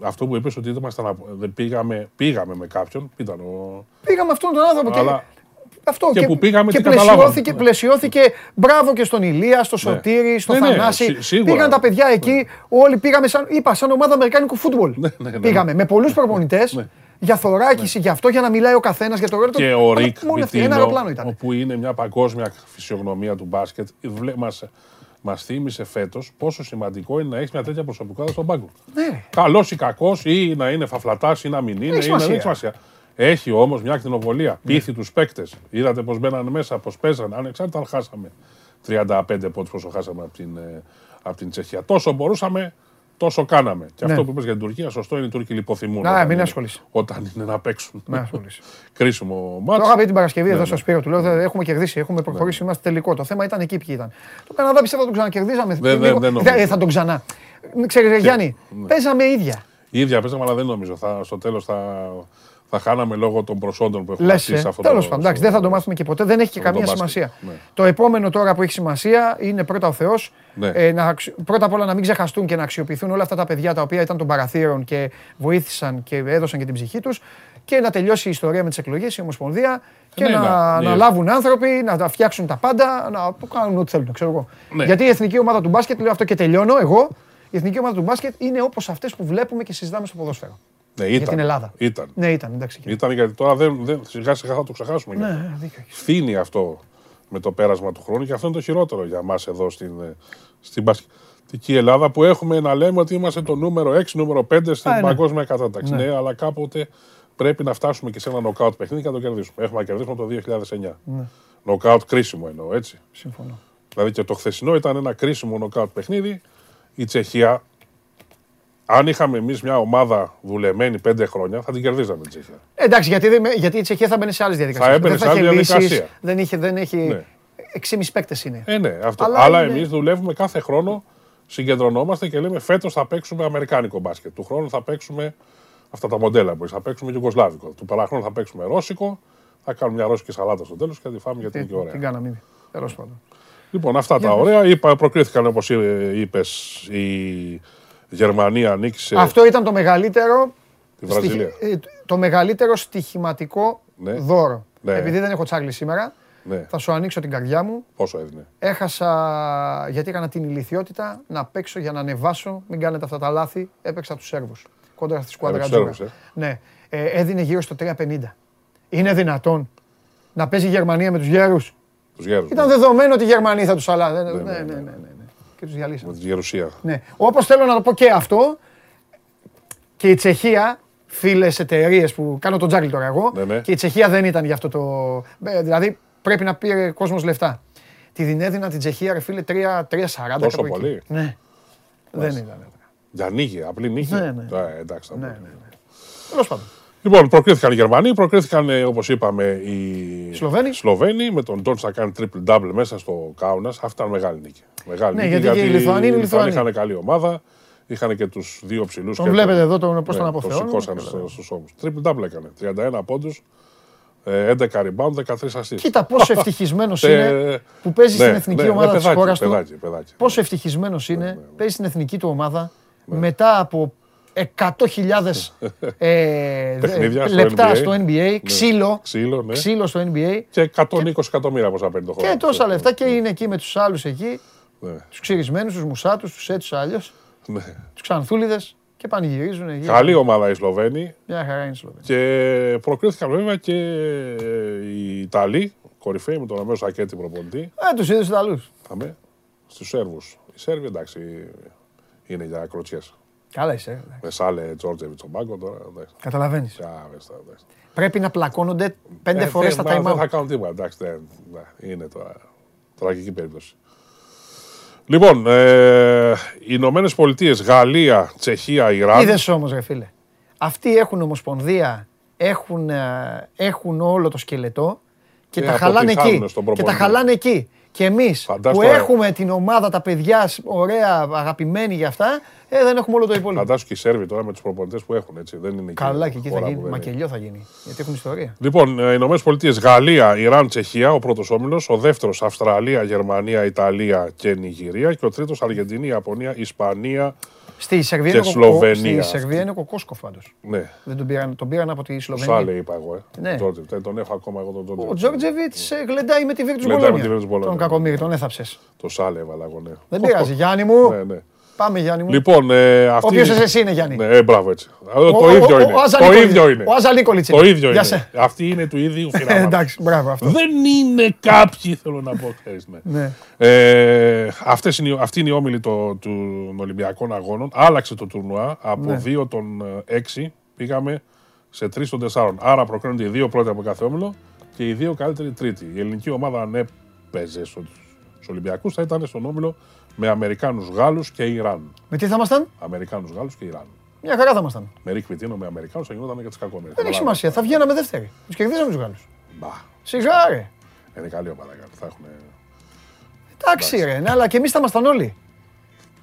Αυτό που είπες ότι ήμασταν, απο- δεν πήγαμε, πήγαμε με κάποιον, ήταν ο. Πήγαμε αυτόν τον άνθρωπο και. Αλλά Αυτό και που πήγαμε, και τι πλαισιώθηκε, καταλάβαμε. πλαισιώθηκε. Μπράβο και στον Ηλία, στο Σωτήρη, στο Ναι, ναι, Θανάση. σί- σίγουρα. Πήγαν τα παιδιά εκεί. Όλοι πήγαμε σαν, είπα, σαν ομάδα Αμερικάνικου φούτμπολ. ναι, ναι. Πήγαμε με πολλούς προπονητές. Για θωράκιση, για αυτό, για να μιλάει ο καθένας για το ρόλο του. και ο Αλλά Ρικ Μόνο αυτή, ένα Βιτίνο, αεροπλάνο ήταν. όπου είναι μια παγκόσμια φυσιογνωμία του μπάσκετ, βλέ- μας, μας θύμισε φέτος πόσο σημαντικό είναι να έχεις μια τέτοια προσωπικότητα στον πάγκο. Ναι. Καλός ή κακός, ή να είναι φαφλατάς ή να μην είναι. Έχει ή να- δεν σημασία. έχει σημασία. Έχει όμως μια ακτινοβολία. Πείθει τους παίκτες. Είδατε πώ μπαίνανε μέσα, πώ παίζανε. Ανεξάρτητα αν χάσαμε 35 πόντους πόσο χάσαμε από την, ε, από την Τσεχία. Τόσο μπορούσαμε, τόσο κάναμε. Και Ναι. αυτό που είπες για την Τουρκία, σωστό είναι οι Τούρκοι λιποθυμούν. Να, όταν μην είναι- ασχολείσαι. Όταν είναι να παίξουν. Μην ασχολείσαι. Κρίσιμο Το μάτσο. είχα πει την Παρασκευή εδώ Ναι, στο ναι. Σπύρο. Του λέω: «Δεν- Έχουμε κερδίσει, έχουμε προχωρήσει, είμαστε τελικό. Το θέμα ήταν εκεί ποιοι ήταν. Το Καναδά πιστεύω θα τον ξανακερδίζαμε. Δεν- δεν- Λίγο- δεν νομίζω. Ε, θα τον ξανά. Ξέρεις, ρε, Γιάννη, ναι. παίζαμε ίδια. Η ίδια παίζαμε, αλλά δεν νομίζω. Θα, στο τέλος θα, θα χάναμε λόγω των προσόντων που έχουμε Λες. αφήσει σε αυτό Τέλος το- πάντων, εντάξει, δεν θα το μάθουμε και ποτέ, δεν έχει και αυτό το καμία μπάσκετ. σημασία. Ναι. Το επόμενο τώρα που έχει σημασία είναι πρώτα ο Θεός. Ναι. Ε, να αξι- πρώτα απ' όλα να μην ξεχαστούν και να αξιοποιηθούν όλα αυτά τα παιδιά τα οποία ήταν των παραθύρων και βοήθησαν και έδωσαν και την ψυχή τους και να τελειώσει η ιστορία με τις εκλογές, η Ομοσπονδία και Ναι, να, να- να ναι. λάβουν άνθρωποι, να τα φτιάξουν τα πάντα, να κάνουν ό,τι θέλουν, ξέρω εγώ. Ναι. Γιατί η εθνική ομάδα του μπάσκετ, λέω αυτό και τελειώνω εγώ, η εθνική ομάδα του μπάσκετ είναι όπως αυτές που βλέπουμε και συζητάμε στο ποδόσφαιρο. Ναι, ήταν. την Ελλάδα. Ήταν. Ναι, ήταν, εντάξει. και- Ήταν γιατί τώρα δεν, δεν, σιγά σιγά θα το ξεχάσουμε. γι' αυτό. Ναι, δίκιο. έχεις. Φθήνει αυτό με το πέρασμα του χρόνου και αυτό είναι το χειρότερο για μας εδώ στην, ε, στην μπασκετική Ελλάδα που έχουμε να λέμε ότι είμαστε το νούμερο 6, νούμερο 5 στην Α, ναι. παγκόσμια κατάταξη. Ναι. Ναι. αλλά κάποτε πρέπει να φτάσουμε και σε ένα νοκάουτ παιχνίδι και να το κερδίσουμε. Έχουμε να κερδίσουμε το 2009. Ναι. Νοκάουτ κρίσιμο εννοώ, έτσι. Συμφωνώ. Δηλαδή και το χθεσινό ήταν ένα κρίσιμο νοκάουτ παιχνίδι. Η Τσεχία, αν είχαμε εμείς μια ομάδα δουλεμένη πέντε χρόνια, θα την κερδίζαμε την Τσεχία. Ε, Εντάξει, γιατί, δεν με- γιατί η Τσεχία θα μπαίνει σε άλλες διαδικασίες. έμπαινε σε άλλη διαδικασία. Δεν, είχε, δεν έχει. Ναι. 6,5 παίκτες είναι. Ε, ναι, αυτό. Αλλά Αλλά, είναι- εμείς δουλεύουμε κάθε χρόνο, συγκεντρωνόμαστε και λέμε φέτος θα παίξουμε αμερικάνικο μπάσκετ. Του χρόνου θα παίξουμε αυτά τα μοντέλα που θα παίξουμε Ιουγκοσλάβικο. Του παραχρόνου θα παίξουμε ρώσικο. Θα κάνουμε μια ρώσικη σαλάτα στο τέλος και θα τη φάμε γιατί είναι και ωραία. Την κάναμε ήδη. Τέλος πάντων. Λοιπόν, αυτά Για τα πες. ωραία. Είπα, προκρίθηκαν όπως είπες η Γερμανία, νίκησε Αυτό ήταν το μεγαλύτερο. τη Βραζιλία. στοιχ- ε, Το μεγαλύτερο στοιχηματικό Ναι. δώρο. Ναι. Επειδή δεν έχω τσάρλι σήμερα, Ναι. θα σου ανοίξω την καρδιά μου. Πόσο έδινε; Έχασα γιατί έκανα την ηλικιότητα να παίξω για να ανεβάσω. Μην κάνετε αυτά τα λάθη. Έπαιξα τους Σέρβους. Κόντρα στη σκουάδρα τους Τζούρα. Σέρβους, Ναι. Ε, έδινε γύρω στο 3,50. Είναι δυνατόν να παίζει η Γερμανία με τους γέρους; Τους γέρους. Ήταν δεδομένο ότι οι Γερμανοί θα τους αλλάζουν. Ναι, ναι, ναι, ναι, ναι, ναι, ναι, ναι. Και τους διαλύσαμε. Με τη Γερουσία. Ναι. Όπως θέλω να το πω και αυτό, και η Τσεχία, φίλες εταιρείες που κάνω τον τζάκλι τώρα εγώ, Ναι, ναι. και η Τσεχία δεν ήταν για αυτό το. ε, Δηλαδή πρέπει να πήρε κόσμος λεφτά. Τη την έδινα την Τσεχία, ρε φίλε, 3,40 Τόσο κάπου εκεί. πολύ; Ναι. Δεν ήταν. Για νίκη, απλή νίκη. Ναι, ναι. Ε, εντάξει, θα Ναι, πω. ναι, ναι. Τέλος πάντων. Λοιπόν, προκρίθηκαν οι Γερμανοί, προκρίθηκαν όπως είπαμε οι Σλοβαίνοι. Σλοβαίνοι με τον Τζόρτ να κάνει triple double μέσα στο Κάουνας. Αυτή ήταν μεγάλη νίκη. Μεγάλη Ναι, νίκη γιατί και οι Λιθουανοί είναι οι Λιθουανοί Λιθουανοί. είχαν καλή ομάδα. Είχαν και τους δύο ψηλούς. Τον βλέπετε εδώ τον- πώς τον Τον αποθεώνουν. σηκώσαν στους ώμους. Triple double έκανε. 31 πόντους, 11 rebound, 13 assists. Κοίτα πόσο ευτυχισμένος Τε- είναι που παίζει ναι, στην εθνική ναι, ομάδα ναι, της παιδάκι, χώρα του. παιδάκι, παιδάκι. Πόσο ευτυχισμένος είναι, παίζει στην εθνική του ομάδα μετά από 100.000 ε, δε- Παιχνίδια στο λεπτά NBA. στο NBA, Ναι. ξύλο, Ξύλο, ναι. ξύλο στο NBA Και 120 εκατομμύρια πόσα παίρνει το χρόνο. και τόσα λεφτά και είναι εκεί με τους άλλους εκεί, Ναι, τους ξυρισμένους, τους μουσάτους, τους έτσι, τους άλλους, ναι. τους ξανθούλιδες και πανηγυρίζουν εκεί. Καλή ομάδα οι Σλοβαίνοι. Μια χαρά είναι η Σλοβενία. Και προκρίθηκαν βέβαια και οι Ιταλοί, κορυφαίοι με τον Αμέσο Σακέτη προπονητή. Ε, τους είδες τους Ιταλούς. Αμέ, στους Σέρβους. Οι Σέρβοι εντάξει είναι για κροτσιέ. Καλά είσαι. ε. Με Σάλε Τζόρτζεβιτ στον πάγκο τώρα. εντάξει. Καταλαβαίνεις. Α, δες τα, δες. Πρέπει να πλακώνονται πέντε Ε, φορές δεν- τα time Δεν out. θα κάνουν τίποτα. Εντάξει, δεν- ναι, είναι τώρα τραγική περίπτωση. Λοιπόν, ε, οι Ηνωμένες Πολιτείες, Γαλλία, Τσεχία, Ιράν. Είδες όμως, ρε φίλε. Αυτοί έχουν ομοσπονδία, έχουν, ε, έχουν όλο το σκελετό και Ε, τα χαλάνε αποτυγχάνουν εκεί. στον Και τα προπονητή. χαλάνε εκεί. Και εμείς Φαντάσου που τώρα. έχουμε την ομάδα, τα παιδιά, σ- ωραία, αγαπημένοι για αυτά, ε, δεν έχουμε όλο το υπόλοιπο. Φαντάσου και οι Σέρβοι τώρα με τους προπονητές που έχουν. Έτσι. Δεν είναι Καλά, και εκεί θα χώρα γίνει. που δεν είναι. Μακελιό θα γίνει. Γιατί έχουν ιστορία. Λοιπόν, ε, Ηνωμένες Πολιτείες, Γαλλία, Ιράν, Τσεχία, ο πρώτος όμιλος. Ο δεύτερος, Αυστραλία, Γερμανία, Ιταλία και Νιγηρία. Και ο τρίτος, Αργεντινή, Ιαπωνία, Ισπανία. Στη Σερβία Και είναι, κοκο... Σλοβενία. Στη Σερβία είναι κοκόσκοφ πάντως. Ναι, Δεν τον πήραν, τον πήραν από τη το Σλοβενία. Σάλε είπα εγώ. Ε. Ναι. Τζόρτζεβιτ. Ε, τον έχω ακόμα εγώ τον Τζόρτζεβιτ. Ο Τζόρτζεβιτ γλεντάει με τη Βίρτου Γλεντάει με τη Virtus Μπολόνια. Bologna. Τον κακομίρι, τον έθαψες. Το Σάλε έβαλα εγώ, ναι. Δεν πειράζει. Γιάννη μου, Ναι, ναι. Πάμε Γιάννη μου. Λοιπόν, ε, αυτή... Όποιος είσαι εσύ είναι, Γιάννη. Ναι, ε, μπράβο έτσι. Ε, Ο- το ο- ίδιο ο- είναι. ο το Αζαλίκολιτς. ίδιο είναι. Ο Αζαλίκολιτς Το είναι. ίδιο Γεια είναι. σε. Αυτή είναι του ίδιου Ε, φυλάματος. Εντάξει, μπράβο αυτό. Δεν είναι κάποιοι, θέλω να πω. ξέρεις, ναι. Ναι. Ε, αυτές είναι, οι- αυτή είναι η όμιλη το- των Ολυμπιακών Αγώνων. Άλλαξε το τουρνουά από Ναι. 2 των 6 πήγαμε σε 3 των 4. Άρα προκρίνονται οι δύο πρώτοι από κάθε όμιλο και οι δύο καλύτεροι τρίτη. Η ελληνική ομάδα αν έπαιζε στους Ολυμπιακούς θα ήταν στον όμιλο με Αμερικάνους, Γάλλους και Ιράν. Με τι θα ήμασταν, Αμερικάνους, Γάλλους και Ιράν. μια χαρά θα ήμασταν. Με Ρικ Πιτίνο, με Αμερικάνους θα γινόταν και τι κακόμερε. Δεν έχει σημασία, θα βγαίναμε δεύτεροι. Τους κερδίσαμε τους Γάλλους. Μπα. Σιγά ρε. Είναι καλή ομάδα. καλή. Θα έχουν. Εντάξει ρε, ναι, αλλά και εμείς θα ήμασταν όλοι.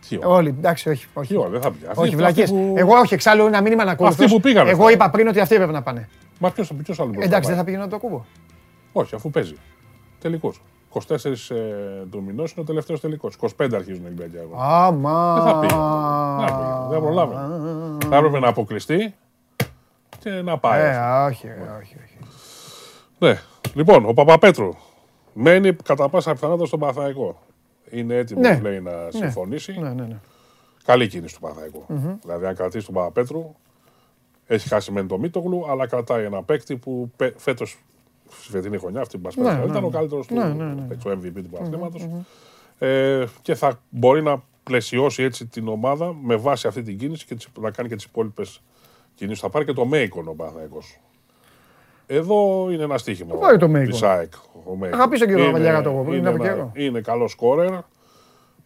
Τι ώρα. Όλοι, εντάξει, όχι. όχι. Τι ώρα, δεν θα πει. Αυτοί- Όχι, αυτοί βλακίες. που- Εγώ όχι, εξάλλου ένα μήνυμα να ακούω. Αυτοί που πήγανε Εγώ θα- είπα πριν ότι αυτοί έπρεπε να πάνε. Μα ποιος, ποιος άλλο μπορεί να Εντάξει, πάει; δεν θα πήγαινα να το ακούω. Όχι, αφού παίζει. Τελικός. 24 ε, του μηνό είναι ο τελευταίος τελικός. 25 αρχίζουν οι Ολυμπιακοί αγώνες. Άμα. Δεν θα πήγαινε. Δεν θα πήγαινε. Δεν προλάβει. Θα έπρεπε να αποκλειστεί και να πάει. Ε, όχι, ε, όχι, όχι. Ναι. Λοιπόν, ο Παπαπέτρου μένει κατά πάσα πιθανότητα στον Παναθαϊκό. Είναι έτοιμος Ναι. λέει, να συμφωνήσει. Ναι, ναι, ναι. Καλή κίνηση του παναθαικου Δηλαδή, αν κρατήσει τον Παπαπέτρου, έχει χάσει μεν το Μίτογλου, αλλά κρατάει ένα παίκτη που φέτος, στη φετινή χρονιά, αυτή που μας Ναι, πέρασε, ναι, ήταν ο ναι. καλύτερος του Ναι, ναι, ναι. παίκτης, ο MVP του πρωταθλήματος. Ε, και θα μπορεί να πλαισιώσει έτσι την ομάδα με βάση αυτή την κίνηση και τις, να κάνει και τις υπόλοιπες κινήσεις. Θα πάρει και το Μέικον ο Παναθαϊκός. Εδώ είναι ένα στοίχημα. Θα πάρει το Μέικον. της ΑΕΚ, ο Μέικον. Αγαπήσω και τον Είναι- Βαλιάρα το εγώ πριν είναι από ένα- καιρό. Είναι καλό σκόρερ.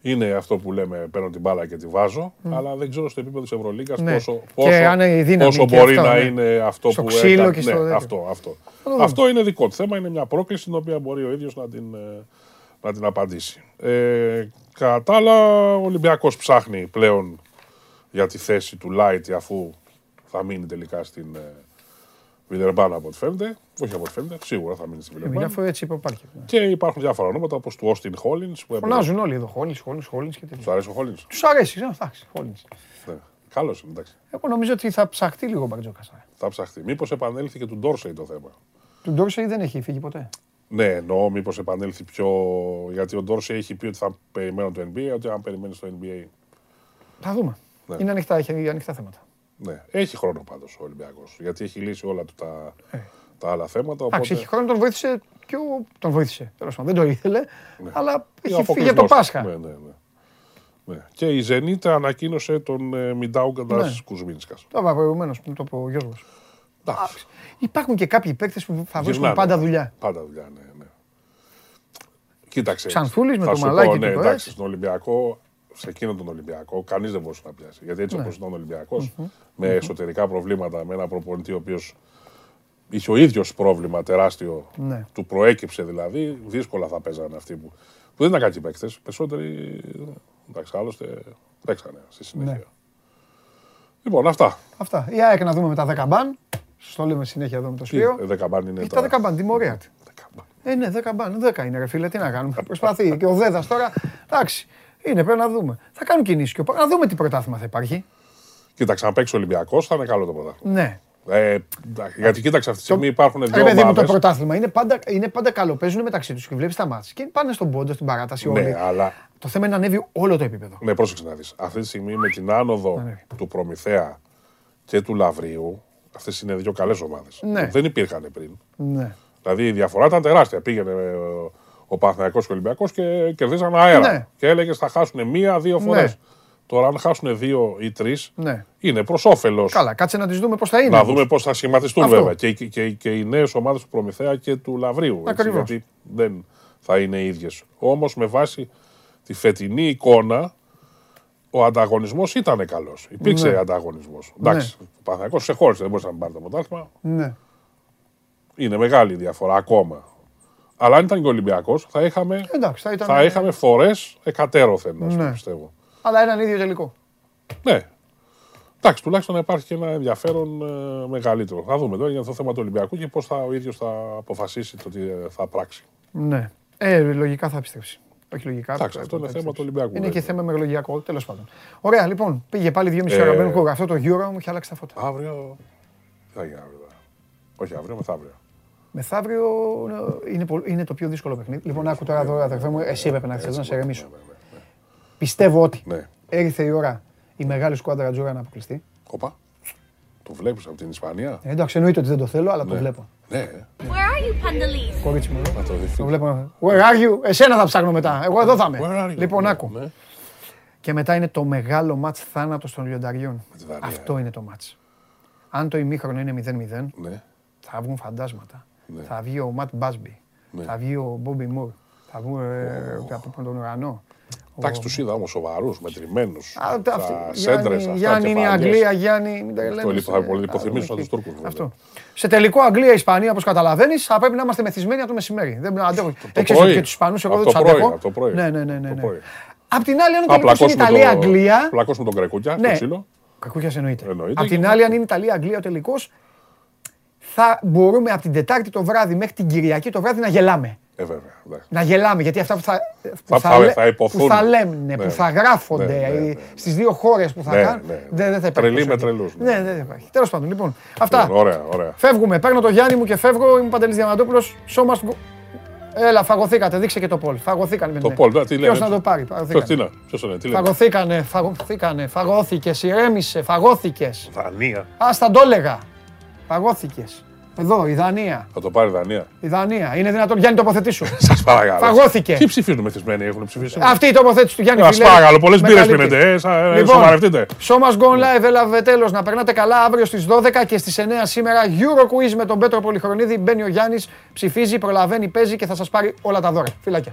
Είναι αυτό που λέμε παίρνω την μπάλα και τη βάζω, αλλά δεν ξέρω στο επίπεδο της Ευρωλίγκας Ναι. πόσο, Και πόσο, αν η δύναμη πόσο και μπορεί αυτό, να ναι. είναι αυτό Στο που ξύλο έκανε. και στο ναι, τέτοιο. αυτό, αυτό. το δούμε. αυτό είναι δικό του θέμα, είναι μια πρόκληση την οποία μπορεί ο ίδιος να την, ε, να την απαντήσει. Ε, κατά τα άλλα, ο Ολυμπιακός ψάχνει πλέον για τη θέση του Λάιτι αφού θα μείνει τελικά στην ε, Βιλερμπάν από ό,τι φαίνεται. Όχι από ό,τι φαίνεται, σίγουρα θα μείνει στην Μια Βιλερμπάν. φορά έτσι είπε υπάρχει. ναι. Και υπάρχουν διάφορα ονόματα όπως του Όστιν Χόλινς. που έπαιρνε- Φωνάζουν όλοι εδώ. Χόλιν, Χόλιν, Χόλιν και τέτοια. Τους αρέσει ο Χόλινς. Τους αρέσει, ναι, εντάξει, Χόλιν. Ναι. Καλός είναι, εντάξει. Εγώ νομίζω ότι θα ψαχτεί λίγο ο Μπαρτζόκα. Θα ψαχτεί. Μήπως επανέλθει και του Ντόρσεϊ το θέμα. Του Ντόρσεϊ δεν έχει φύγει ποτέ. Ναι, εννοώ μήπως επανέλθει πιο... Γιατί ο Ντόρσεϊ έχει πει ότι θα περιμένω το NBA, ότι αν περιμένεις το NBA. Θα δούμε. Ναι. Είναι ανοιχτά, έχει ανοιχτά θέματα. Ναι, έχει χρόνο πάντως ο Ολυμπιακός, γιατί έχει λύσει όλα του τα, τα άλλα θέματα. Οπότε... Ε. Εντάξει, έχει χρόνο, τον βοήθησε και ο... τον βοήθησε. Τέλος πάντων, δεν το ήθελε, αλλά Είναι έχει φύγει για το αποκλεισμός. Πάσχα. Ναι, ναι, ναι. ναι. Και η Ζενίτα ανακοίνωσε τον ε, Μιντάουγκαντα Ναι. Κουσμίνσκα. Το είπα προηγουμένως που το είπε ο Γιώργος. Εντάξει. Υπάρχουν και κάποιοι παίκτες που θα βρίσκουν Γυρνάνε. πάντα δουλειά. Πάντα δουλειά, ναι. ναι. Κοίταξε. Ξανθούλης με θα το σου μαλάκι πω, του ναι, το εντάξει, έτσι. στον Ολυμπιακό, σε εκείνον τον Ολυμπιακό, κανείς δεν μπορούσε να πιάσει. Γιατί έτσι Ναι. όπως ήταν ο ολυμπιακο με εσωτερικά προβλήματα, με ένα προπονητή ο οποίος είχε ο ίδιος πρόβλημα τεράστιο, Ναι. του προέκυψε δηλαδή, δύσκολα θα παίζανε αυτοί που. που δεν ήταν κακοί παίκτες. Περισσότεροι. Εντάξει, άλλωστε παίξανε στη συνέχεια. Ναι. Λοιπόν, αυτά. Αυτά. Η ΑΕΚ να δούμε με τα 10 μπαν. Σας το λέμε συνέχεια εδώ με το Τι, Σπύρο. ε, δέκα μπαν είναι Έχει τα- τα 10 μπαν, τιμωρία του. Ε, ναι, 10 μπαν. 10 είναι ρε φίλε, τι να κάνουμε. Προσπαθεί. και ο Δέδας τώρα. Εντάξει. Είναι, πρέπει να δούμε. Θα κάνουν κινήσεις και ο Πα- Να δούμε τι πρωτάθλημα θα υπάρχει. Κοίταξε, αν παίξει ο Ολυμπιακός θα είναι καλό το πρωτάθλημα. Ναι. Ε, εντάξει, γιατί κοίταξε, αυτή τη στιγμή υπάρχουν Ρε δύο παιδί μου, το ομάδες. πρωτάθλημα είναι πάντα, είναι πάντα καλό. Παίζουν μεταξύ τους και βλέπεις τα μάτια. Και πάνε στον πόντο, στην παράταση όλοι. Ναι, αλλά Το θέμα είναι να ανέβει όλο το επίπεδο. ναι, πρόσεξε να δεις. Αυτή τη στιγμή με την άνοδο Ναι. του Προμηθέα και του Λαβρίου, αυτές είναι δύο καλές ομάδες. Ναι. Δεν υπήρχαν πριν. Ναι. Δηλαδή η διαφορά ήταν τεράστια. Πήγαινε ε, ο, ο Παναθηναϊκός και ο Ολυμπιακός και κερδίζαν αέρα. Ναι. Και έλεγες θα χάσουν μία-δύο φορέ. Ναι. Τώρα, αν χάσουν δύο ή τρεις, ναι. είναι προς όφελος. Καλά, κάτσε να τις δούμε πώς θα είναι. Να όμως. δούμε πώς θα σχηματιστούν Αυτό. βέβαια και, και, και, και οι νέες ομάδες του Προμηθέα και του Λαβρίου. έτσι, Ακριβώς. γιατί δεν θα είναι ίδιες. Όμως με βάση τη φετινή εικόνα, ο ανταγωνισμός ήταν καλός. Υπήρξε Ναι. ανταγωνισμός. Εντάξει, ο Παναθηναϊκός ξεχώρισε, δεν μπορούσε να πάρει το πρωτάθλημα. Ναι. Είναι μεγάλη η διαφορά ακόμα. Αλλά αν ήταν και ο Ολυμπιακός, θα είχαμε, Εντάξει, θα ήταν. θα είχαμε φορές εκατέρωθεν, ας πούμε, Ναι. πιστεύω. Αλλά έναν ίδιο τελικό. Ναι. Εντάξει, τουλάχιστον να υπάρχει και ένα ενδιαφέρον ε, μεγαλύτερο. Θα δούμε τώρα για το θέμα του Ολυμπιακού και πώς ο ίδιος θα αποφασίσει το τι ε, θα πράξει. Ναι. Ε, λογικά θα πιστέψει. Όχι λογικά. Εντάξει, θα- αυτό είναι θα θέμα του πιστέψει. Ολυμπιακού. Είναι και βέβαια. θέμα μεγαλογιακό, τέλος πάντων. Ωραία, λοιπόν, πήγε πάλι δύο μισή Ε, ώρα. Μπαίνουν Αυτό το Euro μου έχει αλλάξει τα φώτα. Αύριο. Τι θα γίνει αύριο. τώρα; Όχι αύριο, μεθαύριο. Μεθαύριο ε, είναι, πολ- είναι το πιο δύσκολο παιχνίδι. Λοιπόν, άκου τώρα εδώ, αδερφέ μου, εσύ έπρεπε να έρθει εδώ να σε ρεμίσω. Πιστεύω ότι Ναι. ήρθε η ώρα η μεγάλη σκουάντρα Τζούρα να αποκλειστεί. Οπα. Το βλέπεις από την Ισπανία; Ε, εντάξει, εννοείται ότι δεν το θέλω, αλλά το Ναι. βλέπω. Ναι, Where are you, Pandalis? Κορίτσι μου, εδώ. να το δει. το βλέπω. Where are you? Εσένα θα ψάχνω μετά. Εγώ εδώ θα Where are είμαι. you? Λοιπόν, Ναι, άκου. ναι. Και μετά είναι το μεγάλο μάτς θάνατος των λιονταριών. τη Δανία, Αυτό είναι το μάτς. Αν το ημίχρονο είναι 0-0, Ναι. θα βγουν φαντάσματα. Ναι. Θα βγει ο Ματ Μπάσμπι. Ναι. Θα βγει ο Μπόμπι Μουρ. Θα βγουν ε, από τον ουρανό. Εντάξει, τους είδα όμως σοβαρούς, μετρημένους. Α, τα- αυτή- Σέντρες, Γιάννη, Γιάννη είναι η Αγγλία, Γιάννη. μην τα Αυτό λέμε, λοιπόν, θα ε, πολύ α, υποθυμίσουν δούμε τους Τούρκους. Αυτό. Σε τελικό Αγγλία-Ισπανία, όπως καταλαβαίνεις, θα πρέπει να είμαστε μεθυσμένοι από το μεσημέρι. Δεν αντέχω. το Έξω πρωί. και τους Ισπανούς, εγώ Από δεν το του πρωί, αντέχω. από το πρωί. Ναι, ναι, ναι. ναι, Το ναι. πρωί. Απ' την άλλη, αν ο Α, τελικός είναι πλακώσουμε το- Ιταλία-Αγγλία. Πλακώσουμε τον Κρακούκια, Ναι. το ξύλο. Κακούκια εννοείται. Εννοείται Απ' την και- άλλη, αν είναι Ιταλία-Αγγλία ο τελικός, θα μπορούμε από την Τετάρτη το βράδυ μέχρι την Κυριακή το βράδυ να γελάμε. Ε, βέβαια. ναι. Να γελάμε γιατί αυτά που θα, που Θα- θα- λέ- θα υποθούν. που θα λένε, Ναι. που θα γράφονται Ναι, ναι, ναι. στις δύο χώρες που θα Ναι, κάνουν. ναι. Δεν, δεν θα υπάρχει. Τρελή με προσοχή. τρελούς, Ναι, δεν θα υπάρχει. Τέλος πάντων, λοιπόν. Αυτά. Λοιπόν, Ωραία, ωραία. Φεύγουμε. Παίρνω το Γιάννη μου και φεύγω. Είμαι Παντελής Διαμαντόπουλος. Σώμα σου. Έλα, φαγωθήκατε. Δείξε και το πόλ. Φαγωθήκανε με Το την Πολ, τι λέει. Ποιος να το πάρει. Ποιος τι Φαγωθήκανε. είναι, ποιος είναι, τι λέει. Φαγωθήκανε, φαγωθήκανε, φαγώθηκες, ηρέμησες, φαγώθηκες. Δανία. Ας τα το έλεγα. Φαγώθηκες. Εδώ, η Δανία. Θα το πάρει Δανία. Η Δανία. Είναι δυνατόν, Γιάννη, τοποθετήσου. Σας παρακαλώ. Φαγώθηκε. Τι ψηφίζουν μεθυσμένοι έχουν ψηφίσει; Αυτή η τοποθέτηση του Γιάννη Σας Φιλέρη παρακαλώ, πολλές με μπύρες καλύπτει. πίνετε, ε, σα- ε, Λοιπόν, σοβαρευτείτε. Show must go live, έλαβε τέλος. Να περνάτε καλά αύριο στις 12 και στις 9 σήμερα. Euro quiz με τον Πέτρο Πολυχρονίδη. Μπαίνει ο Γιάννης, ψηφίζει, προλαβαίνει, παίζει και θα σας πάρει όλα τα δώρα. Φιλάκια.